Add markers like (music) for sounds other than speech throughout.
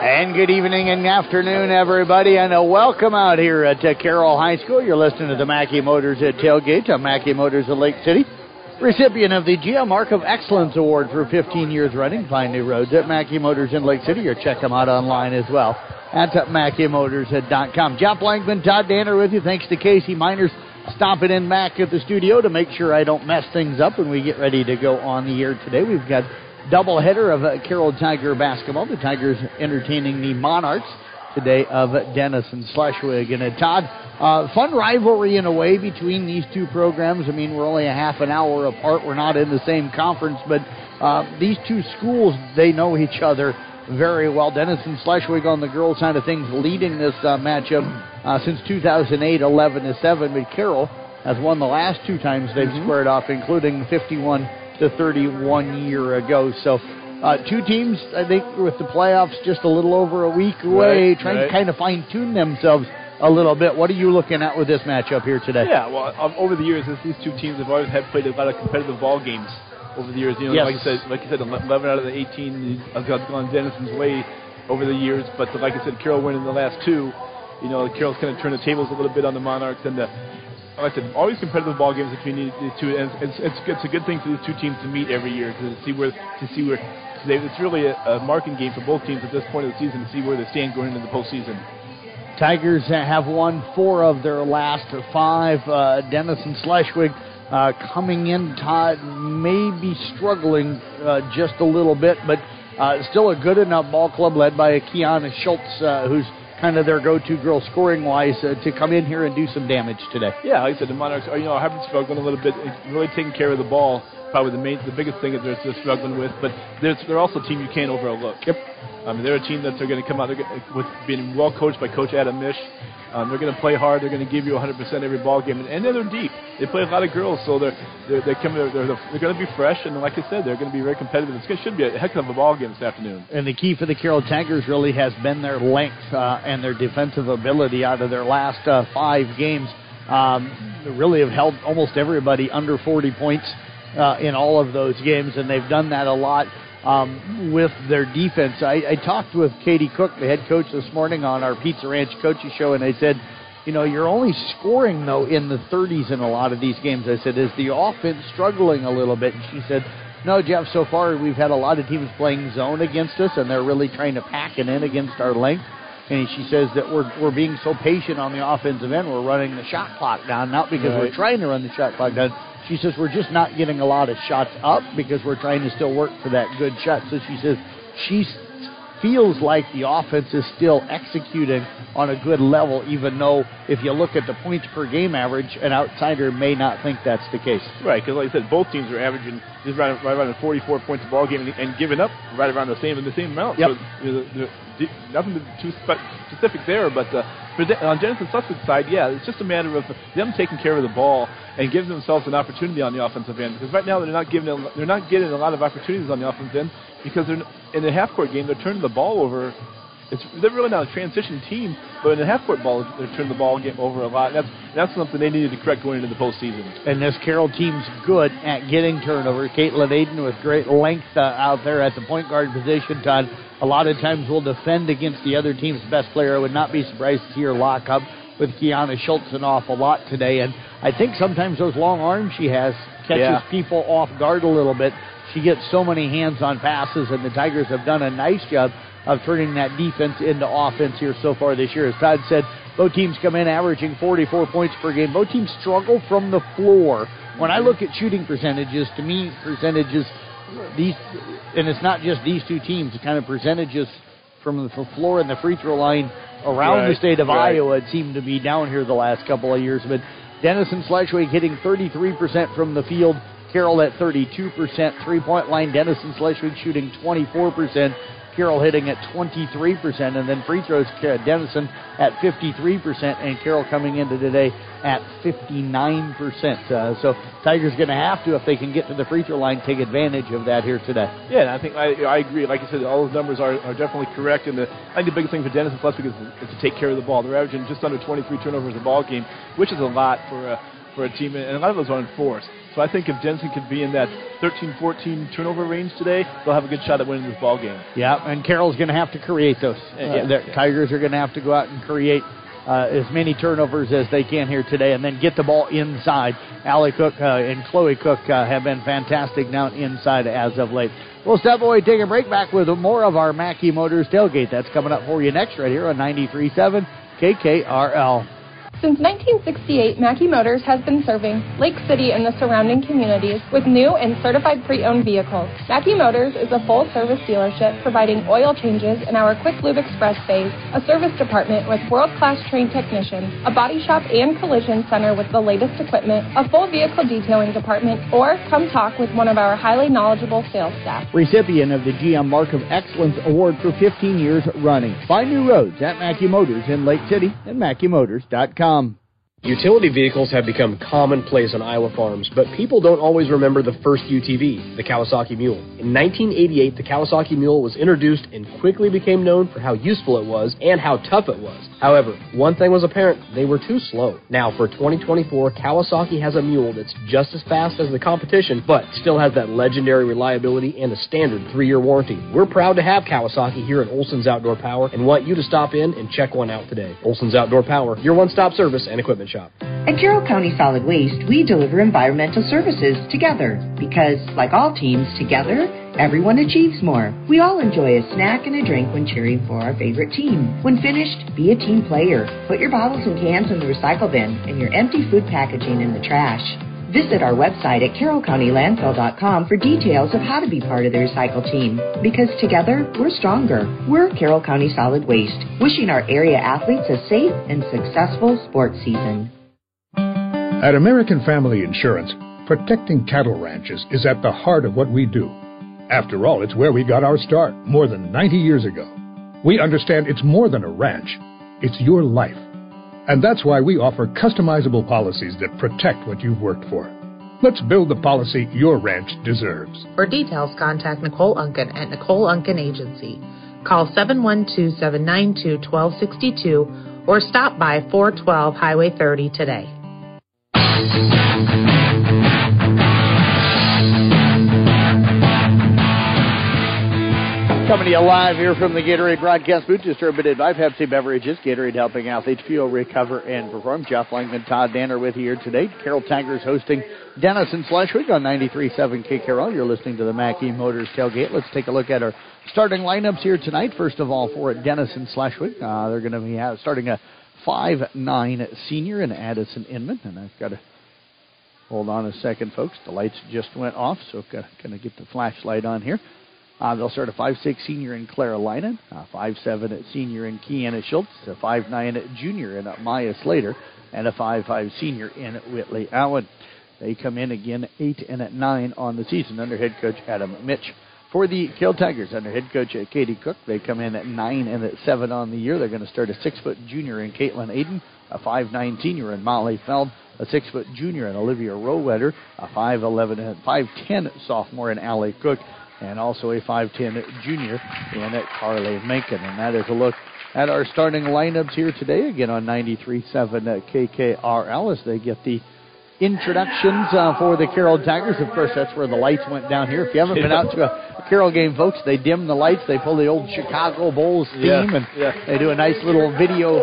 And good evening and afternoon, everybody, and a welcome out here at uh, Carroll High School. You're listening to the Mackey Motors at Tailgate. I'm Mackey Motors of Lake City, recipient of the GM Mark of Excellence Award for 15 years running. Find new roads at Mackey Motors in Lake City, or check them out online as well at MackeyMotors.com. Jeff Blankman, Todd Danner with you. Thanks to Casey Miners stopping in back at the studio to make sure I don't mess things up when we get ready to go on the air today. We've got doubleheader of uh, Carroll Tiger basketball. The Tigers entertaining the Monarchs today of Denison Schleswig. And uh, Todd, uh, fun rivalry in a way between these two programs. I mean, we're only a half an hour apart. We're not in the same conference, but uh, these two schools, they know each other very well. Denison Schleswig on the girls' side of things leading this uh, matchup uh, since 2008, 11 to 7. But Carroll has won the last two times they've mm-hmm. squared off, including 51 to 31 year ago. So uh, two teams, I think, with the playoffs just a little over a week away, right, trying right. to kind of fine tune themselves a little bit. What are you looking at with this matchup here today? Yeah, well, um, over the years, these two teams have always had played a lot of competitive ball games over the years. You know, yes. like you said, like you said, 11 out of the 18 have gone Denison's way over the years. But like I said, Carroll winning the last two. You know, Carroll's kind of turned the tables a little bit on the Monarchs, and the like I said, always competitive ball games between these two, and it's, it's, it's a good thing for these two teams to meet every year to see where to see where they, it's really a, a marking game for both teams at this point of the season to see where they stand going into the postseason. Tigers have won four of their last five. Uh, Denison Schleswig uh, coming in, Todd may be struggling uh, just a little bit, but uh, still a good enough ball club led by Kiana Schultz, uh, who's kind of their go-to girl scoring wise uh, to come in here and do some damage today. Yeah, like I said, the Monarchs are you know have been struggling a little bit, really taking care of the ball. Probably the main, the biggest thing that they're, they're struggling with, but they're, they're also a team you can't overlook. Yep. I mean, they're a team that they're going to come out with being well coached by Coach Adam Mish. Um, they're going to play hard. They're going to give you 100% every ball game, and, and they're deep. They play a lot of girls, so they're they're they're, they're, they're, they're going to be fresh, and like I said, they're going to be very competitive. It should be a heck of a ball game this afternoon. And the key for the Carroll Tigers really has been their length uh, and their defensive ability out of their last uh, five games. Um, really have held almost everybody under 40 points uh, in all of those games, and they've done that a lot um, with their defense. I, I talked with Katie Cook, the head coach, this morning on our Pizza Ranch coaching show, and I said, you know, you're only scoring though in the 30s in a lot of these games. I said, is the offense struggling a little bit? And she said, no, Jeff. So far, we've had a lot of teams playing zone against us, and they're really trying to pack it in against our length. And she says that we're we're being so patient on the offensive end, we're running the shot clock down, not because right. we're trying to run the shot clock down, she says, We're just not getting a lot of shots up because we're trying to still work for that good shot. So she says, She feels like the offense is still executing on a good level, even though if you look at the points per game average, an outsider may not think that's the case. Right, because like I said, both teams are averaging just right, right around 44 points a ball game and, and giving up right around the same in the same amount. Yep. So, you know, the, the, nothing too specific there, but uh, for De- on Denison Sussex side, yeah, it's just a matter of them taking care of the ball and giving themselves an opportunity on the offensive end. Because right now they're not giving they're not getting a lot of opportunities on the offensive end because they're in the half court game they're turning the ball over. It's they're really not a transition team, but in the half court ball they're turning the ball game over a lot. That's that's something they needed to correct going into the postseason. And this Carroll team's good at getting turnover. Caitlin Aiden with great length uh, out there at the point guard position. Todd, a lot of times will defend against the other team's best player. I would not be surprised to see her lock up with Kiana Schultz an awful lot today. And I think sometimes those long arms she has catches Yeah. people off guard a little bit. She gets so many hands on passes, and the Tigers have done a nice job of turning that defense into offense here so far this year. As Todd said, both teams come in averaging 44 points per game. Both teams struggle from the floor. When I look at shooting percentages, to me, percentages these, and it's not just these two teams. It's kind of percentages from the floor and the free throw line around the state of right. Iowa. It seemed to be down here the last couple of years, but Denison Schleswig hitting 33% from the field. Carroll at 32%. Three point line, Denison Schleswig shooting 24%. Carroll hitting at 23%. And then free throws, Ca- Denison at 53%. And Carroll coming into today at 59%. Uh, so Tigers going to have to, if they can get to the free throw line, take advantage of that here today. Yeah, I think I, I agree. Like you said, all those numbers are, are definitely correct. And the, I think the biggest thing for Denison Schleswig is, is to take care of the ball. They're averaging just under 23 turnovers a ball game, which is a lot for a, for a team, and a lot of those are enforced. So I think if Denison can be in that 13, 14 turnover range today, they'll have a good shot at winning this ball game. Yeah, and Carroll's going to have to create those. Uh, yeah, the yeah. Tigers are going to have to go out and create uh, as many turnovers as they can here today, and then get the ball inside. Allie Cook uh, and Chloe Cook uh, have been fantastic down inside as of late. We'll step away, take a break back with more of our Mackey Motors tailgate. That's coming up for you next, right here on 93.7 KKRL. Since 1968, Mackey Motors has been serving Lake City and the surrounding communities with new and certified pre-owned vehicles. Mackey Motors is a full-service dealership providing oil changes in our Quick Lube Express phase, a service department with world-class trained technicians, a body shop and collision center with the latest equipment, a full vehicle detailing department, or come talk with one of our highly knowledgeable sales staff. Recipient of the GM Mark of Excellence Award for 15 years running. Find new roads at Mackey Motors in Lake City and MackeyMotors.com. Um, Utility vehicles have become commonplace on Iowa farms, but people don't always remember the first UTV, the Kawasaki Mule. In 1988, the Kawasaki Mule was introduced and quickly became known for how useful it was and how tough it was. However, one thing was apparent they were too slow. Now, for 2024, Kawasaki has a mule that's just as fast as the competition, but still has that legendary reliability and a standard three year warranty. We're proud to have Kawasaki here at Olson's Outdoor Power and want you to stop in and check one out today. Olson's Outdoor Power, your one stop service and equipment shop. At Carroll County Solid Waste, we deliver environmental services together because, like all teams, together, everyone achieves more. We all enjoy a snack and a drink when cheering for our favorite team. When finished, be a team player. Put your bottles and cans in the recycle bin and your empty food packaging in the trash. Visit our website at carrollcountylandfill.com for details of how to be part of the recycle team. Because together, we're stronger. We're Carroll County Solid Waste, wishing our area athletes a safe and successful sports season. At American Family Insurance, protecting cattle ranches is at the heart of what we do. After all, it's where we got our start more than 90 years ago. We understand it's more than a ranch, it's your life. And that's why we offer customizable policies that protect what you've worked for. Let's build the policy your ranch deserves. For details, contact Nicole Unken at Nicole Unken Agency. Call 712 792 1262 or stop by 412 Highway 30 today. Coming to you live here from the Gatorade broadcast booth, distributed by Pepsi Beverages. Gatorade helping athletes feel, recover, and perform. Jeff Langman, Todd Danner with you here today. Carroll Tigers hosting Denison Schleswig on 93.7 KKRL. You're listening to the Mackey Motors tailgate. Let's take a look at our starting lineups here tonight. First of all, for Denison Schleswig, uh, they're going to be starting a five-nine senior in Addison Inman, and I've got to hold on a second, folks. The lights just went off, so got to get the flashlight on here. Uh, they'll start a 5'6 senior in Clara Linen, a 5'7 senior in Kiana Schultz, a 5'9 junior in Maya Slater, and a 5'5 senior in Whitley Allen. They come in again 8 and at 9 on the season under head coach Adam Mitch. For the Carroll Tigers under head coach Katie Cook, they come in at 9 and at 7 on the year. They're going to start a 6 foot junior in Caitlin Aiden, a 5'9 senior in Molly Feld, a 6 foot junior in Olivia Rowetter, a 5'11 and 5'10 sophomore in Allie Cook, and also a 5'10 junior in at Carly Menken. And that is a look at our starting lineups here today, again on 93.7 KKRL as they get the introductions uh, for the Carroll Tigers. Of course, that's where the lights went down here. If you haven't been out to a Carroll game, folks, they dim the lights. They pull the old Chicago Bulls theme, yeah, and yeah. they do a nice little video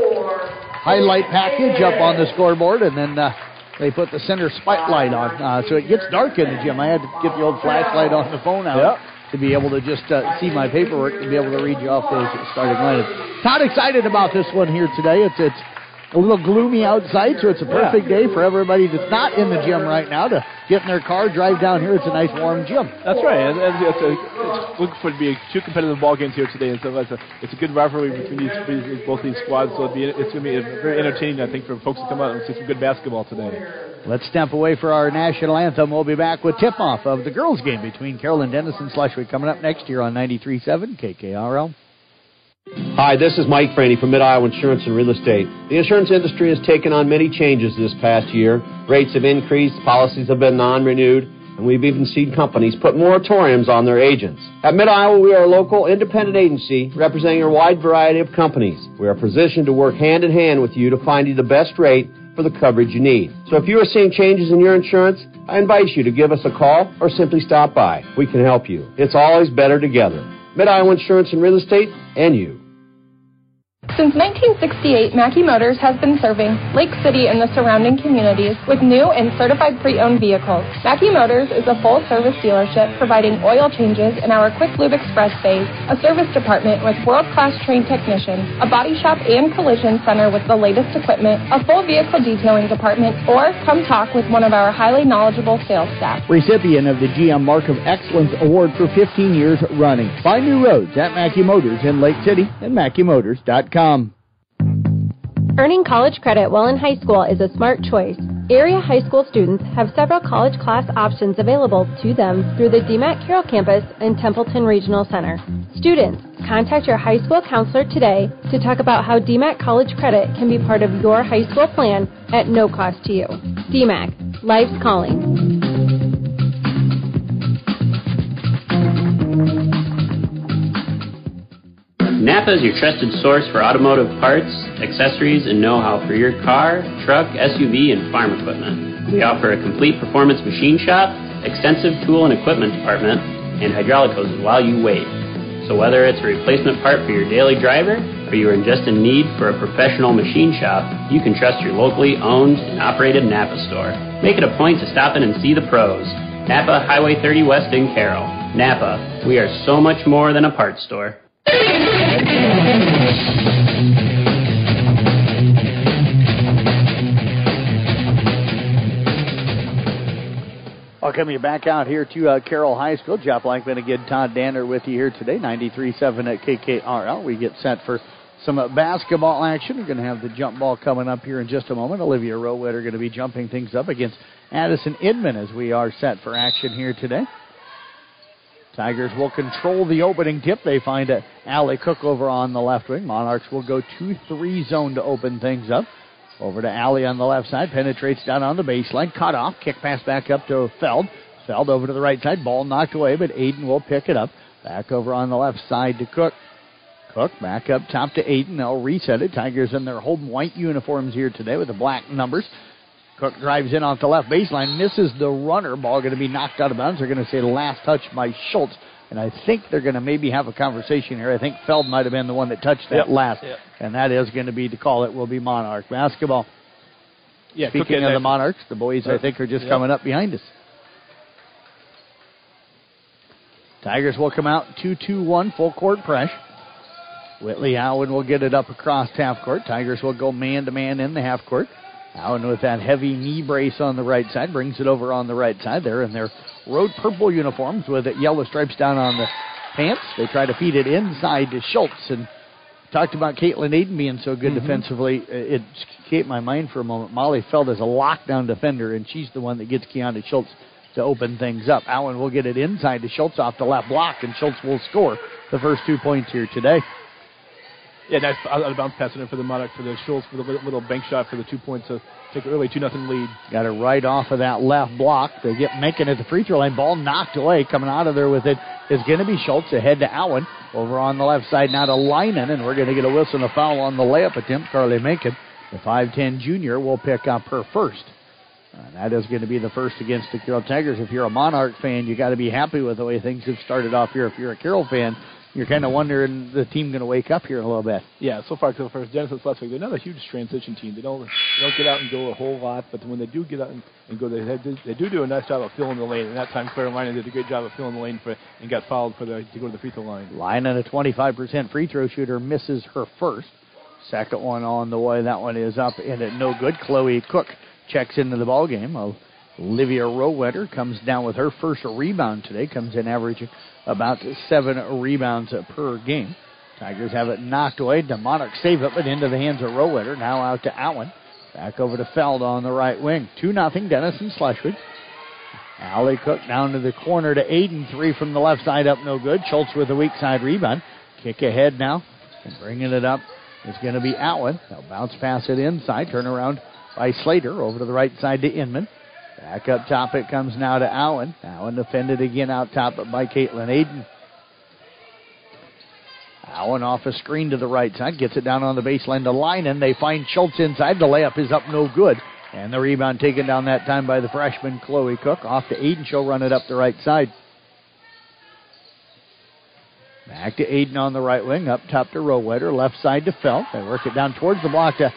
highlight package up on the scoreboard, and then uh, they put the center spotlight on. Uh, so it gets dark in the gym. I had to get the old flashlight on the phone out. Yep. To be able to just uh, see my paperwork and be able to read you off those starting lineups. Not excited about this one here today. It's it's a little gloomy outside, so it's a perfect day for everybody that's not in the gym right now to get in their car, drive down here. It's a nice warm gym. That's right. And, and it's, a, it's looking for to be two competitive ball games here today, and so it's a, it's a good rivalry between these, both these squads. So be, it's going to be very entertaining, I think, for folks to come out and see some good basketball today. Let's step away for our national anthem. We'll be back with tip-off of the girls' game between Carroll and Denison Schleswig coming up next year on 93.7 KKRL. Hi, this is Mike Franny from Mid Iowa Insurance and Real Estate. The insurance industry has taken on many changes this past year. Rates have increased, policies have been non renewed, and we've even seen companies put moratoriums on their agents. At Mid Iowa, we are a local independent agency representing a wide variety of companies. We are positioned to work hand in hand with you to find you the best rate for the coverage you need. So if you are seeing changes in your insurance, I invite you to give us a call or simply stop by. We can help you. It's always better together. Mid Iowa Insurance and Real Estate and you. Since 1968, Mackey Motors has been serving Lake City and the surrounding communities with new and certified pre-owned vehicles. Mackey Motors is a full-service dealership providing oil changes in our Quick Lube Express bays, a service department with world-class trained technicians, a body shop and collision center with the latest equipment, a full vehicle detailing department, or come talk with one of our highly knowledgeable sales staff. Recipient of the GM Mark of Excellence Award for 15 years running. Find new roads at Mackey Motors in Lake City and MackeyMotors.com. Earning college credit while in high school is a smart choice. Area high school students have several college class options available to them through the DMACC Carroll campus and Templeton Regional Center. Students, contact your high school counselor today to talk about how DMACC college credit can be part of your high school plan at no cost to you. DMACC, life's calling. Napa is your trusted source for automotive parts, accessories, and know how for your car, truck, SUV, and farm equipment. We offer a complete performance machine shop, extensive tool and equipment department, and hydraulic hoses while you wait. So, whether it's a replacement part for your daily driver or you are in just in need for a professional machine shop, you can trust your locally owned and operated Napa store. Make it a point to stop in and see the pros. Napa Highway 30 West in Carroll. Napa, we are so much more than a parts store. Welcome you back out here to uh, Carroll High School. Jeff Blankman again, Todd Danner with you here today, 93.7 at KKRL. We get set for some uh, basketball action. We're going to have the jump ball coming up here in just a moment. Olivia Rowetter going to be jumping things up against Addison Inman as we are set for action here today. Tigers will control the opening tip. They find uh, Allie Cook over on the left wing. Monarchs will go 2 3 zone to open things up. Over to Allie on the left side. Penetrates down on the baseline. Cut off. Kick pass back up to Feld. Feld over to the right side. Ball knocked away, but Aiden will pick it up. Back over on the left side to Cook. Cook back up top to Aiden. They'll reset it. Tigers in their home white uniforms here today with the black numbers. Cook drives in off the left baseline, misses the runner. Ball going to be knocked out of bounds. They're going to say last touch by Schultz. And I think they're going to maybe have a conversation here. I think Feld might have been the one that touched that Yep. last. Yep. And that is going to be the call. It will be Monarch basketball. Yeah, Speaking of the Monarchs, the boys I think are just Yep. coming up behind us. Tigers will come out 2 2 1, full court press. Whitley Allen will get it up across half court. Tigers will go man to man in the half court. Allen with that heavy knee brace on the right side brings it over on the right side there in their road purple uniforms with yellow stripes down on the pants. They try to feed it inside to Schultz and talked about Caitlin Aiden being so good Mhm. defensively. It escaped my mind for a moment. Molly Feld is a lockdown defender, and she's the one that gets Kiana Schultz to open things up. Allen will get it inside to Schultz off the left block, and Schultz will score the first two points here today. Yeah, nice out of bounce pass in for the Monarch for the Schultz for the little, bank shot for the two points to take an early two nothing lead. Got it right off of that left block. They get making it the free throw line. Ball knocked away. Coming out of there with it is going to be Schultz ahead to Allen. Over on the left side now to Lyman, and we're going to get a whistle and a foul on the layup attempt. Carly Macon, the 5'10 junior, will pick up her first. And that is going to be the first against the Carroll Tigers. If you're a Monarch fan, you got to be happy with the way things have started off here. If you're a Carroll fan, you're kind of wondering the team going to wake up here in a little bit. Yeah, so far so far, Denison Schleswig, they're not a huge transition team. They don't they don't get out and go a whole lot, but when they do get out and, and go, they, they they do do a nice job of filling the lane. And that time, Carolina did a great job of filling the lane for and got fouled for the to go to the free throw line. Line and a 25% free throw shooter misses her first. Second one on the way. That one is up and it no good. Chloe Cook checks into the ball game. Olivia Rowetter comes down with her first rebound today. Comes in averaging about seven rebounds per game. Tigers have it knocked away. The Monarchs save it, but into the hands of Rowetter. Now out to Allen. Back over to Feld on the right wing. 2 nothing. Denison Schleswig. Allie Cook down to the corner to Aiden. Three from the left side up, no good. Schultz with a weak side rebound. Kick ahead now. And bringing it up is going to be Allen. They'll bounce pass it inside. Turn around by Slater over to the right side to Inman. Back up top it comes now to Allen. Allen defended again out top by Caitlin Aiden. Allen off a screen to the right side, gets it down on the baseline to line, and they find Schultz inside. The layup is up no good. And the rebound taken down that time by the freshman Chloe Cook. Off to Aiden. She'll run it up the right side. Back to Aiden on the right wing. Up top to Rowetter. Left side to Feld. They work it down towards the block to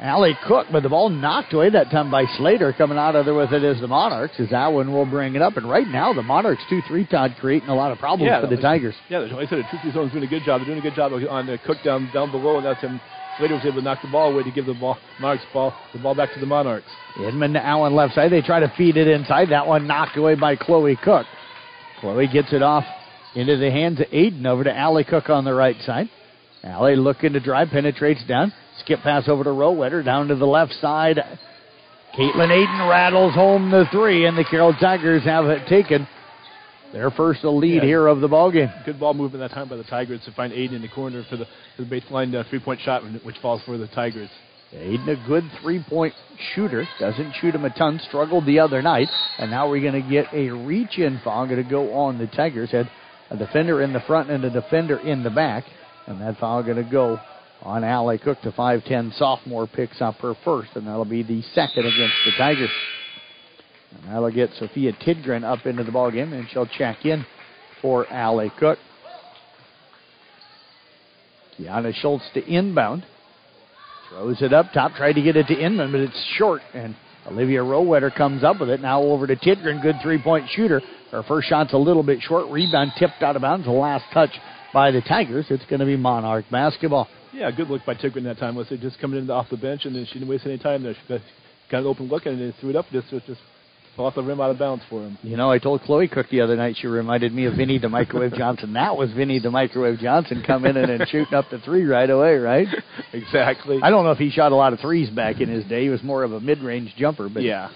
Allie Cook, but the ball knocked away that time by Slater. Coming out of there with it is the Monarchs, as Allen will bring it up. And right now, the Monarchs 2 3 Todd creating a lot of problems yeah, for the Tigers. Yeah, like I said, the 2 zone is doing a good job. They're doing a good job on the Cook down down below, and that's him. Slater was able to knock the ball away to give the ball Monarchs ball the ball back to the Monarchs. Inman to Allen left side. They try to feed it inside. That one knocked away by Chloe Cook. Chloe gets it off into the hands of Aiden over to Allie Cook on the right side. Allie looking to drive, penetrates down. Skip pass over to Rowetter down to the left side. Caitlin Aiden rattles home the three, and the Carroll Tigers have it taken. Their first lead Yeah. here of the ball game. Good ball movement that time by the Tigers to find Aiden in the corner for the, for the baseline uh, three point shot, which falls for the Tigers. Aiden, a good three point shooter. Doesn't shoot him a ton. Struggled the other night. And now we're going to get a reach in foul. Going to go on the Tigers. Had a defender in the front and a defender in the back. And that foul going to go on Allie Cook, the 5'10 sophomore, picks up her first. And that'll be the second against the Tigers. And that'll get Sophia Tidgren up into the ball game, and she'll check in for Allie Cook. Kiana Schultz to inbound. Throws it up top, tried to get it to Inman, but it's short. And Olivia Rowetter comes up with it. Now over to Tidgren, good three point shooter. Her first shot's a little bit short. Rebound tipped out of bounds. The last touch by the Tigers. It's going to be Monarch basketball. Yeah, good look by Tidgren that time. Was it just coming in off the bench and then she didn't waste any time there. She got, an open look and then threw it up just just, off the rim out of bounds for him. You know, I told Chloe Cook the other night she reminded me of Vinnie the Microwave Johnson. (laughs) That was Vinnie the Microwave Johnson coming in and shooting up the three right away, right? (laughs) Exactly. I don't know if he shot a lot of threes back in his day. He was more of a mid-range jumper, but yeah.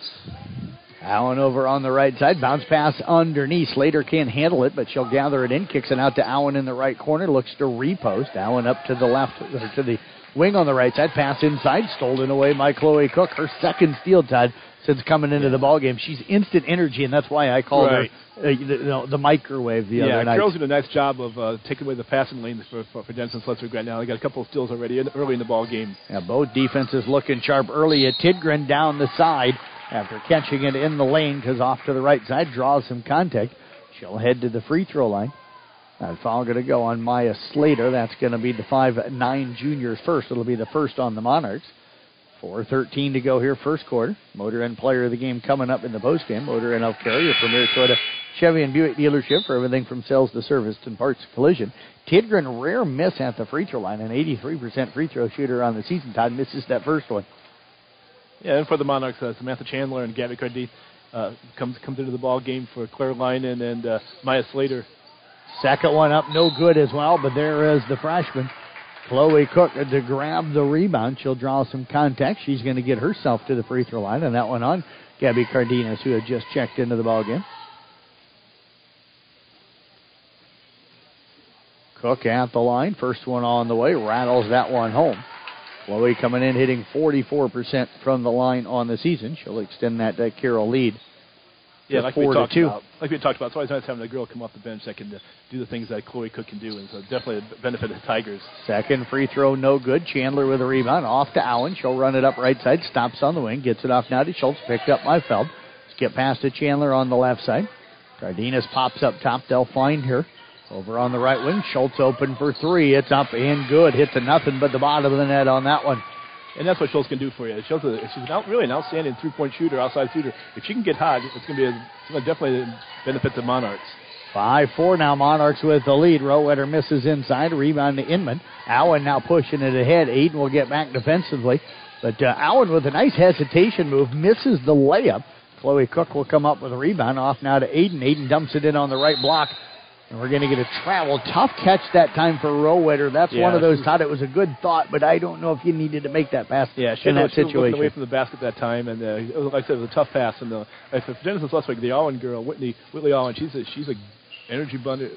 Allen over on the right side. Bounce pass underneath. Slater can't handle it, but she'll gather it in. Kicks it out to Allen in the right corner. Looks to repost. Allen up to the left, or to the wing on the right side. Pass inside. Stolen away by Chloe Cook. Her second steal, Todd, since coming into the ball game. She's instant energy, and that's why I called Right. her uh, the, you know, the microwave the yeah, other night. Carroll's doing a nice job of uh, taking away the passing lanes for, for, for Denison Schleswig right now. They got a couple of steals already in, early in the ball game. Yeah, both defenses looking sharp early. At Tidgren down the side after catching it in the lane because off to the right side draws some contact. She'll head to the free throw line. That foul going to go on Maya Slater. That's going to be the five nine juniors first. It'll be the first on the Monarchs. 4.13 to go here, first quarter. Motor Inn player of the game coming up in the postgame. Motor Inn Healthcare, your premier Toyota, Chevy, and Buick dealership for everything from sales to service and parts collision. Tidgren, rare miss at the free throw line. An 83% free throw shooter on the season. Todd misses that first one. Yeah, and for the Monarchs, uh, Samantha Chandler and Gabby Cardi uh, comes comes into the ball game for Claire Linen and uh, Maya Slater. Second one up, no good as well, but there is the freshman. Chloe Cook to grab the rebound. She'll draw some contact. She's going to get herself to the free throw line, and that one on Gabby Cardenas, who had just checked into the ball game. Cook at the line. First one on the way. Rattles that one home. Chloe coming in hitting 44% from the line on the season. She'll extend that uh, Carroll lead. Yeah, like we talked about. Like we talked about, it's always nice having a girl come off the bench that can uh, do the things that Chloe Cook can do, and so definitely a benefit of the Tigers. Second free throw, no good. Chandler with a rebound. Off to Allen. She'll run it up right side. Stops on the wing. Gets it off now to Schultz. Picked up by Feld. Skip past to Chandler on the left side. Cardenas pops up top. They'll find her. Over on the right wing. Schultz open for three. It's up and good. Hits a nothing but the bottom of the net on that one. And that's what Schultz can do for you. Schultz, is- she's an really an outstanding three-point shooter, outside shooter. If she can get hot, it's going to be a, going to definitely benefit the Monarchs. 5 4 now. Monarchs with the lead. Rowetter misses inside. Rebound to Inman. Allen now pushing it ahead. Aiden will get back defensively. But uh, Allen with a nice hesitation move misses the layup. Chloe Cook will come up with a rebound off now to Aiden. Aiden dumps it in on the right block. And we're going to get a travel. Tough catch that time for Rowetter. That's Yeah. one of those. Thought it was a good thought, but I don't know if you needed to make that pass Yeah, in that was, she was looking away from the basket that time, and uh, it was, like I said, it was a tough pass. And uh, if Denison Schleswig, the Allen girl, Whitney Whitley Allen, she's a, she's a energy bunny,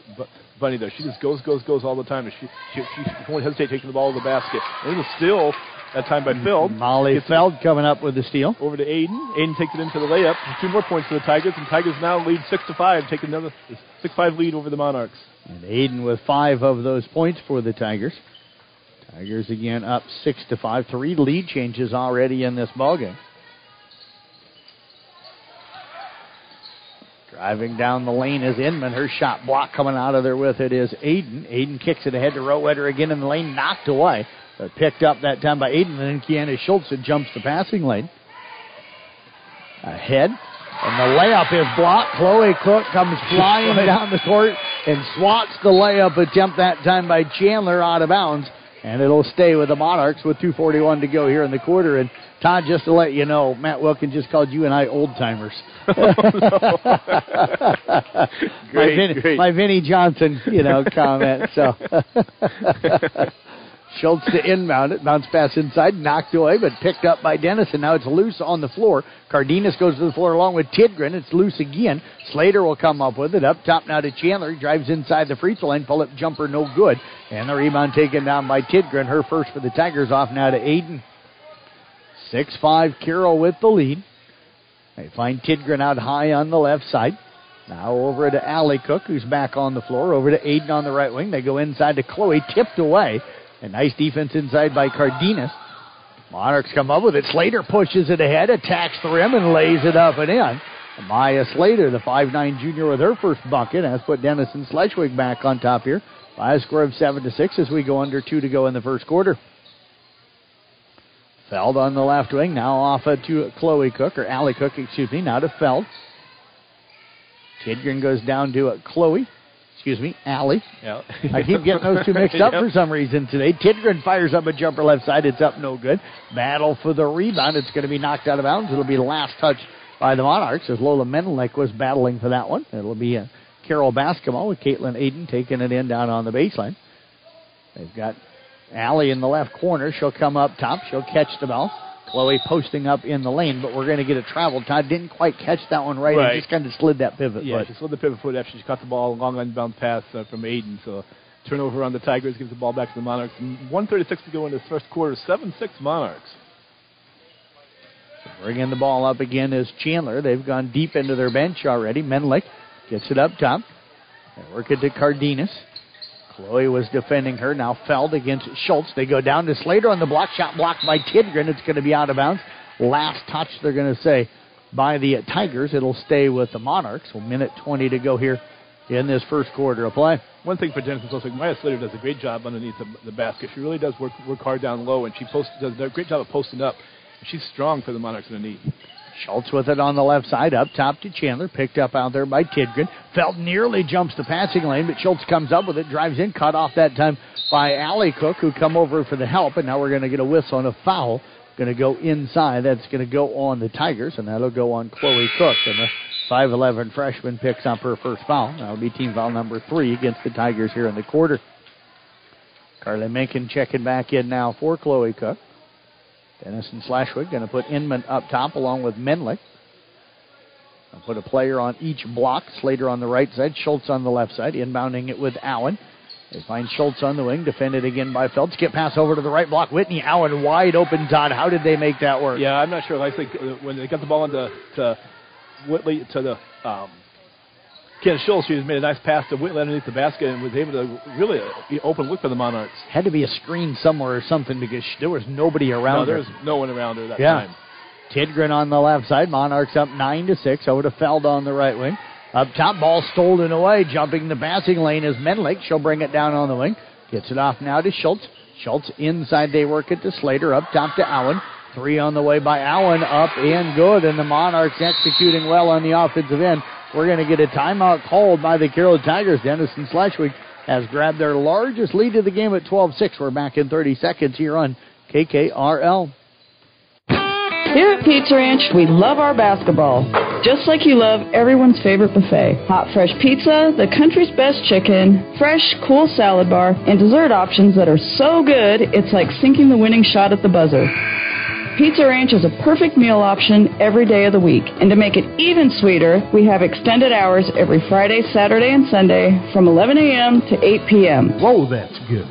bunny there. She just goes, goes, goes all the time. And she she, she won't hesitate taking the ball to the basket. And it was still that time by Phil. Molly Gets Feld coming up with the steal. over to Aiden. Aiden takes it into the layup. Two more points for the Tigers, and Tigers now lead six to five, taking another six five lead over the Monarchs. And Aiden with five of those points for the Tigers. Tigers again up six to five. Three lead changes already in this ballgame. Driving down the lane is Inman. Her shot block coming out of there with it is Aiden. Aiden kicks it ahead to Rowetter again in the lane, knocked away. But picked up that time by Aiden, and then Kiana Schultz jumps the passing lane. Ahead. And the layup is blocked. Chloe Cook comes (laughs) flying down the court and swats the layup attempt that time by Chandler out of bounds. And it'll stay with the Monarchs with 2.41 to go here in the quarter. And Todd, just to let you know, Matt Wilkin just called you and I old timers. (laughs) Oh, (laughs) my, Vinny, great. my Vinnie Johnson, you know, comment. So Schultz to inbound it, bounce pass inside, knocked away, but picked up by Dennis, and now it's loose on the floor. Cardenas goes to the floor along with Tidgren. It's loose again. Slater will come up with it. Up top now to Chandler. Drives inside the free throw line. Pull up jumper, no good. And the rebound taken down by Tidgren. Her first for the Tigers off now to Aiden. 6 5 Carroll with the lead. They find Tidgren out high on the left side. Now over to Allie Cook, who's back on the floor. Over to Aiden on the right wing. They go inside to Chloe, tipped away. A nice defense inside by Cardenas. Monarchs come up with it. Slater pushes it ahead, attacks the rim, and lays it up and in. Maya Slater, the 5'9 junior, with her first bucket, has put Denison Schleswig back on top here by a score of 7 to 6 as we go under 2 to go in the first quarter. Feld on the left wing, now off to Chloe Cook, or Allie Cook, excuse me, now to Feld. Tidgren goes down to Chloe, excuse me, Allie. Yeah. I keep getting those two mixed up (laughs) Yep. for some reason today. Tidgren fires up a jumper left side. It's up no good. Battle for the rebound. It's going to be knocked out of bounds. It'll be the last touch by the Monarchs as Lola Menelek was battling for that one. It'll be a Carroll basketball with Caitlin Aiden taking it in down on the baseline. They've got Allie in the left corner. She'll come up top. She'll catch the ball. Chloe posting up in the lane, but we're going to get a travel. Todd didn't quite catch that one right. Right. and just kind of slid that pivot Yeah, foot. she slid the pivot foot after she caught the ball, long unbound pass uh, from Aiden. So turnover on the Tigers gives the ball back to the Monarchs. And 136 to go in this first quarter, 7-6 Monarchs. Bringing the ball up again is Chandler. They've gone deep into their bench already. Menlick gets it up top. They work it to Cardenas. Chloe was defending her. Now Feld against Schultz. They go down to Slater on the block shot blocked by Tidgren. It's going to be out of bounds. Last touch, they're going to say, by the Tigers. It'll stay with the Monarchs. Well, minute 20 to go here in this first quarter of play. One thing for Denison Schleswig, Maya Slater does a great job underneath the, the basket. She really does work work hard down low, and she post, does a great job of posting up. She's strong for the Monarchs underneath. Schultz with it on the left side, up top to Chandler, picked up out there by Tidgren. Feld nearly jumps the passing lane, but Schultz comes up with it, drives in, cut off that time by Allie Cook, who come over for the help, and now we're going to get a whistle and a foul. Going to go inside. That's going to go on the Tigers, and that'll go on Chloe Cook. And the 5'11 freshman picks up her first foul. That'll be team foul number three against the Tigers here in the quarter. Carly Menken checking back in now for Chloe Cook. Denison Schleswig going to put Inman up top along with Menlick. I'll put a player on each block. Slater on the right side, Schultz on the left side, inbounding it with Allen. They find Schultz on the wing, defended again by Phelps. Get pass over to the right block. Whitney Allen wide open. Todd, how did they make that work? Yeah, I'm not sure. I think uh, when they got the ball into to Whitley to the um, Ken Schultz, just made a nice pass to Whitley underneath the basket and was able to really uh, open look for the Monarchs. Had to be a screen somewhere or something because there was nobody No, around there her. was no one around her that Yeah. time. Tidgren on the left side. Monarchs up nine to six. Over to Feld on the right wing. Up top, ball stolen away. Jumping the passing lane is Menlick. She'll bring it down on the wing. Gets it off now to Schultz. Schultz inside. They work it to Slater. Up top to Allen. Three on the way by Allen. Up and good. And the Monarchs executing well on the offensive end. We're going to get a timeout called by the Carroll Tigers. Denison Schleswig has grabbed their largest lead of the game at 12-6. We're back in 30 seconds here on KKRL. Here at Pizza Ranch, we love our basketball. Just like you love everyone's favorite buffet. Hot, fresh pizza, the country's best chicken, fresh, cool salad bar, and dessert options that are so good, it's like sinking the winning shot at the buzzer. Pizza Ranch is a perfect meal option every day of the week. And to make it even sweeter, we have extended hours every Friday, Saturday, and Sunday from 11 a.m. to 8 p.m. Whoa, that's good.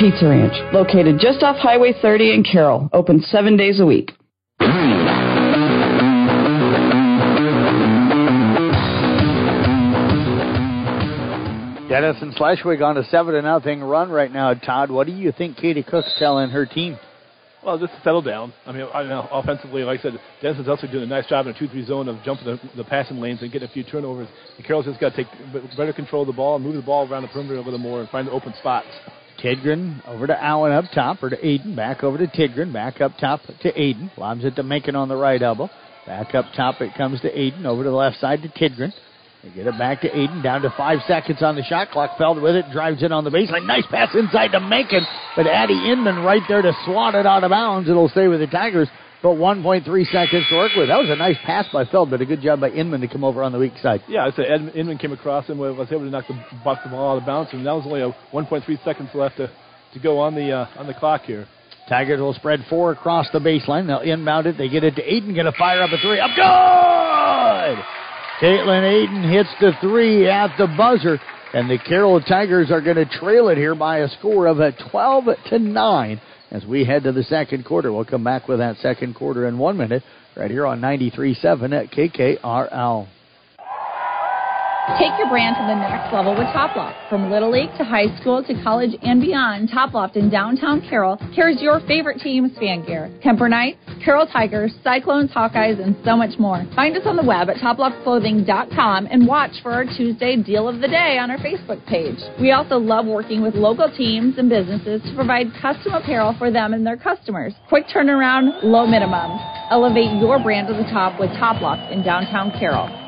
Pizza Ranch, located just off Highway 30 in Carroll, open seven days a week. Denison Schleswig on a seven to nothing run right now. Todd, what do you think Katie Cook's telling her team? Well, just settle down. I mean, I know offensively, like I said, Denison's also doing a nice job in a 2-3 zone of jumping the, the passing lanes and getting a few turnovers. And Carroll's just got to take better control of the ball, and move the ball around the perimeter a little more, and find the open spots. Tidgren over to Allen up top, or to Aiden, back over to Tidgren, back up top to Aiden. Lobs it to Macon on the right elbow. Back up top, it comes to Aiden, over to the left side to Tidgren. They get it back to Aiden, down to five seconds on the shot clock. Feld with it, drives in on the baseline. Nice pass inside to Macon, but Addie Inman right there to swat it out of bounds. It'll stay with the Tigers, but 1.3 seconds to work with. That was a nice pass by Feld, but a good job by Inman to come over on the weak side. Yeah, I said Ed, Inman came across and was able to knock the, the ball out of bounds, and that was only a 1.3 seconds left to, to go on the uh, on the clock here. Tigers will spread four across the baseline. They'll inbound it. They get it to Aiden. Going to fire up a three. Up good! Caitlin Aiden hits the three at the buzzer, and the Carroll Tigers are going to trail it here by a score of a 12 to 9 as we head to the second quarter. We'll come back with that second quarter in one minute right here on 93.7 at KKRL. Take your brand to the next level with Toploft. From Little League to high school to college and beyond, Toploft in downtown Carroll carries your favorite team's fan gear. Kuemper Knights, Carroll Tigers, Cyclones, Hawkeyes, and so much more. Find us on the web at toploftclothing.com and watch for our Tuesday deal of the day on our Facebook page. We also love working with local teams and businesses to provide custom apparel for them and their customers. Quick turnaround, low minimums. Elevate your brand to the top with Toploft in downtown Carroll.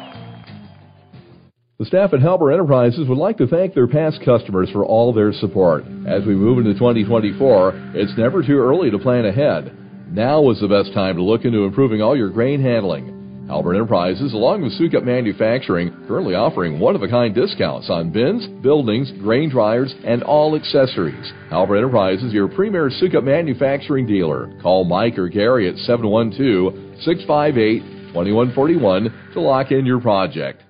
The staff at Halber Enterprises would like to thank their past customers for all their support. As we move into 2024, it's never too early to plan ahead. Now is the best time to look into improving all your grain handling. Halber Enterprises, along with Sukup Manufacturing, currently offering one-of-a-kind discounts on bins, buildings, grain dryers, and all accessories. Halber Enterprises, your premier Sukup Manufacturing dealer. Call Mike or Gary at 712-658-2141 to lock in your project.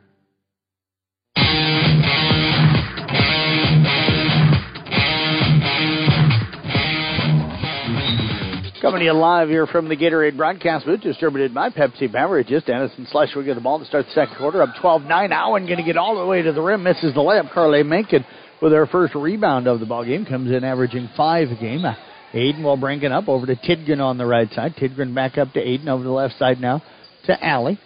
Coming to you live here from the Gatorade broadcast booth, distributed by Pepsi Beverages. Denison Schleswig get the ball to start the second quarter, up 12-9. Allen going to get all the way to the rim, misses the layup. Carly Menken with her first rebound of the ball game, comes in averaging five a game. Uh, Aiden will bring it up over to Tidgren on the right side. Tidgren back up to Aiden over the left side now to Allie.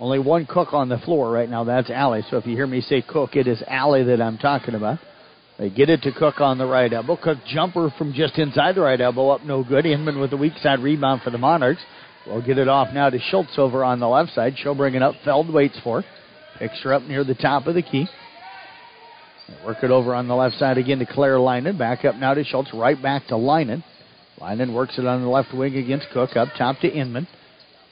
Only one cook on the floor right now. That's Allie. So if you hear me say cook, it is Allie that I'm talking about. They get it to Cook on the right elbow. Cook jumper from just inside the right elbow up no good. Inman with a weak side rebound for the Monarchs. We'll get it off now to Schultz over on the left side. She'll bring it up. Feld waits for. Picks her up near the top of the key. Work it over on the left side again to Claire Linen. Back up now to Schultz. Right back to Linen. Linen works it on the left wing against Cook. Up top to Inman.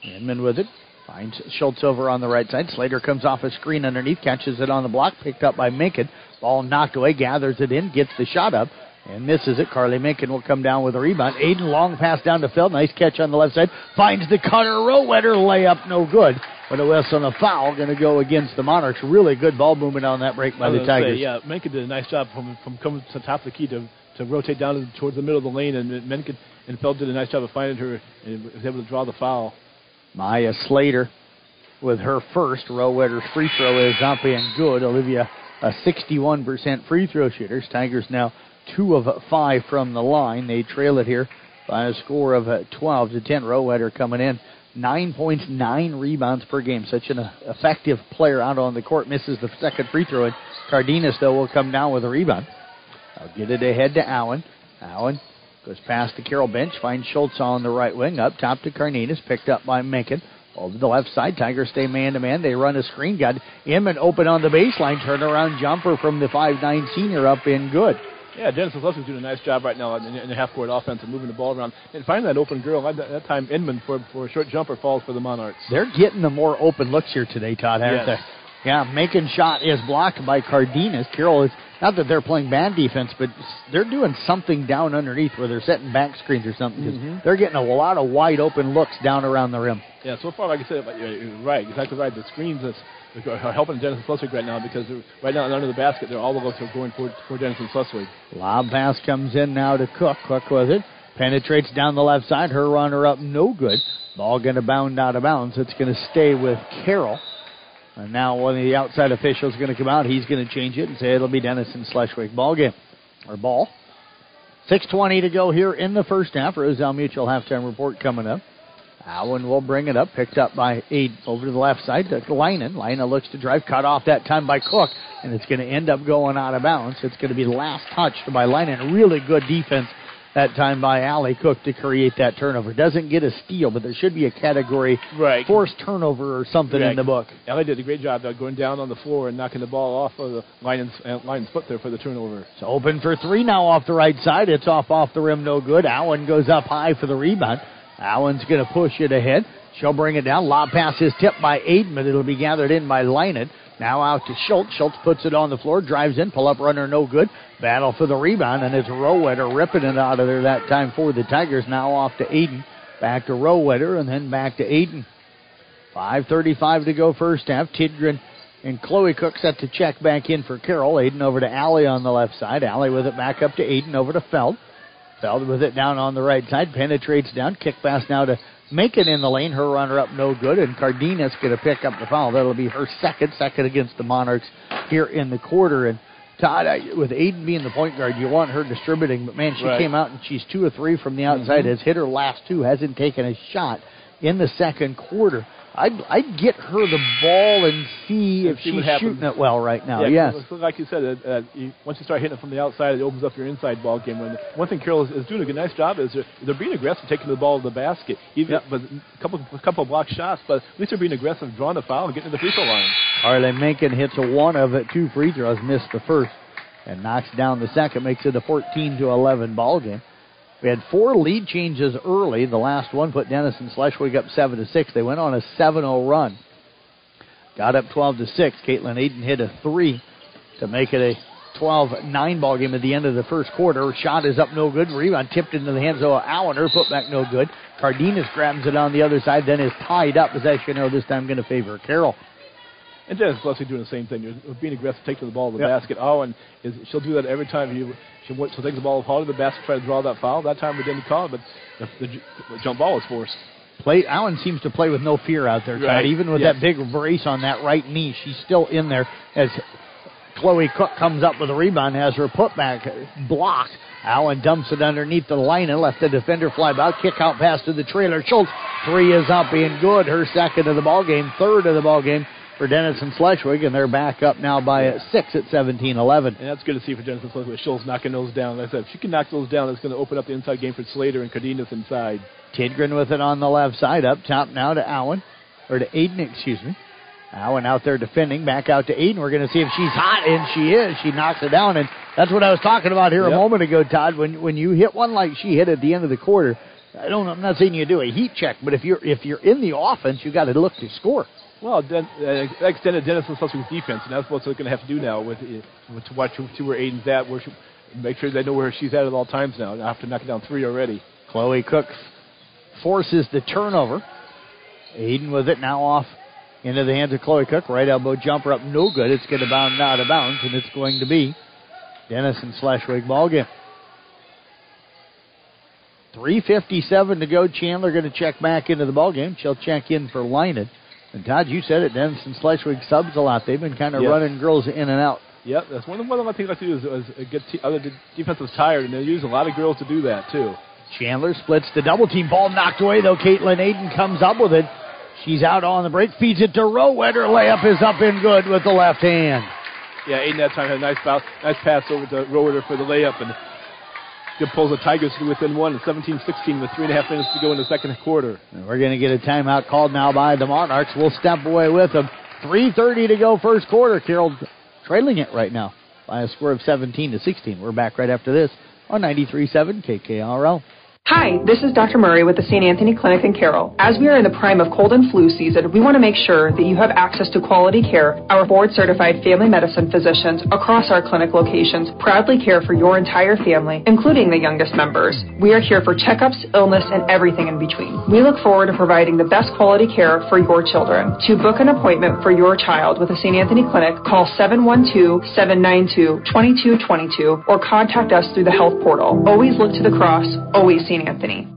Inman with it. Finds Schultz over on the right side. Slater comes off a screen underneath, catches it on the block, picked up by Macon. Ball knocked away, gathers it in, gets the shot up, and misses it. Carly Macon will come down with a rebound. Aiden long pass down to Feld. Nice catch on the left side. Finds the cutter. Rowetter layup, no good. But a whistle and a foul going to go against the Monarchs. Really good ball movement on that break by the Tigers. Say, yeah, Menken did a nice job from from coming to the top of the key to to rotate down towards the middle of the lane, and Menken and Feld did a nice job of finding her and was able to draw the foul. Maya Slater with her first. Rowetter's free throw is up and good. Olivia, a 61% free throw shooters. Tigers now two of five from the line. They trail it here by a score of uh, 12 to 10. Rowetter coming in. Nine points, nine rebounds per game. Such an effective player out on the court. Misses the second free throw. And Cardenas, though, will come down with a rebound. I'll get it ahead to Allen. Allen goes past the Carroll bench. Finds Schultz on the right wing. Up top to Cardenas. Picked up by Macon. Over the left side, Tigers stay man to man. They run a screen. Got Inman open on the baseline. Turnaround jumper from the five-nine senior up in good. Yeah, Denison Schleswig's doing a nice job right now in, the half-court offense and moving the ball around and finding that open girl. At that time, Inman for, for a short jumper falls for the Monarchs. They're getting the more open looks here today, Todd, yes. they? Yeah, making shot is blocked by Cardenas. Carroll is not that they're playing bad defense, but they're doing something down underneath where they're setting back screens or something. Mm-hmm. They're getting a lot of wide open looks down around the rim. Yeah, so far, like I said, you're right, exactly right. The screens are helping Denison Schleswig right now because right now under the basket, they're all the looks are going for, for Denison Schleswig. Lob pass comes in now to Cook. Cook with it. Penetrates down the left side. Her runner up, no good. Ball going to bound out of bounds. It's going to stay with Carroll. And now one of the outside officials is going to come out. He's going to change it and say it'll be Denison Schleswig ball game or ball. 6:20 to go here in the first half. Roselle Mutual halftime report coming up. Allen will bring it up, picked up by eight over to the left side to Linen. Linen looks to drive, cut off that time by Cook, and it's going to end up going out of bounds. It's going to be last touched by Linen. Really good defense that time by Allie Cook to create that turnover. Doesn't get a steal, but there should be a category right. forced turnover or something yeah. in the book. Allie did a great job of going down on the floor and knocking the ball off of the Lion's, uh, foot there for the turnover. It's open for three now off the right side. It's off off the rim, no good. Allen goes up high for the rebound. Allen's going to push it ahead. She'll bring it down. Lob pass is tipped by Aiden, but it'll be gathered in by Linen. Now out to Schultz. Schultz puts it on the floor, drives in, pull up runner, no good. Battle for the rebound, and it's Rowetter ripping it out of there that time for the Tigers. Now off to Aiden. Back to Rowetter, and then back to Aiden. 5.35 to go first half. Tidgren and Chloe Cook set to check back in for Carroll. Aiden over to Allie on the left side. Allie with it back up to Aiden over to Feld. Feld with it down on the right side. Penetrates down. Kick pass now to make it in the lane. Her runner up no good. And Cardenas going to pick up the foul. That'll be her second, second against the Monarchs here in the quarter. And Todd, with Aiden being the point guard, you want her distributing, but man, she right. came out and she's two or three from the outside, mm-hmm. has hit her last two, hasn't taken a shot in the second quarter. I'd I'd get her the ball and see and if see she's shooting it well right now. Yeah, yes, like you said, uh, uh, you, once you start hitting it from the outside, it opens up your inside ball game. When one thing Carroll is, is doing a good, nice job is they're, they're being aggressive, taking the ball to the basket. Even yep. but a couple a couple of block shots, but at least they're being aggressive, drawing the foul and getting to the free throw line. Arlen Menken hits a one of it, two free throws, missed the first, and knocks down the second, makes it a 14 to 11 ball game. We had four lead changes early. The last one put Denison Schleswig up seven to six. They went on a 7-0 run. Got up 12 to six. Caitlin Aiden hit a three to make it a 12-9 ball game at the end of the first quarter. Shot is up no good. Rebound tipped into the hands of Allen. Her putback no good. Cardenas grabs it on the other side, then is tied up. Possession arrow this time going to favor Carroll. And Denison Schleswig doing the same thing. You're being aggressive, taking the ball to the yep. basket. Oh, and is, she'll do that every time. You, she'll, she'll take the ball, haul to the basket, try to draw that foul. That time we didn't call it, but the, the, the jump ball was forced. Play Allen seems to play with no fear out there, Todd. Right. Even with yes. that big brace on that right knee, she's still in there as Chloe Cook comes up with a rebound, has her putback blocked. Allen dumps it underneath the line and left the defender fly out. Kick out pass to the trailer. Schultz three is up and good. Her second of the ball game, third of the ball game for Denison Schleswig, and they're back up now by six at 17-11. And that's good to see for Denison Schleswig. Schultz knocking those down. Like I said, if she can knock those down, that's going to open up the inside game for Slater and Cardenas inside. Tidgren with it on the left side, up top now to Allen, or to Aiden, excuse me. Allen out there defending, back out to Aiden. We're going to see if she's hot, and she is. She knocks it down, and that's what I was talking about here yep. a moment ago, Todd. When when you hit one like she hit at the end of the quarter, I don't. I'm not saying you do a heat check, but if you're if you're in the offense, you got to look to score. Well, Den, uh, extended Denison Schleswig's defense, and that's what they're going to have to do now with, with to watch to where Aiden's at, where she, make sure they know where she's at at all times now. After knocking down three already. Chloe Cook forces the turnover. Aiden with it now off into the hands of Chloe Cook. Right elbow jumper up, no good. It's going to bound out of bounds, and it's going to be Denison Schleswig ball game. 3.57 to go. Chandler going to check back into the ball game. She'll check in for Linen. And Todd, you said it, Then Denison Schleswig subs a lot. They've been kind of Yep. running girls in and out. Yep, that's one of, one of the things I do is, is get te- other de- defenses tired, and they use a lot of girls to do that too. Chandler splits the double team. Ball knocked away though. Caitlin Aiden comes up with it. She's out on the break, feeds it to Rowetter. Layup is up and good with the left hand. Yeah, Aiden that time had a nice foul, nice pass over to Rowetter for the layup, and good pulls the Tigers to within one, 17-16 with three and a half minutes to go in the second quarter. And we're going to get a timeout called now by the Monarchs. We'll step away with them. 3.30 to go first quarter. Carroll trailing it right now by a score of 17 to 16. We're back right after this on 93.7 KKRL. Hi, this is Dr. Murray with the St. Anthony Clinic in Carroll. As we are in the prime of cold and flu season, we want to make sure that you have access to quality care. Our board certified family medicine physicians across our clinic locations proudly care for your entire family, including the youngest members. We are here for checkups, illness, and everything in between. We look forward to providing the best quality care for your children. To book an appointment for your child with the St. Anthony Clinic, call 712 792 2222 or contact us through the health portal. Always look to the cross, always Anthony.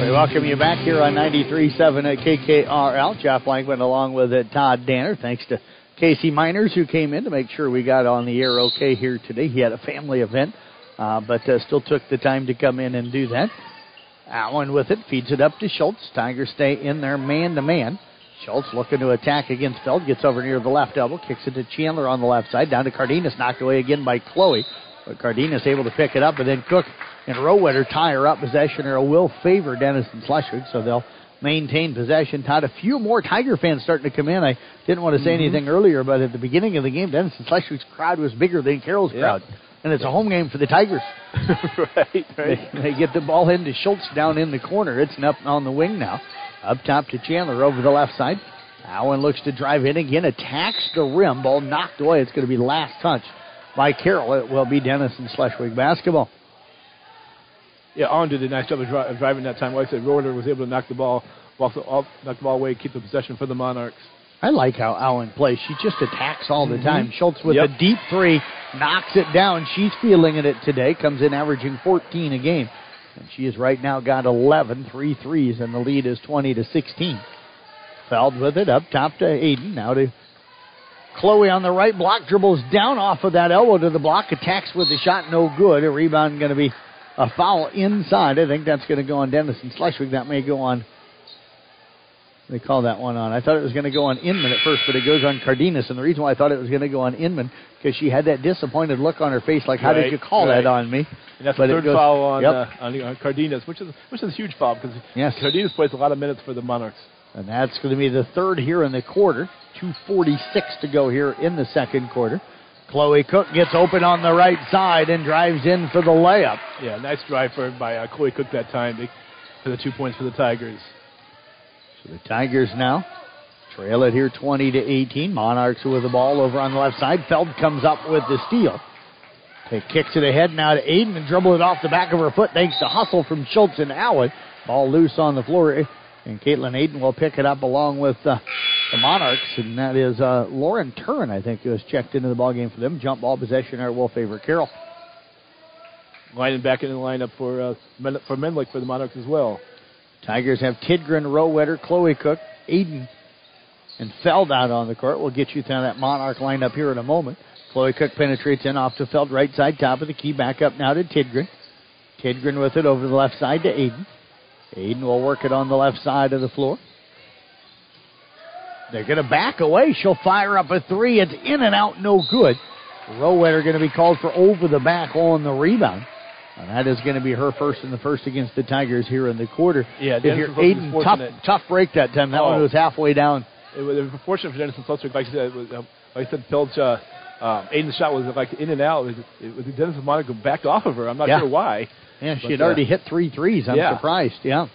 We welcome you back here on 93.7 at KKRL. Jeff Langman along with uh, Todd Danner. Thanks to Casey Miners who came in to make sure we got on the air okay here today. He had a family event, uh, but uh, still took the time to come in and do that. Allen with it, feeds it up to Schultz. Tigers stay in there man to man. Schultz looking to attack against Feld, gets over near the left elbow, kicks it to Chandler on the left side, down to Cardenas, knocked away again by Chloe. But Cardenas able to pick it up, and then Cook and Rowetter tie her up. Possession arrow will favor Denison Schleswig, so they'll maintain possession. Todd, a few more Tiger fans starting to come in. I didn't want to say mm-hmm. anything earlier, but at the beginning of the game, Denison Schleswig's crowd was bigger than Carroll's yeah. crowd. And it's a home game for the Tigers. (laughs) right, right. They, they, get the ball into Schultz down in the corner. It's up on the wing now. Up top to Chandler over the left side. Allen looks to drive in again, attacks the rim. Ball knocked away. It's going to be last touch by Carroll. It will be Denison Schleswig basketball. Yeah, Allen did a nice job of, dri- of driving that time. Like I said, Rowetter was able to knock the ball, off the, off, knock the ball away, keep the possession for the Monarchs. I like how Allen plays. She just attacks all the mm-hmm. time. Schultz with yep. a deep three, knocks it down. She's feeling it today. Comes in averaging 14 a game. And she has right now got 11 three threes, and the lead is 20 to 16. Feld with it up top to Aiden. Now to Chloe on the right block, dribbles down off of that elbow to the block, attacks with the shot, no good. A rebound going to be a foul inside. I think that's going to go on Denison Schleswig. That may go on. They call that one on. I thought it was going to go on Inman at first, but it goes on Cardenas. And the reason why I thought it was going to go on Inman because she had that disappointed look on her face, like, "How right, did you call right. that on me?" And that's but the third goes, foul on, yep. uh, on, Cardenas, which is which is a huge foul because yes. Cardenas plays a lot of minutes for the Monarchs. And that's going to be the third here in the quarter. 2.46 to go here in the second quarter. Chloe Cook gets open on the right side and drives in for the layup. Yeah, nice drive for by uh, Chloe Cook that time for the two points for the Tigers. So the Tigers now trail it here 20 to 18. Monarchs with the ball over on the left side. Feld comes up with the steal. He kicks it ahead now to Aiden and dribble it off the back of her foot thanks to hustle from Schultz and Allen. Ball loose on the floor. And Caitlin Aiden will pick it up along with uh, the Monarchs, and that is uh, Lauren Turin, I think, who has checked into the ball game for them. Jump ball possession there will favor Carroll. Linen back in the lineup for uh, for Menlik for the Monarchs as well. Tigers have Tidgren, Rowetter, Chloe Cook, Aiden, and Feld out on the court. We'll get you through that Monarch lineup here in a moment. Chloe Cook penetrates in off to Feld, right side, top of the key, back up now to Tidgren. Tidgren with it over the left side to Aiden. Aiden will work it on the left side of the floor. They're going to back away. She'll fire up a three. It's in and out, no good. Rowetter going to be called for over the back on the rebound. And that is going to be her first in the first against the Tigers here in the quarter. Yeah, Denison Aiden, tough, tough break that time. That oh. one was halfway down. It was, it was fortunate for Denison Schleswig. Like I said, was, uh, like I said, Pilch, uh, um, Aiden's shot was like in and out. It was, it was Denison Monaco backed off of her. I'm not yeah. sure why. Yeah, she had already uh, hit three threes. I'm yeah. surprised. Yeah.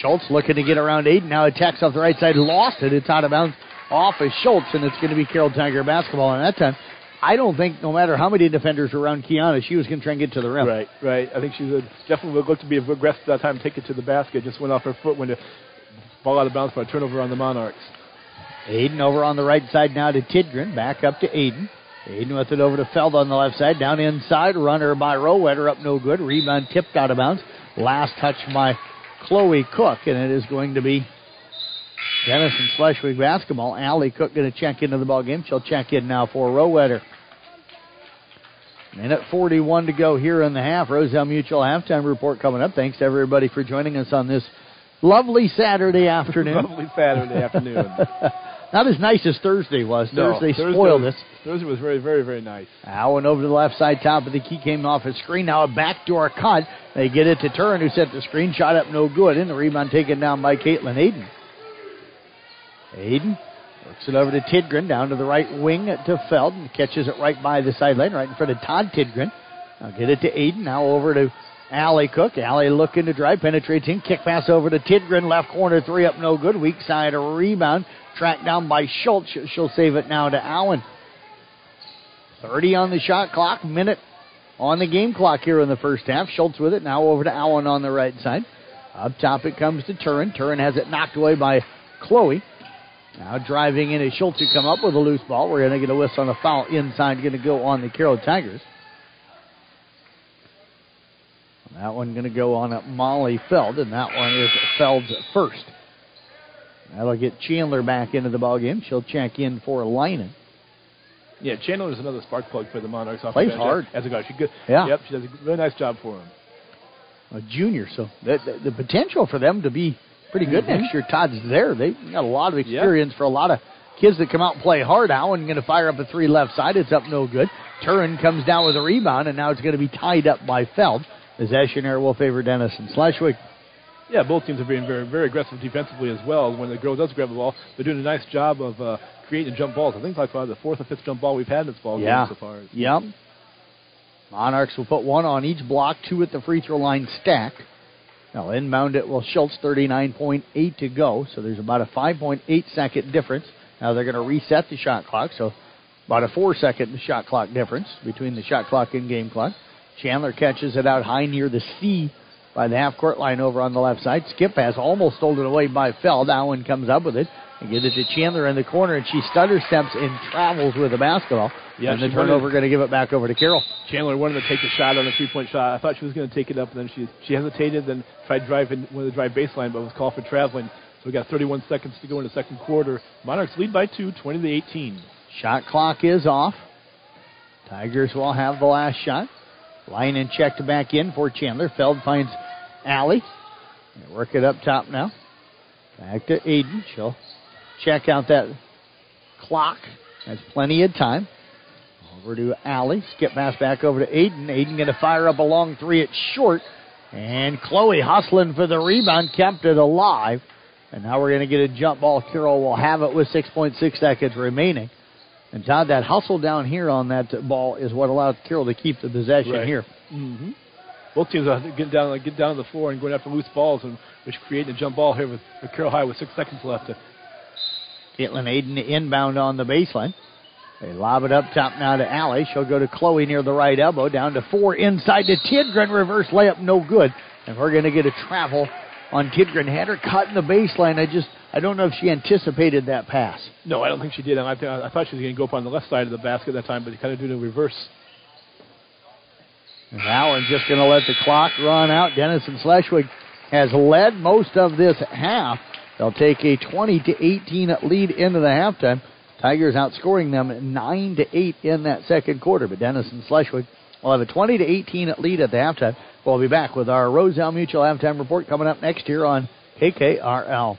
Schultz looking to get around Aiden. Now attacks off the right side. Lost it. It's out of bounds off of Schultz, and it's going to be Carroll Tiger basketball. And that time, I don't think no matter how many defenders were around Kiana, she was going to try and get to the rim. Right, right. I think she would definitely looked to be aggressive that time, take it to the basket. Just went off her foot when the ball out of bounds for a turnover on the Monarchs. Aiden over on the right side now to Tidgren. Back up to Aiden. Aiden with it over to Feld on the left side. Down inside. Runner by Rowetter up no good. Rebound tipped out of bounds. Last touch by Chloe Cook, and it is going to be Denison Schleswig basketball. Allie Cook going to check into the ball game. She'll check in now for Rowetter. Minute 41 to go here in the half. Roselle Mutual halftime report coming up. Thanks to everybody for joining us on this lovely Saturday (laughs) afternoon. lovely Saturday afternoon. (laughs) Not as nice as Thursday was. No, Thursday, Thursday spoiled was, us. Thursday was very, very, very nice. Allen over to the left side, top of the key, came off his screen. Now a backdoor cut. They get it to Turin, who set the screen. Shot up no good. And the rebound taken down by Caitlin Aiden. Aiden works it over to Tidgren, down to the right wing to Feld, and catches it right by the sideline, right in front of Todd Tidgren. Now get it to Aiden. Now over to Allie Cook. Allie looking to drive, penetrates in, kick pass over to Tidgren, left corner three up, no good. Weak side a rebound, tracked down by Schultz. She'll save it now to Allen. 30 on the shot clock, minute on the game clock here in the first half. Schultz with it, now over to Allen on the right side. Up top it comes to Turin. Turin has it knocked away by Chloe. Now driving in is Schultz to come up with a loose ball. We're going to get a whistle on a foul inside, going to go on the Carroll Tigers. That one going to go on at Molly Feld, and that one is Feld's first. That'll get Chandler back into the ball game. She'll check in for Linen. Yeah, Chandler is another spark plug for the Monarchs. Plays hard as a guy. She good. Yeah. Yep, she does a really nice job for him. A junior, so the, the, the potential for them to be pretty good mm-hmm. next year. Todd's there. They've got a lot of experience for a lot of kids that come out and play hard. Allen going to fire up a three left side. It's up no good. Turin comes down with a rebound, and now it's going to be tied up by Feld. Possession error will favor Denison Schleswig. Yeah, both teams are being very, very aggressive defensively as well. When the girl does grab the ball, they're doing a nice job of uh, creating jump balls. I think that's probably the fourth or fifth jump ball we've had in this ball yeah. game so far. Yep. Monarchs will put one on each block, two at the free throw line stack. Now inbound it will Schultz, 39.8 to go, so there's about a 5.8 second difference. Now they're going to reset the shot clock, so about a four second shot clock difference between the shot clock and game clock. Chandler catches it out high near the C by the half court line over on the left side. Skip has almost stolen away by Feld. Allen comes up with it and get it to Chandler in the corner, and she stutter steps and travels with the basketball. Yeah, and the turnover going to give it back over to Carroll. Chandler wanted to take a shot on a three-point shot. I thought she was going to take it up, and then she she hesitated, then tried driving one of the drive baseline, but was called for traveling. So we got 31 seconds to go in the second quarter. Monarchs lead by two, 20 to 18. Shot clock is off. Tigers will have the last shot. Linen checked back in for Chandler. Feld finds. They work it up top now. Back to Aiden. She'll check out that clock. That's plenty of time. Over to Allie. Skip pass back over to Aiden. Aiden going to fire up a long three. It's short. And Chloe hustling for the rebound kept it alive. And now we're going to get a jump ball. Carroll will have it with 6.6 seconds remaining. And Todd, that hustle down here on that ball is what allowed Carroll to keep the possession right. here. Mm-hmm. Both teams are getting down, getting down to the floor and going after loose balls, and which creating a jump ball here with, with Carroll High with six seconds left. Caitlin Aiden inbound on the baseline. They lob it up top now to Allie. She'll go to Chloe near the right elbow. Down to four inside to Tidgren. Reverse layup, no good. And we're going to get a travel on Tidgren. Had her cut in the baseline. I just, I don't know if she anticipated that pass. No, I don't think she did. I, th- I thought she was going to go up on the left side of the basket that time, but kind of did a reverse. And Allen just going to let the clock run out. Denison Schleswig has led most of this half. They'll take a 20 to 18 lead into the halftime. Tigers outscoring them 9 to 8 in that second quarter, but Denison Schleswig will have a 20 to 18 lead at the halftime. We'll be back with our Roselle Mutual halftime report coming up next year on KKRL.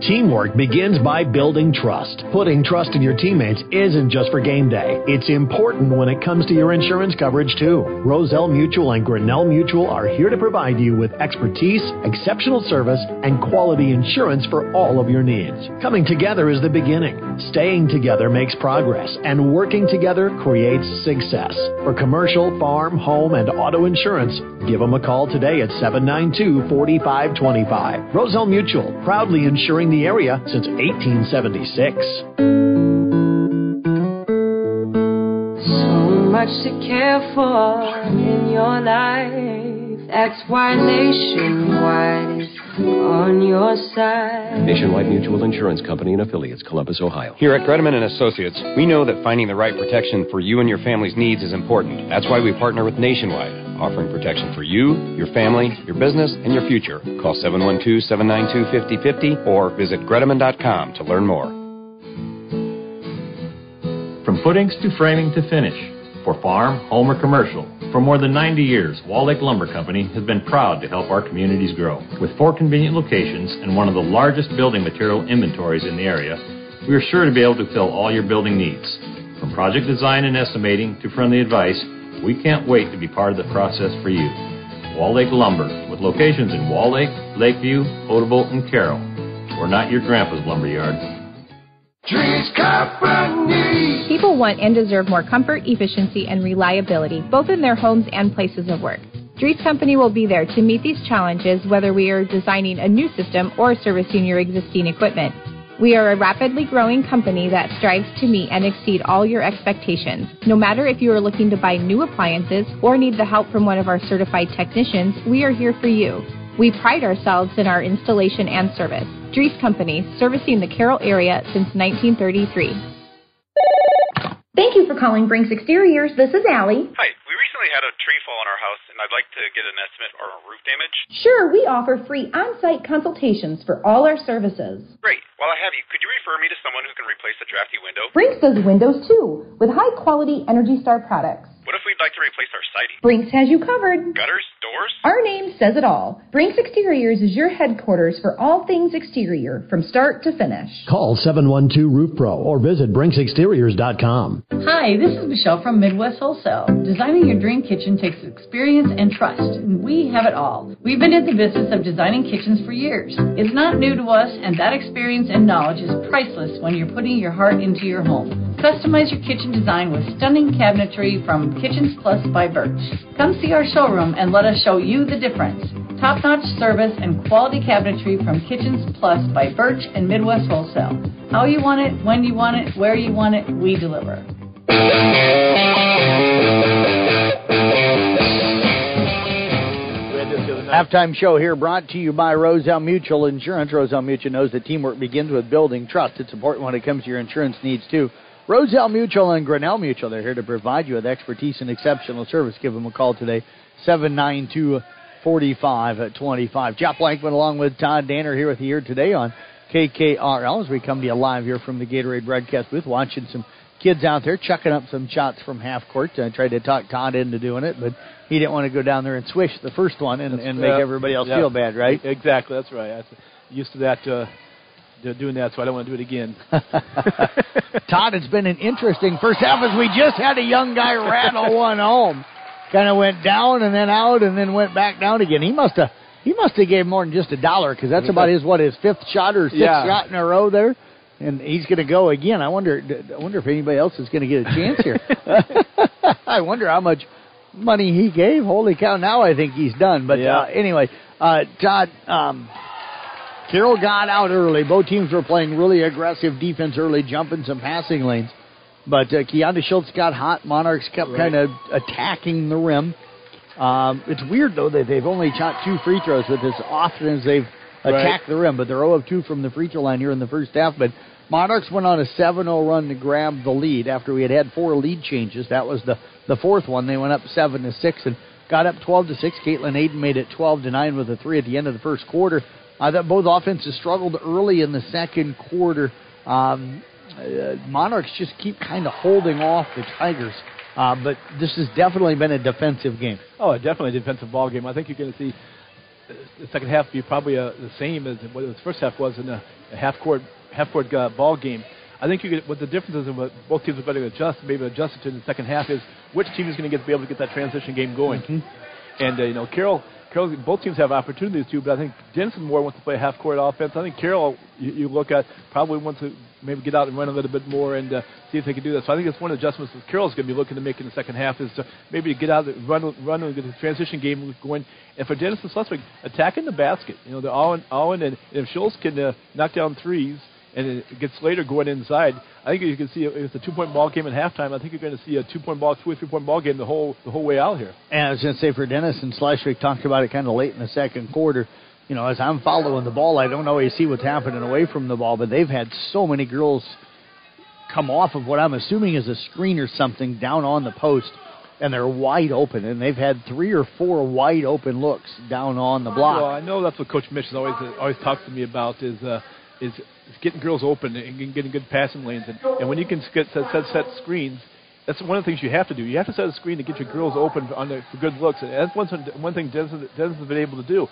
Teamwork begins by building trust. Putting trust in your teammates isn't just for game day. It's important when it comes to your insurance coverage too. Roselle Mutual and Grinnell Mutual are here to provide you with expertise, exceptional service, and quality insurance for all of your needs. Coming together is the beginning. Staying together makes progress, and working together creates success. For commercial, farm, home, and auto insurance, give them a call today at 792 4525. Roselle Mutual, proudly insured insuring the area since 1876. So much to care for in your life. That's why Nationwide is on your side. Nationwide Mutual Insurance Company and affiliates, Columbus, Ohio. Here at Gredeman and Associates, we know that finding the right protection for you and your family's needs is important. That's why we partner with Nationwide offering protection for you, your family, your business, and your future. Call 712 792 5050 or visit Gredeman.com to learn more. From footings to framing to finish, for farm, home, or commercial, for more than 90 years, Wall Lake Lumber Company has been proud to help our communities grow. With four convenient locations and one of the largest building material inventories in the area, we are sure to be able to fill all your building needs. From project design and estimating to friendly advice, we can't wait to be part of the process for you. Wall Lake Lumber, with locations in Wall Lake, Lakeview, Odebolt, and Carroll. We're not your grandpa's lumberyard. Dries Company. People want and deserve more comfort, efficiency, and reliability, both in their homes and places of work. Dries Company will be there to meet these challenges whether we are designing a new system or servicing your existing equipment. We are a rapidly growing company that strives to meet and exceed all your expectations. No matter if you are looking to buy new appliances or need the help from one of our certified technicians, we are here for you. We pride ourselves in our installation and service. Dries Company, servicing the Carroll area since 1933. Thank you for calling Brinks Exteriors. This is Allie. Hi. We recently recently had a tree fall in our house, and I'd like to get an estimate for roof damage. Sure, we offer free on site consultations for all our services. Great. While I have you, could you refer me to someone who can replace the drafty window? Brinks does windows too, with high quality Energy Star products. What if we'd like to replace our siding? Brinks has you covered. Gutters? Doors? Our name says it all. Brinks Exteriors is your headquarters for all things exterior, from start to finish. Call 712 Roof Pro or visit BrinksExteriors.com. Hi, this is Michelle from Midwest Wholesale. Designing your dream kitchen takes experience and trust, and we have it all. We've been in the business of designing kitchens for years. It's not new to us, and that experience and knowledge is priceless when you're putting your heart into your home. Customize your kitchen design with stunning cabinetry from Kitchens Plus by Birch. Come see our showroom and let us show you the difference. Top notch service and quality cabinetry from Kitchens Plus by Birch and Midwest Wholesale. How you want it, when you want it, where you want it, we deliver. Halftime show here brought to you by Roselle Mutual Insurance. Roselle Mutual knows that teamwork begins with building trust. It's important when it comes to your insurance needs, too. Roselle Mutual and Grinnell Mutual, they're here to provide you with expertise and exceptional service. Give them a call today, 792 45 25. Jeff Blankman along with Todd Danner here with you here today on KKRL as we come to you live here from the Gatorade broadcast booth, watching some kids out there chucking up some shots from half court. I tried to talk Todd into doing it, but he didn't want to go down there and swish the first one and, and make Uh, everybody else yeah. feel bad, right? Exactly, that's right. I'm used to that, uh, doing that, so I don't want to do it again. (laughs) Todd, it's been an interesting first half as we just had a young guy (laughs) rattle one home. Kind of went down and then out and then went back down again. He must have he must have gave more than just a dollar because that's about his what his fifth shot or sixth Yeah. shot in a row there, and he's going to go again. I wonder I wonder if anybody else is going to get a chance here. (laughs) I wonder how much money he gave. Holy cow! Now I think he's done. But Yeah. uh, anyway, uh, Todd. Um, Carroll got out early. Both teams were playing really aggressive defense early, jumping some passing lanes. But uh, Kiana Schultz got hot. Monarchs kept Right. kind of attacking the rim. Um, it's weird though that they've only shot two free throws with as often as they've Right. attacked the rim. But they're 0 of 2 from the free throw line here in the first half. But Monarchs went on a 7-0 run to grab the lead after we had had four lead changes. That was the the fourth one. They went up seven to six and got up 12 to six. Caitlin Aiden made it 12 to nine with a three at the end of the first quarter. I thought both offenses struggled early in the second quarter. Um, uh, Monarchs just keep kind of holding off the Tigers. Uh, but this has definitely been a defensive game. Oh, definitely a defensive ball game. I think you're going to see uh, the second half be probably uh, the same as what the first half was in a, a half court half court uh, ball game. I think you get what the difference is and what both teams are going to adjust, maybe adjust it to in the second half is which team is going to get be able to get that transition game going. And uh, you know, Carroll, both teams have opportunities to, but I think Denison more wants to play half court offense. I think Carroll, you, you look at probably wants to maybe get out and run a little bit more and uh, see if they can do that. So I think that's one of the adjustments that Carroll's going to be looking to make in the second half is to maybe get out, run, run, and get the transition game going. And for Denison Schleswig, attacking the basket. You know, they're all in, all in and if Schultz can uh, knock down threes and it gets later going inside, I think you can see it's a two-point ball game at halftime. I think you're going to see a two-point ball, two or three-point ball game the whole the whole way out here. And I was going to say for Denison Schleswig talked about it kind of late in the second quarter. You know, as I'm following the ball, I don't always see what's happening away from the ball, but they've had so many girls come off of what I'm assuming is a screen or something down on the post, and they're wide open. And they've had three or four wide open looks down on the block. Well, I know that's what Coach Mitch has always always talks to me about is uh, is is getting girls open and getting good passing lanes. And, and when you can get set, set set screens, that's one of the things you have to do. You have to set a screen to get your girls open on the, for good looks. And that's one one thing Denison, Denison's been able to do.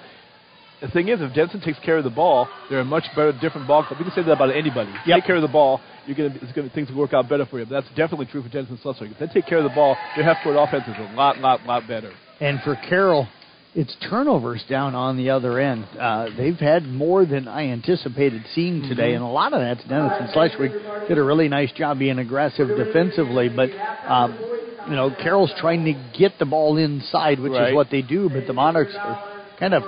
The thing is, if Denson takes care of the ball, they're a much better, different ball club. We can say that about anybody. If you Take care of the ball, you're gonna, it's gonna, things will work out better for you. But that's definitely true for Denison Schleswig. If they take care of the ball, their half-court offense is a lot, lot, lot better. And for Carroll, it's turnovers down on the other end. Uh, they've had more than I anticipated seeing today, Mhm. and a lot of that's Denison Schleswig did a really nice job being aggressive defensively. But um, you know, Carroll's trying to get the ball inside, which Right. is what they do. But the Monarchs are kind of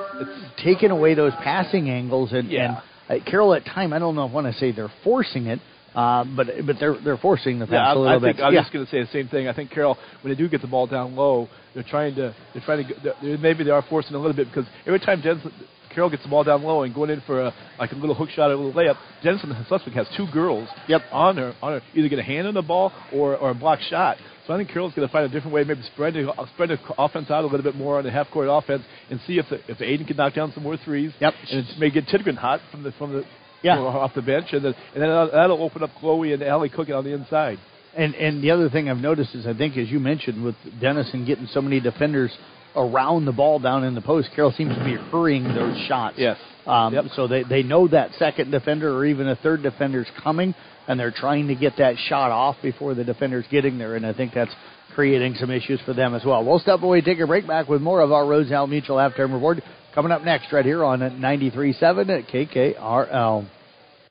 taking away those passing angles, and, Yeah. and uh, Carroll at time I don't know if I want to say they're forcing it. Uh, but but they're they're forcing the pass Yeah, a little I, I think bit. I was yeah. just going to say the same thing. I think Carroll, when they do get the ball down low, they're trying to they're trying to they're, maybe they are forcing a little bit because every time Denson, Carroll gets the ball down low and going in for a, like a little hook shot or a little layup, Denison Schleswig has two girls yep. on her, on her, either get a hand on the ball or, or a block shot. So I think Carroll's going to find a different way, maybe spread the, spread the offense out a little bit more on the half court offense, and see if the, if Aiden can knock down some more threes. Yep. And it may get Tidgren hot from the from the yeah. off the bench, and then and then that'll, that'll open up Chloe and Allie Cook on the inside. And and the other thing I've noticed is I think as you mentioned with Denison getting so many defenders around the ball down in the post, Carroll seems to be hurrying those shots. Yes. Um, Yep. So they they know that second defender or even a third defender is coming, and they're trying to get that shot off before the defender's getting there. And I think that's creating some issues for them as well. We'll step away, take a break, back with more of our Roselle Mutual halftime report coming up next right here on 93.7 at KKRL.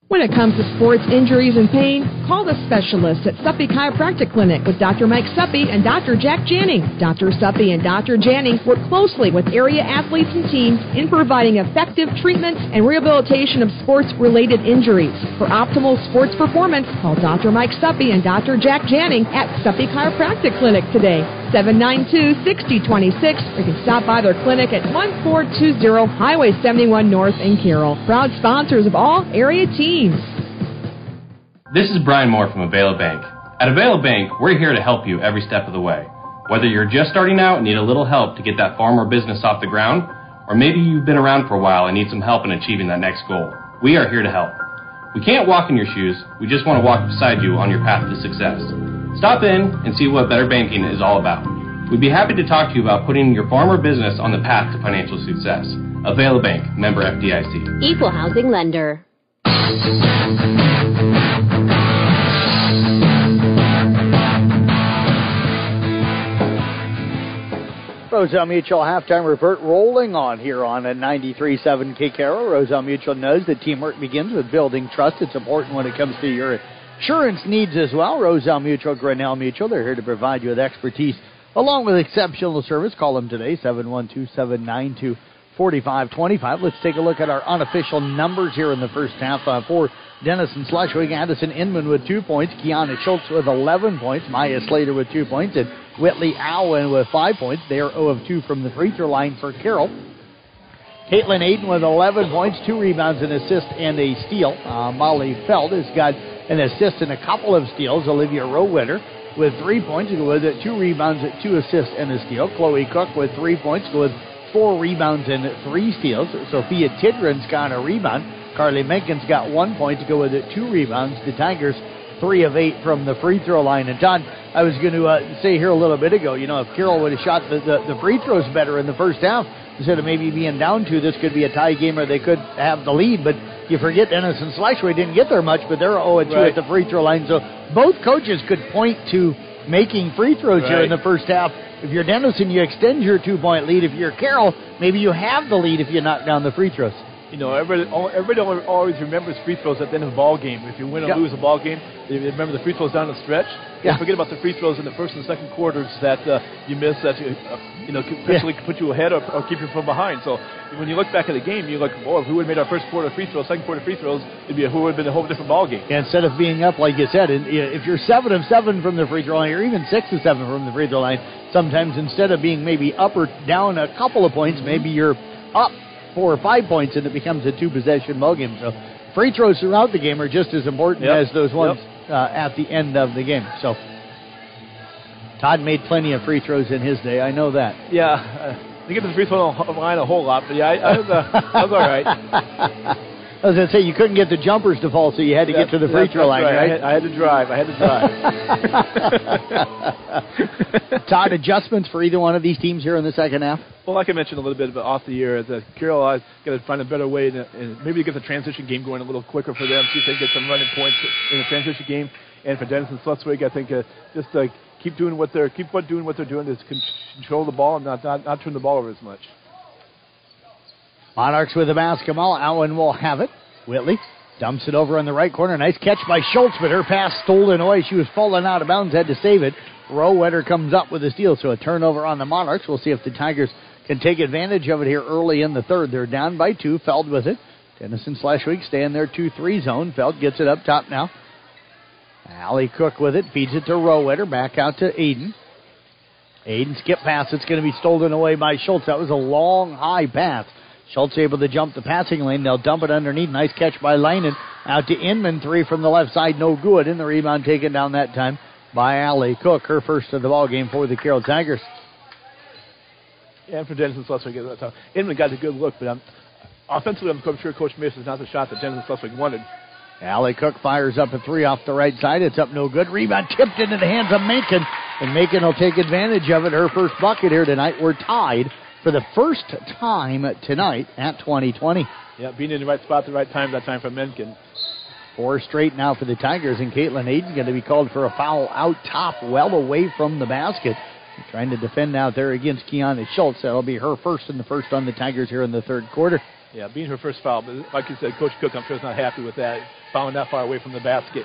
When it comes to sports injuries and pain, call the specialists at Suppy Chiropractic Clinic with Dr. Mike Suppy and Dr. Jack Janning. Dr. Suppy and Dr. Janning work closely with area athletes and teams in providing effective treatments and rehabilitation of sports-related injuries. For optimal sports performance, call Dr. Mike Suppy and Dr. Jack Janning at Suppy Chiropractic Clinic today. 792-6026 or you can stop by their clinic at 1420 Highway 71 North in Carroll. Proud sponsors of all area teams. This is Brian Moore from Avila Bank. At Avila Bank, we're here to help you every step of the way. Whether you're just starting out and need a little help to get that farm or business off the ground, or maybe you've been around for a while and need some help in achieving that next goal, we are here to help. We can't walk in your shoes, we just want to walk beside you on your path to success. Stop in and see what better banking is all about. We'd be happy to talk to you about putting your farm or business on the path to financial success. Avila Bank, member FDIC. Equal housing lender. Roselle Mutual halftime report rolling on here on a 93.7 KKRL. Roselle Mutual knows that teamwork begins with building trust. It's important when it comes to your insurance needs as well. Roselle Mutual, Grinnell Mutual, they're here to provide you with expertise along with exceptional service. Call them today, 712-792-4525. Let's take a look at our unofficial numbers here in the first half uh, for Denison Schleswig. Addison Inman with two points. Kiana Schultz with 11 points. Maya Slater with two points. And Whitley Allen with five points. They are 0 of 2 from the free throw line for Carroll. Caitlin Aiden with 11 points, two rebounds, an assist, and a steal. Uh, Molly Feld has got an assist and a couple of steals. Olivia Rowetter with three points, go with it, two rebounds, two assists, and a steal. Chloe Cook with three points, go with four rebounds and three steals. Sophia Tidgren's got a rebound. Carly Menken's got one point to go with it, two rebounds. The Tigers three of eight from the free throw line. And Todd, I was going to uh, say here a little bit ago, you know, if Carroll would have shot the, the, the free throws better in the first half, instead of maybe being down two, this could be a tie game or they could have the lead. But you forget Denison Schleswig didn't get there much, but they're 0 2 Right. at the free throw line. So both coaches could point to making free throws here in the first half. If you're Denison, you extend your two point lead. If you're Carroll, maybe you have the lead if you knock down the free throws. You know, everybody, everybody always remembers free throws at the end of a ball game. If you win or Yeah. lose a ball game, they remember the free throws down the stretch. Yeah. forget about the free throws in the first and second quarters that uh, you miss that you, uh, you know could potentially put you ahead or, or keep you from behind. So when you look back at the game, you look, boy, if we would have made our first quarter free throws, second quarter free throws, it'd be a, who would have been a whole different ball game. Yeah, instead of being up, like you said, and, if you're seven of seven from the free throw line, or even six of seven from the free throw line, sometimes instead of being maybe up or down a couple of points, maybe you're up four or five points, and it becomes a two possession ball game. So free throws throughout the game are just as important Yep. as those ones uh, at the end of the game. So Todd made plenty of free throws in his day. I know that. Yeah, uh, they get the free throw line a whole lot, but yeah, I, I, was, uh, I was all right. (laughs) I was going to say you couldn't get the jumpers to fall, so you had to get to the free throw line, right. right? I had, I had to drive. I had to drive. (laughs) Todd, adjustments for either one of these teams here in the second half? Well, like I mentioned a little bit about off the year, that Carroll has got to find a better way, to, and maybe get the transition game going a little quicker for them. See if they can get some running points in the transition game. And for Denison Schleswig, I think uh, just uh, keep doing what they're keep doing what they're doing is control the ball and not, not not turn the ball over as much. Monarchs with the basketball. Allen will have it. Whitley dumps it over in the right corner. Nice catch by Schultz, but her pass stolen away. She was falling out of bounds, had to save it. Rowetter comes up with a steal, so a turnover on the Monarchs. We'll see if the Tigers can take advantage of it here early in the third. They're down by two. Feld with it. Denison week stay in their 2-3 zone. Feld gets it up top now. Allie Cook with it, feeds it to Rowetter, back out to Aiden. Aiden skip pass. It's going to be stolen away by Schultz. That was a long, high pass. Schultz able to jump the passing lane. They'll dump it underneath. Nice catch by Linen. Out to Inman. Three from the left side. No good. In the rebound taken down that time by Allie Cook. Her first of the ball game for the Carroll Tigers. And for Denison Schleswig at that time. Inman got a good look, but I'm, offensively, I'm sure Coach Miss is not the shot that Denison Schleswig wanted. Allie Cook fires up a three off the right side. It's up no good. Rebound tipped into the hands of Macon. And Macon will take advantage of it. Her first bucket here tonight. We're tied for the first time tonight at 2020. Yeah, being in the right spot at the right time that time for Menken. Four straight now for the Tigers, and Caitlin Aiden going to be called for a foul out top, well away from the basket. Trying to defend out there against Kiana Schultz. That'll be her first and the first on the Tigers here in the third quarter. Yeah, being her first foul, but like you said, Coach Cook, I'm sure is not happy with that, fouling that far away from the basket.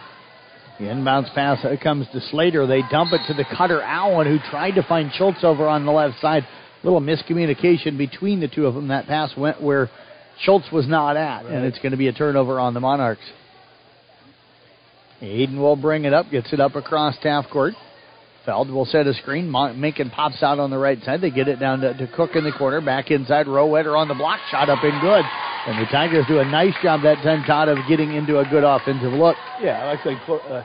The inbounds pass comes to Slater. They dump it to the cutter Allen, who tried to find Schultz over on the left side. Little miscommunication between the two of them. That pass went where Schultz was not at, right. and it's going to be a turnover on the Monarchs. Aiden will bring it up, gets it up across half court. Feld will set a screen. Macon pops out on the right side. They get it down to, to Cook in the corner. Back inside. Rowetter on the block. Shot up and good. And the Tigers do a nice job that time, Todd, of getting into a good offensive look. Yeah, like I said, uh,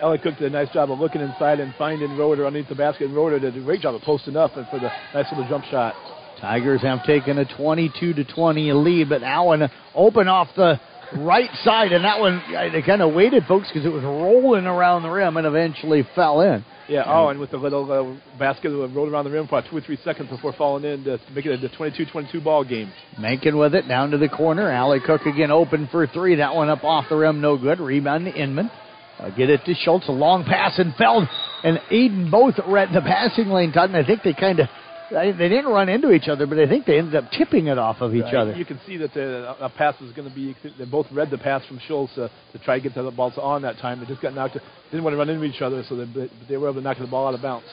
Ellie Cook did a nice job of looking inside and finding Rowetter underneath the basket. And Rowetter did a great job of posting up and for the nice little jump shot. Tigers have taken a 22 to 20 lead, but Allen open off the right side, and that one they kind of waited, folks, because it was rolling around the rim and eventually fell in. Yeah. Oh, and with the little uh, basket that rolled around the rim for two or three seconds before falling in to make it a 22-22 ball game. Macon with it down to the corner. Allie Cook again open for three. That one up off the rim, no good. Rebound to Inman. Uh, get it to Schultz. A long pass and Feld and Aiden both read the passing lane. Todd, I think they kind of they didn't run into each other, but I think they ended up tipping it off of each right. other. You can see that the a pass was going to be. They both read the pass from Schultz uh, to try to get the ball on that time. They just got knocked. Didn't want to run into each other, so they, they were able to knock the ball out of bounds.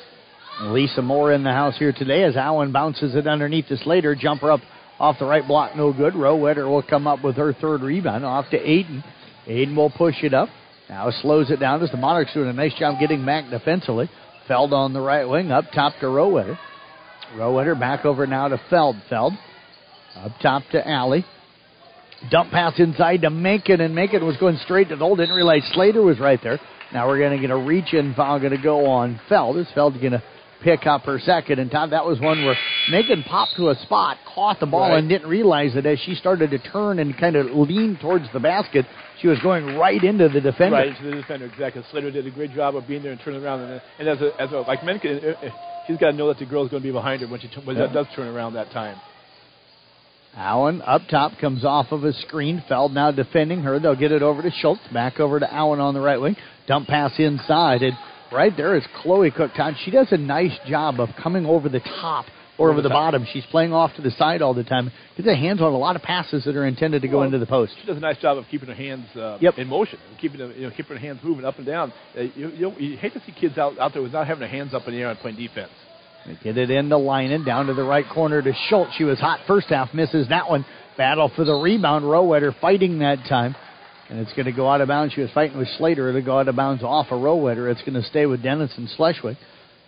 Lisa Moore in the house here today as Allen bounces it underneath the Slater. Jumper up off the right block, no good. Rowetter will come up with her third rebound off to Aiden. Aiden will push it up. Now slows it down as the Monarchs doing a nice job getting back defensively. Feld on the right wing, up top to Rowetter. Rowetter back over now to Feld. Feld up top to Allie. Dump pass inside to Macon, and Macon was going straight to the hole. Didn't realize Slater was right there. Now we're going to get a reach in foul going to go on Feld. Is Feld going to pick up her second? And Todd, that was one where Macon popped to a spot, caught the ball, right. and didn't realize that as she started to turn and kind of lean towards the basket, she was going right into the defender. Right into the defender, exactly. Slater did a great job of being there and turning around. And, and as a, as a, like Macon, uh, uh, she's got to know that the girl's going to be behind her when she when yeah. that does turn around that time. Allen up top comes off of a screen. Feld now defending her. They'll get it over to Schultz. Back over to Allen on the right wing. Dump pass inside. And right there is Chloe Cook. She does a nice job of coming over the top or over the, the bottom. She's playing off to the side all the time. Gets her hands on a lot of passes that are intended to go into the post. She does a nice job of keeping her hands uh, yep. in motion, keeping them, you know, keeping her hands moving up and down. Uh, you, you, know, you hate to see kids out, out there without having their hands up in the air and playing defense. They get it into Linen, down to the right corner to Schultz. She was hot first half, misses that one. Battle for the rebound. Rowetter fighting that time. And it's going to go out of bounds. She was fighting with Slater. It'll go out of bounds off a of Rowetter. It's going to stay with Denison Schleswig.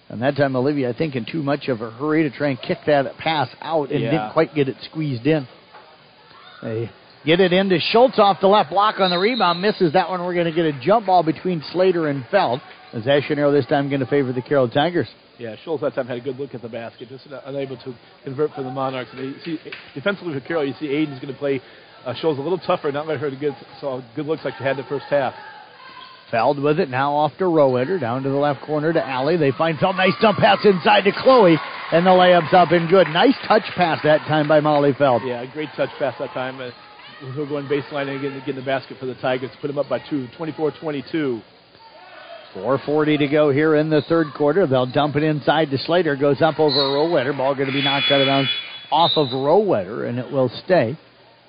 And that time, Olivia, I think, in too much of a hurry to try and kick that pass out and yeah. didn't quite get it squeezed in. They get it into Schultz off the left block on the rebound. Misses that one. We're going to get a jump ball between Slater and Feld. As Eschanero this time going to favor the Carroll Tigers. Yeah, Schultz that time had a good look at the basket, just unable to convert for the Monarchs. And you see, defensively for Carroll, you see Aiden's going to play uh, Schultz a little tougher, not let her to get so good looks like she had the first half. Feld with it now off to Rowetter, down to the left corner to Allie. They find Feld, nice dump pass inside to Chloe, and the layup's up and good. Nice touch pass that time by Molly Feld. Yeah, a great touch pass that time. Uh, we're going baseline and getting, getting the basket for the Tigers. Put them up by two, 24-22. 4.40 to go here in the third quarter. They'll dump it inside to Slater. Goes up over Rowetter. Ball going to be knocked out of bounds off of Rowetter, and it will stay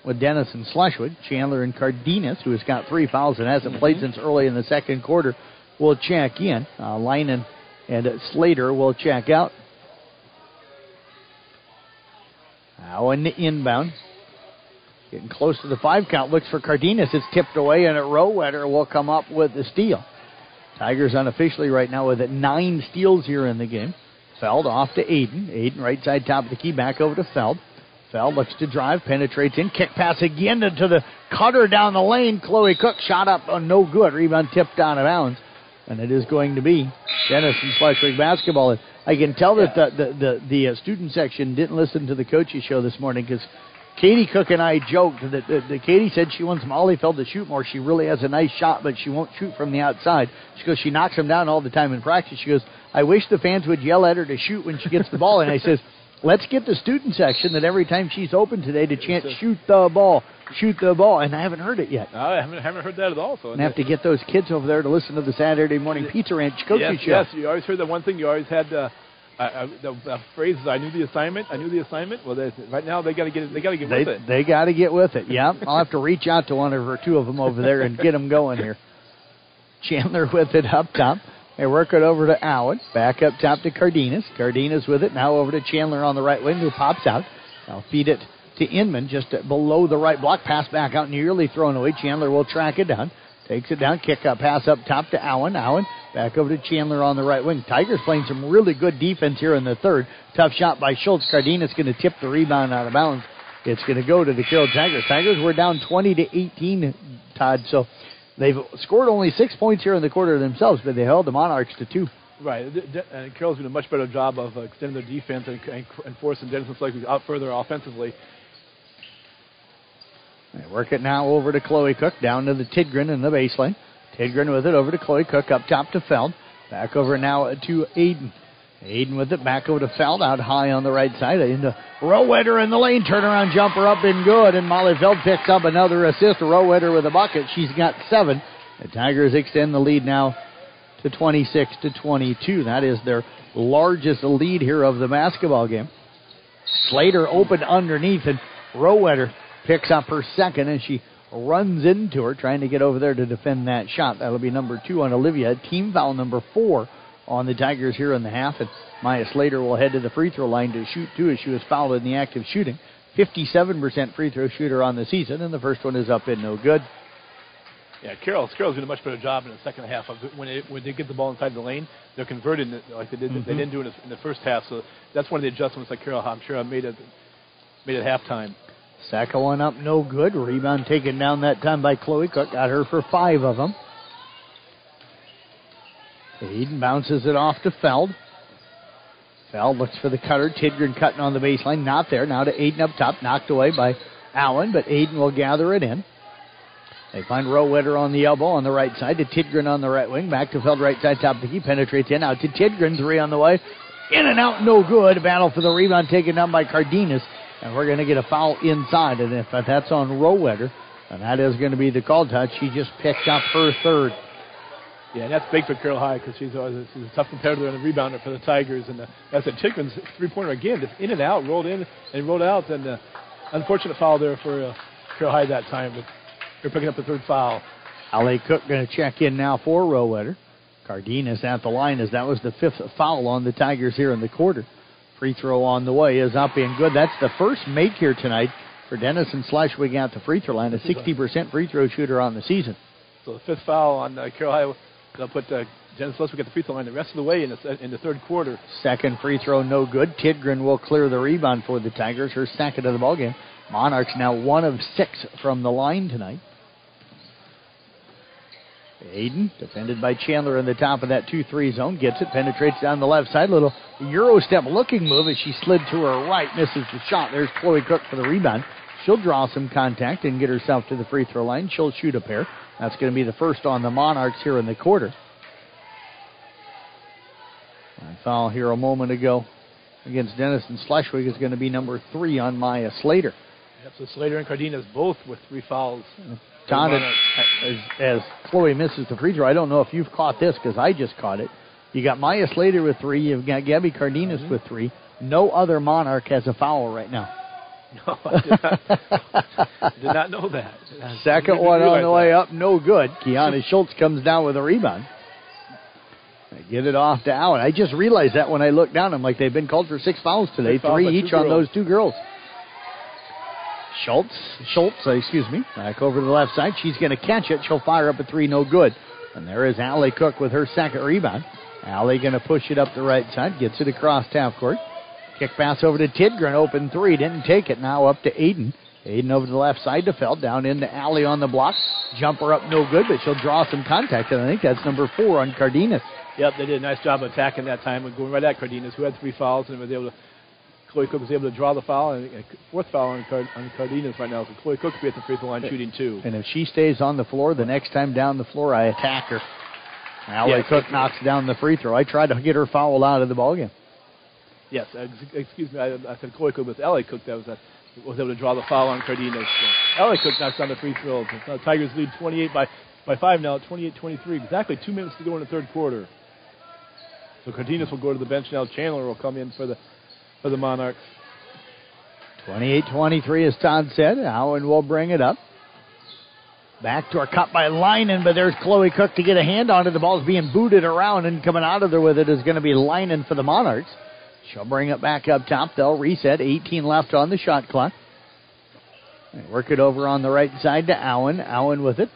with Denison Schleswig. Chandler and Cardenas, who has got three fouls and hasn't mm-hmm. played since early in the second quarter, will check in. Uh, Linen and Slater will check out. Now in the inbound. Getting close to the five count. Looks for Cardenas. It's tipped away, and a Rowetter will come up with the steal. Tigers unofficially right now with nine steals here in the game. Feld off to Aiden. Aiden right side top of the key, back over to Feld. Feld looks to drive, penetrates in, kick pass again to the cutter down the lane. Chloe Cook shot up, oh, no good. Rebound tipped out of bounds. And it is going to be Denison Schleswig basketball. I can tell that the, the, the, the uh, student section didn't listen to the coaches show this morning because Katie Cook and I joked that, that, that Katie said she wants Molly Feld to shoot more. She really has a nice shot, but she won't shoot from the outside. She goes, she knocks them down all the time in practice. She goes, I wish the fans would yell at her to shoot when she gets the ball. And I says, let's get the student section that every time she's open today to chant, shoot the ball, shoot the ball. And I haven't heard it yet. I haven't, haven't heard that at all. So And have to get those kids over there to listen to the Saturday morning Pizza Ranch coaching yes, show. Yes, you always heard that one thing. You always had uh, uh, uh, the, the phrase is, "I knew the assignment. I knew the assignment." Well, they, right now they got to get. They got to get They, with it. they got to get with it. Yeah, (laughs) I'll have to reach out to one of or two of them over there and get them going here. Chandler with it up top. They work it over to Allen. Back up top to Cardenas. Cardenas with it. Now over to Chandler on the right wing who pops out. Now feed it to Inman just below the right block. Pass back out nearly thrown away. Chandler will track it down. Takes it down. Kick up pass up top to Allen. Allen back over to Chandler on the right wing. Tigers playing some really good defense here in the third. Tough shot by Schultz. Cardenas going to tip the rebound out of bounds. It's going to go to the Carroll Tigers. Tigers were down 20 to 18, Todd. So they've scored only six points here in the quarter themselves, but they held the Monarchs to two. Right, and Carroll's doing a much better job of extending their defense and, and, and forcing Denison Schleswig out further offensively. They work it now over to Chloe Cook, down to the Tidgren in the baseline. Tidgren with it over to Chloe Cook, up top to Feld. Back over now to Aiden. Aiden with it back over to Feld, out high on the right side. Into uh, Rowetter in the lane, turnaround jumper up and good. And Molly Feld picks up another assist. Rowetter with a bucket. She's got seven. The Tigers extend the lead now to 26 to 22. That is their largest lead here of the basketball game. Slater opened underneath, and Rowetter picks up her second, and she runs into her, trying to get over there to defend that shot. That'll be number two on Olivia. Team foul number four on the Tigers here in the half. And Maya Slater will head to the free throw line to shoot two as she was fouled in the act of shooting. 57% free throw shooter on the season, and the first one is up and no good. Yeah, Carroll's Carroll's doing a much better job in the second half of when it, when they get the ball inside the lane, they're converting it like they did Mhm. they didn't do it in the, first half. So that's one of the adjustments that Carroll I'm sure I made it made at halftime. Second one up, no good. Rebound taken down that time by Chloe Cook. Got her for five of them. Aiden bounces it off to Feld. Feld looks for the cutter. Tidgren cutting on the baseline. Not there. Now to Aiden up top. Knocked away by Allen, but Aiden will gather it in. They find Rowetter on the elbow on the right side to Tidgren on the right wing. Back to Feld right side top. He penetrates in. Out to Tidgren. Three on the way. In and out. No good. Battle for the rebound taken down by Cardenas. And we're going to get a foul inside. And if that's on Rowetter, and that is going to be the call touch. She just picked up her third. Yeah, and that's big for Carroll High because she's, always- she's a tough competitor and a rebounder for the Tigers. And uh, that's a Tidgren's three pointer again, just in and out, rolled in and rolled out. And uh, unfortunate foul there for uh, Carroll High that time, but they're picking up the third foul. Allie Cook going to check in now for Rowetter. Cardenas at the line as that was the fifth foul on the Tigers here in the quarter. Free throw on the way is up and good. That's the first make here tonight for Denison Schleswig at the free throw line, a 60% free throw shooter on the season. So the fifth foul on uh, Carroll High, they'll put uh, Denison Schleswig at the free throw line the rest of the way in the, in the third quarter. Second free throw, no good. Tidgren will clear the rebound for the Tigers, her second of the ballgame. Monarchs now one of six from the line tonight. Aiden, defended by Chandler in the top of that 2 3 zone, gets it, penetrates down the left side. Little Euro step looking move as she slid to her right, misses the shot. There's Chloe Cook for the rebound. She'll draw some contact and get herself to the free throw line. She'll shoot a pair. That's going to be the first on the Monarchs here in the quarter. I foul here a moment ago against Denison Schleswig is going to be number three on Maya Slater. Yep, so Slater and Cardenas both with three fouls. For as, as Chloe misses the free throw, I don't know if you've caught this because I just caught it. You got Maya Slater with three. You've got Gabby Cardenas mm-hmm. with three. No other Monarch has a foul right now. (laughs) No, I did not, (laughs) did not know that. Second one on the way up, no good. Kiana (laughs) Schultz comes down with a rebound. They Get it off to Allen. I just realized that when I looked down. I'm like, they've been called for six fouls today, Six three each on girls. those two girls. Schultz, Schultz, uh, excuse me, back over to the left side. She's going to catch it. She'll fire up a three, no good. And there is Allie Cook with her second rebound. Allie going to push it up the right side, gets it across half court. Kick pass over to Tidgren, open three, didn't take it. Now up to Aiden. Aiden over to the left side to Feld, down into Allie on the block. Jumper up no good, but she'll draw some contact, and I think that's number four on Cardenas. Yep, they did a nice job attacking that time and going right at Cardenas, who had three fouls and was able to. Chloe Cook was able to draw the foul and fourth foul on, Card, on Cardenas right now. So Chloe Cook will be at the free throw line shooting two. And if she stays on the floor, the next time down the floor, I attack her. Allie Yeah, Cook knocks down the free throw. I tried to get her fouled out of the ballgame. Yes, ex- excuse me, I, I said Chloe Cook, but Allie Cook that was, uh, was able to draw the foul on Cardenas. So Allie Cook knocks down the free throws. So Tigers lead 28 by, by five now, 28-23. Exactly two minutes to go in the third quarter. So Cardenas will go to the bench now. Chandler will come in for the for the Monarchs. 28-23, as Todd said. Allen will bring it up. Back to our cut by Linen, but there's Chloe Cook to get a hand on it. The ball's being booted around, and coming out of there with it is going to be Linen for the Monarchs. She'll bring it back up top. They'll reset. 18 left on the shot clock. Work it over on the right side to Allen. Allen with it.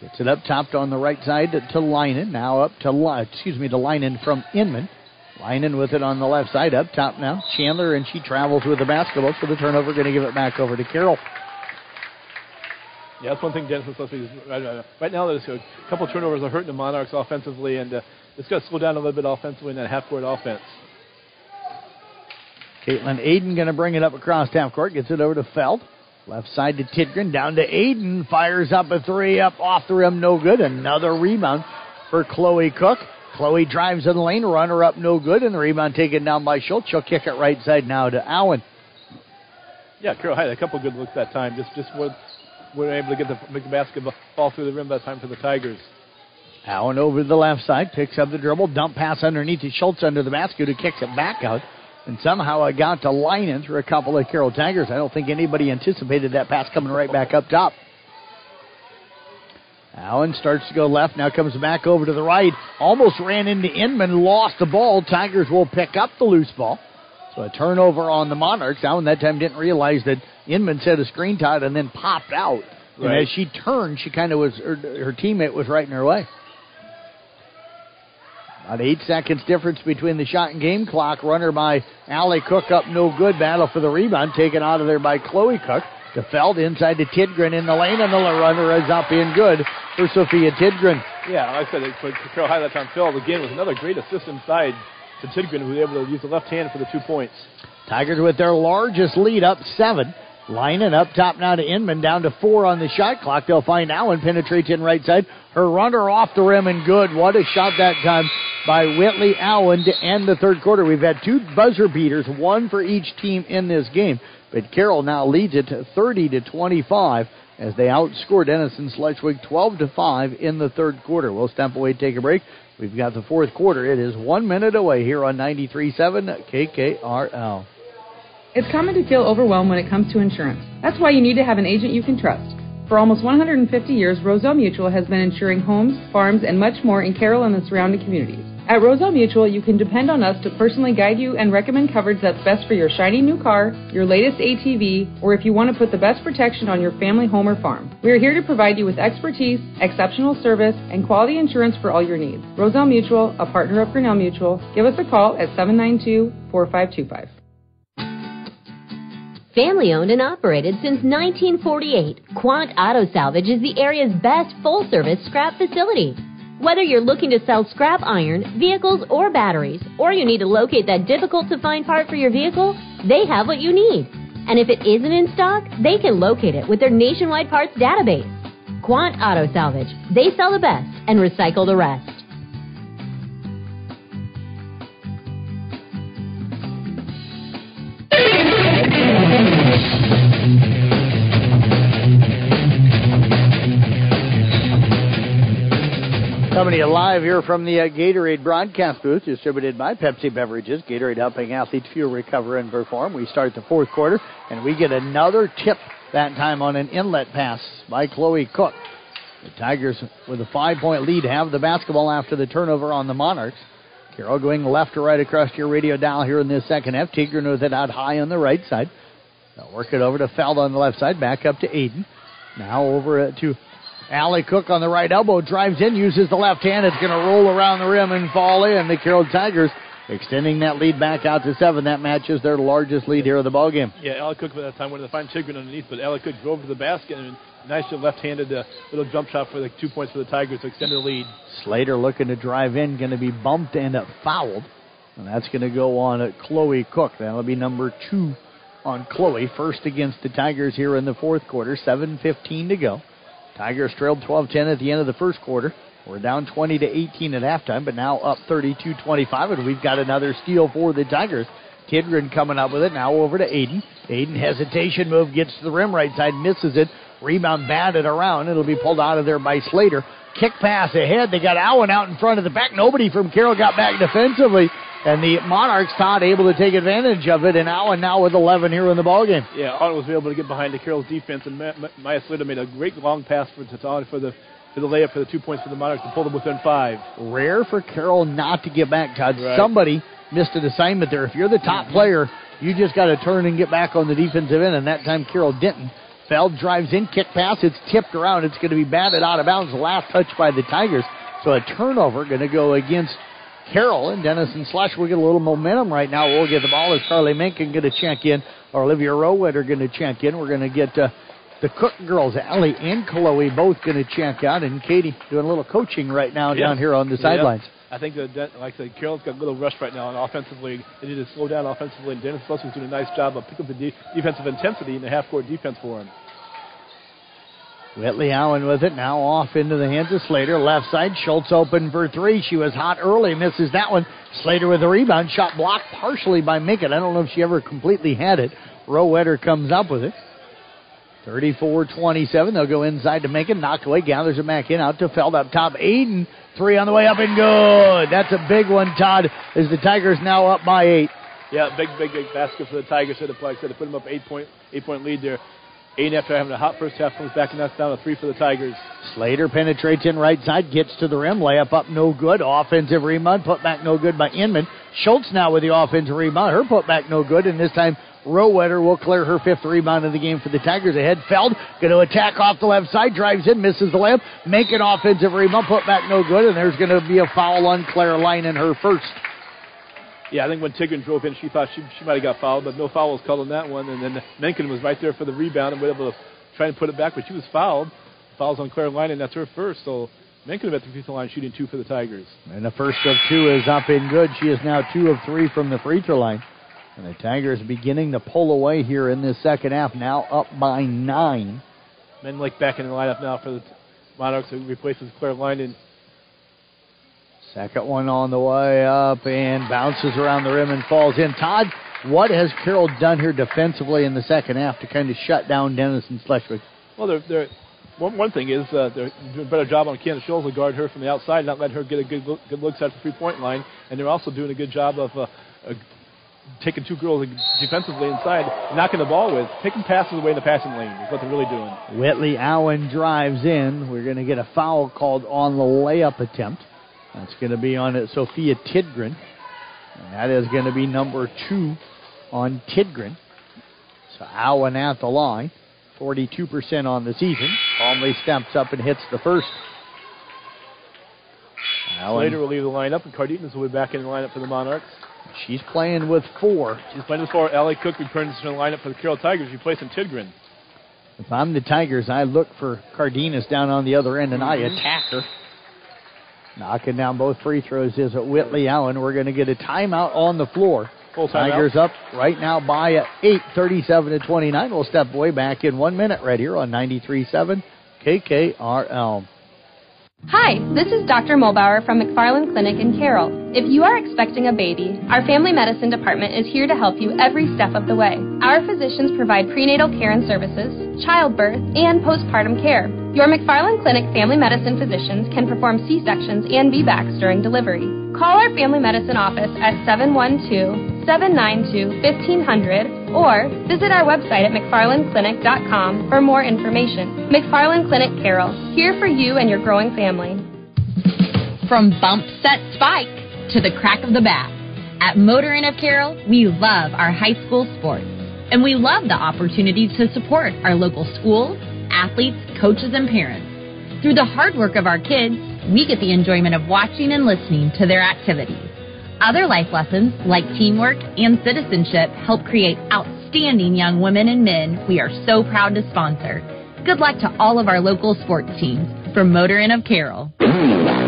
Gets it up topped on the right side to, Linen. Now up to excuse me to Linen from Inman. Linen with it on the left side up top now. Chandler and she travels with the basketball, so the turnover going to give it back over to Carroll. Yeah, that's one thing Denison supposed to be. Right now, there's a couple turnovers are hurting the Monarchs offensively, and uh, it's got to slow down a little bit offensively in that half-court offense. Caitlin Aiden going to bring it up across half court. Gets it over to Feld. Left side to Tidgren. Down to Aiden. Fires up a three. Up off the rim. No good. Another rebound for Chloe Cook. Chloe drives in the lane. Runner up. No good. And the rebound taken down by Schultz. She'll kick it right side now to Allen. Yeah, Carroll had a couple good looks that time. Just just weren't, weren't able to get the make the basketball fall through the rim that time for the Tigers. Allen over to the left side. Picks up the dribble. Dump pass underneath to Schultz under the basket who kicks it back out. And somehow it got to Linen through a couple of Carroll Tigers. I don't think anybody anticipated that pass coming right back up top. Allen starts to go left, now comes back over to the right. Almost ran into Inman, lost the ball. Tigers will pick up the loose ball. So a turnover on the Monarchs. Allen that time didn't realize that Inman set a screen tight and then popped out. And as she turned, she kind of was, her, her teammate was right in her way. About eight seconds difference between the shot and game clock. Runner by Allie Cook up no good. Battle for the rebound. Taken out of there by Chloe Cook. To Feld inside to Tidgren in the lane, and the runner is up in good for Sophia Tidgren. Yeah, like I said, it- Carroll had that time. Phil again with another great assist inside to Tidgren, who was able to use the left hand for the two points. Tigers with their largest lead up seven. Lining up top now to Inman, down to four on the shot clock. They'll find Allen penetrates in right side. Her runner off the rim and good. What a shot that time by Whitley Allen to end the third quarter. We've had two buzzer beaters, one for each team in this game. But Carroll now leads it to 30 to 25 as they outscore Denison Schleswig 12 to 5 in the third quarter. We'll step away, take a break. We've got the fourth quarter. It is one minute away here on 93.7 KKRL. It's common to feel overwhelmed when it comes to insurance. That's why you need to have an agent you can trust. For almost 150 years, Roselle Mutual has been insuring homes, farms, and much more in Carroll and the surrounding communities. At Roselle Mutual, you can depend on us to personally guide you and recommend coverage that's best for your shiny new car, your latest ATV, or if you want to put the best protection on your family home or farm. We are here to provide you with expertise, exceptional service, and quality insurance for all your needs. Roselle Mutual, a partner of Grinnell Mutual, give us a call at 792 4525. Family owned and operated since 1948, Quant Auto Salvage is the area's best full service scrap facility. Whether you're looking to sell scrap iron, vehicles, or batteries, or you need to locate that difficult to find part for your vehicle, they have what you need. And if it isn't in stock, they can locate it with their nationwide parts database. Quant Auto Salvage. They sell the best and recycle the rest. Coming to you live here from the uh, Gatorade broadcast booth, distributed by Pepsi Beverages. Gatorade helping athletes fuel, recover, and perform. We start the fourth quarter, and we get another tip that time on an inlet pass by Chloe Cook. The Tigers, with a five-point lead, have the basketball after the turnover on the Monarchs. Carroll going left to right across your radio dial here in this second half. Tidgren with it out high on the right side. They'll work it over to Feld on the left side, back up to Aiden. Now over to Allie Cook on the right elbow, drives in, uses the left hand. It's going to roll around the rim and fall in. The Carroll Tigers extending that lead back out to seven. That matches their largest lead here of the ball game. Yeah, Allie Cook by that time wanted to find Tidgren underneath, but Allie Cook drove to the basket and nice left-handed uh, little jump shot for the two points for the Tigers to extend the lead. Slater looking to drive in, going to be bumped and fouled. And that's going to go on at Chloe Cook. That'll be number two on Chloe. First against the Tigers here in the fourth quarter. 7.15 to go. Tigers trailed 12 10 at the end of the first quarter. We're down 20 to 18 at halftime, but now up 32 25, and we've got another steal for the Tigers. Tidgren coming up with it. Now over to Aiden. Aiden hesitation move, gets to the rim right side, misses it. Rebound batted around. It'll be pulled out of there by Slater. Kick pass ahead. They got Allen out in front of the back. Nobody from Carroll got back defensively. And the Monarchs not able to take advantage of it, and Allen now with 11 here in the ballgame. Yeah, Allen was able to get behind the Carroll's defense, and Maya Slater made a great long pass for Tatan for the for the layup for the two points for the Monarchs to pull them within five. Rare for Carroll not to get back, Todd. Right. Somebody missed an assignment there. If you're the top mm-hmm. player, you just got to turn and get back on the defensive end, and that time Carroll didn't. Feld drives in, kick pass. It's tipped around. It's going to be batted out of bounds. Last touch by the Tigers. So a turnover going to go against Carroll and Denison Schleswig will get a little momentum right now. We'll get the ball as Carly Menken going to check in, or Olivia Rowetter are going to check in. We're going to get uh, the Cook girls, Allie and Chloe, both going to check out, and Katie doing a little coaching right now yep. down here on the sidelines. Yep. I think that, like I said, Carroll's got a little rush right now, and offensively, they need to slow down offensively. And Denison Schleswig is doing a nice job of picking up the de- defensive intensity in the half-court defense for him. Whitley Allen with it now off into the hands of Slater. Left side, Schultz open for three. She was hot early, misses that one. Slater with the rebound, shot blocked partially by Menken. I don't know if she ever completely had it. Rowetter comes up with it. 34 27. They'll go inside to Menken. Knocked away, gathers it back in, out to Feld up top. Aiden, three on the way up and good. That's a big one, Todd, as the Tigers now up by eight. Yeah, big, big, big basket for the Tigers. Said the play, said to put them up eight point, eight point lead there. Aiden, after having a hot first half, comes back and knocks down a three for the Tigers. Slater penetrates in right side, gets to the rim, layup up no good. Offensive rebound, put back no good by Inman. Schultz now with the offensive rebound. Her put back no good, and this time Rowetter will clear her fifth rebound of the game for the Tigers. Ahead, Feld going to attack off the left side, drives in, misses the layup, make an offensive rebound, put back no good, and there's going to be a foul on Claire Linen in her first. Yeah, I think when Tidgren drove in, she thought she, she might have got fouled, but no foul was called on that one. And then Menken was right there for the rebound and was able to try and put it back, but she was fouled. Fouls on Claire Linen, and that's her first. So Menken at the free throw line shooting two for the Tigers. And the first of two is up and good. She is now two of three from the free throw line. And the Tigers beginning to pull away here in this second half, now up by nine. Menlik back in the lineup now for the Monarchs, who replaces Claire Linen. Second one on the way up and bounces around the rim and falls in. Todd, what has Carroll done here defensively in the second half to kind of shut down Denison Schleswig? Well, they're, they're, one, one thing is uh, they're doing a better job on Candace Schultz to guard her from the outside, not let her get a good look, good looks at the three-point line, and they're also doing a good job of uh, uh, taking two girls defensively inside, knocking the ball with, taking passes away in the passing lane is what they're really doing. Whitley Allen drives in. We're going to get a foul called on the layup attempt. That's going to be on it, Sophia Tidgren. And that is going to be number two on Tidgren. So Allen at the line, 42% on the season. Calmly steps up and hits the first. Allen. Later will leave the lineup, and Cardenas will be back in the lineup for the Monarchs. She's playing with four. She's playing with four. Allie Cook returns to the lineup for the Carroll Tigers, replacing Tidgren. If I'm the Tigers, I look for Cardenas down on the other end, and I mm-hmm. attack her. Knocking down both free throws is at Whitley Allen. We're going to get a timeout on the floor. Full Tigers up right now by 8, 37 to 29. We'll step way back in one minute right here on 93.7 KKRL. Hi, this is Dr. Mulbauer from McFarland Clinic in Carroll. If you are expecting a baby, our family medicine department is here to help you every step of the way. Our physicians provide prenatal care and services, childbirth, and postpartum care. Your McFarland Clinic family medicine physicians can perform C-sections and VBACs during delivery. Call our family medicine office at 712 792 1500 or visit our website at McFarlandClinic.com for more information. McFarland Clinic Carroll, here for you and your growing family. From bump set spike to the crack of the bat, at Motor Inn of Carroll, we love our high school sports. And we love the opportunity to support our local schools, athletes, coaches, and parents. Through the hard work of our kids, we get the enjoyment of watching and listening to their activities. Other life lessons, like teamwork and citizenship, help create outstanding young women and men we are so proud to sponsor. Good luck to all of our local sports teams. From Motor Inn of Carroll. (laughs)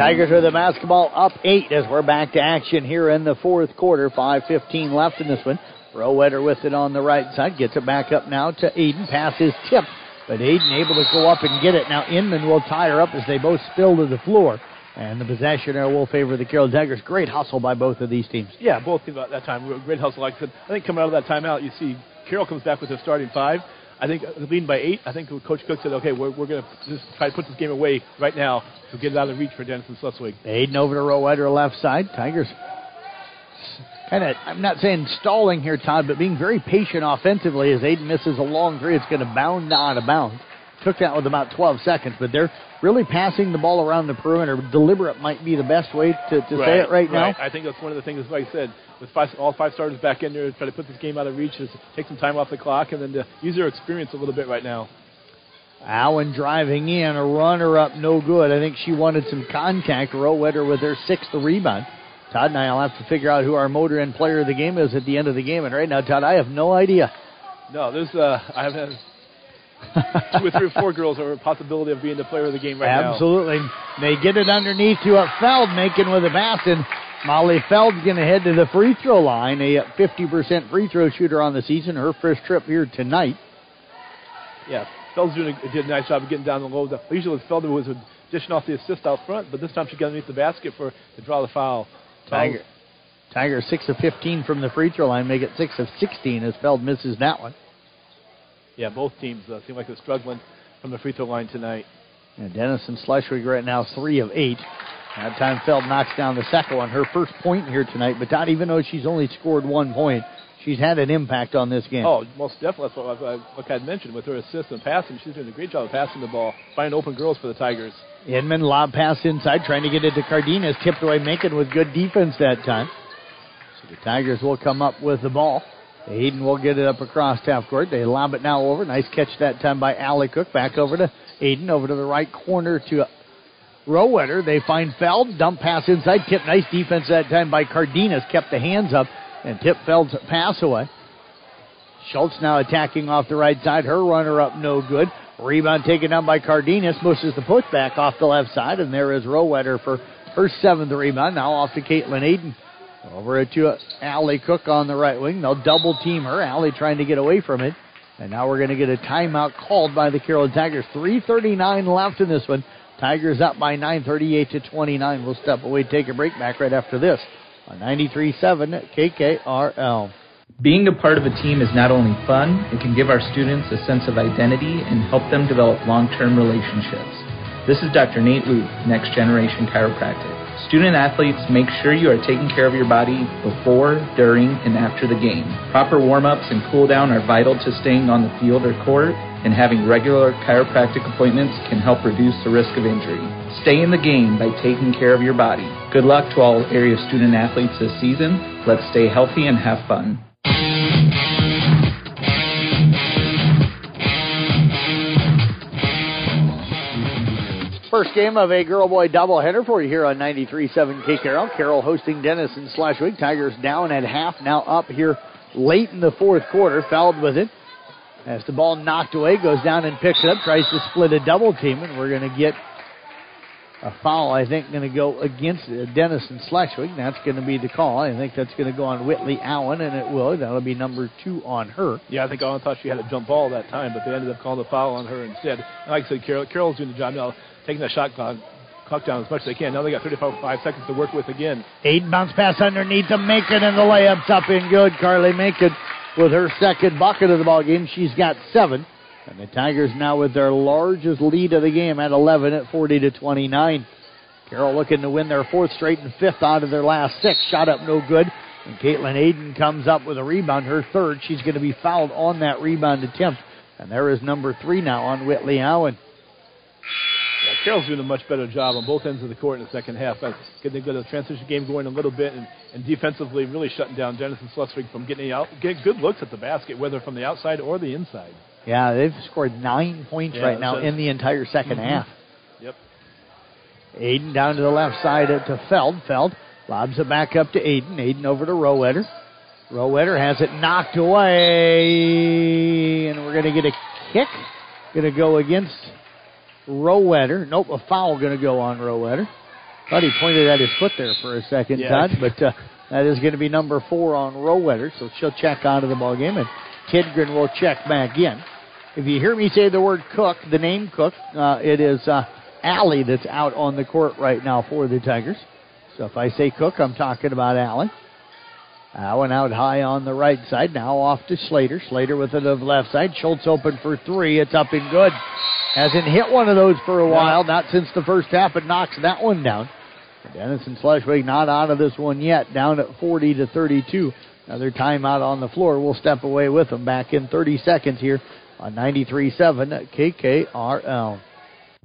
Tigers with the basketball up eight as we're back to action here in the fourth quarter. 5.15 left in this one. Rowetter with it on the right side. Gets it back up now to Aiden. Pass is tipped, but Aiden able to go up and get it. Now Inman will tie her up as they both spill to the floor. And the possession there will favor the Carroll Tigers. Great hustle by both of these teams. Yeah, both teams at that time. Great hustle. Like I said, I think coming out of that timeout, you see Carroll comes back with their starting five. I think uh, leading by eight. I think Coach Cook said, okay, we're, we're going to just try to put this game away right now to get it out of reach for Denison Schleswig. Aiden over to Rowetter left side. Tigers kind of, I'm not saying stalling here, Todd, but being very patient offensively as Aiden misses a long three. It's going to bound out of bounds. Took that with about 12 seconds, but they're really passing the ball around the perimeter. Deliberate might be the best way to, to right, say it right, right, now. I think that's one of the things, like I said, with five, all five starters back in there, try to put this game out of reach, is take some time off the clock, and then to use their experience a little bit right now. Allen driving in, a runner up, no good. I think she wanted some contact. Rowetter with her sixth rebound. Todd and I will have to figure out who our Motor Inn player of the game is at the end of the game. And right now, Todd, I have no idea. No, there's uh, I have (laughs) two or three or four girls are a possibility of being the player of the game right Absolutely. now. Absolutely. They get it underneath to a Feld making with a basket. Molly Feld's going to head to the free throw line, a 50% free throw shooter on the season. Her first trip here tonight. Yeah, Feld's doing a, did a nice job of getting down the low. Usually with Feld was dishing off the assist out front, but this time she got underneath the basket for to draw the foul. Tiger, Tiger six of 15 from the free throw line, make it six of 16 as Feld misses that one. Yeah, both teams uh, seem like they're struggling from the free throw line tonight. And Denison Schleswig right now three of eight. That time Feld knocks down the second one, her first point here tonight. But not even though she's only scored one point, she's had an impact on this game. Oh, most definitely. That's what I, like I mentioned with her assist and passing. She's doing a great job of passing the ball, finding open girls for the Tigers. Inman lob pass inside, trying to get it to Cardenas. Tipped away, making with good defense that time. So the Tigers will come up with the ball. Aiden will get it up across half court. They lob it now over. Nice catch that time by Allie Cook. Back over to Aiden, over to the right corner to Rowetter. They find Feld. Dump pass inside. Tip. Nice defense that time by Cardenas. Kept the hands up and tip Feld's pass away. Schultz now attacking off the right side. Her runner up no good. Rebound taken down by Cardenas. Pushes the putback off the left side. And there is Rowetter for her seventh rebound. Now off to Caitlin Aiden. Over to Allie Cook on the right wing. They'll double team her. Allie trying to get away from it. And now we're going to get a timeout called by the Carroll Tigers. 3.39 left in this one. Tigers up by 9.38 to 29. We'll step away, take a break back right after this on 93.7 KKRL. Being a part of a team is not only fun, it can give our students a sense of identity and help them develop long term relationships. This is Dr. Nate Luke, Next Generation Chiropractic. Student athletes, make sure you are taking care of your body before, during, and after the game. Proper warm ups and cool down are vital to staying on the field or court, and having regular chiropractic appointments can help reduce the risk of injury. Stay in the game by taking care of your body. Good luck to all area student athletes this season. Let's stay healthy and have fun. First game of a girl boy doubleheader for you here on 93.7 K Carroll. Hosting Denison Schleswig. Tigers down at half, now up here late in the fourth quarter. Fouled with it. As the ball knocked away, goes down and picks it up, tries to split a double team, and we're going to get a foul, I think, going to go against uh, Denison Schleswig. That's going to be the call. I think that's going to go on Whitley Allen, and it will. That'll be number two on her. Yeah, I think Allen thought she had a jump ball that time, but they ended up calling the foul on her instead. And like I said, Carroll, Carroll's doing the job now, taking that shot clock, clock down as much as they can. Now they got 35 seconds to work with again. Eight bounce pass underneath to Menken, and the layup's up and good. Carly Menken with her second bucket of the ball game. She's got seven. And the Tigers now with their largest lead of the game at 11 at 40 to 29. Carroll looking to win their fourth straight and fifth out of their last six. Shot up no good. And Caitlin Aiden comes up with a rebound, her third. She's going to be fouled on that rebound attempt. And there is number three now on Whitley Allen. Carroll's doing a much better job on both ends of the court in the second half. Getting the good transition game going a little bit and, and defensively really shutting down Denison Schleswig from getting out, good looks at the basket, whether from the outside or the inside. Yeah, they've scored nine points Yeah, right now in the entire 2nd Mhm. half. Yep. Aiden down to the left side to Feld. Feld lobs it back up to Aiden. Aiden over to Rowetter. Rowetter has it knocked away, and we're going to get a kick. Going to go against Rowetter. Nope, a foul going to go on Rowetter. Thought he pointed at his foot there for a second, Yeah. Todd, but uh, that is going to be number four on Rowetter, so she'll check out of the ball game, and Tidgren will check back in. If you hear me say the word Cook, the name Cook, uh, it is uh, Allie that's out on the court right now for the Tigers. So if I say Cook, I'm talking about Allie. Allen out high on the right side. Now off to Slater. Slater with it the left side. Schultz open for three. It's up and good. Hasn't hit one of those for a while, not since the first half, but knocks that one down. Denison Schleswig not out of this one yet, down at 40 to 32. Another timeout on the floor. We'll step away with them back in 30 seconds here on 93.7 KKRL.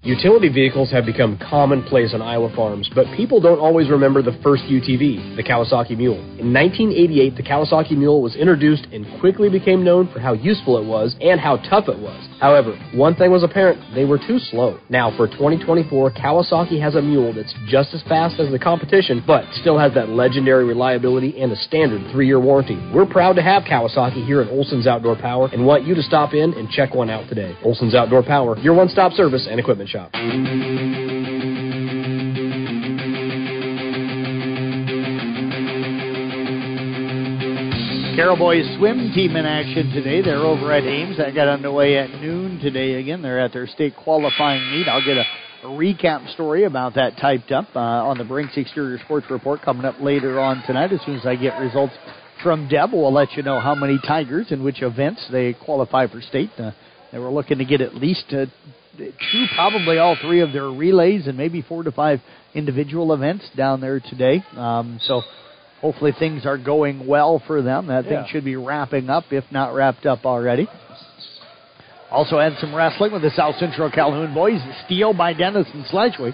Utility vehicles have become commonplace on Iowa farms, but people don't always remember the first UTV, the Kawasaki Mule. In 1988, the Kawasaki Mule was introduced and quickly became known for how useful it was and how tough it was. However, one thing was apparent, they were too slow. Now, for 2024, Kawasaki has a mule that's just as fast as the competition, but still has that legendary reliability and a standard three-year warranty. We're proud to have Kawasaki here at Olson's Outdoor Power and want you to stop in and check one out today. Olson's Outdoor Power, your one-stop service and equipment shop. Carroll swim team in action today. They're over at Ames. That got underway at noon today. Again, they're at their state qualifying meet. I'll get a, recap story about that typed up uh, on the Brinks Exterior Sports Report coming up later on tonight. As soon as I get results from Deb, we'll let you know how many Tigers and which events they qualify for state. Uh, they were looking to get at least uh, two, probably all three of their relays and maybe four to five individual events down there today. Um, so hopefully things are going well for them. That Yeah. thing should be wrapping up, if not wrapped up already. Also had some wrestling with the South Central Calhoun boys. Steal by Denison Schleswig.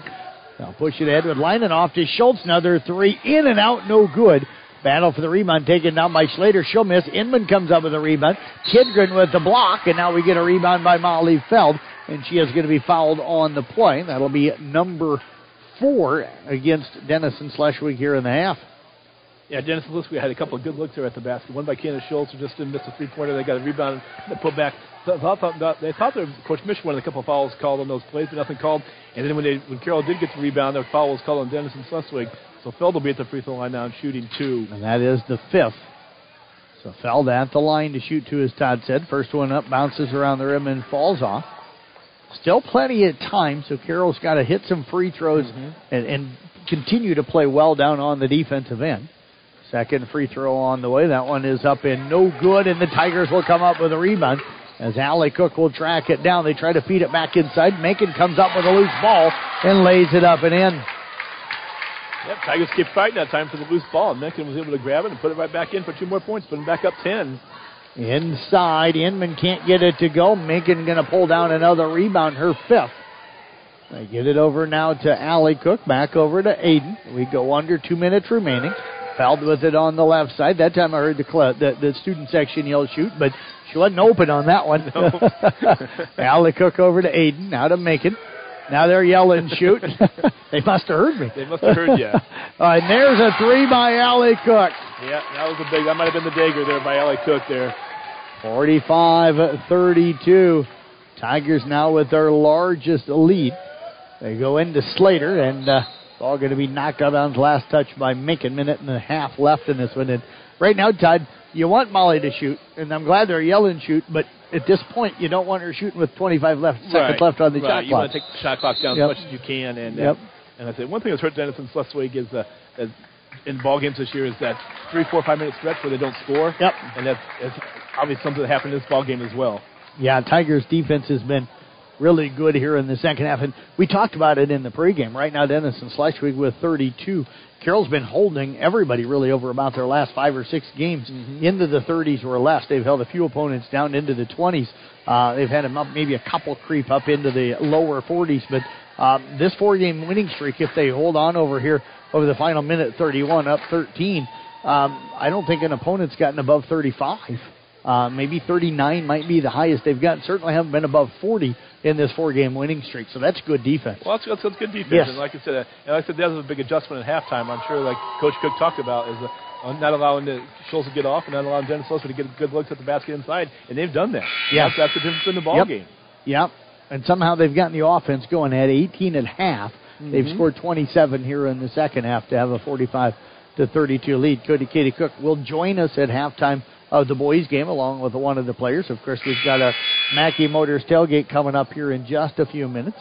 Now push it ahead with Linen off to Schultz. Another three in and out, no good. Battle for the rebound taken down by Slater. She'll miss. Inman comes up with a rebound. Tidgren with the block, and now we get a rebound by Molly Feld, and she is going to be fouled on the play. That'll be number four against Dennis and here in the half. Yeah, Denison Schleswig had a couple of good looks there at the basket. One by Candace Schultz, who just didn't miss a three-pointer. They got a rebound and put back. I thought, thought, they thought their coach Mish wanted a couple of fouls called on those plays, but nothing called. And then when they when Carroll did get the rebound, their foul was called on Denison Schleswig. So Feld will be at the free throw line now and shooting two. And that is the fifth. So Feld at the line to shoot two, as Todd said. First one up, bounces around the rim and falls off. Still plenty of time, so Carroll's got to hit some free throws mm-hmm. and, and continue to play well down on the defensive end. Second free throw on the way. That one is up and no good, and the Tigers will come up with a rebound. As Allie Cook will track it down, they try to feed it back inside. Menken comes up with a loose ball and lays it up and in. Yep, Tigers keep fighting that time for the loose ball. and Menken was able to grab it and put it right back in for two more points, put them back up 10. Inside, Inman can't get it to go. Menken going to pull down another rebound, her fifth. They get it over now to Allie Cook, back over to Aiden. We go under two minutes remaining. Fouled with it on the left side. That time I heard the cl- the, the student section yell shoot, but she wasn't open on that one. (laughs) Allie Cook over to Aiden, now to Menken. Now they're yelling shoot. (laughs) they must have heard me. They must have heard you. (laughs) Right, and there's a three by Allie Cook. Yeah, that was a big. That might have been the dagger there by Allie Cook there. 45-32. Tigers now with their largest lead. They go into Slater, and uh, all going to be knocked out on last touch by Menken. Minute and a half left in this one. And right now, Todd, you want Molly to shoot, and I'm glad they're yelling shoot, but at this point, you don't want her shooting with 25 left seconds Right, left on the right. shot You want to take the shot clock down Yep. as much as you can, and Yep. uh, and I say one thing that's hurt Denison Schleswig is uh, is in ball games this year is that three, four, five minute stretch where they don't score. Yep. And that's, that's obviously something that happened in this ball game as well. Yeah, Tigers defense has been really good here in the second half, and we talked about it in the pregame. Right now, Denison Schleswig with 32. Carroll's been holding everybody really over about their last five or six games into the 30s or less. They've held a few opponents down into the 20s. Uh, they've had them up maybe a couple creep up into the lower 40s, but um, this four-game winning streak, if they hold on over here over the final minute 31, up 13, um, I don't think an opponent's gotten above 35. Uh, maybe 39 might be the highest they've gotten. Certainly haven't been above 40 in this four-game winning streak. So that's good defense. Well, that's, that's, that's good defense. Yes. And like I said, uh, and like I said, that was a big adjustment at halftime. I'm sure, like Coach Cook talked about, is uh, not allowing the Schultz to get off and not allowing Denison Schleswig to get good looks at the basket inside, and they've done that. Yeah. That's, that's the difference in the ball Yep. game. Yep. And somehow they've gotten the offense going at 18 and a half. They've Mhm. scored 27 here in the second half to have a 45 to 32 lead. Cody Katie Cook will join us at halftime of the boys game along with one of the players. Of course, we've got a Mackey Motors tailgate coming up here in just a few minutes.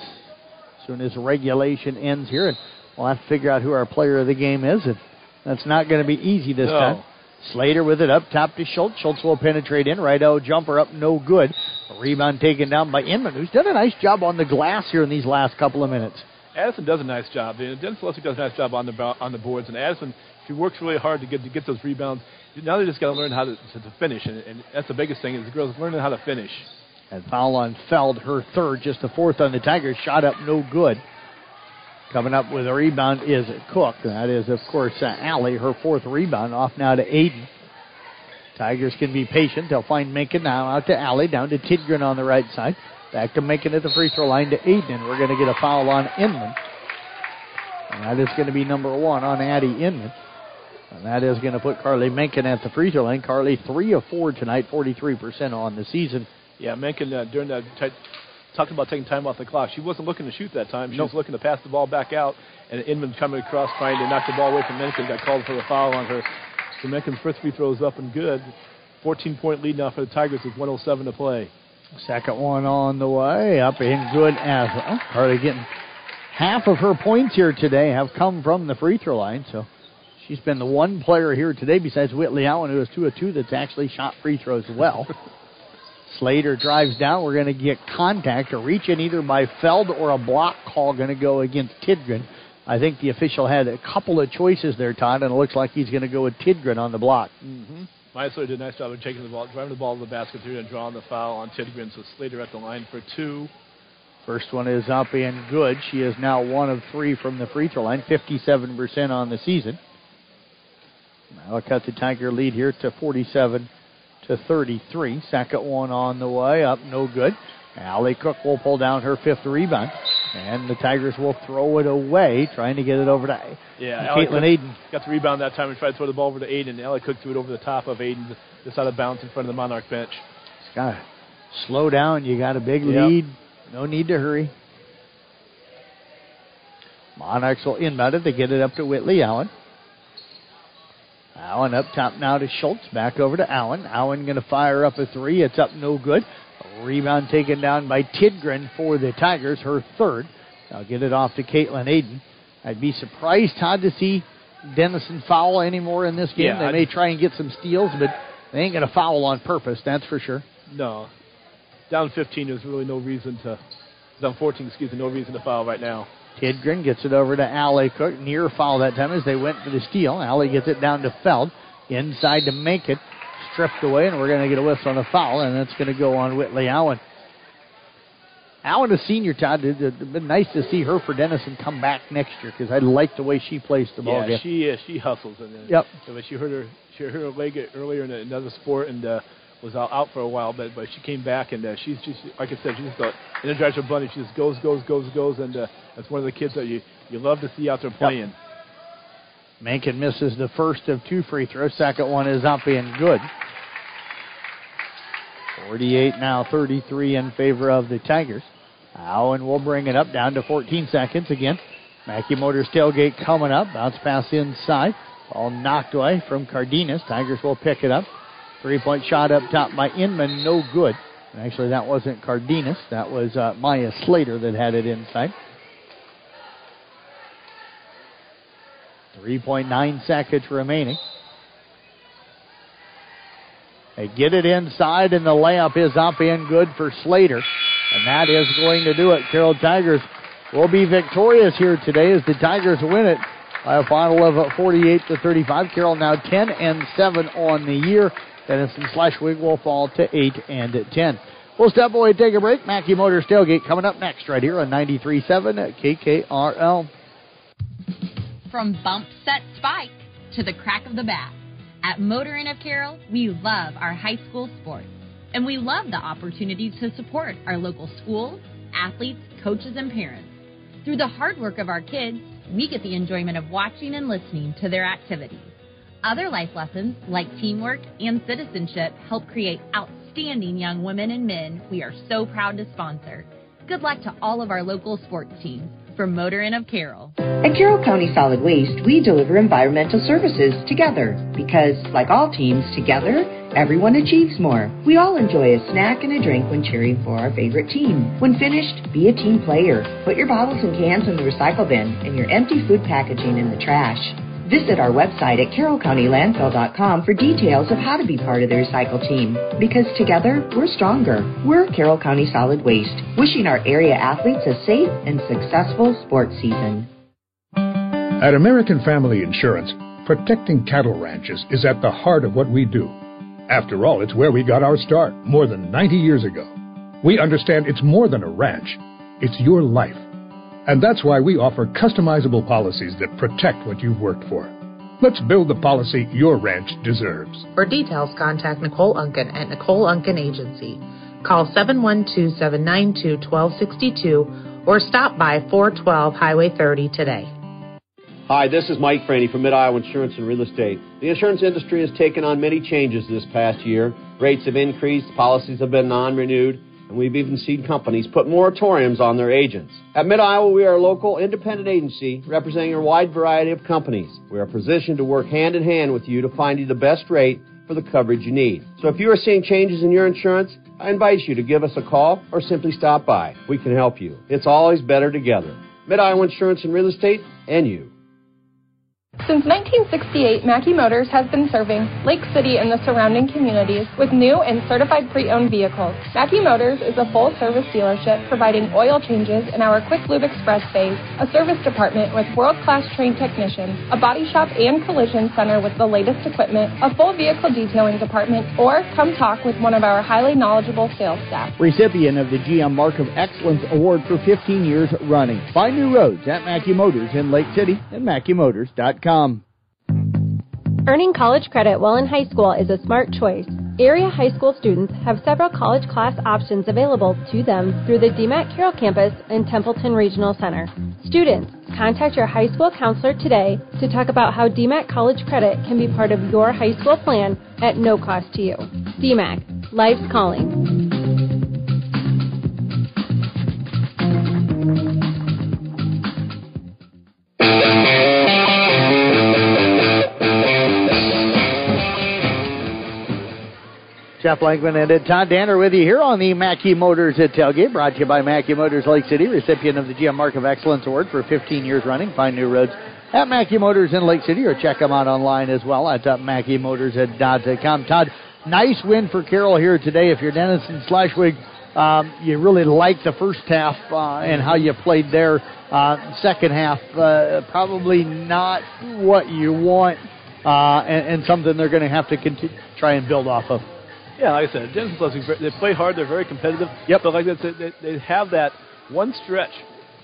As soon as regulation ends here, and we'll have to figure out who our player of the game is. And that's not going to be easy this No. time. Slater with it up top to Schultz. Schultz will penetrate in. Right out jumper up, no good. A rebound taken down by Inman, who's done a nice job on the glass here in these last couple of minutes. Addison does a nice job. Denison Schleswig does a nice job on the on the boards, and Addison she works really hard to get to get those rebounds. Now they just got to learn how to, to, finish, and, and that's the biggest thing is the girls learning how to finish. And foul on Feld, her third, just the fourth on the Tigers. Shot up, no good. Coming up with a rebound is Cook. That is, of course, uh, Allie, her fourth rebound. Off now to Aiden. Tigers can be patient. They'll find Menken now out to Allie, down to Tidgren on the right side. Back to Menken at the free throw line to Aiden, and we're going to get a foul on Inman. And that is going to be number one on Addie Inman. And that is going to put Carly Menken at the free throw line. Carly, three of four tonight, 43% on the season. Yeah, Menken uh, during that t- talking about taking time off the clock. She wasn't looking to shoot that time. She Nope. was looking to pass the ball back out, and Inman coming across trying to knock the ball away from Menken got called for the foul on her. So Menken's first free throw is up and good. 14 point lead now for the Tigers with 107 to play. Second one on the way, up and good as well. Carly getting half of her points here today have come from the free throw line, so she's been the one player here today besides Whitley Allen who is two of two that's actually shot free throws well. (laughs) Slater drives down. We're going to get contact, or reach in either by Feld or a block call going to go against Tidgren. I think the official had a couple of choices there, Todd, and it looks like he's going to go with Tidgren on the block. Mm-hmm. Slater did a nice job of taking the ball, driving the ball to the basket through and drawing the foul on Tidgren. So Slater at the line for two. First one is up and good. She is now one of three from the free throw line, 57% on the season. That'll cut the Tiger lead here to 47 to 33. Second one on the way, up no good. Allie Cook will pull down her fifth rebound, and the Tigers will throw it away, trying to get it over to Yeah, Caitlin Aiden. got the rebound that time and tried to throw the ball over to Aiden. Allie Cook threw it over the top of Aiden, just out of bounds in front of the Monarch bench. Got to slow down. You got a big Yep. lead. No need to hurry. Monarchs will inbound it. They get it up to Whitley Allen. Allen up top now to Schultz. Back over to Allen. Allen going to fire up a three. It's up no good. A rebound taken down by Tidgren for the Tigers, her third. I'll get it off to Caitlin Aiden. I'd be surprised, Todd, to see Denison foul anymore in this game. Yeah, they I'd- may try and get some steals, but they ain't going to foul on purpose, that's for sure. No. Down 15, there's really no reason to. Down 14, excuse me, no reason to foul right now. Tidgren gets it over to Allie Cook. Near foul that time as they went for the steal. Allie gets it down to Feld. Inside to make it. Stripped away, and we're going to get a whistle on a foul, and that's going to go on Whitley Allen. Allen, a senior, Todd, it would been nice to see her for Denison come back next year because I like the way she plays the ball yeah, game. she uh, she hustles. And, uh, Yep. Mean, she hurt her she hurt her leg earlier in another sport and uh, was out, out for a while, but but she came back and uh, she's just like I said, she's just an energizer bunny. She just goes, goes, goes, goes, and uh, that's one of the kids that you you love to see out there playing. Menken misses the first of two free throws. Second one is up and good. 48 now, 33 in favor of the Tigers. Allen will bring it up down to 14 seconds again. Mackey Motors tailgate coming up. Bounce pass inside. Ball knocked away from Cardenas. Tigers will pick it up. Three point shot up top by Inman. No good. Actually, that wasn't Cardenas. That was uh, Maya Slater that had it inside. 3.9 seconds remaining. They get it inside, and the layup is up and good for Slater. And that is going to do it. Carroll Tigers will be victorious here today as the Tigers win it by a final of uh, 48 to 35. Carroll now 10 and 7 on the year. Denison Schleswig will fall to 8 and 10. We'll step away, and take a break. Mackey Motors tailgate coming up next right here on 93.7 at KKRL. From bump set spike to the crack of the bat. At Motor Inn of Carroll, we love our high school sports, and we love the opportunity to support our local schools, athletes, coaches, and parents. Through the hard work of our kids, we get the enjoyment of watching and listening to their activities. Other life lessons, like teamwork and citizenship, help create outstanding young women and men we are so proud to sponsor. Good luck to all of our local sports teams from Motor Inn of Carroll. At Carroll County Solid Waste, we deliver environmental services together because, like all teams, together, everyone achieves more. We all enjoy a snack and a drink when cheering for our favorite team. When finished, be a team player. Put your bottles and cans in the recycle bin and your empty food packaging in the trash. Visit our website at carrollcountylandfill.com for details of how to be part of the recycle team. Because together, we're stronger. We're Carroll County Solid Waste, wishing our area athletes a safe and successful sports season. At American Family Insurance, protecting cattle ranches is at the heart of what we do. After all, it's where we got our start more than 90 years ago. We understand it's more than a ranch, it's your life. And that's why we offer customizable policies that protect what you've worked for. Let's build the policy your ranch deserves. For details, contact Nicole Unkin at Nicole Unkin Agency. Call 712 792 1262 or stop by 412 Highway 30 today. Hi, this is Mike Franny from Mid Iowa Insurance and Real Estate. The insurance industry has taken on many changes this past year. Rates have increased, policies have been non renewed, and we've even seen companies put moratoriums on their agents. At Mid Iowa, we are a local independent agency representing a wide variety of companies. We are positioned to work hand in hand with you to find you the best rate for the coverage you need. So if you are seeing changes in your insurance, I invite you to give us a call or simply stop by. We can help you. It's always better together. Mid Iowa Insurance and Real Estate and you. Since 1968, Mackey Motors has been serving Lake City and the surrounding communities with new and certified pre-owned vehicles. Mackey Motors is a full-service dealership providing oil changes in our Quick Lube Express bays, a service department with world-class trained technicians, a body shop and collision center with the latest equipment, a full vehicle detailing department, or come talk with one of our highly knowledgeable sales staff. Recipient of the GM Mark of Excellence Award for 15 years running. Find new roads at Mackey Motors in Lake City and MackeyMotors.com. Earning college credit while in high school is a smart choice. Area high school students have several college class options available to them through the DMACC Carroll campus and Templeton Regional Center. Students, contact your high school counselor today to talk about how DMACC college credit can be part of your high school plan at no cost to you. DMACC, life's calling. Jeff Langman and Todd Danner with you here on the Mackey Motors at Tailgate, brought to you by Mackey Motors Lake City, recipient of the GM Mark of Excellence Award for 15 years running. Find new roads at Mackey Motors in Lake City or check them out online as well at uh, MackeyMotors.com. Todd, nice win for Carroll here today. If you're Denison Schleswig, um, you really like the first half uh, and how you played there. Uh, second half, uh, probably not what you want uh, and, and something they're going to have to continue, try and build off of. Yeah, like I said, Denison Schleswig, they play hard. They're very competitive. Yep. But like I said, they, they have that one stretch,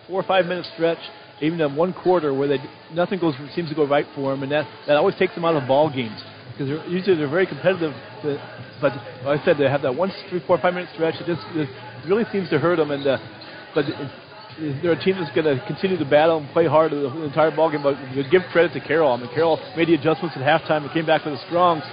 four or five minute stretch, even in one quarter where they nothing goes seems to go right for them, and that that always takes them out of ball games because they're, usually they're very competitive. But, but like I said, they have that one, three, four, five minute stretch. It just it really seems to hurt them. And uh, but it, they're a team that's going to continue to battle and play hard the, the entire ball game. But give credit to Carroll. I mean, Carroll made the adjustments at halftime and came back with a strong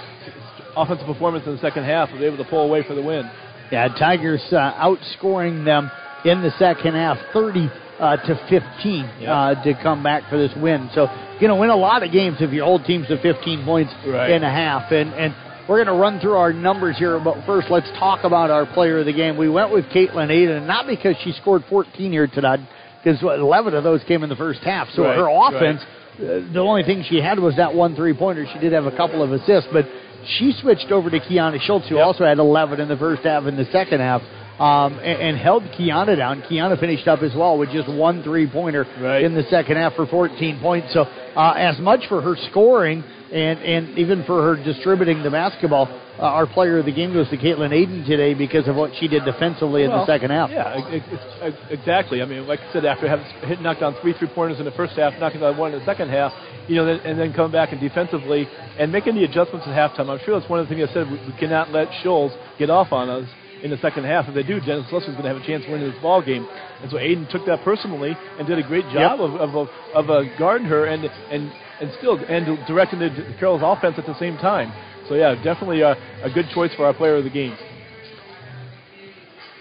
offensive performance in the second half. Was able to pull away for the win. Yeah, Tigers uh, outscoring them in the second half, 30 uh, to 15 Yeah. uh, to come back for this win. So you know, win a lot of games if you hold teams to 15 points Right. in a half. And and we're going to run through our numbers here, but first let's talk about our player of the game. We went with Caitlin Aiden, not because she scored 14 here tonight, because 11 of those came in the first half. So Right, her right. offense, uh, the only thing she had was that one three pointer. She did have a couple of assists, but she switched over to Kiana Schultz, who also had 11 in the first half and the second half. Um, and, and held Kiana down. Kiana finished up as well with just one three pointer in the second half for 14 points. So, uh, as much for her scoring And and even for her distributing the basketball, uh, our player of the game goes to Caitlin Aiden today because of what she did defensively in Well, the second half. Yeah, ex- ex- ex- exactly. I mean, like I said, after having hit knocked down three three pointers in the first half, knocking down one in the second half, you know, and then coming back and defensively and making the adjustments at halftime. I'm sure that's one of the things I said. We, we cannot let Schultz get off on us in the second half. If they do, Dennis Lester's going to have a chance of winning this ball game. And so Aiden took that personally and did a great job of of, of, of uh, guarding her and and and still and directing the Carroll's offense at the same time. So yeah, definitely a, a good choice for our player of the game.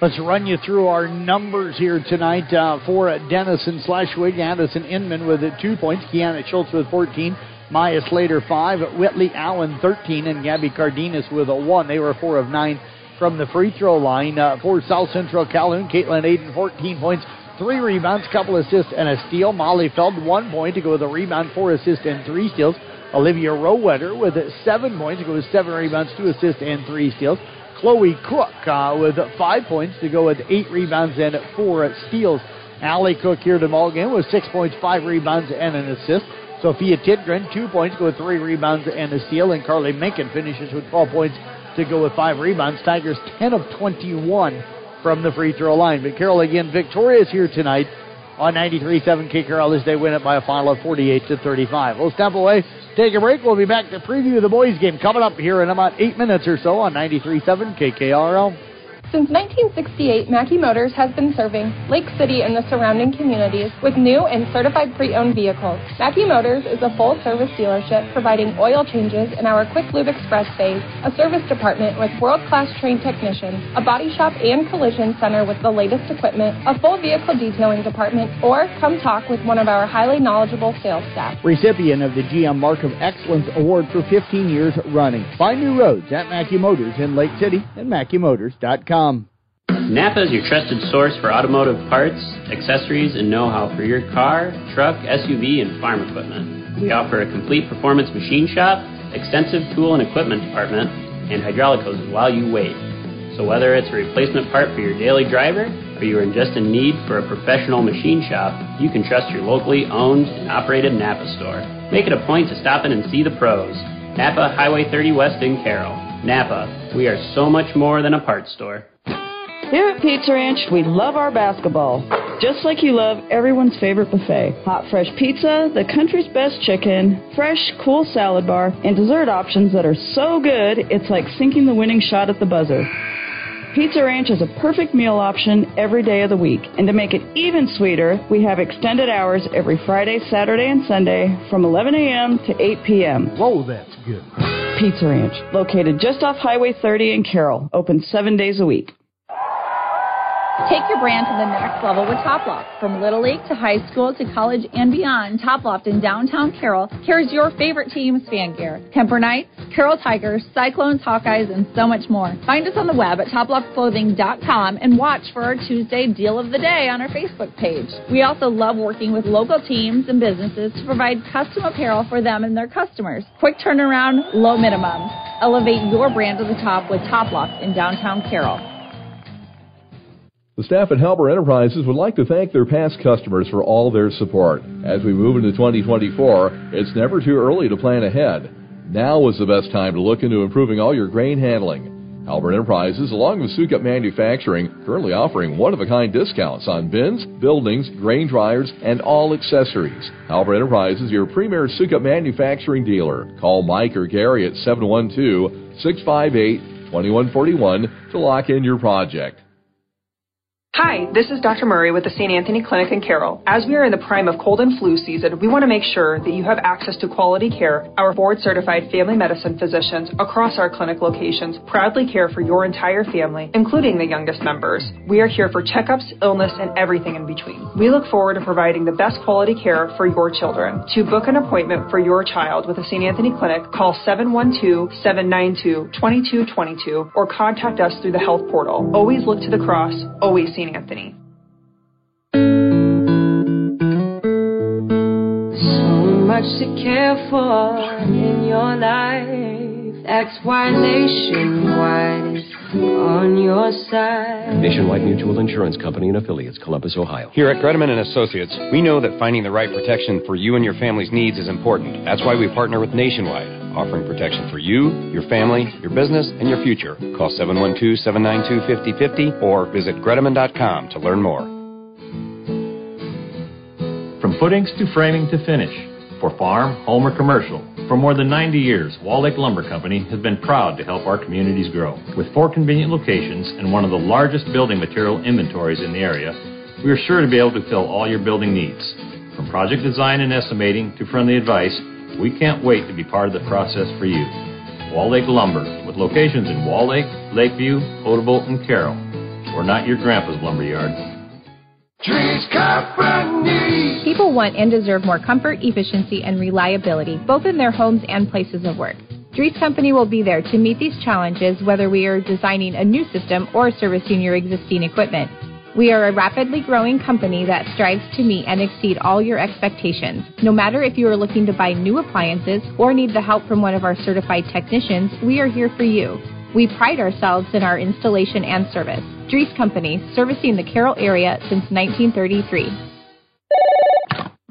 Let's run you through our numbers here tonight uh, for Denison Schleswig. Addison Inman with two points. Kiana Schultz with 14. Maya Slater, five. Whitley Allen, 13. And Gabby Cardenas with a one. They were four of nine from the free throw line. Uh, for South Central Calhoun, Caitlin Aiden, 14 points. Three rebounds, couple assists, and a steal. Molly Feld, one point to go with a rebound, four assists, and three steals. Olivia Rowetter with seven points to go with seven rebounds, two assists, and three steals. Chloe Cook uh, with five points to go with eight rebounds and four steals. Allie Cook here to game with six points, five rebounds, and an assist. Sophia Tidgren, two points, go with three rebounds and a steal. And Carly Menken finishes with 12 points to go with five rebounds. Tigers 10 of 21 from the free throw line. But Carroll again victorious here tonight on 93.7 K Carroll as they win it by a final of 48 to 35. We'll step away, take a break. We'll be back to preview the boys game coming up here in about eight minutes or so on 93.7 KKRL. Since 1968, Mackey Motors has been serving Lake City and the surrounding communities with new and certified pre-owned vehicles. Mackey Motors is a full-service dealership providing oil changes in our Quick Lube Express bays, a service department with world-class trained technicians, a body shop and collision center with the latest equipment, a full vehicle detailing department, or come talk with one of our highly knowledgeable sales staff. Recipient of the GM Mark of Excellence Award for 15 years running. Find new roads at Mackey Motors in Lake City and MackeyMotors.com. Napa is your trusted source for automotive parts, accessories, and know how for your car, truck, SUV, and farm equipment. We offer a complete performance machine shop, extensive tool and equipment department, and hydraulic hoses while you wait. So, whether it's a replacement part for your daily driver or you are in just in need for a professional machine shop, you can trust your locally owned and operated Napa store. Make it a point to stop in and see the pros. Napa Highway 30 West in Carroll. Napa, we are so much more than a parts store. Here at Pizza Ranch, we love our basketball. Just like you love everyone's favorite buffet. Hot, fresh pizza, the country's best chicken, fresh, cool salad bar, and dessert options that are so good, it's like sinking the winning shot at the buzzer. Pizza Ranch is a perfect meal option every day of the week. And to make it even sweeter, we have extended hours every Friday, Saturday, and Sunday from 11 a.m. to 8 p.m. Whoa, that's good. Pizza Ranch, located just off Highway 30 in Carroll, open seven days a week. Take your brand to the next level with Toploft. From Little League to high school to college and beyond, Toploft in downtown Carroll carries your favorite team's fan gear. Kuemper Knights, Carroll Tigers, Cyclones, Hawkeyes, and so much more. Find us on the web at toploftclothing.com and watch for our Tuesday deal of the day on our Facebook page. We also love working with local teams and businesses to provide custom apparel for them and their customers. Quick turnaround, low minimums. Elevate your brand to the top with Toploft in downtown Carroll. The staff at Halber Enterprises would like to thank their past customers for all their support. As we move into 2024, it's never too early to plan ahead. Now is the best time to look into improving all your grain handling. Halber Enterprises, along with Sukup Manufacturing, currently offering one-of-a-kind discounts on bins, buildings, grain dryers, and all accessories. Halber Enterprises, your premier Sukup manufacturing dealer. Call Mike or Gary at 712-658-2141 to lock in your project. Hi, this is Dr. Murray with the St. Anthony Clinic in Carroll. As we are in the prime of cold and flu season, we want to make sure that you have access to quality care. Our board certified family medicine physicians across our clinic locations proudly care for your entire family, including the youngest members. We are here for checkups, illness, and everything in between. We look forward to providing the best quality care for your children. To book an appointment for your child with the St. Anthony Clinic, call 712 792 2222 or contact us through the health portal. Always look to the cross, always St. Anthony. So much to care for in your life. That's why Nationwide is on your side. Nationwide Mutual Insurance Company and affiliates, Columbus, Ohio. Here at Greteman and Associates, we know that finding the right protection for you and your family's needs is important. That's why we partner with Nationwide, offering protection for you, your family, your business, and your future. Call 712 792 5050 or visit Greteman.com to learn more. From footings to framing to finish, for farm, home, or commercial, for more than 90 years, Wall Lake Lumber Company has been proud to help our communities grow. With four convenient locations and one of the largest building material inventories in the area, we are sure to be able to fill all your building needs. From project design and estimating to friendly advice, we can't wait to be part of the process for you. Wall Lake Lumber, with locations in Wall Lake, Lakeview, Odebolt, and Carroll. We're not your grandpa's lumberyard. Dries Company. People want and deserve more comfort, efficiency, and reliability, both in their homes and places of work. Dries Company will be there to meet these challenges whether we are designing a new system or servicing your existing equipment. We are a rapidly growing company that strives to meet and exceed all your expectations. No matter if you are looking to buy new appliances or need the help from one of our certified technicians, we are here for you. We pride ourselves in our installation and service. Dries Company, servicing the Carroll area since 1933.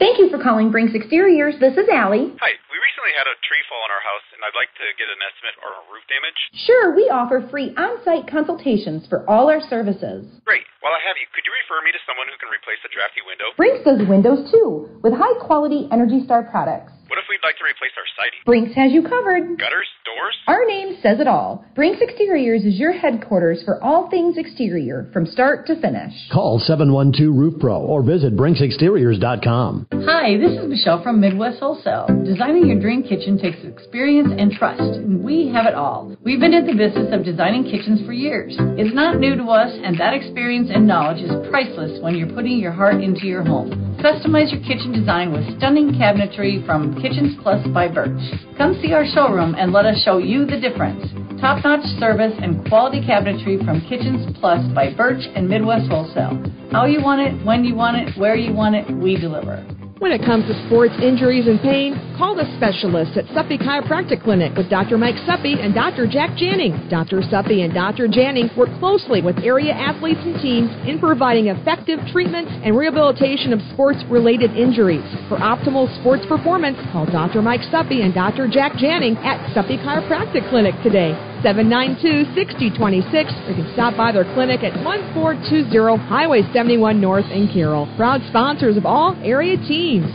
Thank you for calling Brinks Exteriors. This is Allie. Hi, we recently had a tree fall on our house, and I'd like to get an estimate on roof damage. Sure, we offer free on-site consultations for all our services. Great. While I have you, could you refer me to someone who can replace a drafty window? Brinks does windows too, with high-quality Energy Star products. What if we'd like to replace our siding? Brinks has you covered. Gutters? Doors? Our name says it all. Brinks Exteriors is your headquarters for all things exterior, from start to finish. Call 712 Roof Pro or visit BrinksExteriors.com. Hi, this is Michelle from Midwest Wholesale. Designing your dream kitchen takes experience and trust, and we have it all. We've been in the business of designing kitchens for years. It's not new to us, and that experience and knowledge is priceless when you're putting your heart into your home. Customize your kitchen design with stunning cabinetry from Kitchens Plus by Birch. Come see our showroom and let us show you the difference. Top notch service and quality cabinetry from Kitchens Plus by Birch and Midwest Wholesale. How you want it, when you want it, where you want it, we deliver. When it comes to sports injuries and pain, call the specialists at Suppy Chiropractic Clinic with Dr. Mike Suppy and Dr. Jack Janning. Dr. Suppy and Dr. Janning work closely with area athletes and teams in providing effective treatment and rehabilitation of sports related injuries. For optimal sports performance, call Dr. Mike Suppy and Dr. Jack Janning at Suppy Chiropractic Clinic today. 792-6026 or you can stop by their clinic at 1420 Highway 71 North in Carroll. Proud sponsors of all area teams.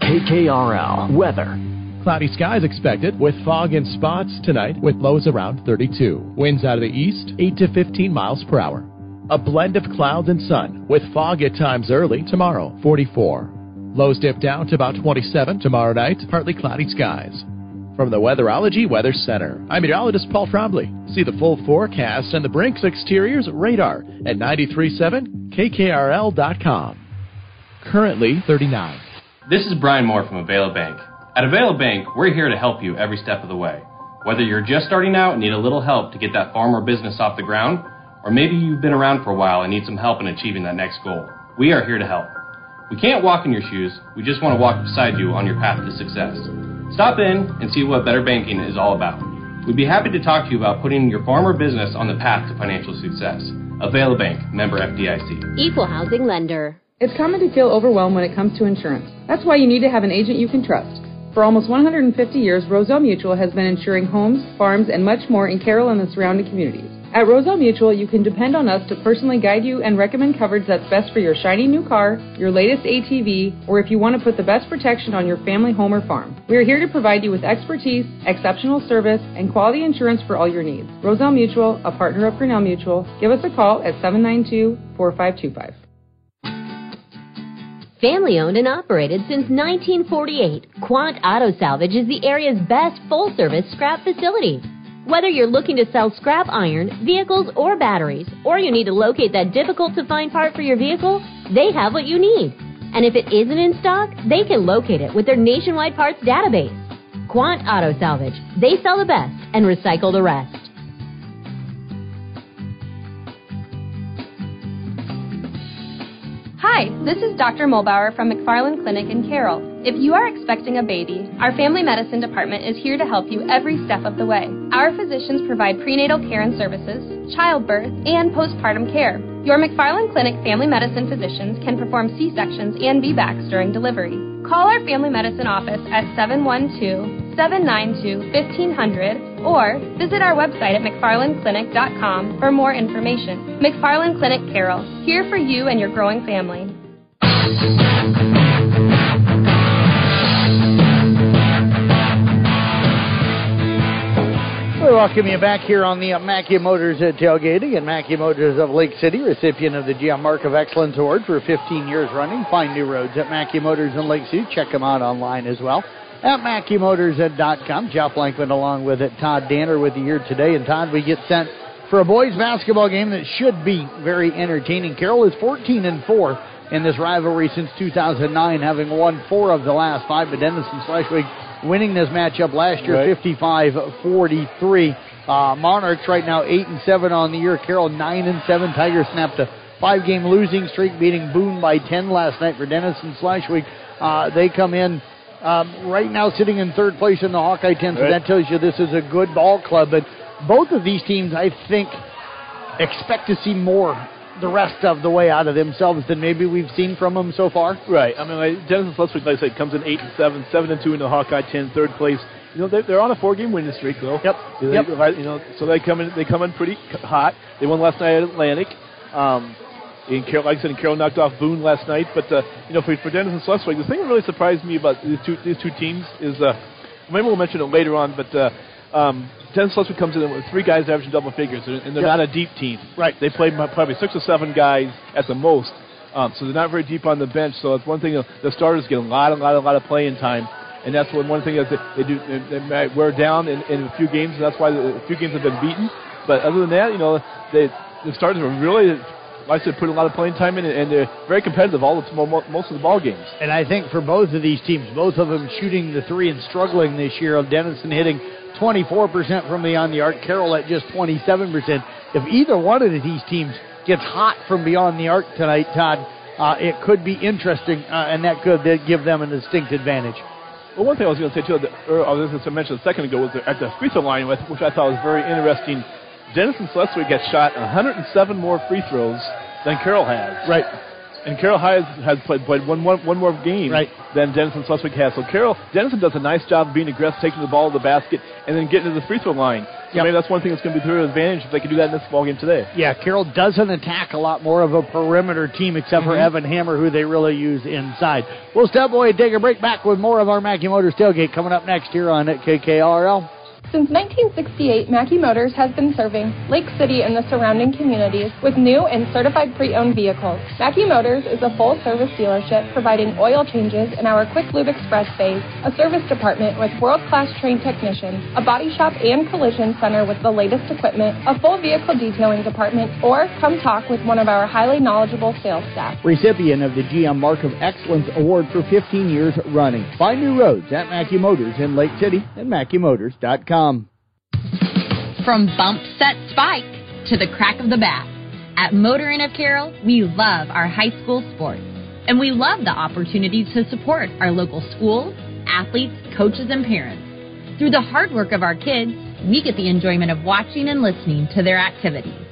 KKRL Weather. Cloudy skies expected with fog and spots tonight with lows around 32. Winds out of the east 8 to 15 miles per hour. A blend of clouds and sun with fog at times early tomorrow 44. Lows dip down to about 27 tomorrow night, partly cloudy skies. From the Weatherology Weather Center, I'm meteorologist Paul Trombley. See the full forecast and the Brinks Exteriors radar at 937KKRL.com. Currently 39. This is Brian Moore from Availa Bank. At Availa Bank, we're here to help you every step of the way. Whether you're just starting out and need a little help to get that farm or business off the ground, or maybe you've been around for a while and need some help in achieving that next goal, we are here to help. We can't walk in your shoes, we just want to walk beside you on your path to success. Stop in and see what better banking is all about. We'd be happy to talk to you about putting your farm or business on the path to financial success. Availa Bank, member FDIC. Equal housing lender. It's common to feel overwhelmed when it comes to insurance. That's why you need to have an agent you can trust. For almost 150 years, Roselle Mutual has been insuring homes, farms, and much more in Carroll and the surrounding communities. At Roselle Mutual, you can depend on us to personally guide you and recommend coverage that's best for your shiny new car, your latest ATV, or if you want to put the best protection on your family home or farm. We are here to provide you with expertise, exceptional service, and quality insurance for all your needs. Roselle Mutual, a partner of Grinnell Mutual, give us a call at 792 4525. Family owned and operated since 1948, Quant Auto Salvage is the area's best full service scrap facility. Whether you're looking to sell scrap iron, vehicles, or batteries, or you need to locate that difficult to find part for your vehicle, they have what you need. And if it isn't in stock, they can locate it with their nationwide parts database. Quant Auto Salvage. They sell the best and recycle the rest. Hi, this is Dr. Mulbauer from McFarland Clinic in Carroll. If you are expecting a baby, our family medicine department is here to help you every step of the way. Our physicians provide prenatal care and services, childbirth, and postpartum care. Your McFarland Clinic family medicine physicians can perform C sections and VBACs during delivery. Call our family medicine office at 712 792 1500 or visit our website at McFarlandClinic.com for more information. McFarland Clinic Carroll, here for you and your growing family. We welcome you back here on the uh, Mackey Motors uh, tailgating and Mackey Motors of Lake City, recipient of the GM Mark of Excellence Award for 15 years running. Find new roads at Mackey Motors in Lake City. Check them out online as well at MackeyMotors.com. Jeff Blankman along with it. Todd Danner with you here today. And Todd, we get sent for a boys basketball game that should be very entertaining. Carroll is 14 and 4 in this rivalry since 2009, having won four of the last five. But Denison Schleswig winning this matchup last year, Right. 55-43. Uh, Monarchs right now eight and seven on the year. Carroll nine and seven. Tigers snapped a five-game losing streak, beating Boone by 10 last night for Denison Schleswig. Uh, they come in um, right now sitting in third place in the Hawkeye 10, so Right. that tells you this is a good ball club. But both of these teams, I think, expect to see more the rest of the way out of themselves than maybe we've seen from them so far. Right. I mean, like Denison Schleswig, like I said, comes in eight and seven, seven and two in the Hawkeye ten, third place. You know, they're, they're on a four-game winning streak, though. Yep. They- Yep. You know, so they come in, they come in pretty hot. They won last night at Atlantic. Um, and Carroll, like I said, and Carroll knocked off Boone last night. But uh, you know, for, for Denison Schleswig, the thing that really surprised me about these two these two teams is, uh, maybe we'll mention it later on, but. Uh, um, Denison Schleswig comes in with three guys averaging double figures, and they're Yep. not a deep team. Right. They play probably six or seven guys at the most, um, so they're not very deep on the bench. So it's one thing the starters get a lot, a lot, a lot of playing time, and that's one one thing that they do they, they might wear down in, in a few games, and that's why the, a few games have been beaten. But other than that, you know, they the starters are really, like I said, put a lot of playing time in, and they're very competitive all the mo- mo- most of the ball games. And I think for both of these teams, both of them shooting the three and struggling this year. Of Denison hitting 24% from beyond the arc, Carroll at just 27%. If either one of these teams gets hot from beyond the arc tonight, Todd, uh, it could be interesting, uh, and that could give them a distinct advantage. Well, one thing I was going to say too, that, or I was going to mention a second ago, was at the free throw line, which I thought was very interesting. Denison Schleswig gets shot 107 more free throws than Carroll has. Right. And Carroll has has played, played one, one, one more game Right. than Denison Schleswig has. So Carroll Denison does a nice job of being aggressive, taking the ball to the basket, and then getting to the free throw line. So Yep. maybe that's one thing that's going to be to their advantage if they can do that in this ball game today. Yeah, Carroll doesn't attack a lot more of a perimeter team except for Mhm. Evan Hammer, who they really use inside. We'll step away and take a break back with more of our Mackey Motors tailgate coming up next here on KKRL. Since 1968, Mackey Motors has been serving Lake City and the surrounding communities with new and certified pre-owned vehicles. Mackey Motors is a full-service dealership providing oil changes in our Quick Lube Express bays, a service department with world-class trained technicians, a body shop and collision center with the latest equipment, a full vehicle detailing department, or come talk with one of our highly knowledgeable sales staff. Recipient of the GM Mark of Excellence Award for 15 years running. Find new roads at Mackey Motors in Lake City and MackeyMotors.com. From bump set spike to the crack of the bat. At Motor Inn of Carroll, we love our high school sports. And we love the opportunity to support our local schools, athletes, coaches, and parents. Through the hard work of our kids, we get the enjoyment of watching and listening to their activities.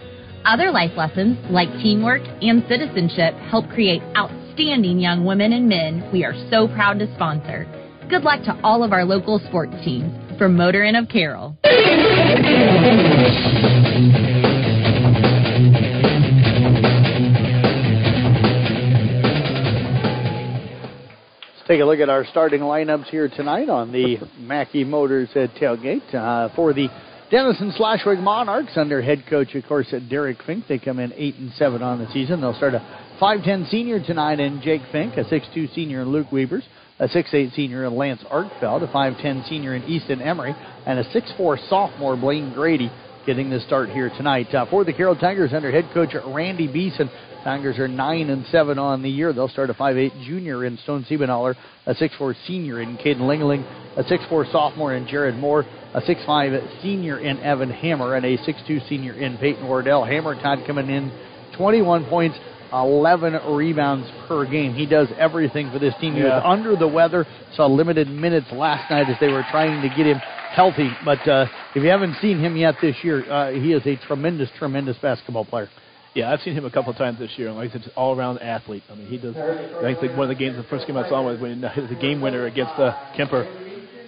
Other life lessons, like teamwork and citizenship, help create outstanding young women and men we are so proud to sponsor. Good luck to all of our local sports teams from Motor of Carroll. Let's take a look at our starting lineups here tonight on the Mackey Motors uh, tailgate uh, for the Denison Schleswig Monarchs under head coach, of course, uh, Derek Fink. They come in eight and seven on the season. They'll start a 5'10 senior tonight in Jake Fink, a 6'2 senior in Luke Weavers, a 6'8 senior in Lance Arkfeld, a 5'10 senior in Easton Emery, and a 6'4 sophomore Blaine Grady getting the start here tonight. Uh, for the Carroll Tigers under head coach Randy Beeson, Tigers are 9 and 7 on the year. They'll start a 5'8 junior in Stone Siebenaller, a 6'4 senior in Caden Lingeling, a 6'4 sophomore in Jared Moore, a 6'5 senior in Evan Hammer, and a 6'2 senior in Peyton Wardell. Hammer Todd coming in 21 points. 11 rebounds per game. He does everything for this team. He was under the weather, saw limited minutes last night as they were trying to get him healthy. But uh, if you haven't seen him yet this year, uh, he is a tremendous, tremendous basketball player. Yeah, I've seen him a couple of times this year, and like I said, all around athlete. I mean, he does. I think one of the games, the first game I saw him was when he hit the game winner against uh, Kuemper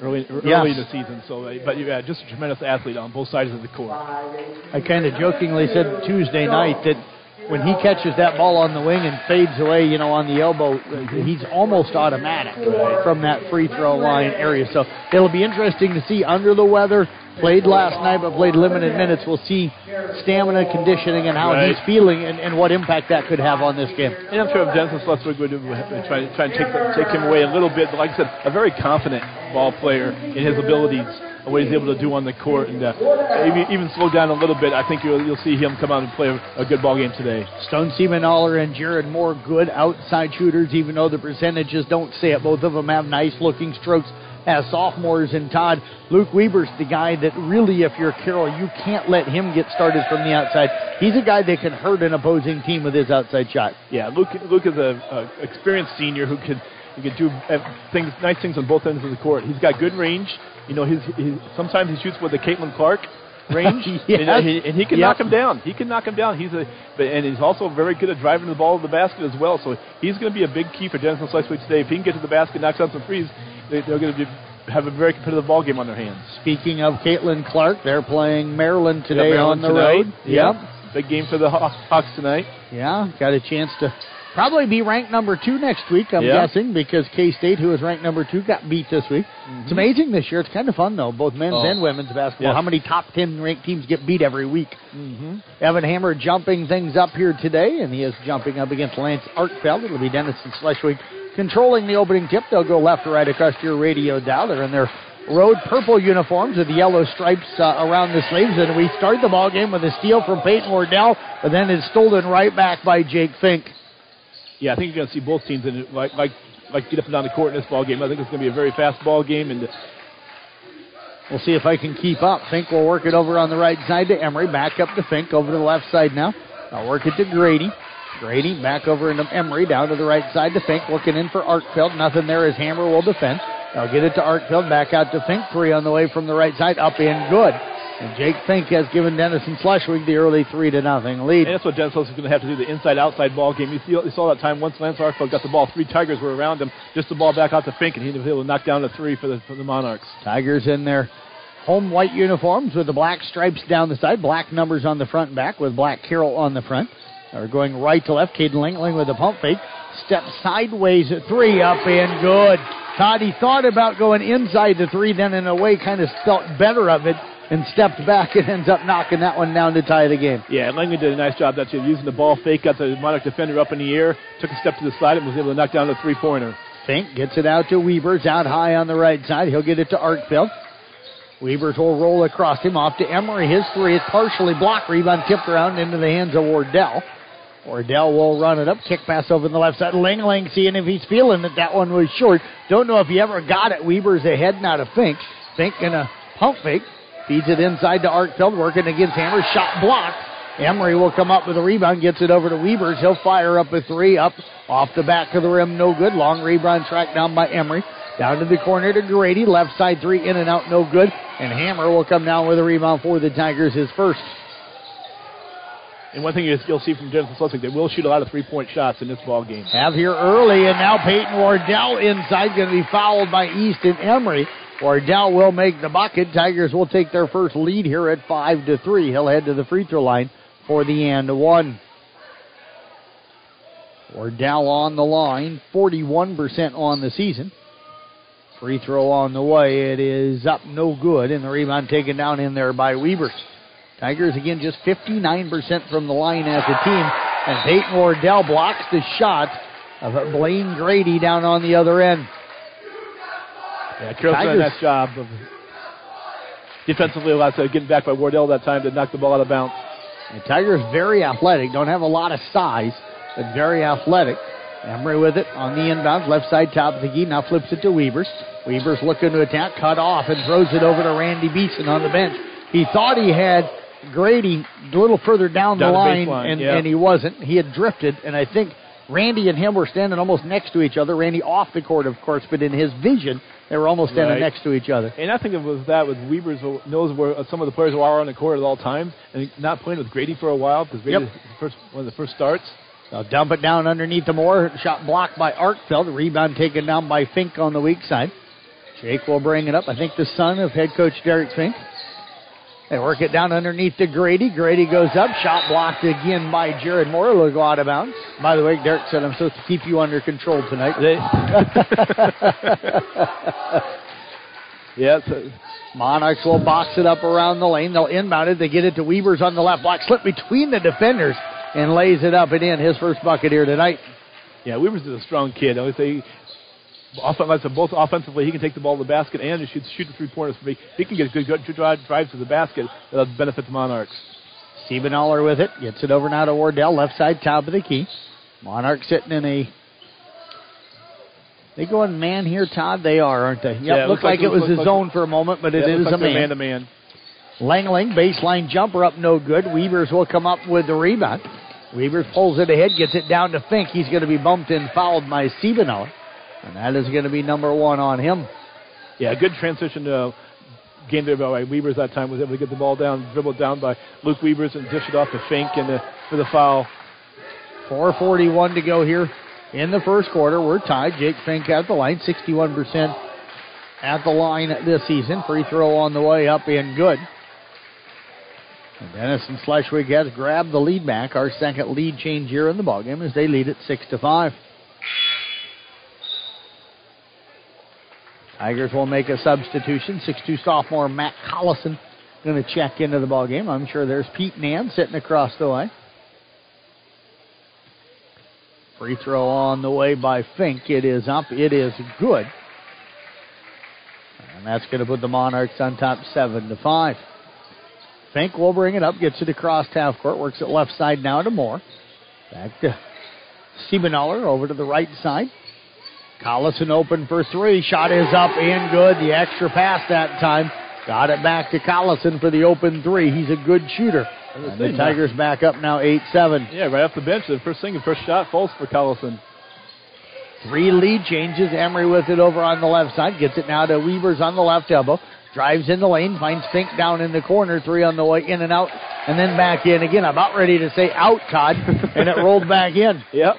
early early Yes. in the season. So, uh, but yeah, just a tremendous athlete on both sides of the court. I kind of jokingly said Tuesday night that when he catches that ball on the wing and fades away, you know, on the elbow, he's almost automatic from that free throw line area. So it'll be interesting to see under the weather. Played last night, but played limited minutes. We'll see stamina, conditioning, and how Right. he's feeling, and, and what impact that could have on this game. And I'm sure if Denison Schleswig would try, try and take, take him away a little bit, but like I said, a very confident ball player in his abilities, and what he's able to do on the court, and uh, even slow down a little bit. I think you'll, you'll see him come out and play a, a good ball game today. Stone Siebenaller and Jared Moore, good outside shooters, even though the percentages don't say it. Both of them have nice looking strokes as sophomores. And Todd, Luke Weber's the guy that really, if you're Carroll, you can't let him get started from the outside. He's a guy that can hurt an opposing team with his outside shot. Yeah, Luke, Luke is a, a experienced senior who could he could do uh, things, nice things on both ends of the court. He's got good range. You know, his, his sometimes he shoots with the Caitlin Clark range, (laughs) Yes. and, uh, he, and he can Yep. knock him down. He can knock him down. He's a, but, and he's also very good at driving the ball to the basket as well. So he's going to be a big key for Denison Schleswig today. If he can get to the basket, knocks down some threes, they, they're going to be, have a very competitive ball game on their hands. Speaking of Caitlin Clark, they're playing Maryland today Yeah, on the tonight. road. Yep. Yep. Big game for the Haw- Hawks tonight. Yeah, got a chance to probably be ranked number two next week, I'm Yeah. guessing, because K State, who was ranked number two, got beat this week. It's amazing this year. It's kind of fun, though, both men's Mm-hmm. Oh. and women's basketball. Yes. How many top 10 ranked teams get beat every week? Mm-hmm. Evan Hammer jumping things up here today, and he is jumping up against Lance Arkfeld. It'll be Denison Schleswig controlling the opening tip. They'll go left or right across your radio dial. They're in their road purple uniforms with the yellow stripes uh, around the sleeves. And we start the ball game with a steal from Peyton Wardell, but then it's stolen right back by Jake Fink. Yeah, I think you're going to see both teams in like like like get up and down the court in this ball game. I think it's going to be a very fast ball game, and We'll see if I can keep up. Fink will work it over on the right side to Emery. Back up to Fink over to the left side now. I'll work it to Grady. Grady back over into Emery down to the right side to Fink. Looking in for Arkfeld. Nothing there as Hammer will defend. I'll get it to Arkfeld. Back out to Fink. Three on the way from the right side. Up in good. And Jake Fink has given Denison Schleswig the early three to nothing lead. And that's what Dennis is going to have to do, the inside-outside ball game. You, see, you saw that time once Lance Arkfeld got the ball, three Tigers were around him, just the ball back out to Fink, and he was able to knock down a three for the, for the Monarchs. Tigers in their home white uniforms with the black stripes down the side, black numbers on the front and back with black Carroll on the front. They're going right to left. Caden Lingling with a pump fake. Step sideways at three, up and good. Todd, he thought about going inside the three, then in a way kind of felt better of it and stepped back and ends up knocking that one down to tie the game. Yeah, and Langley did a nice job that too, using the ball fake, got the Monarch defender up in the air, took a step to the side, and was able to knock down a three-pointer. Fink gets it out to Weavers, out high on the right side. He'll get it to Arkfeld. Weavers will roll across him off to Emery. His three is partially blocked. Rebound tipped around into the hands of Wardell. Wardell will run it up. Kick pass over the left side. Ling Ling seeing if he's feeling that that one was short. Don't know if he ever got it. Weavers ahead now to Fink. Fink gonna pump fake. Feeds it inside to Art Arkfeld. Working against Hammer. Shot blocked. Emery will come up with a rebound. Gets it over to Weavers. He'll fire up a three. Up off the back of the rim. No good. Long rebound tracked down by Emery. Down to the corner to Grady. Left side three in and out. No good. And Hammer will come down with a rebound for the Tigers. His first. And one thing you'll see from Denison Schleswig, they will shoot a lot of three-point shots in this ball game. Have here early, and now Peyton Wardell inside, going to be fouled by Easton Emery. Wardell will make the bucket. Tigers will take their first lead here at five to three. He'll head to the free throw line for the and one. Wardell on the line, 41% on the season. Free throw on the way. It is up, no good, and the rebound taken down in there by Weavers. Tigers again just 59% from the line as a team, and Peyton Wardell blocks the shot of Blaine Grady down on the other end. Yeah, Carroll's done a nice job of defensively, lots of getting back by Wardell that time to knock the ball out of bounds. The Tigers very athletic, don't have a lot of size, but very athletic. Emery with it on the inbound, left side top of the key. Now flips it to Weavers. Weavers looking to attack, cut off, and throws it over to Randy Beeson on the bench. He thought he had Grady a little further down, Down the the line, baseline, and, yeah. and he wasn't. He had drifted, and I think Randy and him were standing almost next to each other. Randy off the court, of course, but in his vision, they were almost standing Right. next to each other. And I think it was that with Weavers who knows where some of the players who are on the court at all times, and not playing with Grady for a while because Grady Yep. first, one of the first starts. They'll dump it down underneath the Moore. Shot blocked by Arkfeld. Rebound taken down by Fink on the weak side. Jake will bring it up. I think the son of head coach Derek Fink. They work it down underneath to Grady. Grady goes up. Shot blocked again by Jared Moore. It'll go out of bounds. By the way, Derek said I'm supposed to keep you under control tonight. (laughs) yeah. So Monarchs will box it up around the lane. They'll inbound it. They get it to Weavers on the left block. Slip between the defenders and lays it up and in. His first bucket here tonight. Yeah, Weavers is a strong kid. I would say both offensively, he can take the ball to the basket and shoot, shoot the three pointers for me. He can get good, good drive, drives to the basket that'll benefit the Monarchs. Siebenaller with it. Gets it over now to Wardell, left side, top of the key. Monarchs sitting in a. They going man here, Todd? They are, aren't they? Yep, yeah, looked like, like, it was a like, zone for a moment, but yeah, it is like a man. man to man. Langling, baseline jumper up, no good. Weavers will come up with the rebound. Weavers pulls it ahead, gets it down to Fink. He's going to be bumped and fouled by Siebenaller. And that is going to be number one on him. Yeah, good transition uh, game there by Weavers that time. Was able to get the ball down, dribbled down by Luke Weavers and dish it off to Fink and the, for the foul. 4.41 to go here in the first quarter. We're tied. Jake Fink at the line, 61% at the line this season. Free throw on the way up and good. And Denison Schleswig has grabbed the lead back. Our second lead change here in the ballgame as they lead at 6 to 5. Tigers will make a substitution. 6'2 sophomore Matt Collison going to check into the ball game. I'm sure there's Pete Nan sitting across the way. Free throw on the way by Fink. It is up. It is good. And that's going to put the Monarchs on top 7 to 5. Fink will bring it up, gets it across half court, works it left side now to Moore. Back to Siebenaller over to the right side. Collison open for three. Shot is up and good. The extra pass that time. Got it back to Collison for the open three. He's a good shooter. And the Tigers back up now 8 7. Yeah, right off the bench. The first thing, the first shot falls for Collison. Three lead changes. Emery with it over on the left side. Gets it now to Weavers on the left elbow. Drives in the lane. Finds Fink down in the corner. Three on the way in and out. And then back in again. I'm about ready to say out, Todd. and it rolled back in. (laughs) Yep.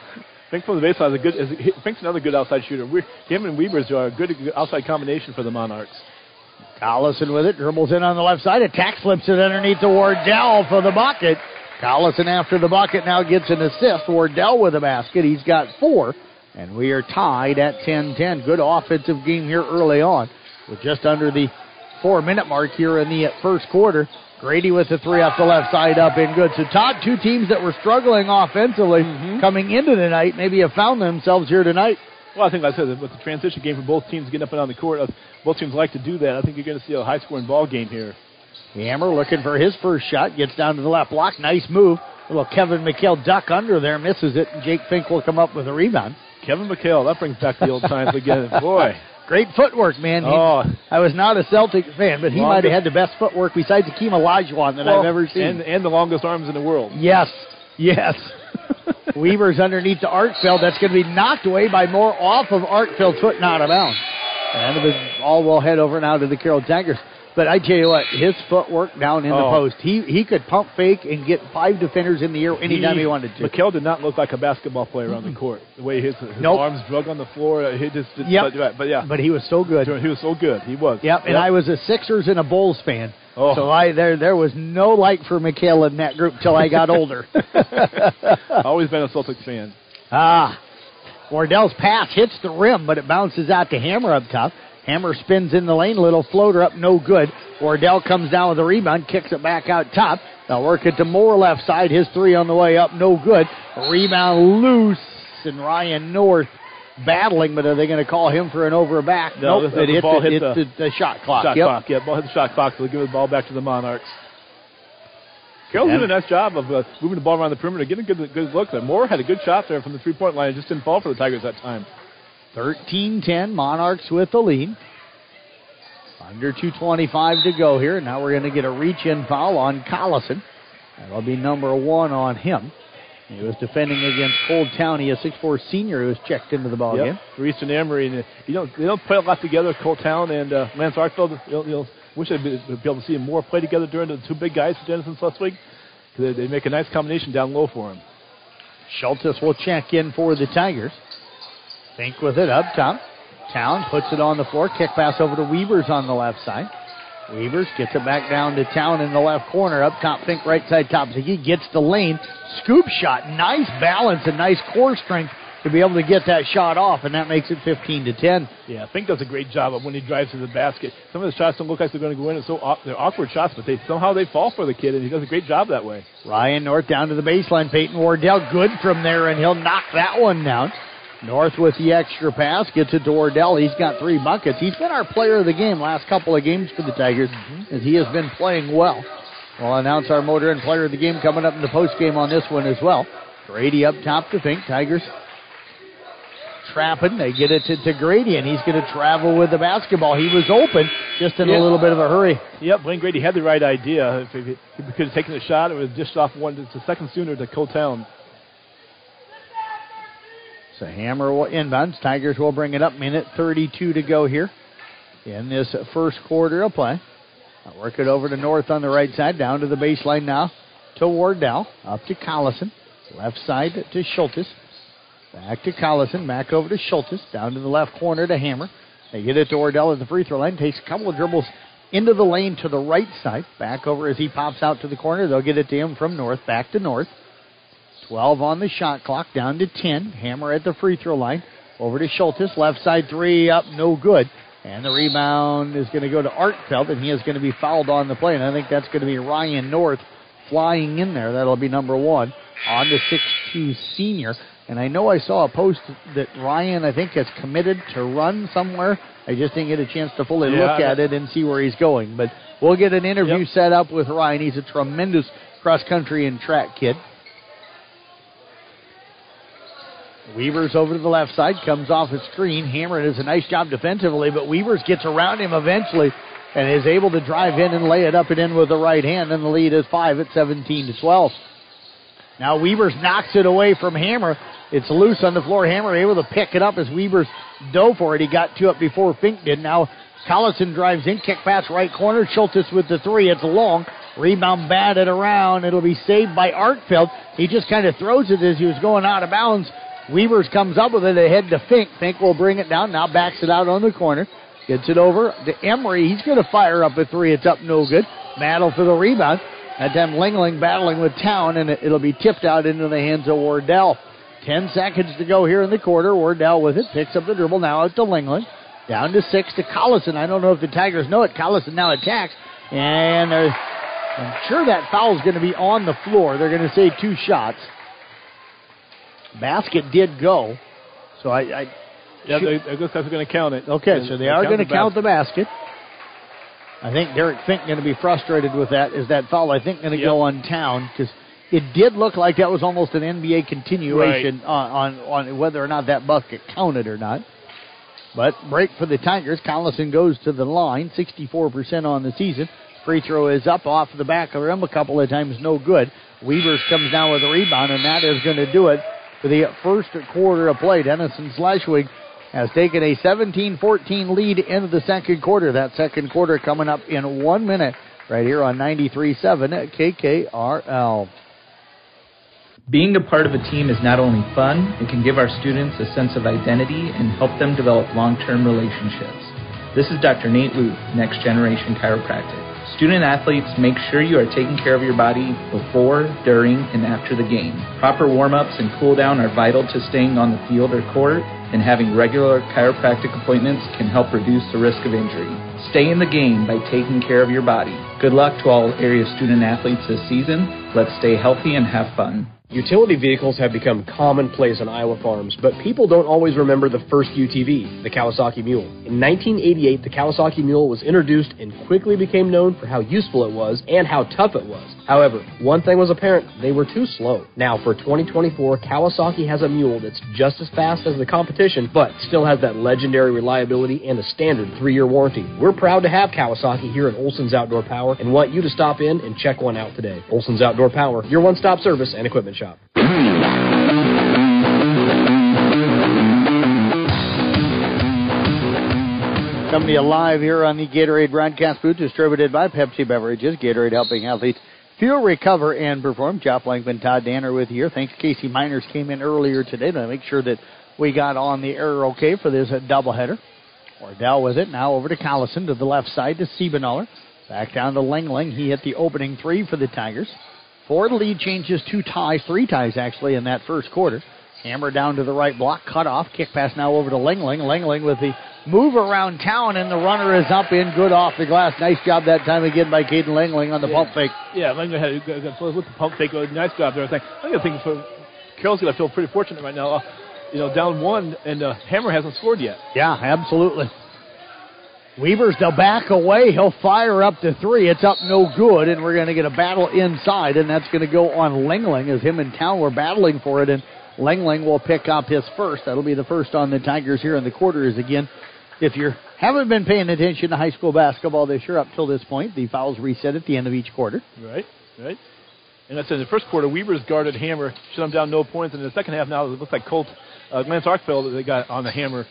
Fink from the baseline is a good. Fink's another good outside shooter. We're, him and Weavers are a good outside combination for the Monarchs. Collison with it, dribbles in on the left side, attack slips it underneath to Wardell for the bucket. Collison after the bucket now gets an assist. Wardell with a basket. He's got four, and we are tied at 10-10. Good offensive game here early on, with just under the four-minute mark here in the first quarter. Grady with the three off the left side up and good. So Todd, two teams that were struggling offensively mm-hmm. coming into the night, maybe have found themselves here tonight. Well, I think like I said with the transition game for both teams getting up and down the court, uh, both teams like to do that. I think you're going to see a high-scoring ball game here. Hammer looking for his first shot, gets down to the left block, nice move. little Kevin McHale duck under there, misses it, and Jake Fink will come up with a rebound. Kevin McHale, that brings back the old times again. Boy. (laughs) Great footwork, man. He, oh, I was not a Celtic fan, but he might have had the best footwork besides Akeem Olajuwon that well, I've ever seen. And, and the longest arms in the world. Yes, yes. (laughs) Weaver's underneath to Arkfeld. That's going to be knocked away by Moore off of Arkfeld's foot and out of bounds. And the all will head over now to the Carroll Tigers. But I tell you what, his footwork down in oh. the post, he he could pump fake and get five defenders in the air anytime he, he wanted to. McHale did not look like a basketball player mm-hmm. on the court. The way his, his nope. arms drug on the floor, he just, yep. but, but, yeah. But he was so good. He was so good. He was. Yep. And. I was a Sixers and a Bulls fan. Oh. So I there there was no like for McHale in that group till I got older. (laughs) (laughs) Always been a Celtics fan. Ah. Wardell's pass hits the rim, but it bounces out to Hammer up top. Hammer spins in the lane, little floater up, no good. Wardell comes down with a rebound, kicks it back out top. They'll work it to Moore left side. His three on the way up, no good. Rebound loose, and Ryan North battling, but are they going to call him for an over back? No, nope, the, it the hit, ball the, hit the, the, the, shot clock. Shot yep. clock, yeah, ball hit the shot clock, so they'll give the ball back to the Monarchs. Carroll's doing a nice job of uh, moving the ball around the perimeter, getting a good, good look there. Moore had a good shot there from the three-point line. It just didn't fall for the Tigers that time. 13-10, Monarchs with the lead. Under 2.25 to go here. Now we're going to get a reach in foul on Collison. That'll be number one on him. He was defending against Cold County, a 6'4 senior who was checked into the ball yep. game. For Easton Emery, and uh, you don't they don't play a lot together. Cold Town and uh, Lance Arkfeld. You'll, you'll wish I'd be, be, able to see them more play together during the two big guys for Denison Schleswig. They, they make a nice combination down low for him. Schultes will check in for the Tigers. Fink with it up top. Town puts it on the floor. Kick pass over to Weavers on the left side. Weavers gets it back down to Town in the left corner. Up top, Fink right side top. So He gets the lane. Scoop shot. Nice balance and nice core strength to be able to get that shot off, and that makes it 15 to 10. Yeah, Fink does a great job of when he drives to the basket. Some of the shots don't look like they're going to go in. It's so they're awkward shots, but they somehow they fall for the kid, and he does a great job that way. Ryan North down to the baseline. Peyton Wardell good from there, and he'll knock that one down. North with the extra pass gets it to Wardell. He's got three buckets. He's been our player of the game last couple of games for the Tigers, as he has been playing well. We'll announce our motor and player of the game coming up in the post game on this one as well. Grady up top to Fink. Tigers trapping. They get it to, to Grady, and he's going to travel with the basketball. He was open, just in Yeah. a little bit of a hurry. Yep, Blaine Grady had the right idea. If he, if he could have taken the shot, it was dished off one just a second sooner to Cole So Hammer will inbounds. Tigers will bring it up. Minute 32 to go here in this first quarter of play. I'll work it over to North on the right side. Down to the baseline now to Wardell. Up to Collison. Left side to Schultes. Back to Collison. Back over to Schultes. Down to the left corner to Hammer. They get it to Wardell at the free throw line. Takes a couple of dribbles into the lane to the right side. Back over as he pops out to the corner. They'll get it to him from North. Back to North. 12 on the shot clock, down to 10. Hammer at the free throw line. Over to Schultes. Left side three up, no good. And the rebound is going to go to Arkfeld, and he is going to be fouled on the play. And I think that's going to be Ryan North flying in there. That'll be number one on the 6'2 senior. And I know I saw a post that Ryan, I think, has committed to run somewhere. I just didn't get a chance to fully Yeah, look at it and see where he's going. But we'll get an interview set up with Ryan. He's a tremendous cross country and track kid. Weavers over to the left side, comes off a screen. Hammer does a nice job defensively, but Weavers gets around him eventually and is able to drive in and lay it up and in with the right hand, and the lead is five at 17 to 12. Now Weavers knocks it away from Hammer. It's loose on the floor. Hammer able to pick it up as Weavers dove for it. He got to it before Fink did. Now Collison drives in, kick pass right corner. Schultes with the three. It's long. Rebound batted around. It'll be saved by Arkfeld. He just kind of throws it as he was going out of bounds. Weavers comes up with it ahead to Fink. Fink will bring it down. Now backs it out on the corner. Gets it over to Emery. He's going to fire up a three. It's up no good. Battle for the rebound. That time Langling battling with Town, and it- it'll be tipped out into the hands of Wardell. Ten seconds to go here in the quarter. Wardell with it. Picks up the dribble. Now out to Langling. Down to six to Collison. I don't know if the Tigers know it. Collison now attacks. And I'm sure that foul's going to be on the floor. They're going to say two shots. Basket did go. So I. I Yeah, they, I guess that's going to count it. Okay, so they are going to count the basket. I think Derek Fink going to be frustrated with that. Is that foul? I think going to go on Town because it did look like that was almost an NBA continuation on, on on whether or not that bucket counted or not. But break for the Tigers. Collison goes to the line, 64% on the season. Free throw is up off the back of the rim a couple of times, no good. Weavers comes down with a rebound, and that is going to do it for the first quarter of play. Denison Schleswig has taken a 17-14 lead into the second quarter. That second quarter coming up in one minute right here on 93.7 KKRL. Being a part of a team is not only fun, it can give our students a sense of identity and help them develop long term relationships. This is Dr. Nate Luth, Next Generation Chiropractic. Student athletes, make sure you are taking care of your body before, during, and after the game. Proper warm ups and cool down are vital to staying on the field or court, and having regular chiropractic appointments can help reduce the risk of injury. Stay in the game by taking care of your body. Good luck to all area student athletes this season. Let's stay healthy and have fun. Utility vehicles have become commonplace on Iowa farms, but people don't always remember the first UTV, the Kawasaki Mule. In 1988, the Kawasaki Mule was introduced and quickly became known for how useful it was and how tough it was. However, one thing was apparent they were too slow. Now, for 2024, Kawasaki has a mule that's just as fast as the competition, but still has that legendary reliability and a standard three year warranty. We're proud to have Kawasaki here at Olson's Outdoor Power and want you to stop in and check one out today. Olson's Outdoor Power, your one stop service and equipment shop. Coming to you live here on the Gatorade broadcast booth, distributed by Pepsi Beverages. Gatorade helping athletes feel, recover, and perform. Jeff Blankman, Todd Danner with you. Thanks, Casey Miners came in earlier today to make sure that we got on the air okay for this uh, doubleheader. Wardell with it. Now over to Collison to the left side to Siebenaller. Back down to Langling. He hit the opening three for the Tigers. Four lead changes two ties, three ties actually in that first quarter. Hammer down to the right block, cut off. Kick pass now over to Langling. Langling with the move around town, and the runner is up in good off the glass. Nice job that time again by Caden Langling on the yeah. pump fake. Yeah, Langling had a, with the pump fake. Nice job there. I think I think for Carroll's going to feel pretty fortunate right now. Uh, you know, down one, and uh, Hammer hasn't scored yet. Yeah, absolutely. Weavers to back away. He'll fire up to three. It's up no good, and we're going to get a battle inside, and that's going to go on Langling as him and Town were battling for it, and Langling will pick up his first. That'll be the first on the Tigers here in the quarters again. If you haven't been paying attention to high school basketball this year up till this point, the fouls reset at the end of each quarter. Right, right. And that's in the first quarter. Weavers guarded Hammer, shut them down no points. And in the second half now, it looks like Colt, uh, Lance Arkfeld, they got on the Hammer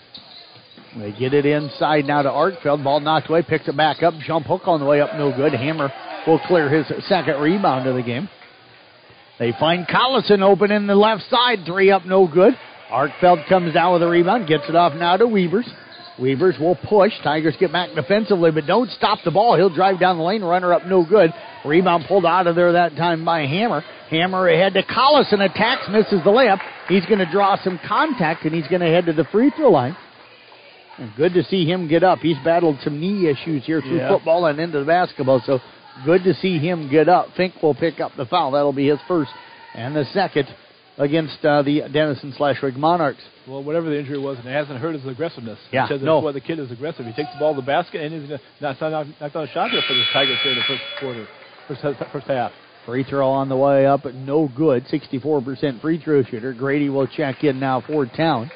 they get it inside now to Arkfeld. Ball knocked away, picks it back up. Jump hook on the way up, no good. Hammer will clear his second rebound of the game. They find Collison open in the left side. Three up, no good. Arkfeld comes down with a rebound, gets it off now to Weavers. Weavers will push. Tigers get back defensively, but don't stop the ball. He'll drive down the lane, runner up, no good. Rebound pulled out of there that time by Hammer. Hammer ahead to Collison, attacks, misses the layup. He's going to draw some contact, and he's going to head to the free throw line. And good to see him get up. He's battled some knee issues here through yeah. football and into the basketball, so good to see him get up. Fink will pick up the foul. That'll be his first and the second against uh, the Denison Schleswig Monarchs. Well, whatever the injury was, and it hasn't hurt his aggressiveness. Yeah, because no. that's why the kid is aggressive. He takes the ball to the basket, and he's not to knock, knock, knock down a shot here for the Tigers here in the first quarter, first, first half. Free throw on the way up, no good. 64% free throw shooter. Grady will check in now for Town.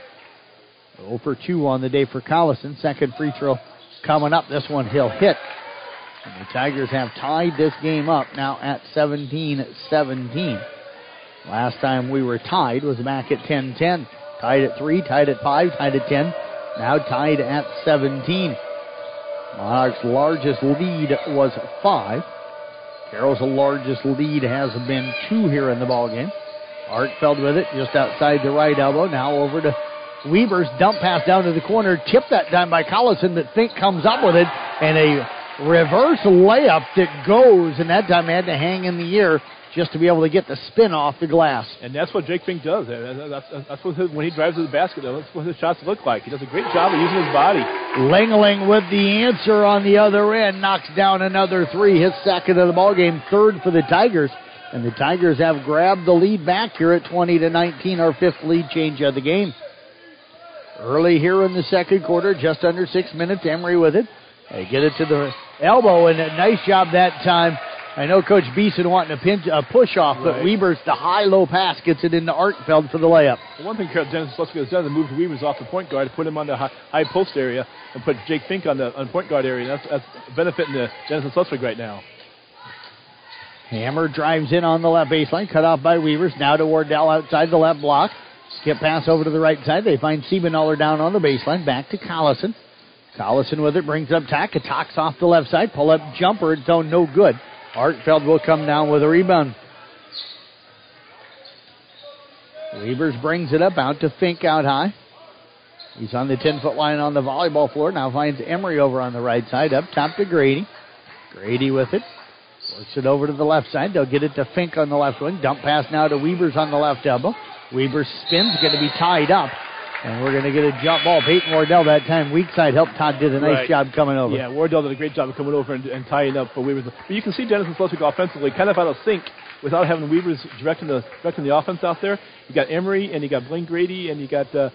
0 for 2 on the day for Collison. Second free throw coming up. This one he'll hit. And the Tigers have tied this game up now at 17 17. Last time we were tied was back at 10 10. Tied at 3, tied at 5, tied at 10. Now tied at 17. Monarch's largest lead was 5. Carroll's largest lead has been 2 here in the ballgame. Arkfeld with it just outside the right elbow. Now over to Weaver's dump pass down to the corner, tipped that time by Collison, but Fink comes up with it, and a reverse layup that goes, and that time had to hang in the air just to be able to get the spin off the glass. And that's what Jake Fink does. That's, that's what his, when he drives to the basket, that's what his shots look like. He does a great job of using his body. Langling with the answer on the other end, knocks down another three, his second of the ball game, third for the Tigers. And the Tigers have grabbed the lead back here at 20 to 19, our fifth lead change of the game. Early here in the second quarter, just under six minutes. Emery with it. They get it to the elbow, and a nice job that time. I know Coach Beeson wanting a pinch, a push off, but right. Weaver's the high low pass gets it into Arkfeld for the layup. The one thing Denison Schleswig has done is moved Weavers off the point guard, put him on the high, high post area, and put Jake Fink on the on point guard area. That's, that's benefiting the Denison Schleswig right now. Hammer drives in on the left baseline, cut off by Weavers. Now to Wardell outside the left block. Skip pass over to the right side. They find Siebenaller down on the baseline. Back to Collison. Collison with it brings up Tack. Talks off the left side. Pull up jumper. It's no good. Arkfeld will come down with a rebound. Weavers brings it up out to Fink out high. He's on the 10 foot line on the volleyball floor. Now finds Emery over on the right side. Up top to Grady. Grady with it. Works it over to the left side. They'll get it to Fink on the left wing. Dump pass now to Weavers on the left elbow. Weaver spins, going to be tied up. And we're going to get a jump ball. Peyton Wardell that time, weak side help. Todd did a nice right. job coming over. Yeah, Wardell did a great job of coming over and, and tying up for Weavers. But you can see Denison Schleswig offensively kind of out of sync without having Weavers directing the directing the offense out there. You got Emery and you got Blaine Grady and you got uh,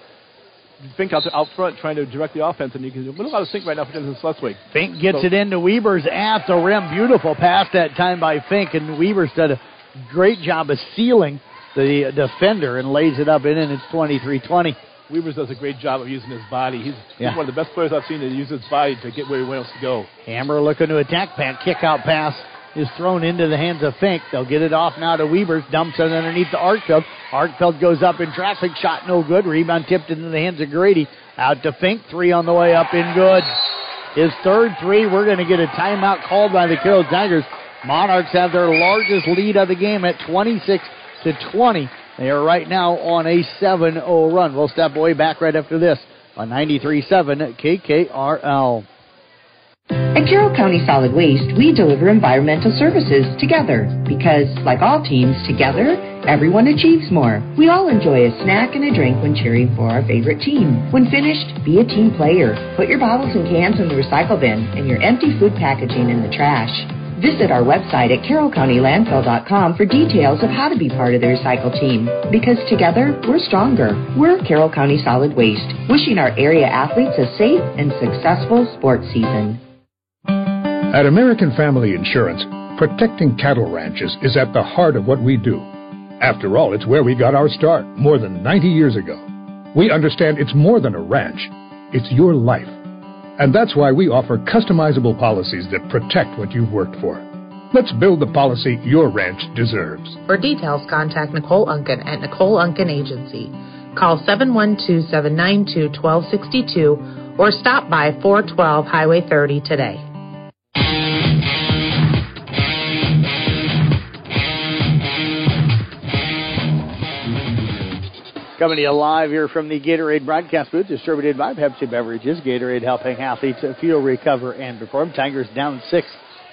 Fink out, out front trying to direct the offense, and you can a little out of sync right now for Denison Schleswig. Fink gets So- it into Weavers at the rim. Beautiful pass that time by Fink, and Weavers did a great job of sealing the defender and lays it up in, and it's 23-20. Weavers does a great job of using his body. He's, Yeah. he's one of the best players I've seen to use his body to get where he wants to go. Hammer looking to attack. Pat kick out pass is thrown into the hands of Fink. They'll get it off now to Weavers. Dumps it underneath the Arkfeld. Arkfeld goes up in traffic. Shot no good. Rebound tipped into the hands of Grady. Out to Fink. Three on the way up in good. His third three. We're going to get a timeout called by the Carroll Tigers. Monarchs have their largest lead of the game at 26 to 20. They are right now on a 7-0 run. We'll step away back right after this on 93.7 KKRL. At Carroll County Solid Waste, we deliver environmental services together because, like all teams, together, everyone achieves more. We all enjoy a snack and a drink when cheering for our favorite team. When finished, be a team player. Put your bottles and cans in the recycle bin and your empty food packaging in the trash. Visit our website at carrollcountylandfill.com for details of how to be part of the recycle team. Because together, we're stronger. We're Carroll County Solid Waste, wishing our area athletes a safe and successful sports season. At American Family Insurance, protecting cattle ranches is at the heart of what we do. After all, it's where we got our start more than 90 years ago. We understand it's more than a ranch, it's your life. And that's why we offer customizable policies that protect what you've worked for. Let's build the policy your ranch deserves. For details, contact Nicole Unkin at Nicole Unkin Agency. Call 712 792 1262 or stop by 412 Highway 30 today. Coming to you live here from the Gatorade broadcast booth, distributed by Pepsi Beverages. Gatorade helping athletes feel, recover, and perform. Tigers down six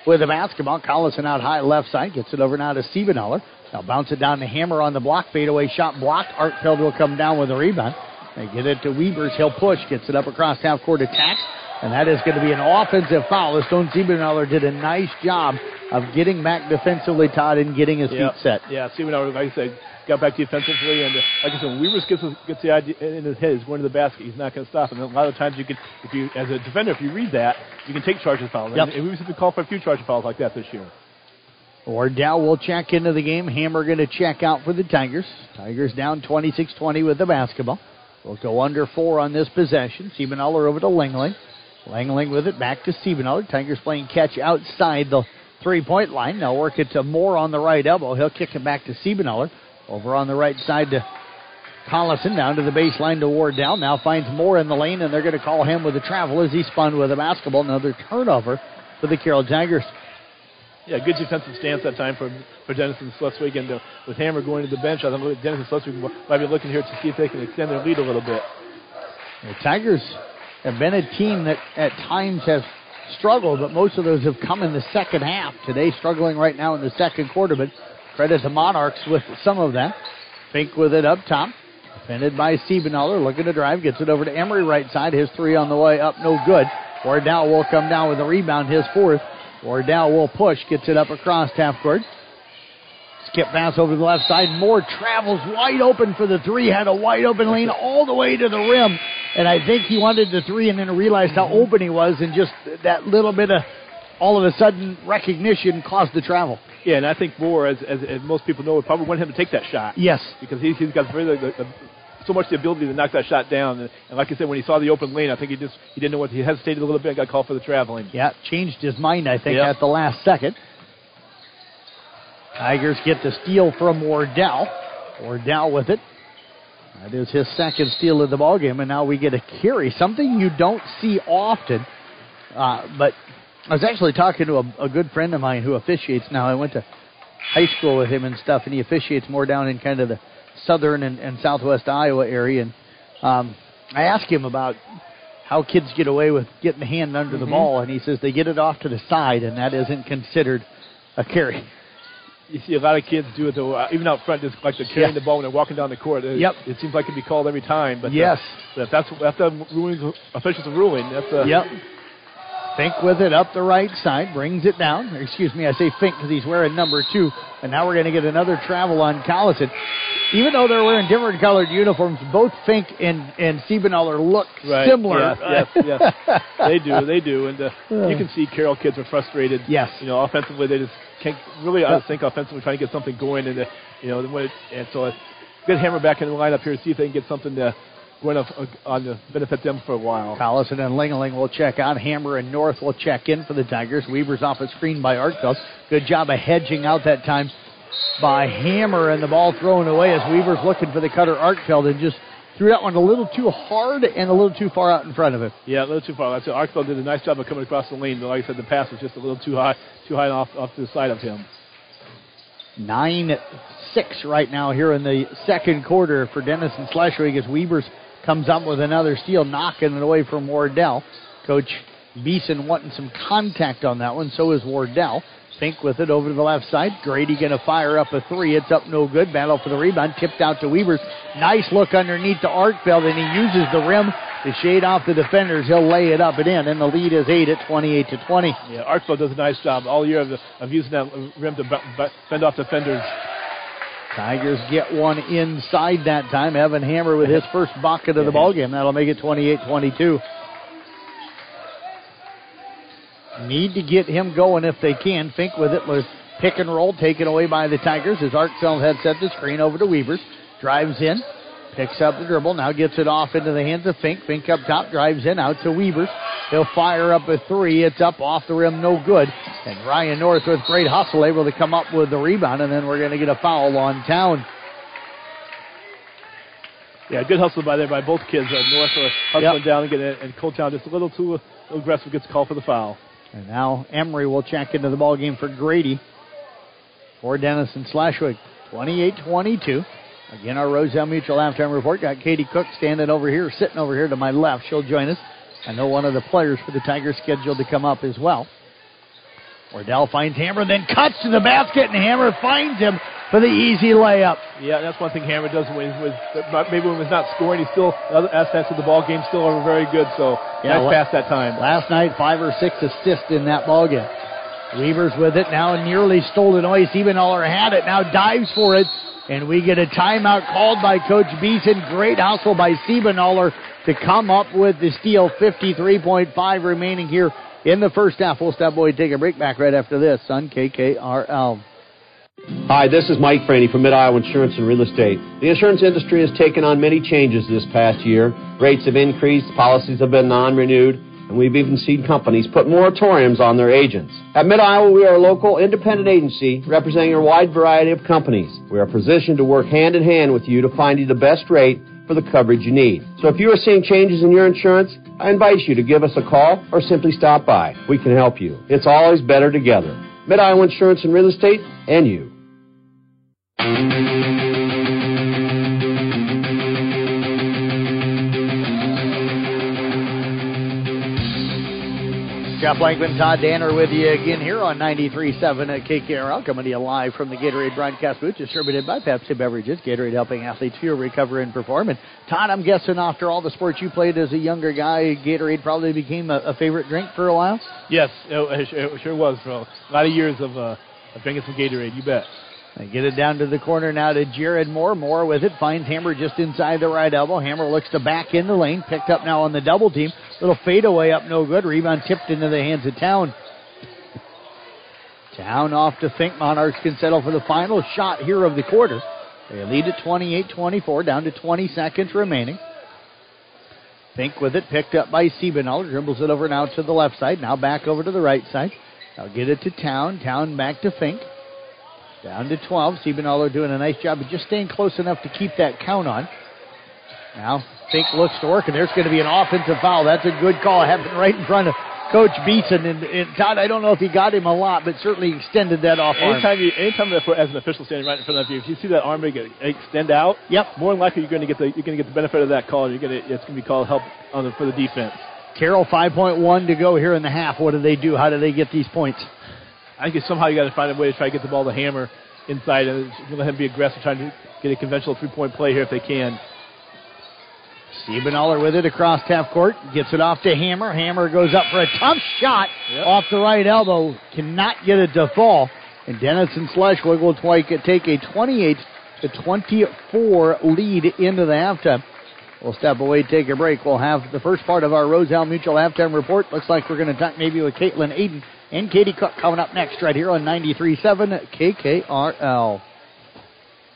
with the basketball. Collison out high left side. Gets it over now to Siebenaller. Now bounce it down to Hammer on the block. Fadeaway shot blocked. Arkfeld will come down with a rebound. They get it to Weavers. He'll push. Gets it up across half court attack. And that is going to be an offensive foul. Stone Siebenaller did a nice job of getting back defensively, Todd, and getting his yeah. feet set. Yeah, Siebenaller, like I said, got back defensively, and uh, like I said, Weavers gets gets the idea in his head, he's going to the basket. He's not going to stop. And a lot of times, you can, if you as a defender, if you read that, you can take charges fouls. Yep. And, and Weavers have been called for a few charge fouls like that this year. Wardell will check into the game. Hammer going to check out for the Tigers. Tigers down 26-20 with the basketball. We'll go under four on this possession. Siebenaller over to Langling. Langling with it back to Siebenaller. Tigers playing catch outside the three-point line. Now work it to Moore on the right elbow. He'll kick it back to Siebenaller. Over on the right side to Collison, down to the baseline to Wardell. Now finds Moore in the lane, and they're going to call him with a travel as he spun with a basketball. Another turnover for the Carroll Tigers. Yeah, good defensive stance that time for for Denison Schleswig, and uh, with Hammer going to the bench, I think Denison Schleswig might be looking here to see if they can extend their lead a little bit. The Tigers have been a team that at times have struggled, but most of those have come in the second half. Today, struggling right now in the second quarter, but credit the Monarchs with some of that. Fink with it up top. Defended by Siebenaller, looking to drive, gets it over to Emery right side. His three on the way up, no good. Wardell will come down with a rebound, his fourth. Wardell will push, gets it up across half court. Skip pass over the left side. Moore travels wide open for the three. Had a wide open lane all the way to the rim. And I think he wanted the three and then realized how open he was. And just that little bit of all of a sudden recognition caused the travel. Yeah, and I think Moore, as, as, as most people know, would probably want him to take that shot. Yes. Because he's, he's got very, the, the, so much the ability to knock that shot down. And, and, like I said, when he saw the open lane, I think he just he didn't know what he hesitated a little bit and got called for the traveling. Yeah, changed his mind, I think, Yep. at the last second. Tigers get the steal from Wardell. Wardell with it. That is his second steal of the ball game, and now we get a carry, something you don't see often. Uh, but I was actually talking to a, a good friend of mine who officiates now. I went to high school with him and stuff, and he officiates more down in kind of the southern and, and southwest Iowa area. And um, I asked him about how kids get away with getting the hand under the Mhm. ball, and he says they get it off to the side, and that isn't considered a carry. You see a lot of kids do it though, uh, even out front, just like they're carrying Yeah. the ball when they're walking down the court. It, Yep. It seems like it can be called every time. But uh, Yes. but if that's if the ruling officials are ruling, that's uh, Yep. Fink with it up the right side, brings it down. Excuse me, I say Fink because he's wearing number two. And now we're going to get another travel on Collison. Even though they're wearing different colored uniforms, both Fink and, and Siebenaller look Right. similar. Yes, yes, yes. (laughs) they do, they do, and uh, you can see Carroll kids are frustrated. Yes. You know, offensively they just can't really. I think offensively trying to get something going, and uh, you know, when it, and so uh, good hammer back in the lineup here to see if they can get something to going up, uh, to benefit them for a while. Collison and Langling will check out. Hammer and North will check in for the Tigers. Weaver's off a screen by Arkfeld. Good job of hedging out that time by Hammer, and the ball thrown away as Weaver's looking for the cutter Arkfeld and just threw that one a little too hard and a little too far out in front of him. Yeah, a little too far. That's it. Arkfeld did a nice job of coming across the lane, but like I said, the pass was just a little too high, too high off off to the side of him. 9 6 right now here in the second quarter for Denison Schleswig as Weavers comes up with another steal, knocking it away from Wardell. Coach Beeson wanting some contact on that one, so is Wardell. Fink with it over to the left side. Grady going to fire up a three. It's up no good. Battle for the rebound. Tipped out to Weavers. Nice look underneath to Arkfeld, and he uses the rim to shade off the defenders. He'll lay it up and in, and the lead is eight at 28 to 20. Yeah, Arkfeld does a nice job all year of, the, of using that rim to b- b- fend off defenders. Tigers get one inside that time. Evan Hammer with his first bucket of the ball game. That'll make it 28-22. Need to get him going if they can. Fink with it. Was pick and roll taken away by the Tigers as Arkfeld had set the screen over to Weavers. Drives in. Picks up the dribble. Now gets it off into the hands of Fink. Fink up top. Drives in. Out to Weavers. He'll fire up a three. It's up off the rim. No good. And Ryan North with great hustle able to come up with the rebound. And then we're going to get a foul on town. Yeah, good hustle by there by both kids. Uh, North are hustling yep. down and getting it, and Cole Town just a little too uh, aggressive gets called for the foul. And now Emery will check into the ball game for Grady for Denison Schleswig. 28-22. Again, our Roselle Mutual halftime report. Got Katie Cook standing over here, sitting over here to my left. She'll join us. I know one of the players for the Tigers scheduled to come up as well. Wardell finds Hammer, then cuts to the basket, and Hammer finds him for the easy layup. Yeah, that's one thing Hammer does when he's with, maybe when he's not scoring, he's still other aspects of the ball game still are very good. So yeah, nice pass that time. Last night, five or six assists in that ball game. Weavers with it now, nearly stole it away. Siebenaller had it now, dives for it, and we get a timeout called by Coach Beeson. Great hustle by Siebenaller to come up with the steal. 53.5 remaining here in the first half. We'll step away, take a break back right after this on KKRL. Hi, this is Mike Franny from Mid Iowa Insurance and Real Estate. The insurance industry has taken on many changes this past year. Rates have increased, policies have been non renewed, and we've even seen companies put moratoriums on their agents. At Mid Iowa, we are a local independent agency representing a wide variety of companies. We are positioned to work hand in hand with you to find you the best rate for the coverage you need. So if you are seeing changes in your insurance, I invite you to give us a call or simply stop by. We can help you. It's always better together. Mid Iowa Insurance and Real Estate, and you. Jeff Blankman, Todd Danner with you again here on 93.7 at KKRL, coming to you live from the Gatorade broadcast booth, distributed by Pepsi Beverages. Gatorade helping athletes fuel, recover, and perform. And Todd, I'm guessing after all the sports you played as a younger guy, Gatorade probably became a, a favorite drink for a while? Yes, it, it sure was, bro. A lot of years of, uh, of drinking some Gatorade, you bet. They get it down to the corner now to Jared Moore. Moore with it. Finds Hammer just inside the right elbow. Hammer looks to back in the lane. Picked up now on the double team. Little fadeaway up, no good. Rebound tipped into the hands of Town. Town off to Fink. Monarchs can settle for the final shot here of the quarter. They lead at 28 24, down to 20 seconds remaining. Fink with it, picked up by Siebenaller. Dribbles it over now to the left side. Now back over to the right side. Now get it to Town. Town back to Fink. Down to 12. Siebenaller doing a nice job of just staying close enough to keep that count on. Now, Fink looks to work, and there's going to be an offensive foul. That's a good call. Happened right in front of Coach Beeson. And, and, Todd, I don't know if he got him a lot, but certainly extended that off anytime You, anytime as an official standing right in front of you, if you see that arm extend out, yep. more than likely you're going to get the you're going to get the benefit of that call. You're going to it's going to be called help the, for the defense. Carroll 5.1 to go here in the half. What do they do? How do they get these points? I think somehow you got to find a way to try to get the ball to Hammer inside and let him be aggressive, trying to get a conventional three-point play here if they can. Siebenaller with it across half court. Gets it off to Hammer. Hammer goes up for a tough shot yep. off the right elbow. Cannot get it to fall. And Denison Schleswig will take a 28 to 24 lead into the halftime. We'll step away, take a break. We'll have the first part of our Roselle Mutual halftime report. Looks like we're going to talk maybe with Caitlin Aiden and Katie Cook coming up next right here on 93.7 KKRL.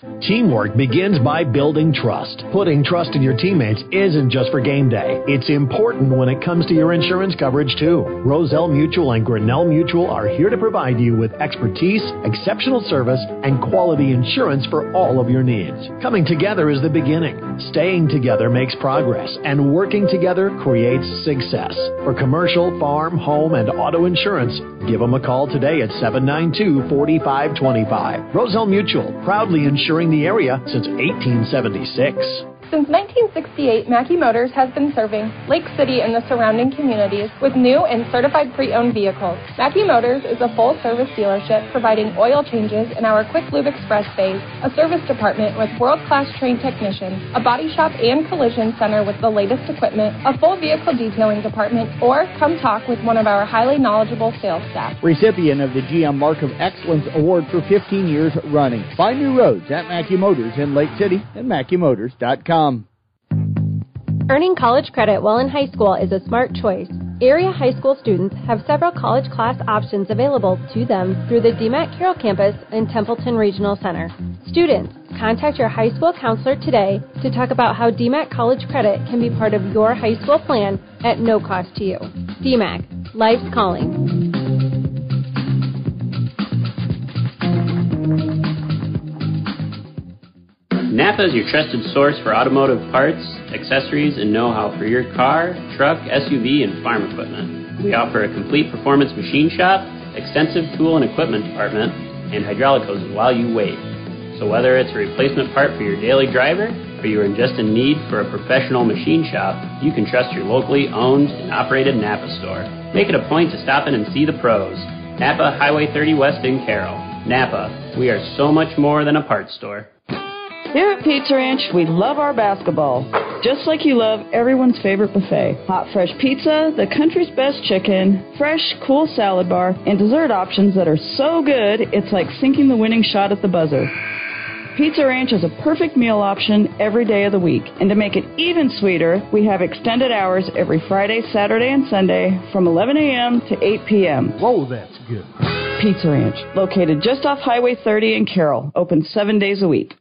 Teamwork begins by building trust. Putting trust in your teammates isn't just for game day. It's important when it comes to your insurance coverage too. Roselle Mutual and Grinnell Mutual are here to provide you with expertise, exceptional service, and quality insurance for all of your needs. Coming together is the beginning. Staying together makes progress, and working together creates success. For commercial, farm, home, and auto insurance, give them a call today at 792 4525. Roselle Mutual, proudly insuring the area since 1876. Since 1968, Mackey Motors has been serving Lake City and the surrounding communities with new and certified pre-owned vehicles. Mackey Motors is a full-service dealership providing oil changes in our Quick Lube Express bays, a service department with world-class trained technicians, a body shop and collision center with the latest equipment, a full vehicle detailing department, or come talk with one of our highly knowledgeable sales staff. Recipient of the GM Mark of Excellence Award for 15 years running. Find new roads at Mackey Motors in Lake City and MackeyMotors.com. Um, Earning college credit while in high school is a smart choice. Area high school students have several college class options available to them through the DMACC Carroll campus and Templeton Regional Center. Students, contact your high school counselor today to talk about how DMACC college credit can be part of your high school plan at no cost to you. DMACC, life's calling. Napa is your trusted source for automotive parts, accessories, and know how for your car, truck, SUV, and farm equipment. We offer a complete performance machine shop, extensive tool and equipment department, and hydraulic hoses while you wait. So, whether it's a replacement part for your daily driver or you are in just in need for a professional machine shop, you can trust your locally owned and operated Napa store. Make it a point to stop in and see the pros. Napa Highway 30 West in Carroll. Napa, we are so much more than a parts store. Here at Pizza Ranch, we love our basketball. Just like you love everyone's favorite buffet. Hot, fresh pizza, the country's best chicken, fresh, cool salad bar, and dessert options that are so good, it's like sinking the winning shot at the buzzer. Pizza Ranch is a perfect meal option every day of the week. And to make it even sweeter, we have extended hours every Friday, Saturday, and Sunday from 11 a.m. to 8 p.m. Whoa, that's good. Pizza Ranch, located just off Highway 30 in Carroll, open seven days a week.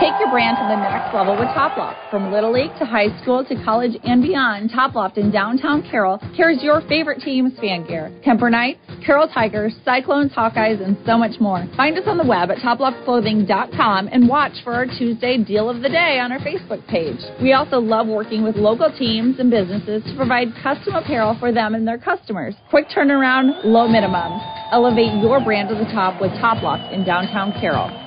Take your brand to the next level with Toploft. From Little League to high school to college and beyond, Toploft in downtown Carroll carries your favorite team's fan gear. Kuemper Knights, Carroll Tigers, Cyclones, Hawkeyes, and so much more. Find us on the web at toploftclothing.com and watch for our Tuesday deal of the day on our Facebook page. We also love working with local teams and businesses to provide custom apparel for them and their customers. Quick turnaround, low minimums. Elevate your brand to the top with Toploft in downtown Carroll.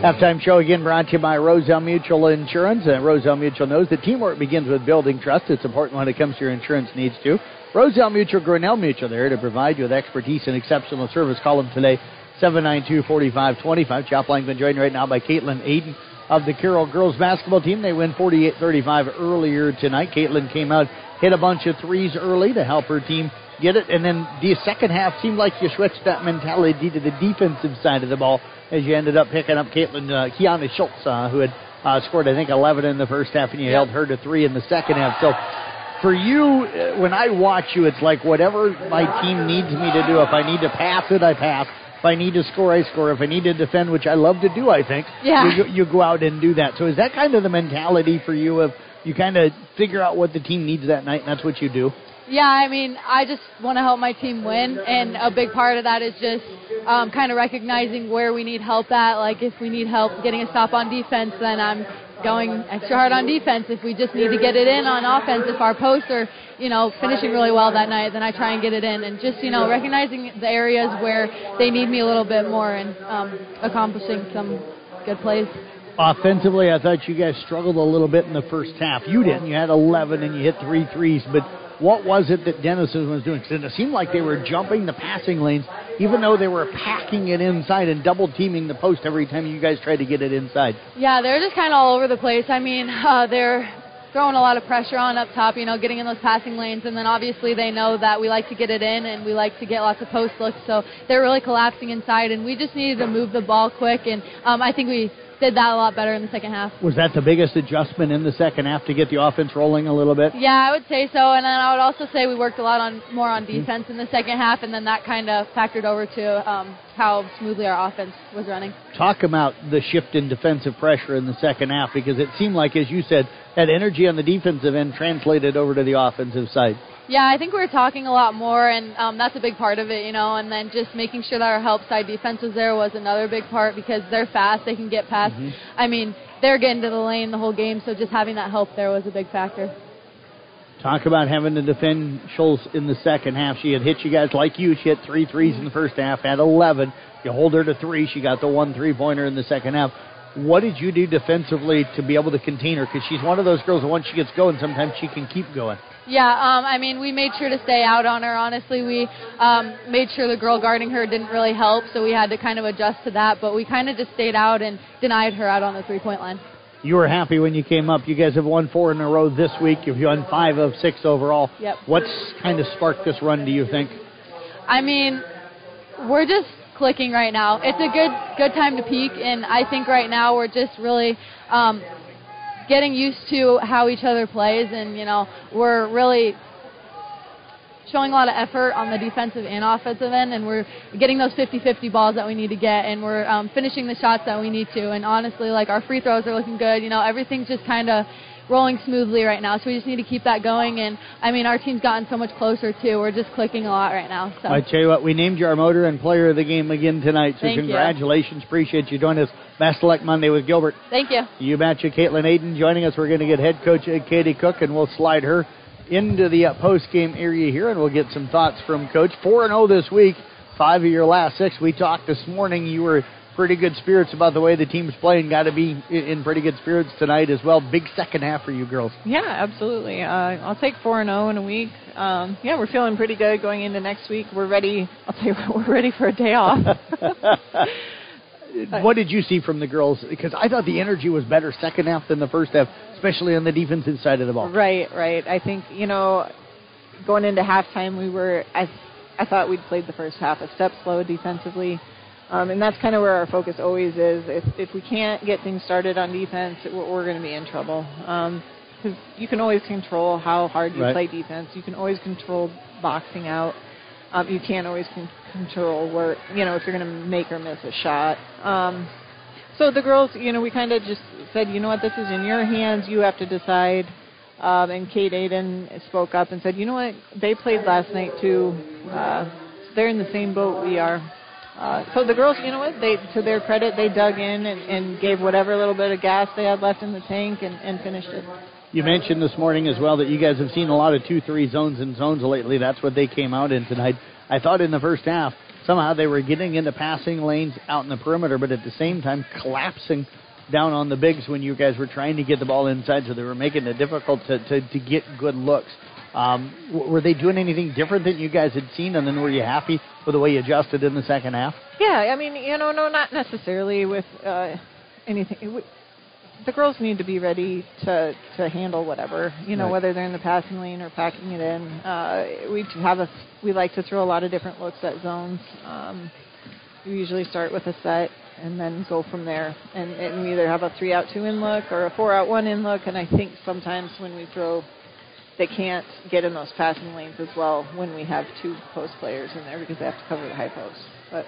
Halftime show again brought to you by Roselle Mutual Insurance. And Roselle Mutual knows that teamwork begins with building trust. It's important when it comes to your insurance needs, too. Roselle Mutual, Grinnell Mutual, there to provide you with expertise and exceptional service. Call them today, 792 4525. Chop line been joined right now by Caitlin Aiden of the Carroll girls basketball team. They win 48 35 earlier tonight. Caitlin came out, hit a bunch of threes early to help her team get it. And then the second half seemed like you switched that mentality to the defensive side of the ball as you ended up picking up Caitlin uh, Kiana Schultz, uh, who had uh, scored I think 11 in the first half, and you held her to three in the second half. So. For you, uh, when I watch you, it's like whatever my team needs me to do. If I need to pass it, I pass. If I need to score, I score. If I need to defend, which I love to do, I think, Yeah. you, you go out and do that. So is that kind of the mentality for you of you kind of figure out what the team needs that night, and that's what you do? Yeah, I mean, I just want to help my team win, and a big part of that is just um, kind of recognizing where we need help at. Like, if we need help getting a stop on defense, then I'm going extra hard on defense. If we just need to get it in on offense, if our posts are, you know, finishing really well that night, then I try and get it in. And just, you know, recognizing the areas where they need me a little bit more and um, accomplishing some good plays. Offensively, I thought you guys struggled a little bit in the first half. You didn't. You had 11 and you hit three threes. But what was it that Denison was doing? 'Cause it seemed like they were jumping the passing lanes, even though they were packing it inside and double teaming the post every time you guys tried to get it inside. Yeah, they're just kind of all over the place. I mean, (laughs) uh, they're throwing a lot of pressure on up top, you know, getting in those passing lanes, and then obviously they know that we like to get it in and we like to get lots of post looks, so they're really collapsing inside, and we just needed to move the ball quick, and um, I think we did that a lot better in the second half. Was that the biggest adjustment in the second half to get the offense rolling a little bit? Yeah, I would say so. And then I would also say we worked a lot on more on Mm-hmm. defense in the second half, and then that kind of factored over to um, how smoothly our offense was running. Talk about the shift in defensive pressure in the second half because it seemed like, as you said, that energy on the defensive end translated over to the offensive side. Yeah, I think we were talking a lot more, and um, that's a big part of it, you know. And then just making sure that our help side defense was there was another big part because they're fast; they can get past. Mhm. I mean, they're getting to the lane the whole game, so just having that help there was a big factor. Talk about having to defend Schultz in the second half. She had hit you guys like you. She hit three threes in the first half, had 11. You hold her to three. She got the one three pointer in the second half. What did you do defensively to be able to contain her? Because she's one of those girls that once she gets going, sometimes she can keep going. Yeah, um, I mean, we made sure to stay out on her. Honestly, we um, made sure the girl guarding her didn't really help, so we had to kind of adjust to that. But we kind of just stayed out and denied her out on the three-point line. You were happy when you came up. You guys have won four in a row this week. You've won five of six overall. Yep. What's kind of sparked this run, do you think? I mean, we're just clicking right now. It's a good good time to peak, and I think right now we're just really um, getting used to how each other plays, and you know we're really showing a lot of effort on the defensive and offensive end, and we're getting those 50-50 balls that we need to get, and we're um, finishing the shots that we need to. And honestly, like our free throws are looking good. You know, everything's just kind of rolling smoothly right now. So we just need to keep that going. And I mean, our team's gotten so much closer too. We're just clicking a lot right now. So. I tell you what, we named you our Motor Inn player of the game again tonight. So Thank you. congratulations. Appreciate you joining us. Best luck Monday with Gilbert. Thank you. You match betcha. Caitlin Aiden joining us. We're going to get head coach Katie Cook, and we'll slide her into the uh, post game area here, and we'll get some thoughts from Coach. 4 and 0 this week, five of your last six. We talked this morning. You were pretty good spirits about the way the team's playing. Got to be in pretty good spirits tonight as well. Big second half for you girls. Yeah, absolutely. Uh, I'll take four and zero in a week. Um, yeah, we're feeling pretty good going into next week. We're ready. I'll tell you what, (laughs) we're ready for a day off. (laughs) what did you see from the girls? Because I thought the energy was better second half than the first half, especially on the defensive side of the ball. right, right. I think you know, going into halftime, we were. I, I thought we'd played the first half a step slow defensively. Um, and that's kind of where our focus always is. If, if we can't get things started on defense, we're, we're going to be in trouble. Because you can always control how hard you Right. play defense. You can always control boxing out. Um, you can't always con- control where you know if you're going to make or miss a shot. Um, so the girls, you know, we kind of just said, you know what, this is in your hands. You have to decide. Um, and Kate Aiden spoke up and said, you know what, they played last night too. Uh, they're in the same boat we are. Uh, so the girls, you know what, they to their credit, they dug in and, and gave whatever little bit of gas they had left in the tank and, and finished it. You mentioned this morning as well that you guys have seen a lot of two three zones and zones lately. That's what they came out in tonight. I thought in the first half somehow they were getting into passing lanes out in the perimeter, but at the same time collapsing down on the bigs when you guys were trying to get the ball inside, so they were making it difficult to, to, to get good looks. Um, were they doing anything different than you guys had seen, and then were you happy with the way you adjusted in the second half? Yeah, I mean, you know, no, not necessarily with uh, anything. The girls need to be ready to to handle whatever, you know, Right. whether they're in the passing lane or packing it in. Uh, we have a we like to throw a lot of different looks at zones. Um, we usually start with a set and then go from there. And, and we either have a three out two in look or a four out one in look. And I think sometimes when we throw, they can't get in those passing lanes as well when we have two post players in there because they have to cover the high post. But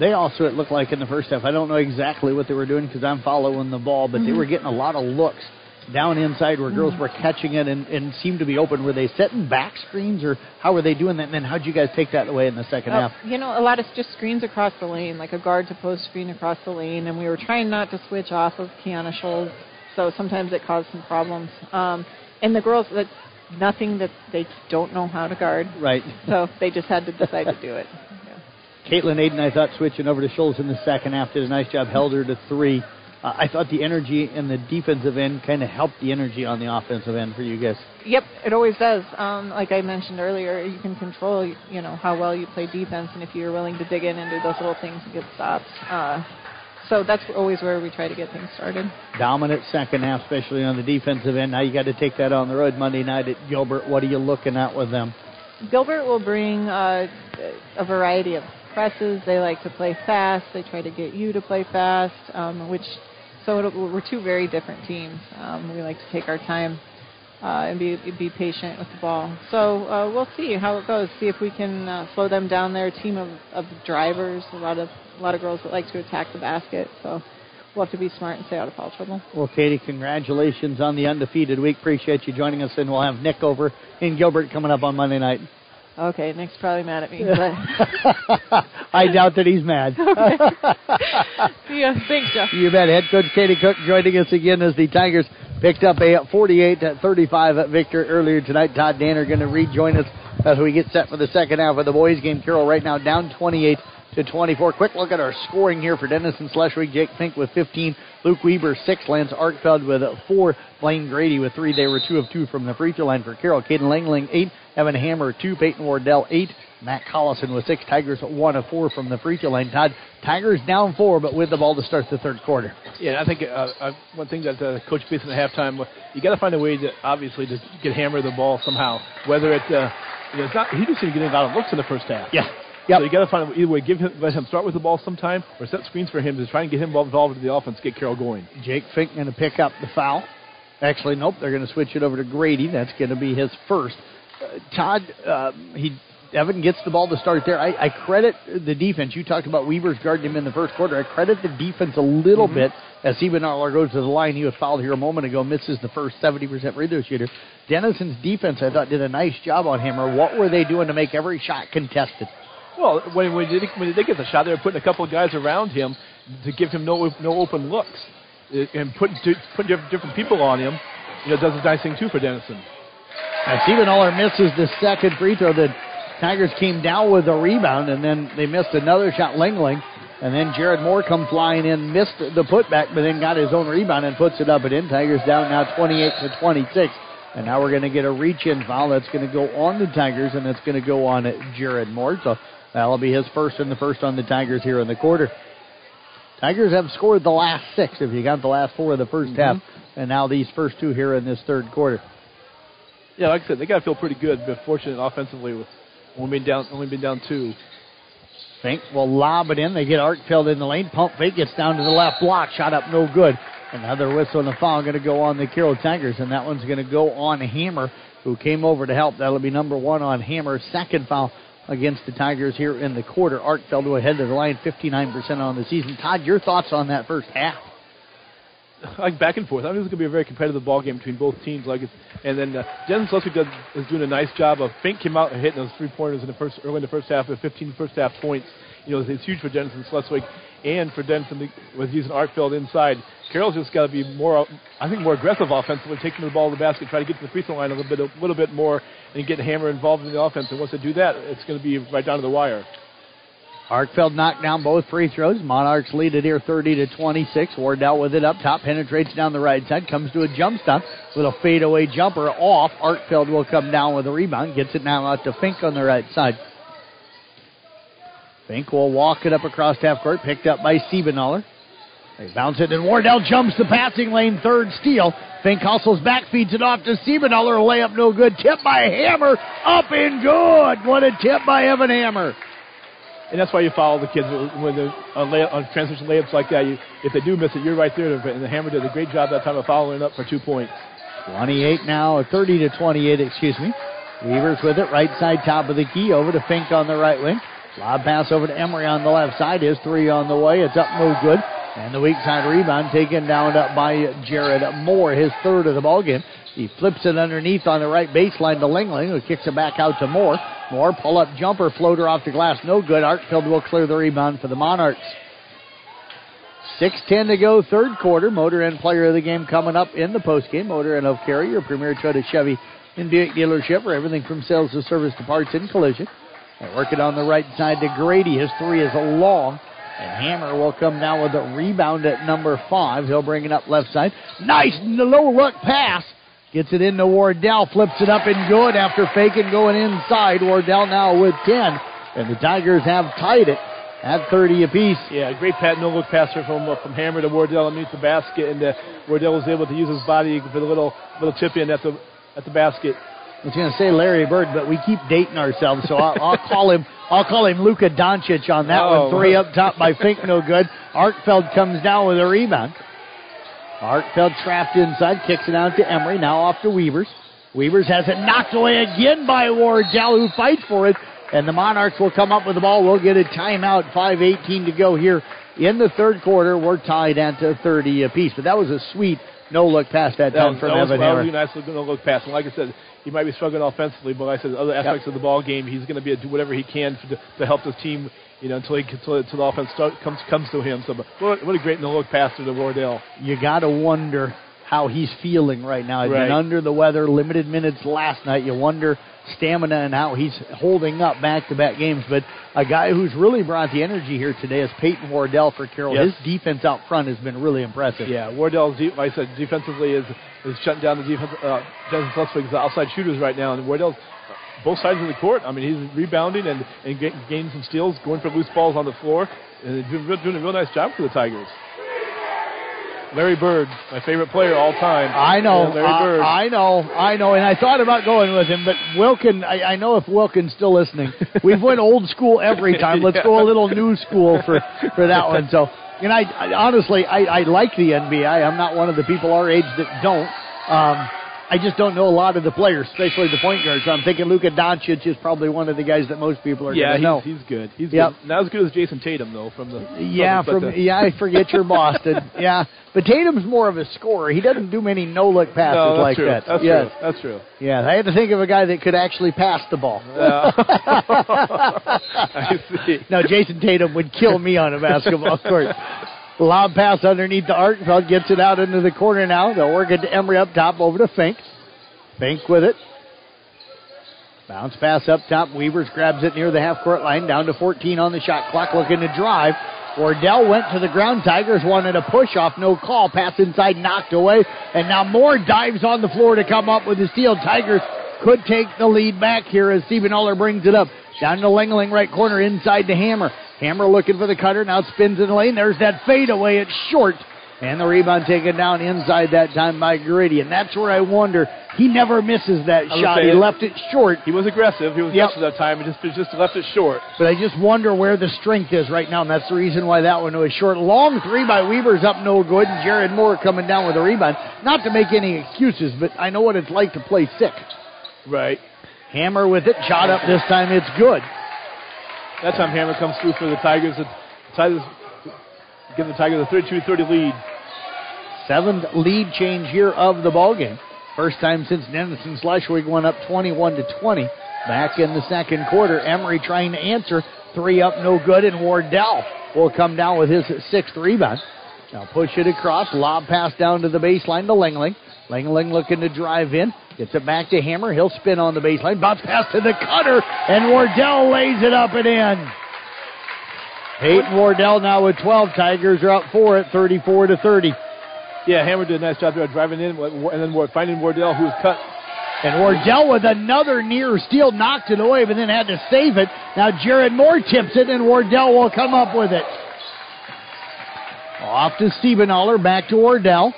They also, it looked like in the first half, I don't know exactly what they were doing because I'm following the ball, but they Mhm. were getting a lot of looks down inside where girls Mhm. were catching it and, and seemed to be open. Were they setting back screens or how were they doing that? And then how'd you guys take that away in the second Uh, half? You know, a lot of just screens across the lane, like a guard to post screen across the lane, and we were trying not to switch off of Kiana Schultz, so sometimes it caused some problems. Um, and the girls, that nothing that they don't know how to guard, Right. so they just had to decide to do it. Yeah. Caitlin Aiden, I thought, switching over to Schultz in the second half, did a nice job, held her to three. Uh, I thought the energy in the defensive end kind of helped the energy on the offensive end for you guys. Yep, it always does. Um, like I mentioned earlier, you can control, you know, how well you play defense, and if you're willing to dig in and do those little things and get stops. Uh, so that's always where we try to get things started. Dominant second half, especially on the defensive end. Now you got to take that on the road Monday night at Gilbert. What are you looking at with them? Gilbert will bring uh, a variety of presses. They like to play fast. They try to get you to play fast, um, which so we're two very different teams. Um, we like to take our time uh, and be be patient with the ball. So uh, we'll see how it goes. See if we can uh, slow them down. They're a team of, of drivers. A lot of a lot of girls that like to attack the basket. So we'll have to be smart and stay out of foul trouble. Well, Katie, congratulations on the undefeated week. Appreciate you joining us, and we'll have Nick over in Gilbert coming up on Monday night. Okay, Nick's probably mad at me. But (laughs) I doubt that he's mad. (laughs) yeah, (laughs) thanks, Jeff. You bet. Head coach Katie Cook joining us again as the Tigers picked up a 48-35 victory earlier tonight. Todd Danner going to rejoin us uh, as we get set for the second half of the boys' game. Carroll right now down 28 to 24. Quick look at our scoring here for Denison Schleswig. Jake Fink with 15. Luke Weber, 6. Lance Arkfeld with 4. Blaine Grady with 3. They were 2 of 2 from the free throw line for Carroll. Caden Langling, 8. Evan Hammer, 2. Peyton Wardell, 8. Matt Collison with 6. Tigers 1 of 4 from the free throw line. Todd, Tigers down 4, but with the ball to start the third quarter. Yeah, I think uh, uh, one thing that uh, Coach Beeson at halftime, you got to find a way to, obviously, to get Hammer the ball somehow. Whether it, uh, you know, it's not, he just didn't get a lot of looks in the first half. Yeah. Yep. So you got to find either way, give him, let him start with the ball sometime, or set screens for him to try and get him involved in the offense, get Carroll going. Jake Fink going to pick up the foul. Actually, nope. They're going to switch it over to Grady. That's going to be his first. Uh, Todd, uh, he Evan gets the ball to start there. I, I, credit the defense. You talked about Weavers guarding him in the first quarter. I credit the defense a little mm-hmm. bit as Siebenaller goes to the line. He was fouled here a moment ago, misses the first 70% free throw shooter. Denison's defense, I thought, did a nice job on him. Or what were they doing to make every shot contested? Well, when, when, they, when they get the shot, they were putting a couple of guys around him to give him no no open looks and putting putting different people on him. You know, does a nice thing too for Denison. Now, Siebenaller misses the second free throw. The Tigers came down with a rebound, and then they missed another shot, Langling. And then Jared Moore come flying in, missed the putback, but then got his own rebound and puts it up and in. Tigers down now 28 to 26. And now we're going to get a reach in foul that's going to go on the Tigers, and that's going to go on Jared Moore. So That'll be his first and the first on the Tigers here in the quarter. Tigers have scored the last six if you got the last four of the 1st mm-hmm. half, and now these first two here in this third quarter. Yeah, like I said, they got to feel pretty good, but fortunate offensively with only been down only been down two. Fink will lob it in. They get Arkfeld in the lane. Pump fake gets down to the left block. Shot up no good. Another whistle and a foul going to go on the Carroll Tigers, and that one's going to go on Hammer, who came over to help. That'll be number one on Hammer. Second foul against the Tigers here in the quarter. Arkfeld to a head of the line, 59% on the season. Todd, your thoughts on that first half? (laughs) Like back and forth. I think it's going to be a very competitive ball game between both teams. Like, it's, and then uh, Denison Schleswig does, is doing a nice job of. Fink came out and hitting those three pointers in the first early in the first half, with 15 first half points. You know, it's, huge for Denison Schleswig and for Denison was using Arkfeld inside. Carroll's just got to be more, I think, more aggressive offensively, taking the ball to the basket, try to get to the free throw line a little bit, a little bit more, and get Hammer involved in the offense. And once they do that, it's going to be right down to the wire. Arkfeld knocked down both free throws. Monarchs lead it here 30 to 26. Wardell with it up top, penetrates down the right side, comes to a jump stop with a fadeaway jumper off. Arkfeld will come down with a rebound, gets it now out to Fink on the right side. Fink will walk it up across half court, picked up by Siebenaller. They bounce it, and Wardell jumps the passing lane, third steal. Fink hustles back, feeds it off to Siebenaller. Layup no good. Tip by Hammer. Up and good. What a tip by Evan Hammer. And that's why you follow the kids when the on, lay, on transition layups like that. You, if they do miss it, you're right there. And the Hammer did a great job that time of following up for two points. 28 now, 30 to 28, excuse me. Weavers with it, right side top of the key, over to Fink on the right wing. Lob pass over to Emery on the left side. His three on the way. It's up no good. And the weak side rebound taken down up by Jared Moore, his third of the ball game. He flips it underneath on the right baseline to Langling, who kicks it back out to Moore. Moore pull up jumper floater off the glass, no good. Arkfeld will clear the rebound for the Monarchs. 6.10 to go, third quarter. Motor Inn player of the game coming up in the postgame. Motor Inn of Carroll, your premier Toyota Chevy and Buick dealership for everything from sales to service to parts and collision. They work it on the right side to Grady. His three is long. And Hammer will come down with a rebound at number five. He'll bring it up left side. Nice low look pass. Gets it into Wardell. Flips it up and good after faking going inside. Wardell now with 10. And the Tigers have tied it at 30 apiece. Yeah, great pat no look passer from uh, from Hammer to Wardell underneath the basket, and uh, Wardell was able to use his body for the little little tip in at the at the basket. I was going to say Larry Bird, but we keep dating ourselves, so I'll, I'll call him. I'll call him Luka Doncic on that Oh. one. Three up top by Fink, no good. (laughs) Arkfeld comes down with a rebound. Arkfeld trapped inside, kicks it out to Emery. Now off to Weavers. Weavers has it knocked away again by Wardell, who fights for it. And the Monarchs will come up with the ball. We'll get a timeout. 5.18 to go here in the third quarter. We're tied at 30 apiece. But that was a sweet no look pass that, That time was, from that was, Evan that was a nice no look pass. And like I said, he might be struggling offensively, but like I said, other aspects of the ball game, he's going to be do whatever he can to, to help the team. You know, until he until, until the offense start, comes comes to him. So, but what, what a great no look pass to Wardell. you got to wonder how he's feeling right now. He's Right. been under the weather, limited minutes last night. You wonder stamina and how he's holding up back to back games. But a guy who's really brought the energy here today is Peyton Wardell for Carroll. Yes. His defense out front has been really impressive. Yeah, Wardell, like I said, defensively is is shutting down the defense. Uh, Denison Schleswig's outside shooters right now, and Wardell's both sides of the court. I mean, he's rebounding and and get, gaining some steals, going for loose balls on the floor, and doing, doing a real nice job for the Tigers. Larry Bird, my favorite player all time. I know, Yeah, Larry I- Bird. I know, I know, and I thought about going with him, but Wilkin, I, I know if Wilkin's still listening, (laughs) we've went old school every time. Let's go a little new school for for that one. So, and I, I honestly, I, I like the NBA. I'm not one of the people our age that don't. Um, I just don't know a lot of the players, especially the point guards. So I'm thinking Luka Doncic is probably one of the guys that most people are yeah, going to know. he's, he's good. He's Yep. good. Not as good as Jayson Tatum though. From the Yeah, from uh, yeah, I forget you're (laughs) Boston. yeah, but Tatum's more of a scorer. He doesn't do many no look passes no, like true. that. That's yes. true. That's true. Yeah, I had to think of a guy that could actually pass the ball. (laughs) (laughs) I see. now, Jayson Tatum would kill me on a basketball court. Lob pass underneath the arc. Feld gets it out into the corner now. They'll work it to Emery up top over to Fink. Fink with it. Bounce pass up top. Weavers grabs it near the half court line. Down to 14 on the shot clock. Looking to drive. Wardell went to the ground. Tigers wanted a push off. No call. Pass inside knocked away. And now Moore dives on the floor to come up with the steal. Tigers could take the lead back here as Siebenaller brings it up. Down to Langling, right corner, inside to Hammer. Hammer looking for the cutter, now spins in the lane. There's that fadeaway. It's short. And the rebound taken down inside that time by Grady. And that's where I wonder. He never misses that shot. He left it short. He was aggressive. He was Yep. aggressive that time. He just just left it short. But I just wonder where the strength is right now, and that's the reason why that one was short. Long three by Weaver's up no good, and Jared Moore coming down with a rebound. Not to make any excuses, but I know what it's like to play sick. Right. Hammer with it, shot up this time, it's good. That time Hammer comes through for the Tigers. The Tigers give the Tigers a 32-30 lead. Seventh lead change here of the ball game. First time since Denison Schleswig went up 21 to 20. Back in the second quarter, Emery trying to answer. Three up, no good, and Wardell will come down with his sixth rebound. Now push it across, lob pass down to the baseline to Langling. Langling looking to drive in, gets it back to Hammer. He'll spin on the baseline, bounce pass to the cutter, and Wardell lays it up and in. Peyton Wardell now with 12. Tigers are up four at 34 to 30. Yeah, Hammer did a nice job there driving in, and then finding Wardell, who was cut. And Wardell with another near steal knocked it away, but then had to save it. Now Jared Moore tips it, and Wardell will come up with it. Off to Siebenaller, back to Wardell.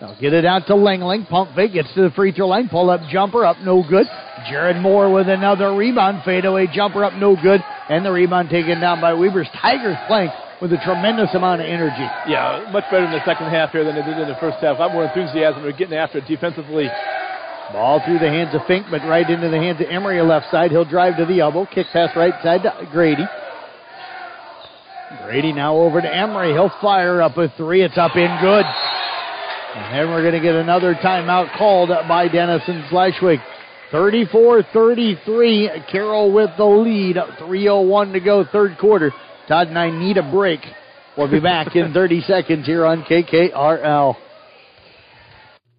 Now get it out to Langling. Pump fake, gets to the free throw line. Pull up jumper up, no good. Jared Moore with another rebound. Fadeaway jumper up, no good. And the rebound taken down by Weavers. Tigers playing with a tremendous amount of energy. Yeah, much better in the second half here than they did in the first half. A lot more enthusiasm. They're getting after it defensively. Ball through the hands of Fink, but right into the hands of Emery left side. He'll drive to the elbow. Kick pass right side to Grady. Grady now over to Emery. He'll fire up a three. It's up in good. And then we're going to get another timeout called by Denison Schleswig. 34-33. Carroll with the lead. 3.01 to go, third quarter. Todd and I need a break. We'll be back in 30 (laughs) seconds here on KKRL.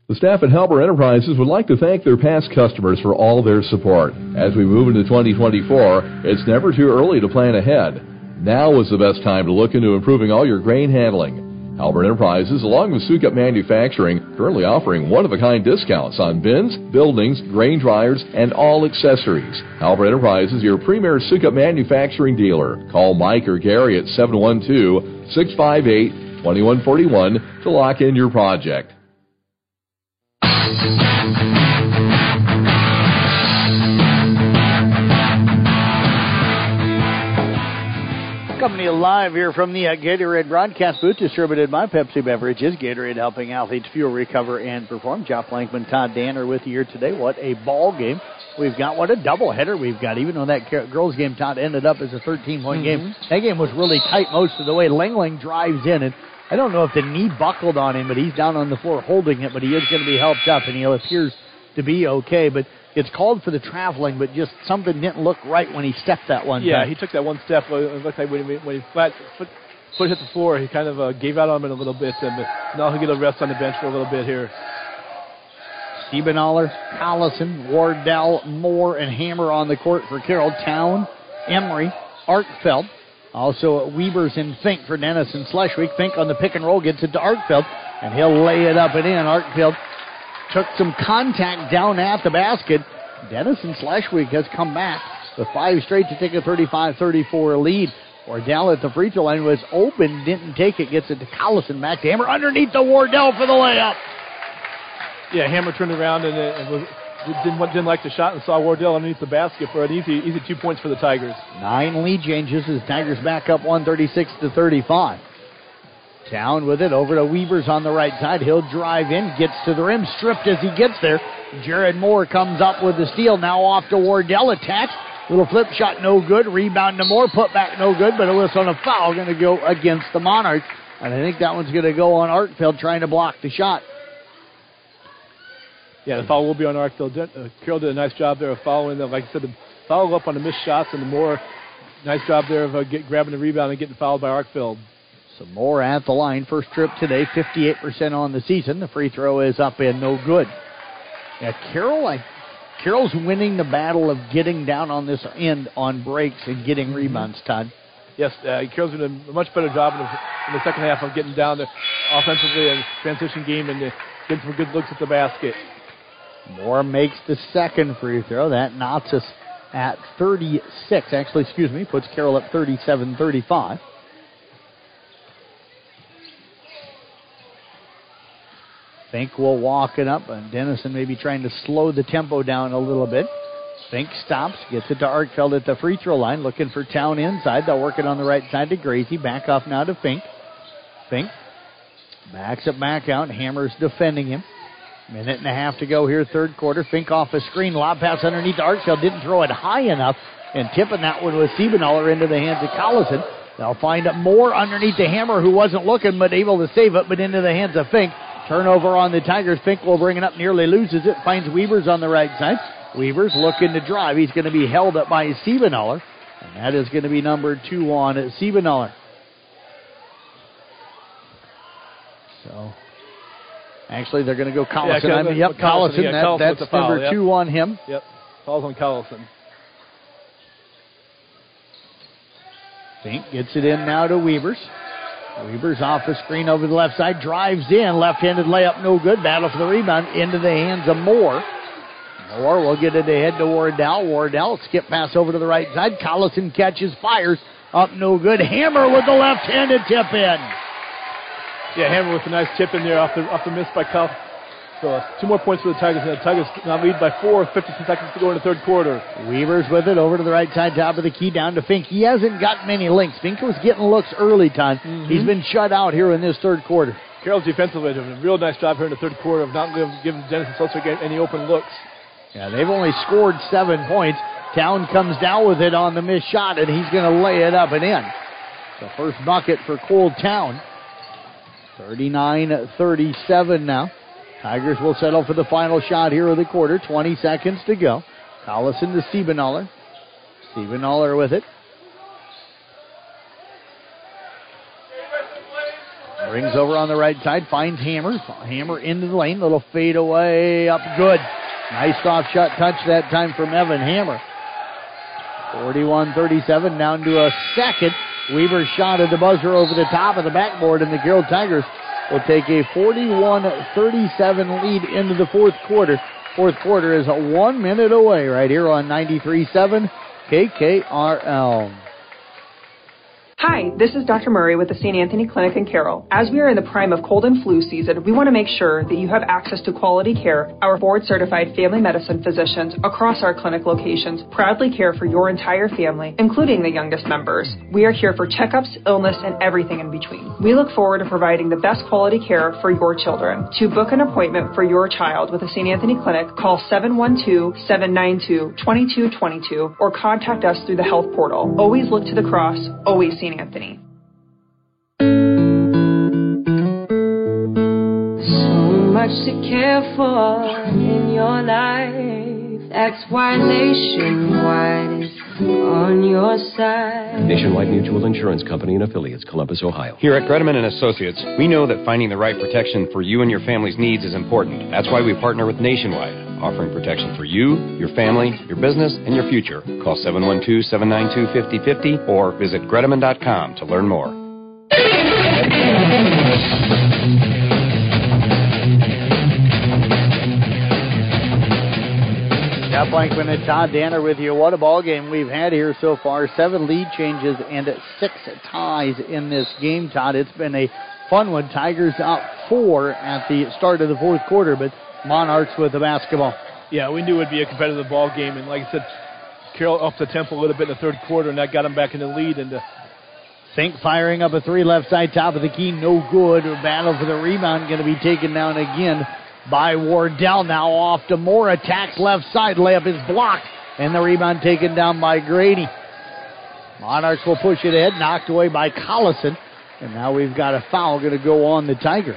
The staff at Halbert Enterprises would like to thank their past customers for all their support. As we move into 2024, it's never too early to plan ahead. Now is the best time to look into improving all your grain handling. Halbert Enterprises, along with Sukup Manufacturing, currently offering one-of-a-kind discounts on bins, buildings, grain dryers, and all accessories. Halbert Enterprises, your premier Sukup Manufacturing dealer. Call Mike or Gary at 712-658-2141 to lock in your project. Coming to you live here from the uh, Gatorade broadcast booth, distributed by Pepsi Beverages. Gatorade helping athletes fuel, recover, and perform. Jeff Blankman, Todd Danner with you here today. What a ball game we've got. What a doubleheader we've got. Even though that girls game, Todd, ended up as a 13 point mm-hmm. game, that game was really tight most of the way. Langling drives in, and I don't know if the knee buckled on him, but he's down on the floor holding it, but he is going to be helped up, and he appears to be okay. But it's called for the traveling, but just something didn't look right when he stepped that one. Yeah, time. he took that one step. It looked like when he, when he flat foot, foot hit the floor, he kind of uh, gave out on it a little bit, and now he'll get a rest on the bench for a little bit here. Siebenaller, Collison, Wardell, Moore, and Hammer on the court for Carroll. Town, Emery, Arkfeld. Also Weavers and Fink for Denison Schleswig. Fink on the pick and roll gets it to Arkfeld, and he'll lay it up and in. Arkfeld took some contact down at the basket. Denison Schleswig has come back with five straight to take a 35-34 lead. Wardell at the free throw line was open, didn't take it, gets it to Collison. Back to Hammer underneath the Wardell for the layup. Yeah, Hammer turned around and, uh, and was, didn't, didn't like the shot and saw Wardell underneath the basket for an easy, easy two points for the Tigers. Nine lead changes as Tigers back up 136 to 35. Town with it over to Weavers on the right side. He'll drive in, gets to the rim, stripped as he gets there. Jared Moore comes up with the steal. Now off to Wardell. Attacks. Little flip shot, no good. Rebound to Moore. Put back, no good. But a whistle on a foul going to go against the Monarchs. And I think that one's going to go on Arkfeld trying to block the shot. Yeah, the foul will be on Arkfeld. Uh, Carroll did a nice job there of following them. Like I said, the follow up on the missed shots and the more nice job there of uh, get, grabbing the rebound and getting fouled by Arkfeld. Some more at the line. First trip today, 58% on the season. The free throw is up and no good. Yeah, Carroll, I, Carroll's winning the battle of getting down on this end on breaks and getting mm-hmm. rebounds, Todd. Yes, uh, Carroll's doing a much better job in the, in the second half of getting down there offensively and transition game and uh, getting some good looks at the basket. Moore makes the second free throw. That knocks us at 36. Actually, excuse me, puts Carroll at 37 35. Fink will walk it up, and Denison maybe trying to slow the tempo down a little bit. Fink stops, gets it to Arkfeld at the free throw line, looking for Town inside. They'll work it on the right side to Grady. Back off now to Fink. Fink backs it back out. Hammers defending him. Minute and a half to go here, third quarter. Fink off a screen. Lob pass underneath to Arkfeld. Didn't throw it high enough. And tipping that one with Siebenaller into the hands of Collison. They'll find more underneath the hammer who wasn't looking but able to save it, but into the hands of Fink. Turnover on the Tigers. Fink will bring it up, nearly loses it, finds Weavers on the right side. Weavers looking to drive. He's going to be held up by Siebenaller, and that is going to be number two on Siebenaller. So, actually, they're going to go Collison. Yeah, I mean, yep, Collison. Yeah, that, Collison that's foul, number yep. two on him. Yep, falls on Collison. Fink gets it in now to Weavers. Weavers off the screen over the left side, drives in, left-handed layup, no good. Battle for the rebound into the hands of Moore. Moore will get it ahead to Wardell. Wardell skip pass over to the right side. Collison catches, fires up, no good. Hammer with the left-handed tip in. Yeah, Hammer with a nice tip in there off the off the miss by Cal. So uh, two more points for the Tigers. And the Tigers now lead by four, 52 seconds to go in the third quarter. Weavers with it over to the right side, top of the key, down to Fink. He hasn't got many links. Fink was getting looks early, Ton. Mm-hmm. He's been shut out here in this third quarter. Carroll's defensively doing a real nice job here in the third quarter of not giving Denison Schleswig any open looks. Yeah, they've only scored seven points. Town comes down with it on the missed shot, and he's going to lay it up and in. The first bucket for Cold Town. 39 37 now. Tigers will settle for the final shot here of the quarter. 20 seconds to go. Collison to Siebenaller. Siebenaller with it. Brings over on the right side, finds Hammer. Hammer into the lane, little fade away, up good. Nice soft shot touch that time from Evan Hammer. 41 37, down to a second. Weaver shot at the buzzer over the top of the backboard, and the Carroll Tigers will take a 41-37 lead into the fourth quarter. Fourth quarter is one minute away right here on 93.7 KKRL. Hi, this is Dr. Murray with the St. Anthony Clinic in Carroll. As we are in the prime of cold and flu season, we want to make sure that you have access to quality care. Our board certified family medicine physicians across our clinic locations proudly care for your entire family, including the youngest members. We are here for checkups, illness, and everything in between. We look forward to providing the best quality care for your children. To book an appointment for your child with the St. Anthony Clinic, call 712 792 2222 or contact us through the health portal. Always look to the cross, always St. Anthony. So much to care for in your life. That's why Nationwide is on your side. Nationwide Mutual Insurance Company and affiliates, Columbus, Ohio. Here at Greteman and Associates, we know that finding the right protection for you and your family's needs is important. That's why we partner with Nationwide, offering protection for you, your family, your business, and your future. Call 712-792-5050 or visit Greteman.com to learn more. Jeff Blankman and Todd Danner with you. What a ball game we've had here so far. Seven lead changes and six ties in this game, Todd. It's been a fun one. Tigers up four at the start of the fourth quarter, but Monarchs with the basketball. Yeah, we knew it would be a competitive ball game, and like I said, Carroll upped the tempo a little bit in the third quarter, and that got them back in the lead. And uh, Fink firing up a three left side, top of the key, no good. Battle for the rebound going to be taken down again by Wardell. Now off to Moore, attacks left side, layup is blocked, and the rebound taken down by Grady. Monarchs will push it ahead, knocked away by Collison, and now we've got a foul going to go on the Tigers.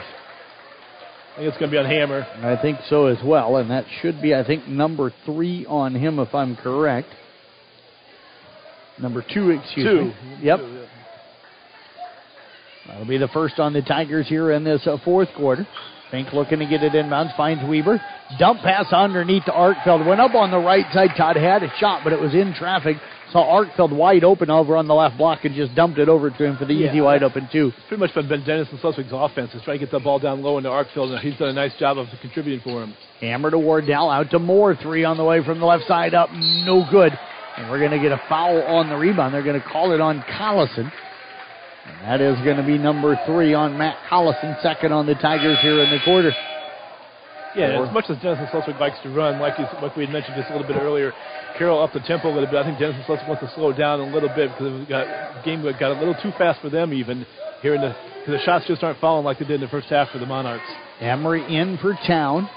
I think it's going to be on Hammer. I think so as well, and that should be, I think, number three on him if I'm correct. Number two, excuse Two. me. Yep. That'll be the first on the Tigers here in this uh, fourth quarter. Fink looking to get it inbounds, finds Weber. Dump pass underneath to Arkfeld. Went up on the right side. Todd had a shot, but it was in traffic. Saw Arkfeld wide open over on the left block and just dumped it over to him for the easy wide open two. It's pretty much been Ben Denison Schleswig offense is trying to get the ball down low into Arkfeld, and he's done a nice job of contributing for him. Hammer to Wardell, out to Moore. Three on the way from the left side up. No good. And we're going to get a foul on the rebound. They're going to call it on Collison. And that is going to be number three on Matt Collison, second on the Tigers here in the quarter. Yeah, Or- as much as Denison Schleswig likes to run, like he's, like we had mentioned just a little bit earlier, Carroll upped the tempo a little bit. I think Denison Schleswig wants to slow down a little bit because got game got a little too fast for them even here in the because the shots just aren't falling like they did in the first half for the Monarchs. Emery in for town.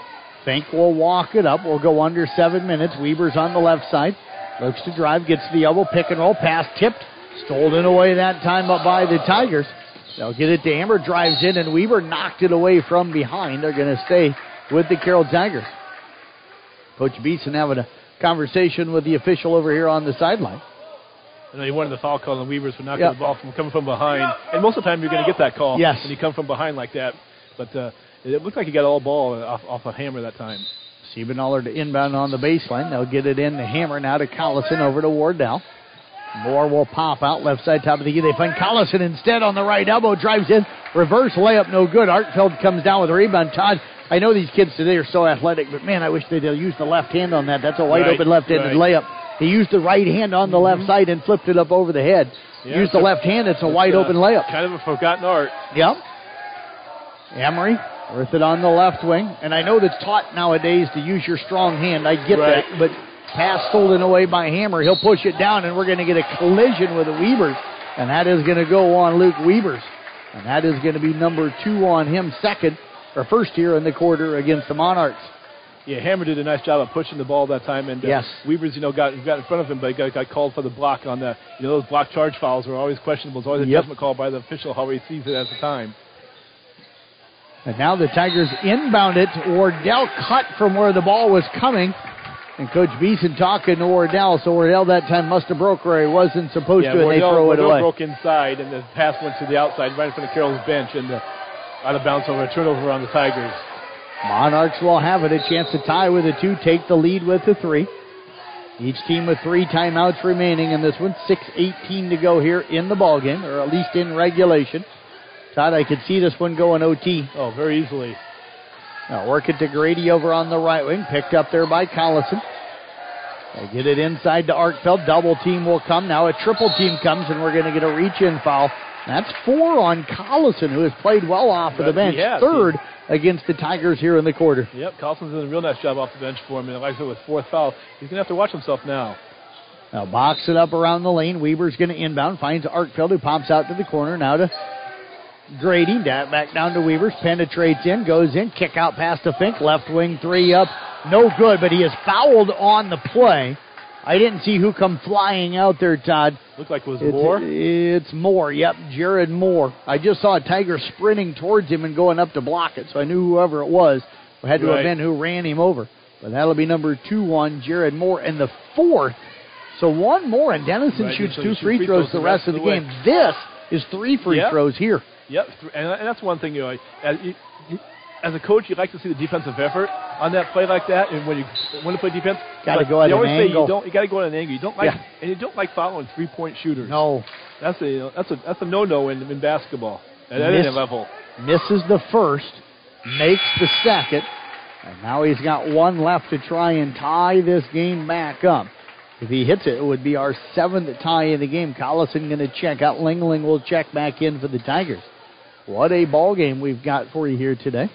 Fink will walk it up. We'll go under seven minutes. Weavers on the left side. Looks to drive, gets the elbow, pick and roll, pass tipped. Stolen away that time up by the Tigers. They'll get it to Amber, drives in, and Weber knocked it away from behind. They're going to stay with the Carroll Tigers. Coach Beeson having a conversation with the official over here on the sideline. Know he wanted the foul call on Weavers for knocking Yep. the ball from coming from behind, and most of the time you're going to get that call Yes. when you come from behind like that. But uh, it looked like he got all ball off, off a hammer that time. Siebenaller to inbound on the baseline. They'll get it in the hammer now to Collison over to Wardell. Moore will pop out left side top of the key. They find Collison instead on the right elbow. Drives in. Reverse layup no good. Arkfeld comes down with a rebound. Todd, I know these kids today are so athletic, but man, I wish they'd use the left hand on that. That's a wide Right, open left handed right. layup. He used the right hand on the left side and flipped it up over the head. Yeah, used the left hand. It's a wide uh, open layup. Kind of a forgotten art. Yep. Emery with it on the left wing. And I know that's taught nowadays to use your strong hand. I get Right. that. But pass stolen away by Hammer. He'll push it down, and we're going to get a collision with the Weavers. And that is going to go on Luke Weavers. And that is going to be number two on him, second or first here in the quarter against the Monarchs. Yeah, Hammer did a nice job of pushing the ball that time, and uh, Yes. Weavers, you know, got got in front of him, but got, got called for the block on the, you know, those block charge fouls are always questionable. It's always a Yep. judgment call by the official how he sees it at the time. And now the Tigers inbound it. Wardell cut from where the ball was coming. And Coach Beeson talking to Wardell, so Wardell that time must have broke where he wasn't supposed yeah, to, and they Wardell, throw it Wardell away. broke inside, and the pass went to the outside, right in front of Carroll's bench, and uh, out of bounds over a turnover on the Tigers. Monarchs will have it. A chance to tie with a two, take the lead with a three. Each team with three timeouts remaining in this one. 6.18 to go here in the ball game, or at least in regulation. Todd, I could see this one going OT. Oh, very easily. Now work it to Grady over on the right wing. Picked up there by Collison. They get it inside to Arkfeld. Double team will come. Now a triple team comes, and we're going to get a reach in foul. That's four on Collison, who has played well off of the bench. Yes, Third against the Tigers here in the quarter. Yep, Collison's doing a real nice job off the bench for him. And like I said, with fourth foul, he's going to have to watch himself now. Now box it up around the lane. Weaver's going to inbound. Finds Arkfeld, who pops out to the corner. Now to Grady. Back down to Weavers. Penetrates in. Goes in. Kick out past the Fink. Left wing three up. No good, but he is fouled on the play. I didn't see who come flying out there, Todd. Looked like it was It's, Moore. it's Moore. Yep, Jared Moore. I just saw a Tiger sprinting towards him and going up to block it, so I knew whoever it was had to have been who ran him over. But that'll be number two on Jared Moore. And the fourth, so one more, and Denison Right, shoots so two shoot free throws the rest of the way. game. This is three free Yep. throws here. Yep, and, and that's one thing you know. As, you, you- as a coach, you like to see the defensive effort on that play like that, and when you when to play defense, Gotta but go at an always say you don't. You got to go at an angle. You don't like, Yeah. and you don't like following three point shooters. No, that's a you know, that's a that's a no no in, in basketball at any Miss- level. Misses the first, makes the second, and now he's got one left to try and tie this game back up. If he hits it, it would be our seventh tie in the game. Collison going to check out. Langling will check back in for the Tigers. What a ball game we've got for you here today.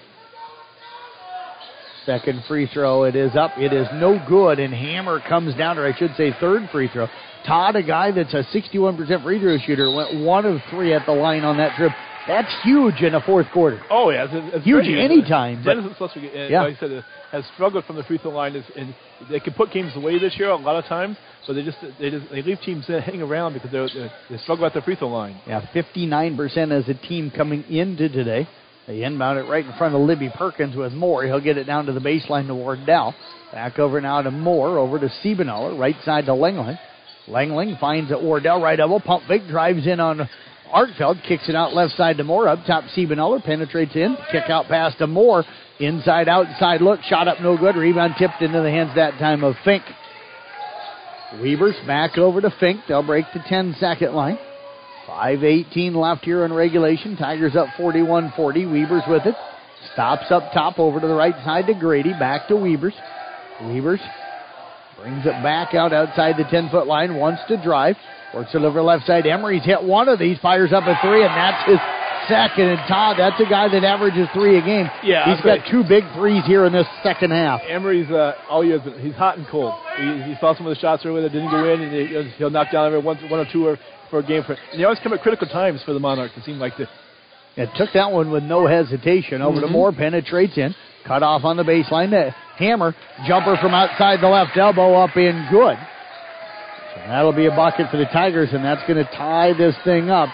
Second free throw, it is up. It is no good, and Hammer comes down, or I should say, third free throw. Todd, a guy that's a 61% free throw shooter, went one of three at the line on that trip. That's huge in a fourth quarter. Oh yeah, it's, it's Huge very- anytime, but- Dennis uh, Yeah. like I said, uh, has struggled from the free throw line, is, and they can put games away this year a lot of times. So they just they just they leave teams hanging around because they're, they struggle at the free throw line. Yeah, 59% as a team coming into today. They inbound it right in front of Libby Perkins with Moore. He'll get it down to the baseline to Wardell. Back over now to Moore, over to Siebenaller, right side to Langling. Langling finds it Wardell, right elbow, pump fake, drives in on Arkfeld, kicks it out left side to Moore, up top Siebenaller, penetrates in, kick out pass to Moore, inside outside look, shot up no good, rebound tipped into the hands that time of Fink. Weavers back over to Fink. They'll break the 10 second line. 5.18 left here in regulation. Tigers up 41 40. Weavers with it. Stops up top over to the right side to Grady. Back to Weavers. Weavers brings it back out outside the 10 foot line. Wants to drive. Works it over left side. Emery's hit one of these. Fires up a three, and that's his second. And Todd, that's a guy that averages three a game. Yeah, He's got two big threes here in this second half. Emery's uh, all year been- he's hot and cold. He, he saw some of the shots earlier that didn't go in, and he, he'll knock down every one, one or two or, for a game. For, and they always come at critical times for the Monarchs. It seemed like the It took that one with no hesitation. Over to Mhm. Moore, penetrates in, cut off on the baseline. The hammer, jumper from outside the left elbow, up in good. So that'll be a bucket for the Tigers, and that's going to tie this thing up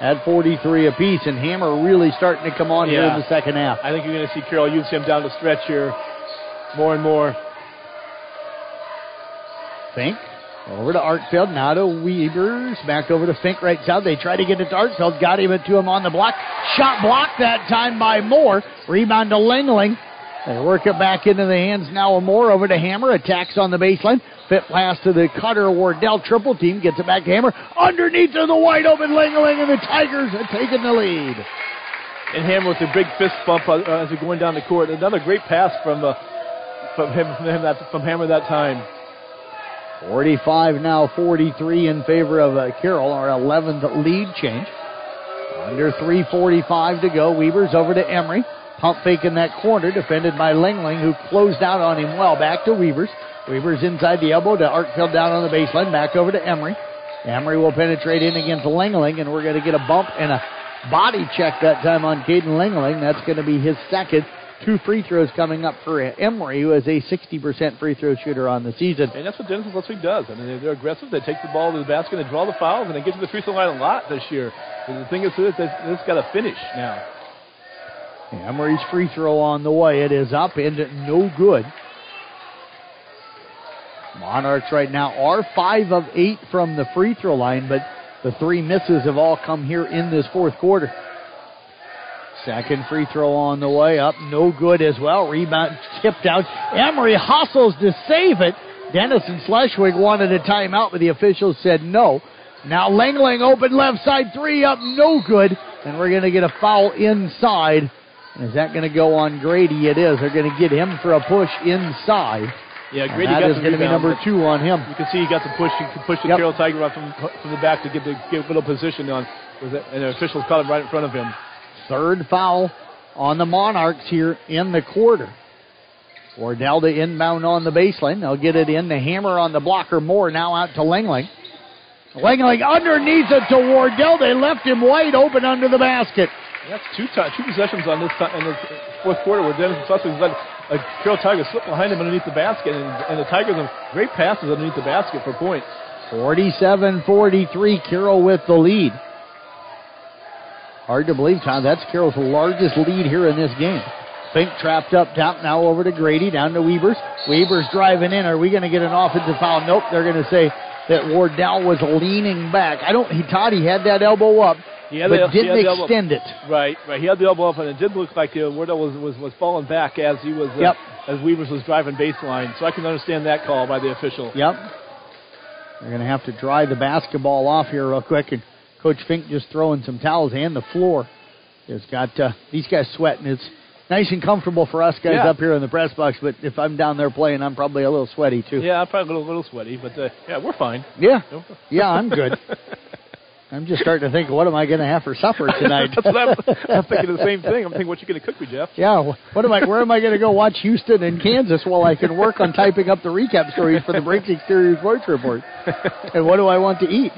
at 43 apiece. And Hammer really starting to come on here in the second half. I think you're going to see Carroll use him down the stretch here more and more. Fink over to Arkfeld, now to Weavers, back over to Fink right side. They try to get it to Arkfeld, got him to him on the block. Shot blocked that time by Moore. Rebound to Langling. They work it back into the hands now of Moore over to Hammer. Attacks on the baseline. Fit pass to the cutter Wardell. Triple team gets it back to Hammer. Underneath to the wide open Langling, and the Tigers have taken the lead. And Hammer with a big fist bump uh, as they're going down the court. Another great pass from uh, from him from him that from Hammer that time. 45 now, 43 in favor of uh, Carroll, our 11th lead change. Under 3.45 to go. Weavers over to Emery. Pump fake in that corner, defended by Langling, who closed out on him well. Back to Weavers. Weavers inside the elbow to Arkfeld down on the baseline. Back over to Emery. Emery will penetrate in against Langling, and we're going to get a bump and a body check that time on Caden Langling. That's going to be his second. Two free throws coming up for Emery, who is a 60% free throw shooter on the season. And that's what Denison Schleswig does. I mean, they're, aggressive. They take the ball to the basket and draw the fouls, and they get to the free throw line a lot this year. And the thing is, this this got to finish now. Emery's free throw on the way. It is up and no good. Monarchs right now are five of eight from the free throw line, but the three misses have all come here in this fourth quarter. Second free throw on the way up, no good as well. Rebound tipped out. Emery hustles to save it. Denison Schleswig wanted a timeout, but the officials said no. Now Langling open left side three up, no good. And we're going to get a foul inside. Is that going to go on Grady? It is. They're going to get him for a push inside. Yeah, And Grady that got is going to be number two on him. You can see he got the push. He could push the Yep. Carroll Tiger up from, from the back to get the get position on. Was it, and the officials caught him right in front of him. Third foul on the Monarchs here in the quarter. Wardell to inbound on the baseline. They'll get it in. The hammer on the blocker. Moore now out to Langling. Langling underneath it to Wardell. They left him wide open under the basket. That's two ti two possessions on this ti- in the fourth quarter where Denison Schleswig let a Carroll Tiger slipped behind him underneath the basket, and, and the Tigers have great passes underneath the basket for points. 47 43. Carroll with the lead. Hard to believe, Tom. That's Carroll's largest lead here in this game. Fink trapped up top. Now over to Grady. Down to Weavers. Weavers driving in. Are we going to get an offensive foul? Nope. They're going to say that Wardell was leaning back. I don't. He Todd. He had that elbow up, He had but the, didn't extend it. Right, right. He had the elbow up, and it did look like uh, Wardell was, was was falling back as he was uh, Yep. as Weavers was driving baseline. So I can understand that call by the official. Yep. They're going to have to dry the basketball off here real quick, and Coach Fink just throwing some towels and the floor. It's got uh, these guys sweating. It's nice and comfortable for us guys Yeah. up here in the press box, but if I'm down there playing, I'm probably a little sweaty too. Yeah, I'm probably a little, little sweaty, but uh, yeah, we're fine. Yeah. Yeah, I'm good. (laughs) I'm just starting to think, what am I going to have for supper tonight? (laughs) That's what I'm, I'm thinking the same thing. I'm thinking, what you going to cook me, Jeff? yeah, what am I? Where am I going to go watch Houston and Kansas while I can work on typing up the recap stories for the Brinks Exterior Sports Report? (laughs) And what do I want to eat?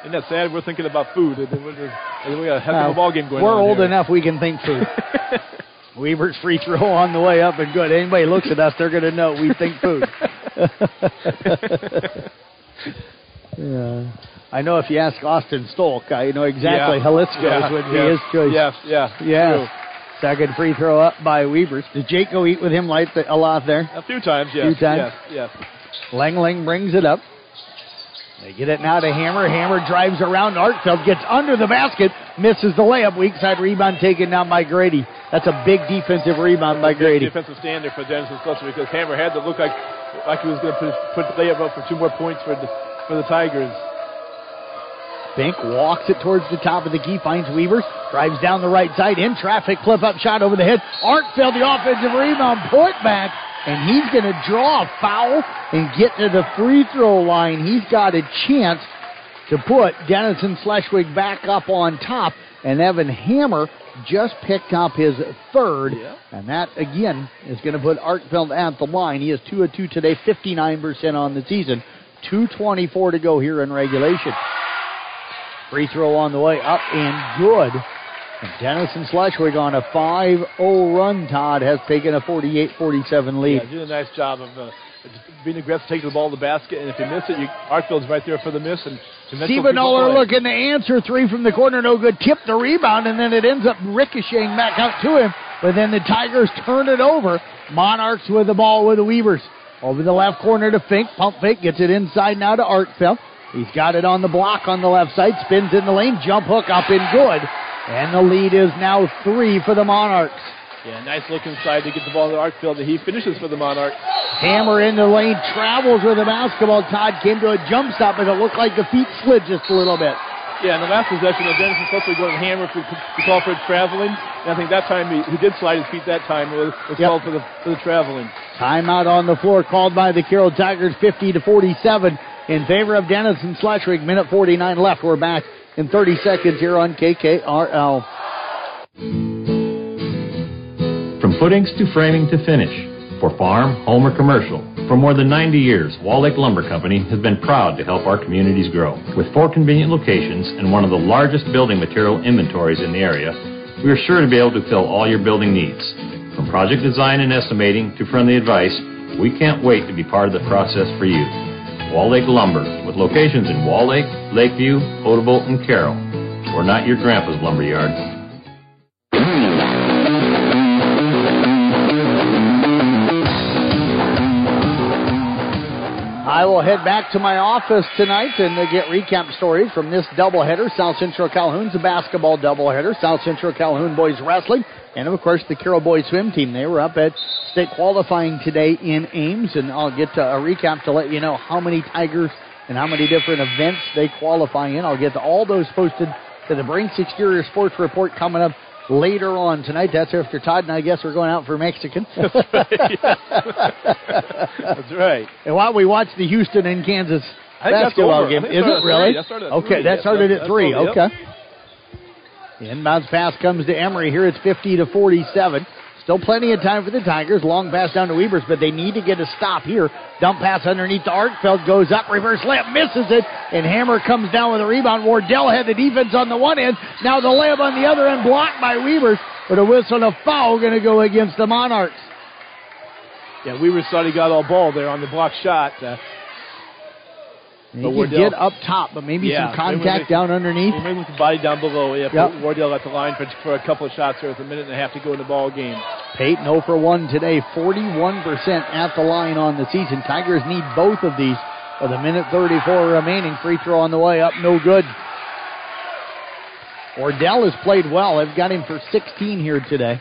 Isn't that sad? We're thinking about food, we're just, and we got a heck of Uh, a ball game going we're old here. enough we can think food. Weaver's free throw on the way up and good. Anybody looks at us, they're going to know we think food. (laughs) yeah. I know if you ask Austin Stolk, I know exactly Yeah. Jalisco's Yeah, would be yeah, his choice. Yes, yeah, Yeah. true. Second free throw up by Weavers. Did Jake go eat with him light a lot there? A few times, yes. Few times. Yes, yes. Langling brings it up. They get it now to Hammer. Hammer drives around. Arkfeld gets under the basket, misses the layup. Weak side rebound taken down by Grady. That's a big defensive rebound by Grady. Defensive standard for Denison Schleswig because Hammer had to look like like he was going to put, put the layup up for two more points for the, for the Tigers. Fink walks it towards the top of the key, finds Weavers, drives down the right side, in traffic, flip up shot over the head. Arkfeld, the offensive rebound, put back, and he's going to draw a foul and get to the free throw line. He's got a chance to put Denison Schleswig back up on top, and Evan Hammer just picked up his third, and that again is going to put Arkfeld at the line. He is two of two today, 59% on the season, 2:24 to go here in regulation. Free throw on the way up and good. And Denison Schleswig on a 5-0 run, Todd, has taken a 48-47 lead. Yeah, doing a nice job of uh, being aggressive, taking the ball to the basket, and if you miss it, you, Arkfeld's right there for the miss. And Siebenaller looking to answer three from the corner, no good. Tip the rebound, and then it ends up ricocheting back out to him. But then the Tigers turn it over. Monarchs with the ball with the Weavers. Over the left corner to Fink. Pump fake, gets it inside now to Arkfeld. He's got it on the block on the left side, spins in the lane, jump hook up and good. And the lead is now three for the Monarchs. Yeah, nice look inside to get the ball to the Arkfeld. and He finishes for the Monarchs. Hammer in the lane, travels with the basketball. Todd came to a jump stop, but it looked like the feet slid just a little bit. Yeah, in the last possession, Dennis was supposed to go to hammer for to call for traveling. And I think that time he, he did slide his feet that time. It was, was Yep. called for the for the traveling. Timeout on the floor called by the Carroll Tigers, 50 to 47 in favor of Denison Schleswig. Minute 49 left. We're back in 30 seconds here on KKRL. From footings to framing to finish, for farm, home, or commercial, for more than 90 years, Wall Lake Lumber Company has been proud to help our communities grow. With four convenient locations and one of the largest building material inventories in the area, we are sure to be able to fill all your building needs. From project design and estimating to friendly advice, we can't wait to be part of the process for you. Wall Lake Lumber, with locations in Wall Lake, Lakeview, Odebolt, and Carroll. We're not your grandpa's lumber yard. I will head back to my office tonight and uh, get recap stories from this doubleheader. South Central Calhoun's a basketball doubleheader. South Central Calhoun boys wrestling, and of course the Carroll boys swim team. They were up at state qualifying today in Ames, and I'll get a recap to let you know how many Tigers and how many different events they qualify in. I'll get to all those posted to the Brinks Exterior Sports Report coming up later on tonight. That's after Todd and I guess we're going out for Mexican. That's (laughs) right. That's right. And while we watch the Houston and Kansas basketball game, is it really? That started at okay, three. that started at three. Okay. Inbounds pass comes to Emery. Here it's 50 to 47. Still plenty of time for the Tigers. Long pass down to Weavers, but they need to get a stop here. Dump pass underneath to Arkfeld goes up. Reverse layup misses it, and Hammer comes down with a rebound. Wardell had the defense on the one end. Now the layup on the other end blocked by Weavers. With a whistle and a foul going to go against the Monarchs. Yeah, Weaver thought he got all ball there on the block shot. Uh, He But could Wardell- get up top, but maybe Yeah, some contact maybe- down underneath. Maybe with the body down below. Yeah, Yep. Wardell at the line for, for a couple of shots there with a minute and a half to go in the ball game. Peyton 0 for 1 today, 41% at the line on the season. Tigers need both of these with a minute 34 remaining. Free throw on the way up, no good. Wardell has played well. They've got him for 16 here today.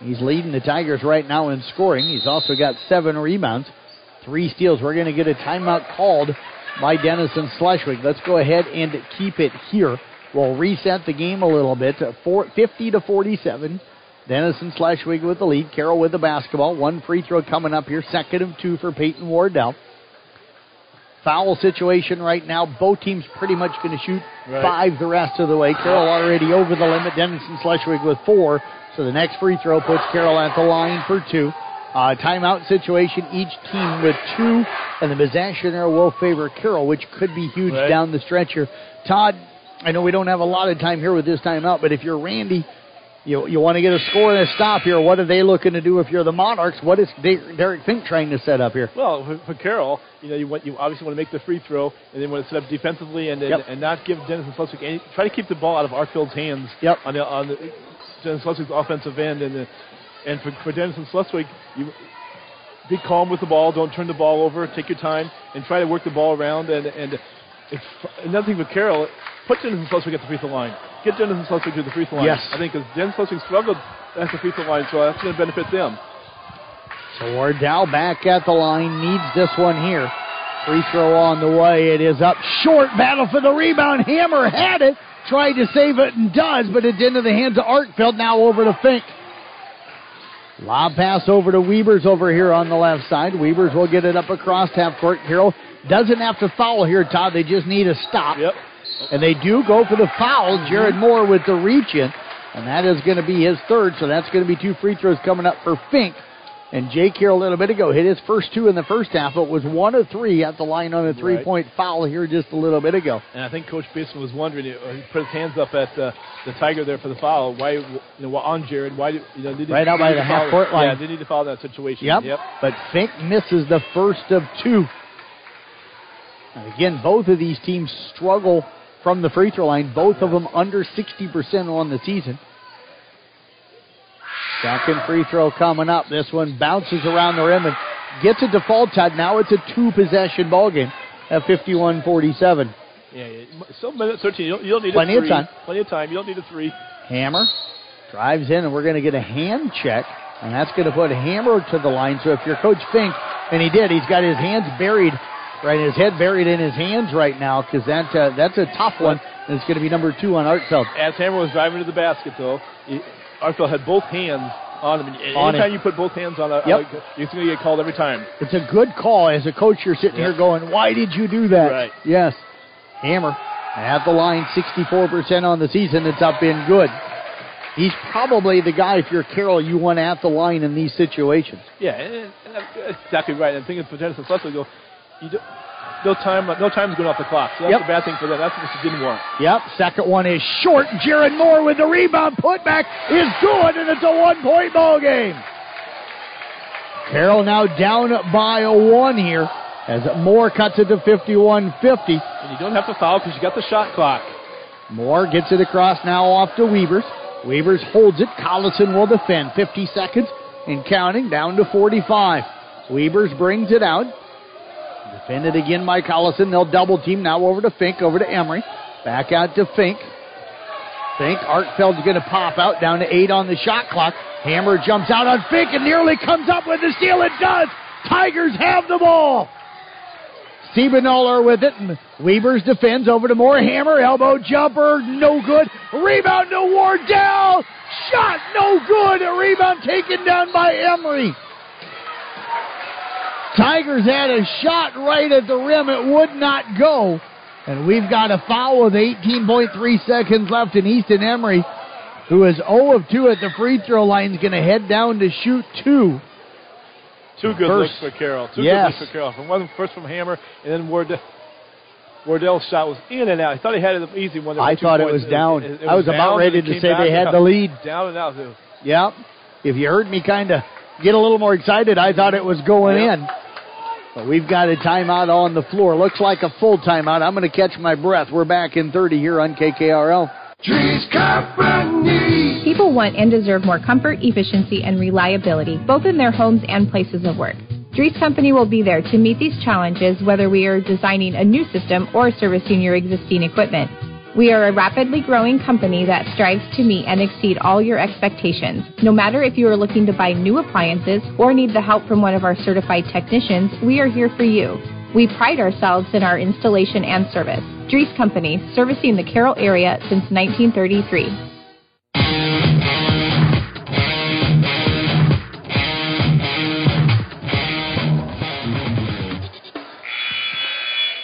He's leading the Tigers right now in scoring. He's also got seven rebounds, three steals. We're going to get a timeout called by Denison Schleswig. Let's go ahead and keep it here. We'll reset the game a little bit. four- 50 to 47. Denison Schleswig with the lead. Carroll with the basketball. One free throw coming up here. Second of two for Peyton Wardell. Foul situation right now. Both teams pretty much going to shoot Right. five the rest of the way. Carroll already over the limit. Denison Schleswig with four. So the next free throw puts Carroll at the line for two. Uh, timeout situation, each team with two, and the possession there will favor Carroll, which could be huge Right. down the stretch here. Todd, I know we don't have a lot of time here with this timeout, but if you're Randy, you you want to get a score and a stop here. What are they looking to do if you're the Monarchs? What is Der- Derek Fink trying to set up here? Well, for, for Carroll, you know, you want you obviously want to make the free throw, and then want to set up defensively, and and, Yep. and not give Denison Schleswig any. Try to keep the ball out of Arkfeld's hands. Yep. On the on the Denison Schleswig's offensive end, and the, and for, for Denison Schleswig, you be calm with the ball. Don't turn the ball over. Take your time and try to work the ball around. And and if, another thing with Carroll, put Denison Schleswig at the free throw line. Get Denison Schleswig to the free throw line. Yes. I think because Denison Schleswig struggled at the free throw line, so that's going to benefit them. So Wardell back at the line, needs this one here. Free throw on the way. It is up short. Battle for the rebound. Hammer had it. Tried to save it and does, but it's into the hands of Arkfeld. Now over to Fink. Lob pass over to Weavers over here on the left side. Weavers will get it up across half court. Carroll doesn't have to foul here, Todd. They just need a stop. Yep. And they do go for the foul. Jared mm-hmm. Moore with the reach in. And that is going to be his third. So that's going to be two free throws coming up for Fink. And Jake here a little bit ago hit his first two in the first half, but was one of three at the line on a three point foul here just a little bit ago. And I think Coach Baseman was wondering, he put his hands up at uh, the Tiger there for the foul. Why, you know, on Jared? Why, did- you know, did he, Right out by the half-court line. Yeah, they need to foul that situation. Yep. Yep. But Fink misses the first of two. And again, both of these teams struggle from the free throw line. Both of them under 60% on the season. Second free throw coming up. This one bounces around the rim and gets a default Todd. Now it's a two possession ball game at 51 47. Yeah, yeah. Still minute 13. You don't, you don't need Plenty a of time. Plenty of time. You don't need a three. Hammer drives in, and we're going to get a hand check, and that's going to put Hammer to the line. So if you're Coach Fink, and he did, he's got his hands buried, right, his head buried in his hands right now, because that uh, that's a tough one, and it's going to be number two on Arkfeld. As Hammer was driving to the basket, though, Arthur had both hands on him. And On anytime him. you put both hands on a, Yep. a- you're going to get called every time. It's a good call. As a coach, you're sitting here going, "Why did you do that?" Right. Yes, Hammer at the line, 64% on the season. It's up in good. He's probably the guy. If you're Carroll, you want at the line in these situations. Yeah, and, and that's exactly right. And the thing is, for Schleswig, go, you do, no time, no time's going off the clock. So that's Yep. a bad thing for them. That's what you didn't want. Yep, second one is short. Jared Moore with the rebound. Putback is good, and it's a one point ball game. Carroll now down by a one here as Moore cuts it to 51 50. And you don't have to foul because you got the shot clock. Moore gets it across now off to Weavers. Weavers holds it. Collison will defend. 50 seconds and counting down to 45. Weavers brings it out. Defended again by Collison. They'll double team now over to Fink, over to Emery. Back out to Fink. Fink. Arkfeld's going to pop out down to eight on the shot clock. Hammer jumps out on Fink and nearly comes up with the steal. It does. Tigers have the ball. Siebenaller with it. And Weavers defends over to Moore. Hammer, elbow jumper, no good. Rebound to Wardell. Shot, no good. A rebound taken down by Emery. Tigers had a shot right at the rim. It would not go. And we've got a foul with 18.3 seconds left. And Easton Emery, who is 0 of 2 at the free throw line, is going to head down to shoot two. Two good First- looks for Carroll. Two Yes. good looks for Carroll. From one first from Hammer, and then Wardell. Wardell's shot was in and out. I thought he had an easy one. I thought it was down. it I was about ready to say they had up. the lead. Down and out. It- Yep. If you heard me kind of get a little more excited, I thought it was going Yep. in. But we've got a timeout on the floor. Looks like a full timeout. I'm going to catch my breath. We're back in 30 here on KKRL. Dries Company. People want and deserve more comfort, efficiency, and reliability, both in their homes and places of work. Dries Company will be there to meet these challenges, whether we are designing a new system or servicing your existing equipment. We are a rapidly growing company that strives to meet and exceed all your expectations. No matter if you are looking to buy new appliances or need the help from one of our certified technicians, we are here for you. We pride ourselves in our installation and service. Dries Company, servicing the Carroll area since 1933.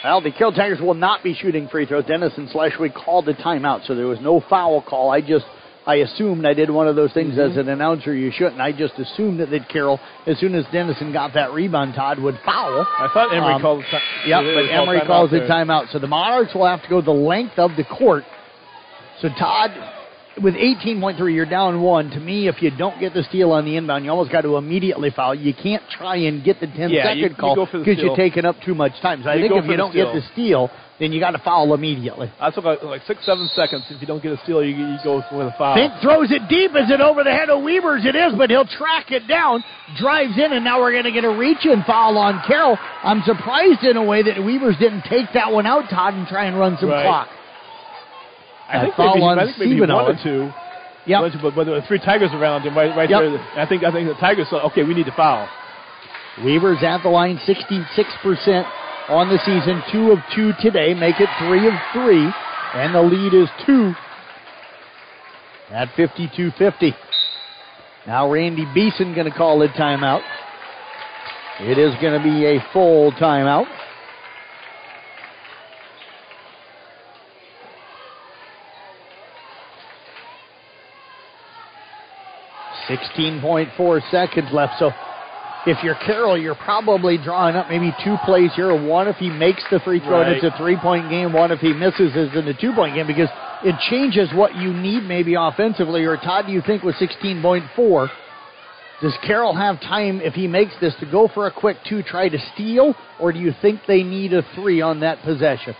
Well, the Carroll Tigers will not be shooting free throws. Denison Schleswig called the timeout, so there was no foul call. I just, I assumed I did one of those things as an announcer you shouldn't. I just assumed that, that Carroll, as soon as Denison got that rebound, Todd would foul. I thought Emery Um, called. Time, Yep, it but Emery calls there. timeout. So the Monarchs will have to go the length of the court. So Todd, with 18.3, you're down one. To me, if you don't get the steal on the inbound, you almost got to immediately foul. You can't try and get the 10 Yeah, second you- call go for the because you're taking up too much time. So I You think if you don't get the steal, then you got to foul immediately. I took like, like six, seven seconds. If you don't get a steal, you, you go with a foul. Fink throws it deep. Is it over the head of Weavers? It is, but he'll track it down, drives in, and now we're going to get a reach and foul on Carroll. I'm surprised in a way that Weavers didn't take that one out, Todd, and try and run some Right. clock. I uh, think That foul maybe, on I think maybe wanted to. Yep. Wanted to, But, but there were three Tigers around him right, right Yep. there. I think I think the Tigers said, okay, we need to foul. Weavers at the line, 66% on the season, two of two today, make it three of three, and the lead is two at 52-50. Now Randy Beeson going to call a timeout. It is going to be a full timeout. Sixteen point four seconds left. So if you're Carroll, you're probably drawing up maybe two plays here. One if he makes the free throw and it's a three point game. One if he misses is in a two point game because it changes what you need maybe offensively. Or Todd, do you think with 16.4, does Carroll have time if he makes this to go for a quick two, try to steal, or do you think they need a three on that possession?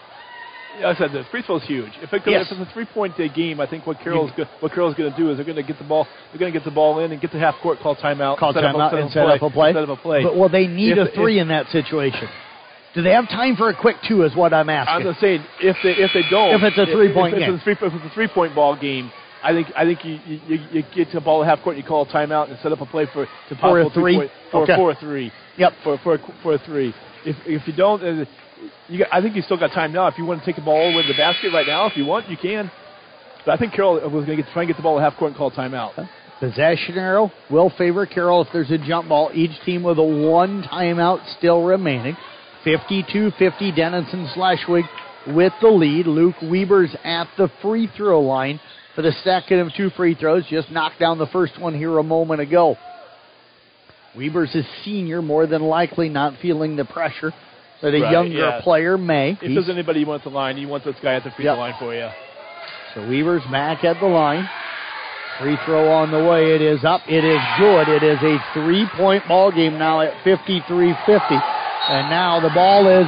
I said the free throw's huge. If, it, Yes. if it's a three-point day game, I think what Carroll's go, what Carroll's going to do is they're going to get the ball they're going to get the ball in and get the half court, call timeout, Call set up a- timeout and set up a play. Set up a play. But well, they need If- a three if- in that situation. Do they have time for a quick two? Is what I'm asking. I'm just saying if they if they don't If it's a three-point game. if it's a three if it's a three point ball game. I think I think you, you, you get to the ball at half court, and you call a timeout and set up a play for to For a possible three? three-point- for Okay. for a three. Yep. For for a, for a three. If if you don't, you got, I think you still got time now. If you want to take the ball all the way to the basket right now, if you want, you can. But I think Carroll was going to try and get the ball at half court and call timeout. Possession arrow will favor Carroll if there's a jump ball. Each team with a one timeout still remaining. 52-50 Denison Schleswig with the lead. Luke Weavers at the free throw line for the second of two free throws. Just knocked down the first one here a moment ago. Weavers a senior, more than likely not feeling the pressure that a Right, younger yeah. player may. If He's- there's anybody you want at the line, you want this guy at the free Yep. throw line for you. So Weavers back at the line. Free throw on the way. It is up. It is good. It is a three-point ball game now at 53-50. And now the ball is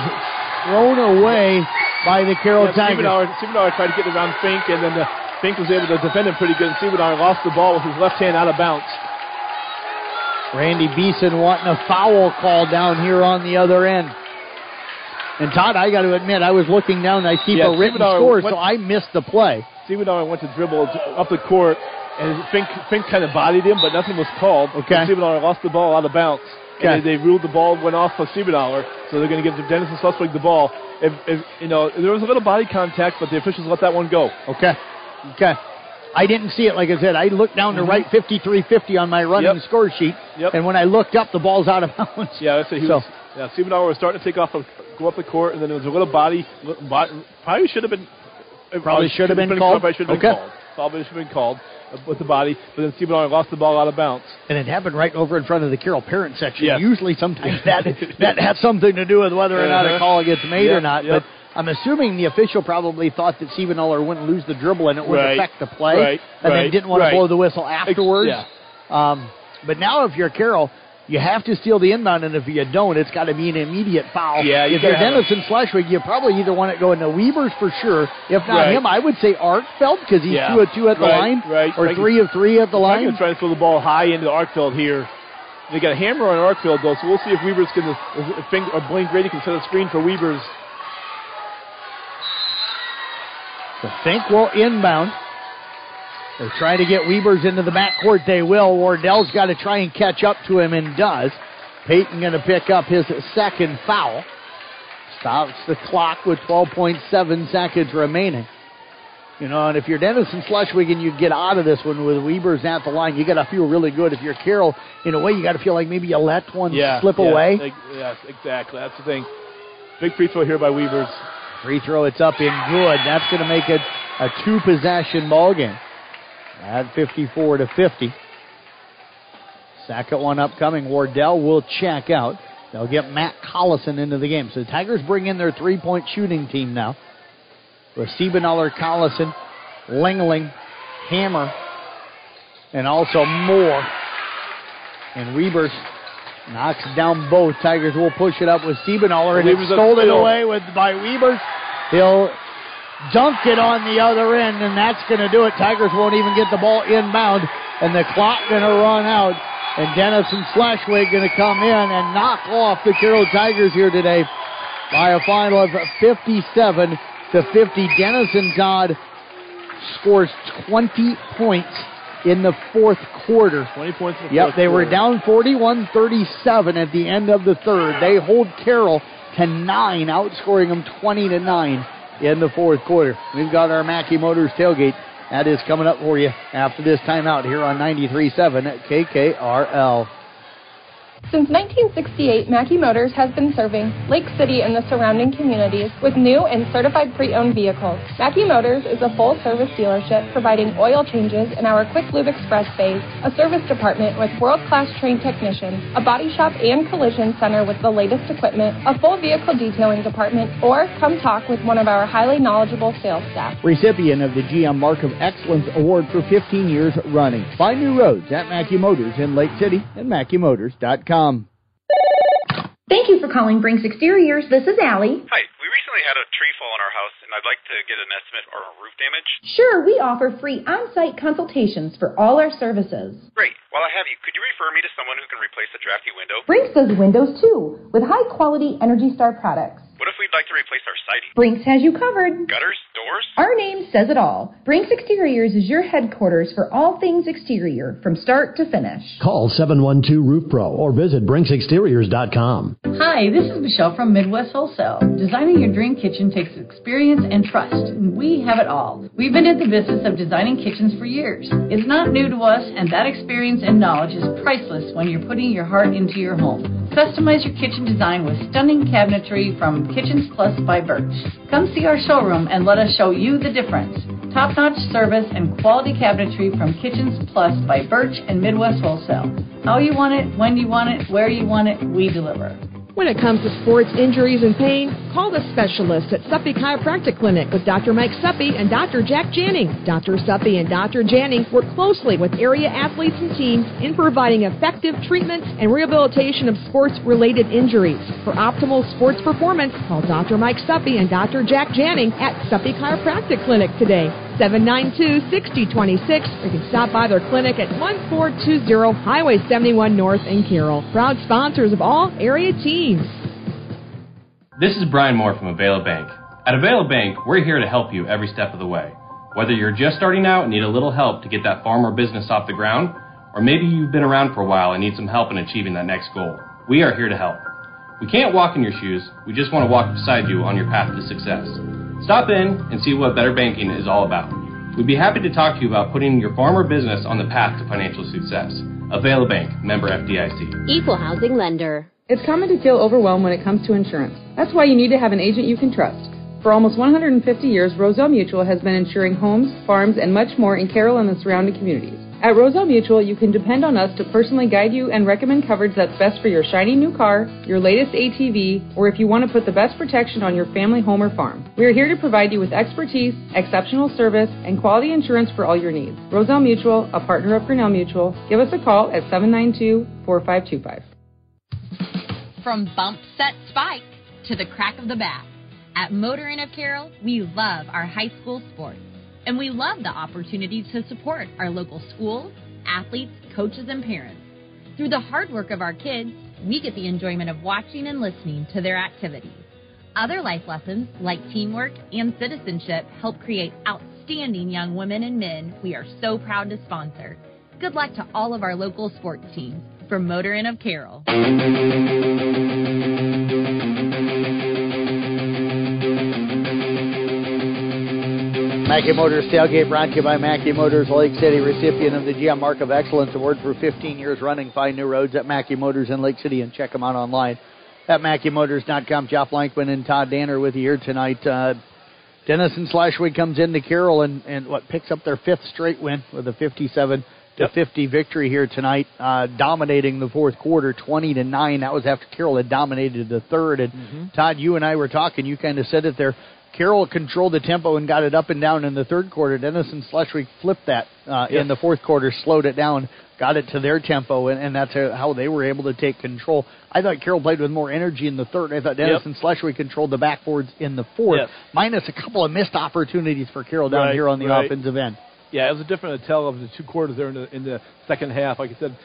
thrown away by the Carroll Yeah, Tigers. Siebenaller tried to get around Fink, and then uh, Fink was able to defend him pretty good. And Siebenaller lost the ball with his left hand out of bounds. Randy Beeson wanting a foul call down here on the other end. And Todd, I got to admit, I was looking down. and I keep Yeah, a written score, went- so I missed the play. Siebenaller went to dribble up the court, and Fink, Fink kind of bodied him, but nothing was called. Okay. And Siebenaller lost the ball out of bounds. Okay. And they, they ruled the ball went off of Siebenaller, so they're going to give Denison Schleswig the ball. If, if you know, there was a little body contact, but the officials let that one go. Okay. Okay. I didn't see it. Like I said, I looked down to Mhm. right 53-50 on my running Yep. score sheet, Yep. and when I looked up, the ball's out of (laughs) bounds. Yeah, that's it. He So- yeah, Siebenthaler was starting to take off, go up the court, and then there was a little body. body probably should have been. Probably should have been been called. Probably should have Okay. been called. Probably should have been called uh, with the body, but then Siebenaller lost the ball out of bounds. And it happened right over in front of the Carroll parent section. Yes. Usually, sometimes (laughs) that that has something to do with whether or not a Uh-huh. call gets made or not. But I'm assuming the official probably thought that Siebenaller wouldn't lose the dribble and it would Right, affect the play, right, and then didn't want right. to blow the whistle afterwards. yeah. Um, but now, if you're Carroll, you have to steal the inbound, and if you don't, it's got to be an immediate foul. Yeah, you if you're gotta have a- Denison Schleswig, you probably either want it going to Weavers for sure. If not Right. him, I would say Arkfeld because he's Yeah. two of two at the Right, line, right. or three of three at the line. going to to throw the ball high into Arkfeld here. They got a hammer on Arkfeld though, so we'll see if Weavers can, if, Fing- or Blaine Grady can set a screen for Weavers. So Fink will inbound. They try to get Weavers into the backcourt. They will. Wardell's got to try and catch up to him and does. Peyton going to pick up his second foul. Stops the clock with 12.7 seconds remaining. You know, and if you're Denison Schleswig and you get out of this one with Weavers at the line, you got to feel really good. If you're Carroll, in a way, you got to feel like maybe you let one Yeah, slip yes, away. Yes, exactly. That's the thing. Big free throw here by Weavers. Free throw, it's up in good. That's going to make it a two possession ball game at 54 to 50. Second one upcoming. Wardell will check out. They'll get Matt Collison into the game. So the Tigers bring in their three point shooting team now. With Siebenaller, Collison, Langling, Hammer, and also Moore. And Weavers knocks down both. Tigers will push it up with Siebenaller, and Weavers it's stolen away with by Weavers. He'll dunk it on the other end, and that's going to do it. Tigers won't even get the ball inbound, and the clock going to run out. And Denison Schleswig going to come in and knock off the Carroll Tigers here today by a final of 57 to 50. Denison Todd scores 20 points in the fourth quarter. 20 points in the Yep, they were down 41 37 at the end of the third. They hold Carroll to nine, outscoring them 20 to 9 in the fourth quarter. We've got our Mackey Motors tailgate. That is coming up for you after this timeout here on 93.7 at KKRL. Since 1968, Mackey Motors has been serving Lake City and the surrounding communities with new and certified pre-owned vehicles. Mackey Motors is a full-service dealership providing oil changes in our Quick Lube Express bays, a service department with world-class trained technicians, a body shop and collision center with the latest equipment, a full vehicle detailing department, or come talk with one of our highly knowledgeable sales staff. Recipient of the GM Mark of Excellence Award for 15 years running. Find new roads at Mackey Motors in Lake City and MackeyMotors.com. Thank you for calling Brinks Exteriors. This is Allie. Hi, we recently had a tree fall on our house, and I'd like to get an estimate for roof damage. Sure, we offer free on-site consultations for all our services. Great. While I have you, could you refer me to someone who can replace the drafty window? Brinks does windows too, with high-quality Energy Star products. What if we'd like to replace our siding? Brinks has you covered. Gutters? Doors? Our name says it all. Brinks Exteriors is your headquarters for all things exterior, from start to finish. Call 712 Roof Pro or visit BrinksExteriors.com. Hi, this is Michelle from Midwest Wholesale. Designing your dream kitchen takes experience and trust, and we have it all. We've been in the business of designing kitchens for years. It's not new to us, and that experience and knowledge is priceless when you're putting your heart into your home. Customize your kitchen design with stunning cabinetry from Kitchens Plus by Birch. Come see our showroom and let us show you the difference. Top notch service and quality cabinetry from Kitchens Plus by Birch and Midwest Wholesale. How you want it, when you want it, where you want it, we deliver. When it comes to sports injuries and pain, call the specialists at Suppy Chiropractic Clinic with Dr. Mike Suppy and Dr. Jack Janning. Dr. Suppy and Dr. Janning work closely with area athletes and teams in providing effective treatment and rehabilitation of sports related injuries. For optimal sports performance, call Dr. Mike Suppy and Dr. Jack Janning at Suppy Chiropractic Clinic today. 792-6026 or you can stop by their clinic at 1420 Highway 71 North in Carroll. Proud sponsors of all area teams. This is Brian Moore from Availa Bank. At Availa Bank, we're here to help you every step of the way. Whether you're just starting out and need a little help to get that farm or business off the ground, or maybe you've been around for a while and need some help in achieving that next goal, We are here to help. We can't walk in your shoes, we just want to walk beside you on your path to success. Stop in and see what Better Banking is all about. We'd be happy to talk to you about putting your farm or business on the path to financial success. Availa Bank, member FDIC. Equal housing lender. It's common to feel overwhelmed when it comes to insurance. That's why you need to have an agent you can trust. For almost 150 years, Roselle Mutual has been insuring homes, farms, and much more in Carroll and the surrounding communities. At Roselle Mutual, you can depend on us to personally guide you and recommend coverage that's best for your shiny new car, your latest ATV, or if you want to put the best protection on your family home or farm. We are here to provide you with expertise, exceptional service, and quality insurance for all your needs. Roselle Mutual, a partner of Grinnell Mutual. Give us a call at 792 4525. From bump set spike to the crack of the bat. At Motor Inn of Carroll, we love our high school sports, and we love the opportunity to support our local schools, athletes, coaches, and parents. Through the hard work of our kids, we get the enjoyment of watching and listening to their activities. Other life lessons, like teamwork and citizenship, help create outstanding young women and men we are so proud to sponsor. Good luck to all of our local sports teams from Motor Inn of Carroll. Mackey Motors tailgate brought to you by Mackey Motors, Lake City, recipient of the GM Mark of Excellence Award for 15 years running. Find new roads at Mackey Motors in Lake City and check them out online at MackeyMotors.com. Jeff Lankman and Todd Danner with you here tonight. Uh, Denison Schleswig comes into Carroll and, and what picks up their fifth straight win with a 57 to 50 victory here tonight, uh, dominating the fourth quarter, 20 to nine. That was after Carroll had dominated the third. And Mm-hmm. Todd, you and I were talking. You kind of said it there. Carroll controlled the tempo and got it up and down in the third quarter. Denison Schleswig flipped that uh, Yes. in the fourth quarter, slowed it down, got it to their tempo, and, and that's how they were able to take control. I thought Carroll played with more energy in the third. I thought Denison Schleswig controlled the backboards in the fourth, Yes. minus a couple of missed opportunities for Carroll down Right, here on the right. offensive end. Yeah, it was a different tell of the two quarters there in the in the second half. Like I said,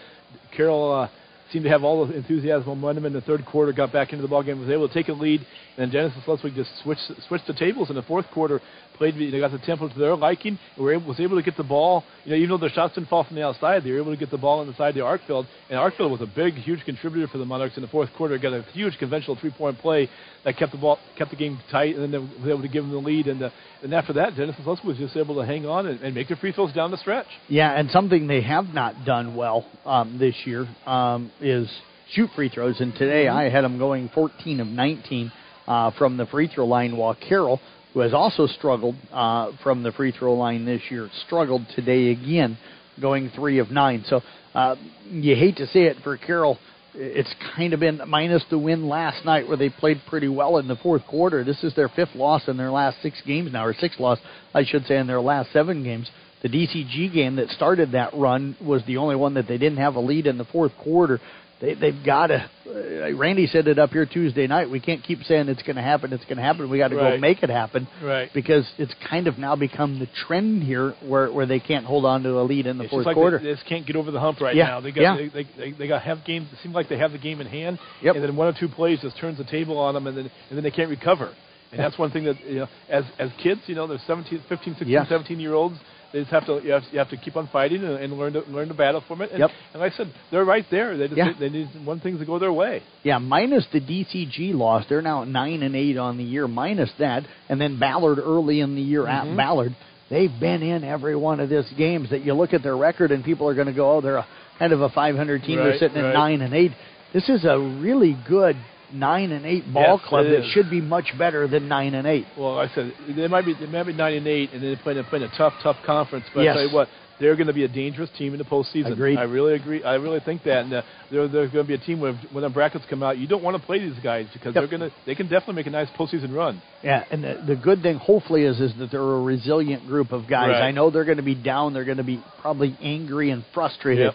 Carroll uh, seemed to have all the enthusiasm, momentum in the third quarter. Got back into the ball game, was able to take a lead, and then Denison Schleswig just switched switched the tables in the fourth quarter. Played, they got the tempo to their liking, and were able, was able to get the ball. You know, even though their shots didn't fall from the outside, they were able to get the ball inside the Arkfeld. And Arkfeld was a big, huge contributor for the Monarchs in the fourth quarter. Got a huge conventional three-point play that kept the ball, kept the game tight, and then they was able to give them the lead. And uh, and after that, Denison Schleswig was just able to hang on and, and make their free throws down the stretch. Yeah, and something they have not done well um, this year um, is shoot free throws. And today I had them going 14 of 19 uh, from the free throw line, while Carroll, who has also struggled uh, from the free throw line this year, struggled today again, going three of nine. So uh, you hate to say it for Carroll. It's kind of been minus the win last night where they played pretty well in the fourth quarter. This is their fifth loss in their last six games now, or sixth loss, I should say, in their last seven games. The DCG game that started that run was the only one that they didn't have a lead in the fourth quarter. They, they've got to. Uh, Randy said it up here Tuesday night. We can't keep saying it's going to happen. It's going to happen. We got to go make it happen. Right. Because it's kind of now become the trend here, where where they can't hold on to a lead in the It's fourth like quarter. They, they just can't get over the hump right Yeah, now. They got yeah. they, they, they, they got have game. It seems like they have the game in hand, Yep. and then one or two plays just turns the table on them, and then and then they can't recover. And that's one thing that you know, as as kids, you know, they're 17, 15, 16, Yeah. 17 year olds. They just have to you have, you have to keep on fighting and, and learn to learn to battle from it. And, Yep. and like I said, they're right there. They just Yeah. they need one thing to go their way. Yeah, minus the DCG loss, they're now nine and eight on the year. Minus that, and then Ballard early in the year Mhm. at Ballard, they've been in every one of these games. That you look at their record, and people are going to go, "Oh, they're a, kind of a 500 team. they're Right, sitting at nine and eight." This is a really good nine and eight ball Yes, club it that is. should be much better than nine and eight. Well, I said they might be they might be nine and eight, and then they're playing, playing a tough, tough conference. But Yes. I tell you what, they're going to be a dangerous team in the postseason. Agreed. I really agree. I really think that, and uh, they're they're going to be a team where when the brackets come out, you don't want to play these guys because Yep. they're going to they can definitely make a nice postseason run. Yeah, and the, the good thing, hopefully, is is that they're a resilient group of guys. Right. I know they're going to be down. They're going to be probably angry and frustrated. Yep.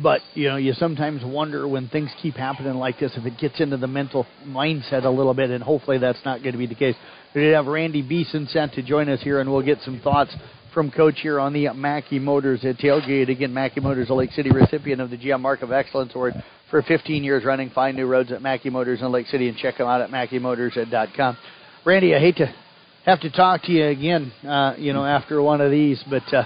But you know, you sometimes wonder when things keep happening like this if it gets into the mental mindset a little bit, and hopefully that's not going to be the case. We did have Randy Beeson sent to join us here, and we'll get some thoughts from Coach here on the Mackey Motors at tailgate. Again, Mackey Motors, a Lake City recipient of the GM Mark of Excellence Award for 15 years running. Find new roads at Mackey Motors in Lake City, and check them out at MackeyMotors.com. Randy, I hate to have to talk to you again, uh, you know, after one of these, but uh,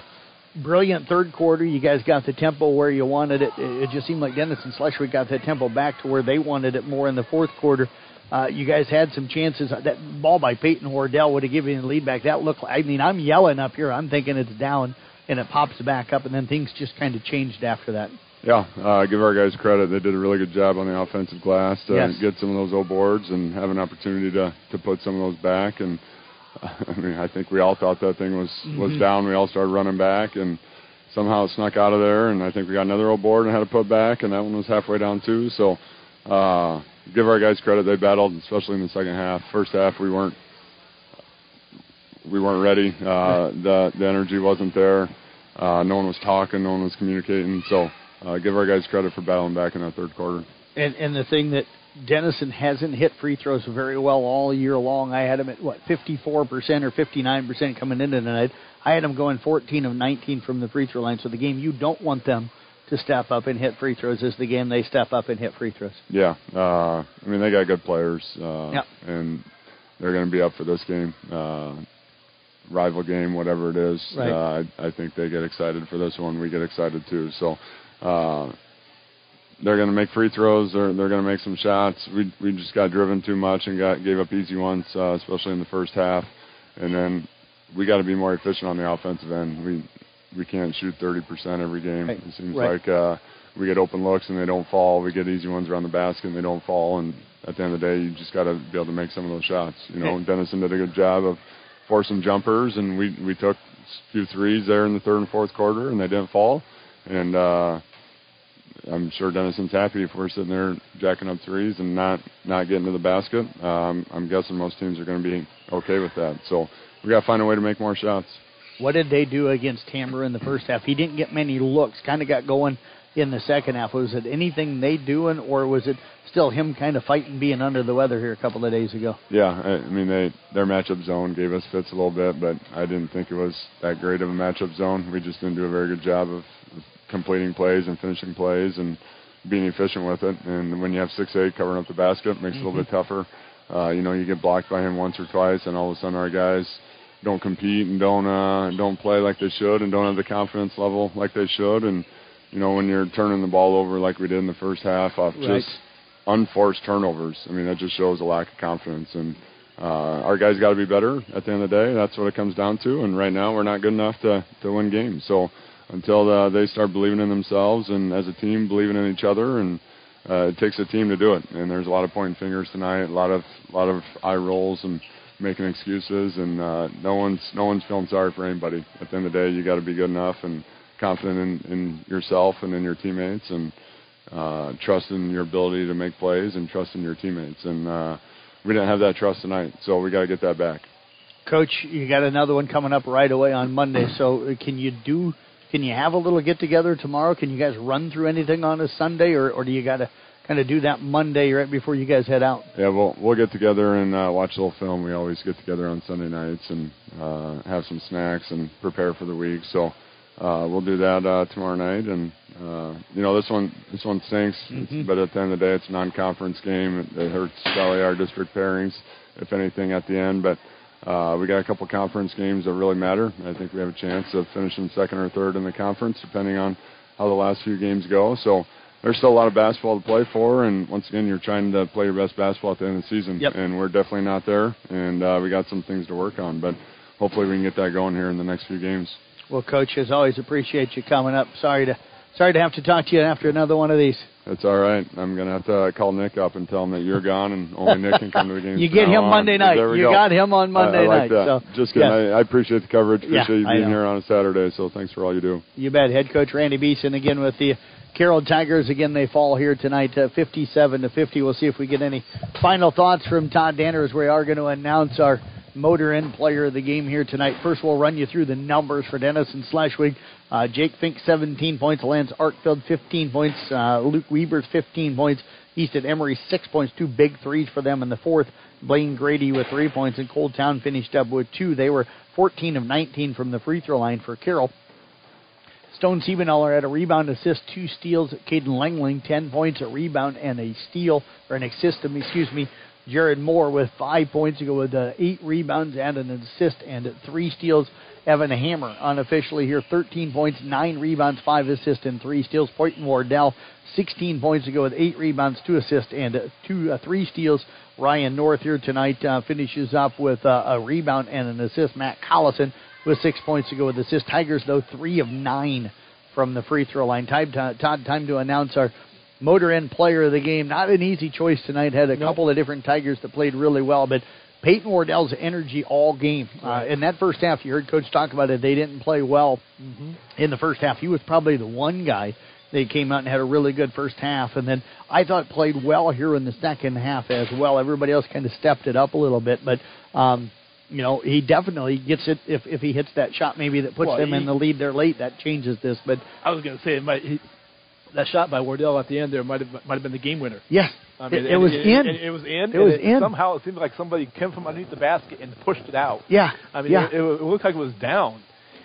brilliant third quarter. You guys got the tempo where you wanted it. It, just seemed like Denison Schleswig got the tempo back to where they wanted it more in the fourth quarter. Uh, you guys had some chances. That ball by Peyton Wardell would have given you the lead back. That looked I mean, I'm yelling up here. I'm thinking it's down, and it pops back up, and then things just kind of changed after that. Yeah, uh, give our guys credit. They did a really good job on the offensive glass to Yes. get some of those old boards and have an opportunity to to put some of those back. And (laughs) I mean, I think we all thought that thing was was Mhm. down. We all started running back, and somehow it snuck out of there. And I think we got another old board and had to put back, and that one was halfway down too. So uh, give our guys credit. They battled, especially in the second half. First half, we weren't we weren't ready. Uh, the the energy wasn't there. Uh, no one was talking. No one was communicating. So uh, give our guys credit for battling back in that third quarter. And and the thing that Denison hasn't hit free throws very well all year long. I had him at what 54% or 59% coming into tonight. I had him going 14 of 19 from the free throw line. So the game you don't want them to step up and hit free throws is the game they step up and hit free throws. Yeah, uh, I mean they got good players, uh, Yep. and they're going to be up for this game, uh, rival game, whatever it is. Right. Uh, I, I think they get excited for this one. We get excited too. So uh, they're going to make free throws. They're they're going to make some shots. We we just got driven too much and got gave up easy ones, uh, especially in the first half, and then we got to be more efficient on the offensive end. We we can't shoot 30% every game. It seems Right. like uh, we get open looks and they don't fall. We get easy ones around the basket and they don't fall. And at the end of the day, you just got to be able to make some of those shots. You know. Denison did a good job of forcing jumpers, and we we took a few threes there in the third and fourth quarter, and they didn't fall. And uh, I'm sure Denison's happy if we're sitting there jacking up threes and not not getting to the basket. Um, I'm guessing most teams are going to be okay with that. So we got to find a way to make more shots. What did they do against Hammer in the first half? He didn't get many looks. Kind of got going in the second half. Was it anything they doing, or was it still him kind of fighting being under the weather here a couple of days ago? Yeah, I, I mean they their matchup zone gave us fits a little bit, but I didn't think it was that great of a matchup zone. We just didn't do a very good job of completing plays and finishing plays and being efficient with it. And when you have six eight covering up the basket, it makes it a little bit tougher. Uh, you know, you get blocked by him once or twice, and all of a sudden our guys don't compete and don't uh, don't play like they should and don't have the confidence level like they should. And you know, when you're turning the ball over like we did in the first half off Right. just unforced turnovers. I mean, that just shows a lack of confidence. And uh, our guys got to be better at the end of the day. That's what it comes down to. And right now, we're not good enough to to win games. So until uh, they start believing in themselves and as a team believing in each other, and uh, it takes a team to do it. And there's a lot of pointing fingers tonight, a lot of a lot of eye rolls and making excuses, and uh, no one's no one's feeling sorry for anybody. At the end of the day, you got to be good enough and confident in, in yourself and in your teammates, and uh, trust in your ability to make plays and trust in your teammates. And uh, we didn't have that trust tonight, so we got to get that back. Coach, you got another one coming up right away on Monday. So uh, can you do? Can you have a little get together tomorrow? Can you guys run through anything on a Sunday, or or do you got to kind of do that Monday right before you guys head out? Yeah, we'll we'll get together and uh, watch a little film. We always get together on Sunday nights and uh, have some snacks and prepare for the week. So uh, we'll do that uh, tomorrow night. And uh, you know this one this one stinks, Mhm. but at the end of the day, it's a non-conference game. It, it hurts Valley our district pairings, if anything, at the end. But uh, we got a couple conference games that really matter. I think we have a chance of finishing second or third in the conference, depending on how the last few games go. So there's still a lot of basketball to play for, and once again, you're trying to play your best basketball at the end of the season, Yep. and we're definitely not there, and uh, we got some things to work on, but hopefully we can get that going here in the next few games. Well, Coach, as always, appreciate you coming up. Sorry to sorry to have to talk to you after another one of these. That's all right. I'm gonna have to call Nick up and tell him that you're gone, and only Nick can come to the (laughs) game. You get him on. Monday night. You go. got him on Monday I, I like night, That. so, Just kidding. yeah. I, I appreciate the coverage. Yeah, Appreciate you being here on a Saturday. So thanks for all you do. You bet. Head coach Randy Beeson again with the Carroll Tigers. Again, they fall here tonight, uh, 57 to 50. We'll see if we get any final thoughts from Todd Danner as we are going to announce our Motor Inn player of the game here tonight. First, we'll run you through the numbers for Denison Schleswig. Uh, Jake Fink, 17 points. Lance Arkfeld, 15 points. Uh, Luke Weavers 15 points. Easton Emery, 6 points. Two big threes for them in the fourth. Blaine Grady with 3 points. And Cole Town finished up with 2. They were 14 of 19 from the free throw line for Carroll. Stone Siebenaller had a rebound, assist, two steals. Caden Langling, 10 points, a rebound, and a steal, or an assist, excuse me. Jared Moore with five points to go with uh, eight rebounds and an assist and three steals. Evan Hammer unofficially here, 13 points, 9 rebounds, 5 assists, and 3 steals. Peyton Wardell, 16 points to go with 8 rebounds, 2 assists, and 2 uh, 3 steals. Ryan North here tonight uh, finishes up with uh, a rebound and an assist. Matt Collison with 6 points to go with assists. Tigers, though, 3 of 9 from the free throw line. Time to, Todd, time to announce our Motor Inn player of the game. Not an easy choice tonight. Had a couple of different Tigers that played really well, but Peyton Wardell's energy all game. Uh, in that first half, you heard Coach talk about it. They didn't play well Mm-hmm. in the first half. He was probably the one guy that came out and had a really good first half, and then I thought played well here in the second half as well. Everybody else kind of stepped it up a little bit, but. Um, you know, he definitely gets it if if he hits that shot maybe that puts Well, them he- in the lead there late. That changes this, but I was going to say it might, he, that shot by Wardell at the end there might have might have been the game winner. Yes. I mean, It- it was and- in. and It, was in. It was in. Somehow it seemed like somebody came from underneath the basket and pushed it out. Yeah, I mean, yeah. it, it, looked like it was down.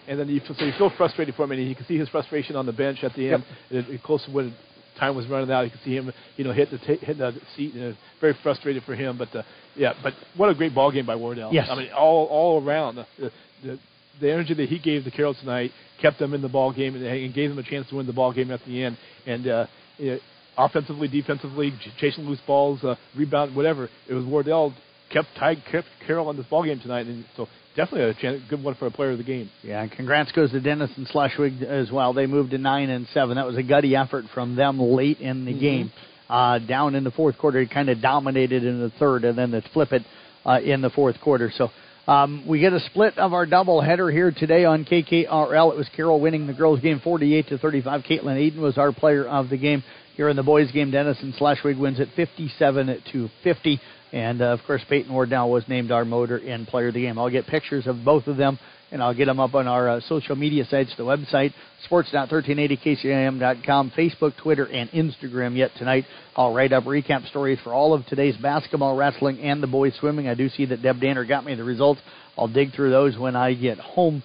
And then you, so you feel frustrated for him, and you can see his frustration on the bench at the end. It, it, close to when time was running out, you could see him, you know, hit the ta- hit the seat, and it was very frustrated for him. But uh, yeah, but what a great ball game by Wardell. Yes. I mean, all all around the, the, the energy that he gave the Carroll tonight kept them in the ball game and, and gave them a chance to win the ball game at the end. And uh, know, offensively, defensively, ch- chasing loose balls, uh, rebound, whatever. It was Wardell kept tied, kept Carroll in this ball game tonight, and so definitely a chance, good one for a player of the game. Yeah, and congrats goes to Denison Schleswig as well. They moved to nine and seven. That was a gutty effort from them late in the Mhm. game. Uh, down in the fourth quarter, it kind of dominated in the third, and then they flip it uh, in the fourth quarter. So um, we get a split of our doubleheader here today on KKRL. It was Carroll winning the girls' game 48 to 35. Caitlin Eden was our player of the game. Here in the boys' game, Denison Schleswig wins at 57 to 50. And uh, of course, Peyton Wardell was named our Motor Inn player of the game. I'll get pictures of both of them, and I'll get them up on our uh, social media sites, the website, sports.1380kcim.com, Facebook, Twitter, and Instagram yet tonight. I'll write up recap stories for all of today's basketball, wrestling, and the boys swimming. I do see that Deb Danner got me the results. I'll dig through those when I get home.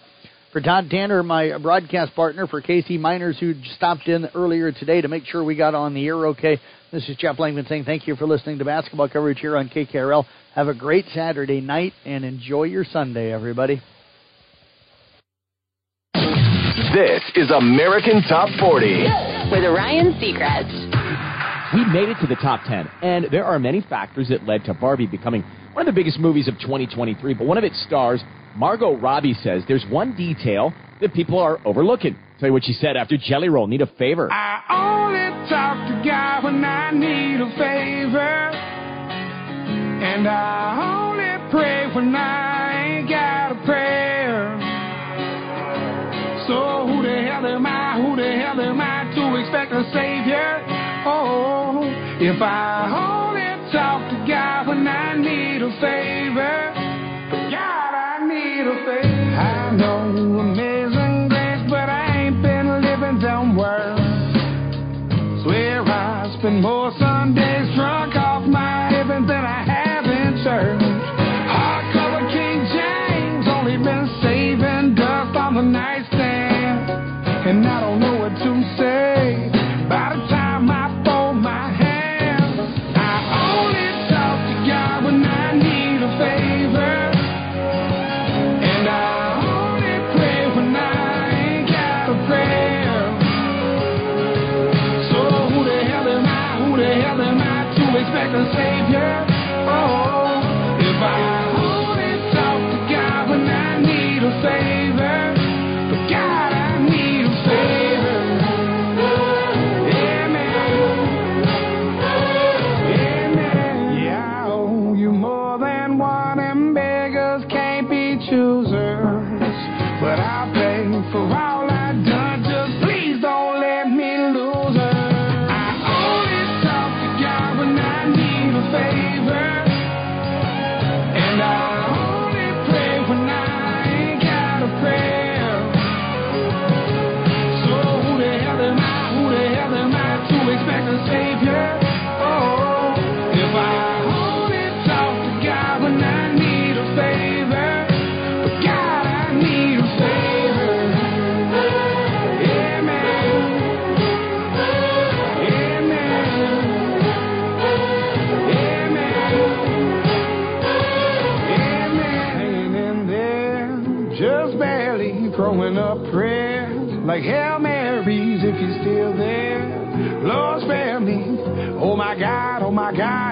For Todd Danner, my broadcast partner for KC Miners, who stopped in earlier today to make sure we got on the air okay. This is Jeff Langman saying thank you for listening to basketball coverage here on KKRL. Have a great Saturday night and enjoy your Sunday, everybody. This is American Top 40. with Ryan Seacrest. We made it to the top 10, and there are many factors that led to Barbie becoming one of the biggest movies of 2023. But one of its stars, Margot Robbie, says there's one detail that people are overlooking. Tell you what she said after Jelly Roll. Need a favor. I only talk to God when I need a favor. And I only pray when I Who am I to expect a savior? Oh, if I only talk to God when I need a favor. God, I need a favor. I know amazing grace, but I ain't been living down world. Swear I spend more Sundays God,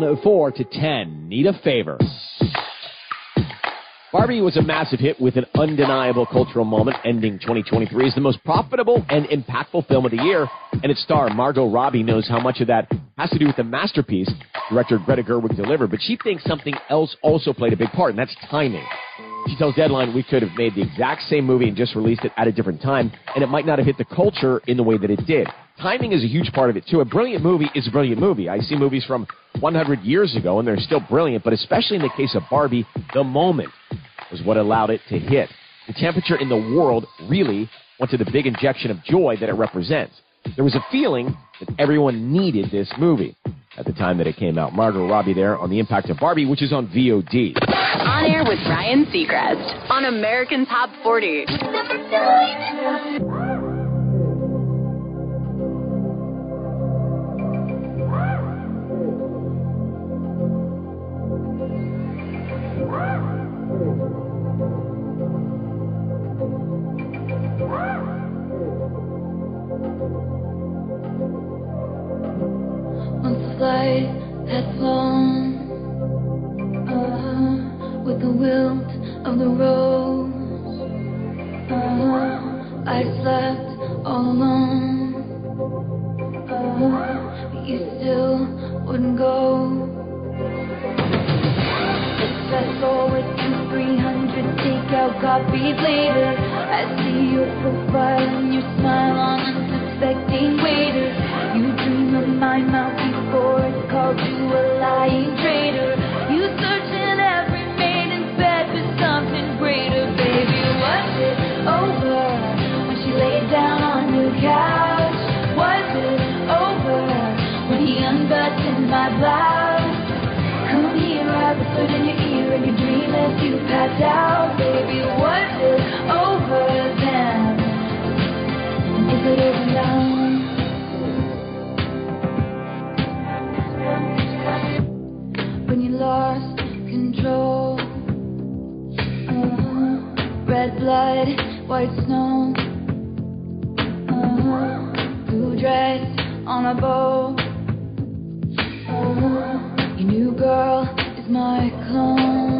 down four to ten. Need a favor. Barbie was a massive hit with an undeniable cultural moment, ending 2023 as the most profitable and impactful film of the year. And its star, Margot Robbie, knows how much of that has to do with the masterpiece director Greta Gerwig delivered. But she thinks something else also played a big part, and that's timing. She tells Deadline we could have made the exact same movie and just released it at a different time, and it might not have hit the culture in the way that it did. Timing is a huge part of it, too. A brilliant movie is a brilliant movie. I see movies from 100 years ago, and they're still brilliant, but especially in the case of Barbie, the moment was what allowed it to hit. The temperature in the world really went to the big injection of joy that it represents. There was a feeling that everyone needed this movie at the time that it came out. Margot Robbie there on the impact of Barbie, which is on VOD. On air with Ryan Seacrest on American Top 40. On flight that's long uh, with the wilt of the rose uh, I slept all alone. Uh, but you still wouldn't go. Let's fast forward to 300 takeout copies later. I see your profile and your smile on unsuspecting waiters you dream of my mouth before it called you a lying traitor. You search in every maiden's bed for something greater, baby. Was it over when she laid down on your couch? Was it over when he unbuttoned my blouse? Come here, I whispered in your ear and your dream as you passed out, baby. Was it over your new girl is my clone.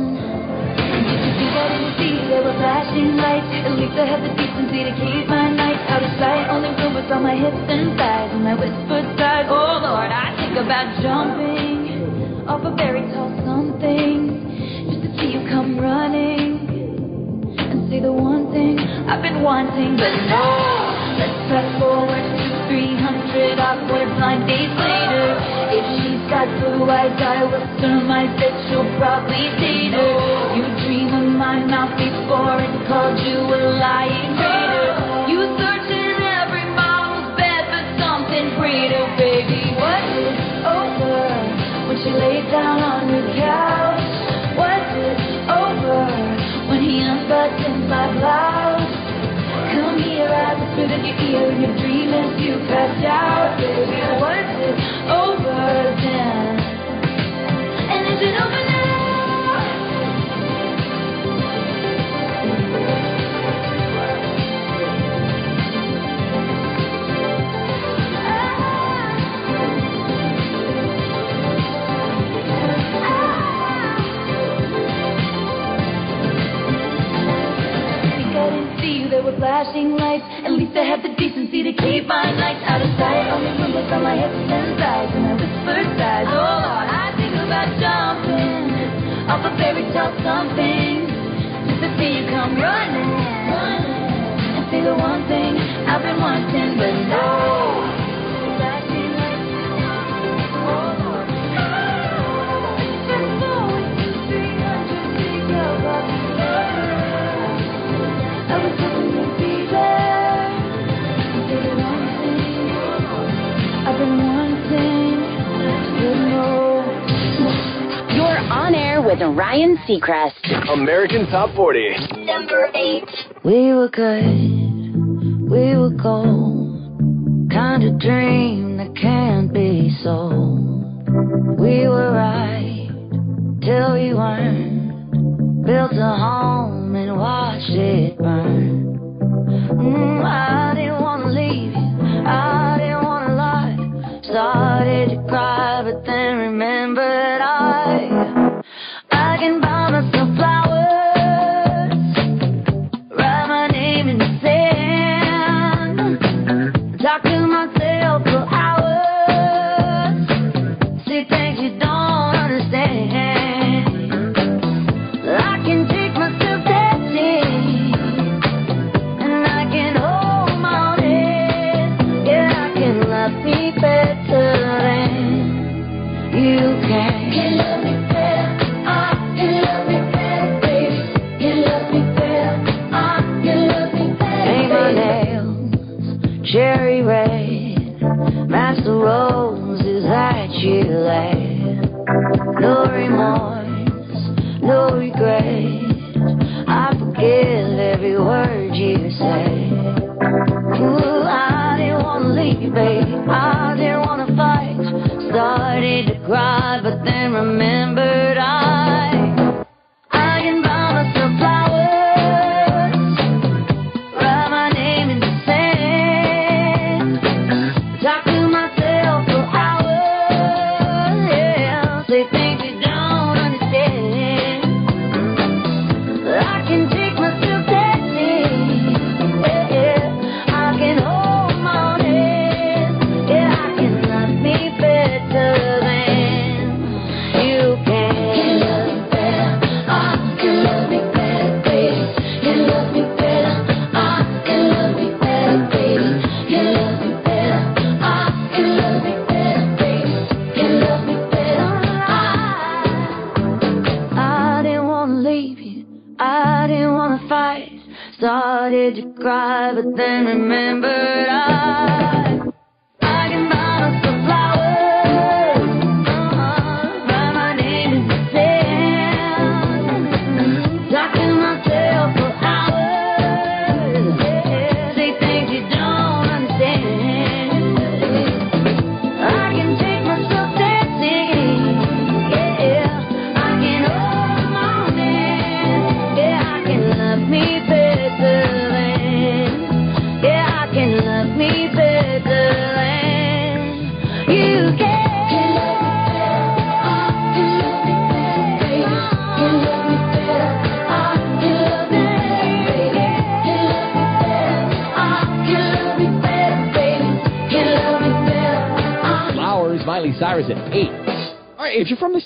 There were flashing lights? At least I had the decency to keep my nights out of sight. Only on my hips and thighs, and whispered. Oh Lord, I think about jumping off a very tall something just to see you come running and say the one thing I've been wanting, but no. Let's fast forward to 300 awkward blind days later. If she's got blue eyes, I will my that she'll probably date her. My mouth before it called you a lying traitor. You search in every model's bed for something greater, baby. Was it over? when she laid down on your couch? Was it over when he unbuttoned my blouse? Come here, I whispered in your ear your dream as you passed out, baby. Flashing lights. At least I had the decency to keep my nights out of sight. Only rumors on my hips and thighs, and I whispered sighs. Oh Lord, I think about jumping off a fairy tale something. Just to see you come running, and say the one thing I've been wanting, but no. With Ryan Seacrest. American Top 40. Number eight. We were good, we were gold. Kind of dream that can't be sold. We were right till we weren't. Built a home and watched it burn. Mm, I didn't wanna leave you, I didn't wanna lie. Started to cry, but then remembered I, I can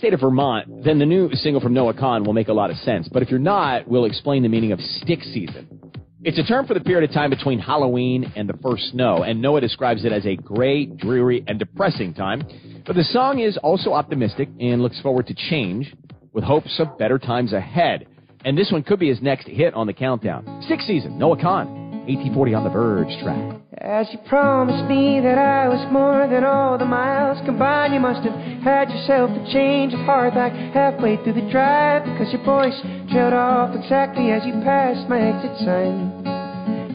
state of Vermont, then the new single from Noah Kahan will make a lot of sense. But if you're not, we'll explain the meaning of stick season. It's a term for the period of time between Halloween and the first snow, and Noah describes it as a gray, dreary, and depressing time. But the song is also optimistic and looks forward to change with hopes of better times ahead. And this one could be his next hit on the countdown. Stick season, Noah Kahan, 1840 on the Verge track. As you promised me that I was more than all the miles combined, you must have had yourself a change of heart back halfway through the drive because your voice trailed off exactly as you passed my exit sign.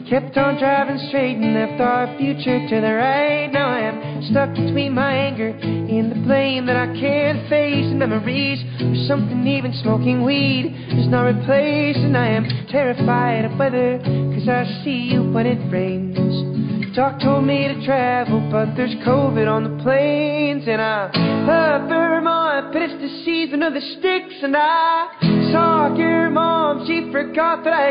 Kept on driving straight and left our future to the right. Now I am stuck between my anger and the blame that I can't face. And memories or something even smoking weed is not replaced. And I am terrified of weather because I see you when it rains. Doc told me to travel, but there's COVID on the planes. And I love Vermont, but it's the season of the sticks. And I saw your mom, she forgot that I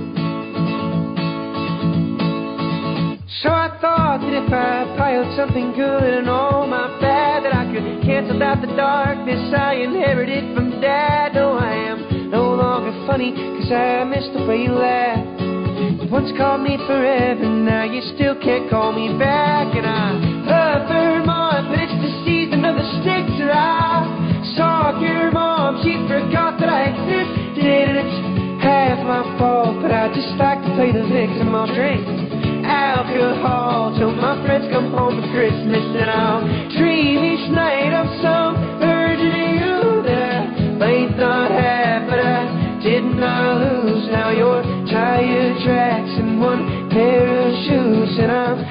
So I thought that if I piled something good and all my bad, that I could cancel out the darkness I inherited from dad. No, I am no longer funny, cause I miss the way you laugh. You once called me forever, now you still can't call me back. And I love Vermont, but it's the season of the sticks. And I saw your mom, she forgot that I existed. And it's half my fault, but I just like to play the victim. I'll drink alcohol till my friends come home for Christmas, and I'll dream each night of some of you that I not have, but I did not lose. Now your tire tracks and one pair of shoes, and I'm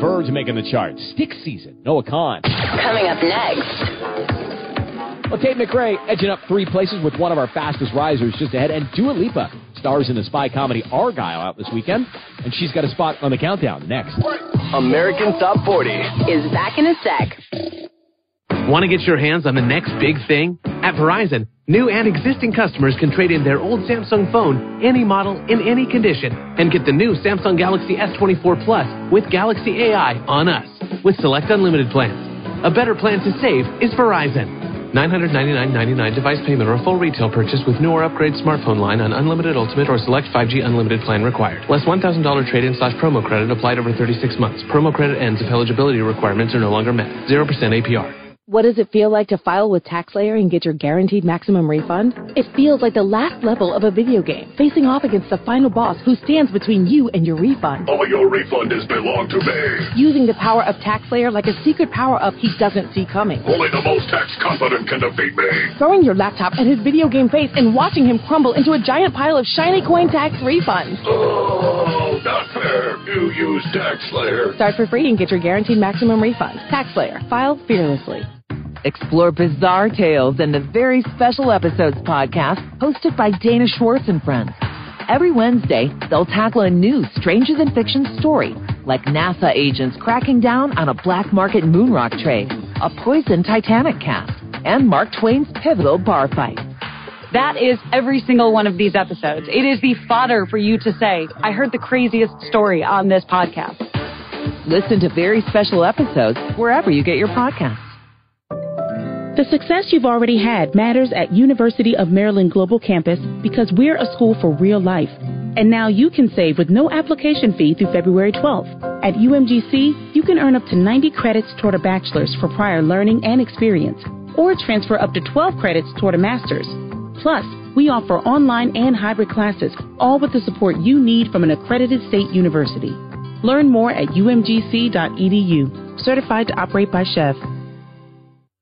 verge of making the charts. Stick season. Noah Kahan. Coming up next. Well, Tate McRae edging up three places with one of our fastest risers just ahead, and Dua Lipa stars in the spy comedy Argylle out this weekend, and she's got a spot on the countdown next. American Top 40 Is back in a sec. Want to get your hands on the next big thing? At Verizon, new and existing customers can trade in their old Samsung phone, any model, in any condition, and get the new Samsung Galaxy S24 Plus with Galaxy AI on us with select unlimited plans. A better plan to save is Verizon. $999.99 device payment or full retail purchase with new or upgrade smartphone line on unlimited ultimate or select 5G unlimited plan required. Less $1,000 trade-in slash promo credit applied over 36 months. Promo credit ends if eligibility requirements are no longer met. 0% APR. What does it feel like to file with TaxSlayer and get your guaranteed maximum refund? It feels like the last level of a video game, facing off against the final boss who stands between you and your refund. All your refund is belong to me. Using the power of TaxSlayer like a secret power up he doesn't see coming. Only the most tax confident can defeat me. Throwing your laptop at his video game face and watching him crumble into a giant pile of shiny coin tax refunds. Oh, not fair. You use Tax Slayer. Start for free and get your guaranteed maximum refund. TaxSlayer. File fearlessly. Explore bizarre tales in the Very Special Episodes podcast hosted by Dana Schwartz and friends. Every Wednesday, they'll tackle a new stranger than fiction story, like NASA agents cracking down on a black market moon rock trade, a poison Titanic cast, and Mark Twain's pivotal bar fight. That is every single one of these episodes. It is the fodder for you to say, I heard the craziest story on this podcast. Listen to Very Special Episodes wherever you get your podcasts. The success you've already had matters at University of Maryland Global Campus because we're a school for real life. And now you can save with no application fee through February 12th. At UMGC, you can earn up to 90 credits toward a bachelor's for prior learning and experience, or transfer up to 12 credits toward a master's. Plus, we offer online and hybrid classes, all with the support you need from an accredited state university. Learn more at umgc.edu. Certified to operate by SCHEV.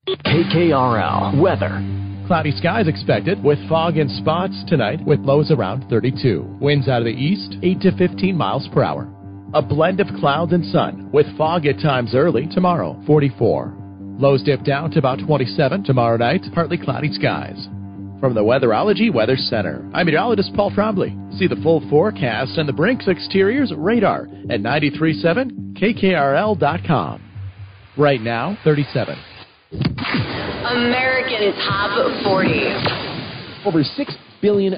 KKRL weather. Cloudy skies expected with fog and spots tonight with lows around 32. Winds out of the east 8 to 15 miles per hour. A blend of clouds and sun with fog at times early tomorrow 44. Lows dip down to about 27 tomorrow night, partly cloudy skies. From the Weatherology Weather Center, I'm meteorologist Paul Trombley. See the full forecast and the Brinks Exteriors radar at 937KKRL.com. Right now, 37. American Top 40. Over $6 billion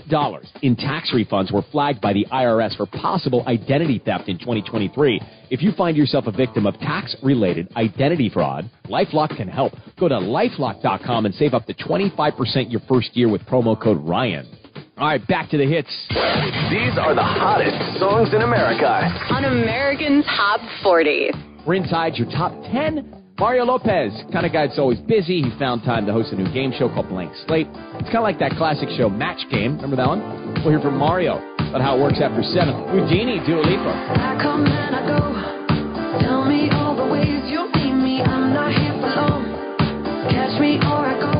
in tax refunds were flagged by the IRS for possible identity theft in 2023. If you find yourself a victim of tax related identity fraud, Lifelock can help. Go to lifelock.com and save up to 25% your first year with promo code Ryan. All right, back to the hits. These are the hottest songs in America. On American Top 40. We're inside your top 10. Mario Lopez, kind of guy that's always busy. He found time to host a new game show called Blank Slate. It's kind of like that classic show Match Game. Remember that one? We'll hear from Mario about how it works after 7. Houdini, Dua Lipa. I come and I go. Tell me all the ways you need me. I'm not here for long. Catch me or I go.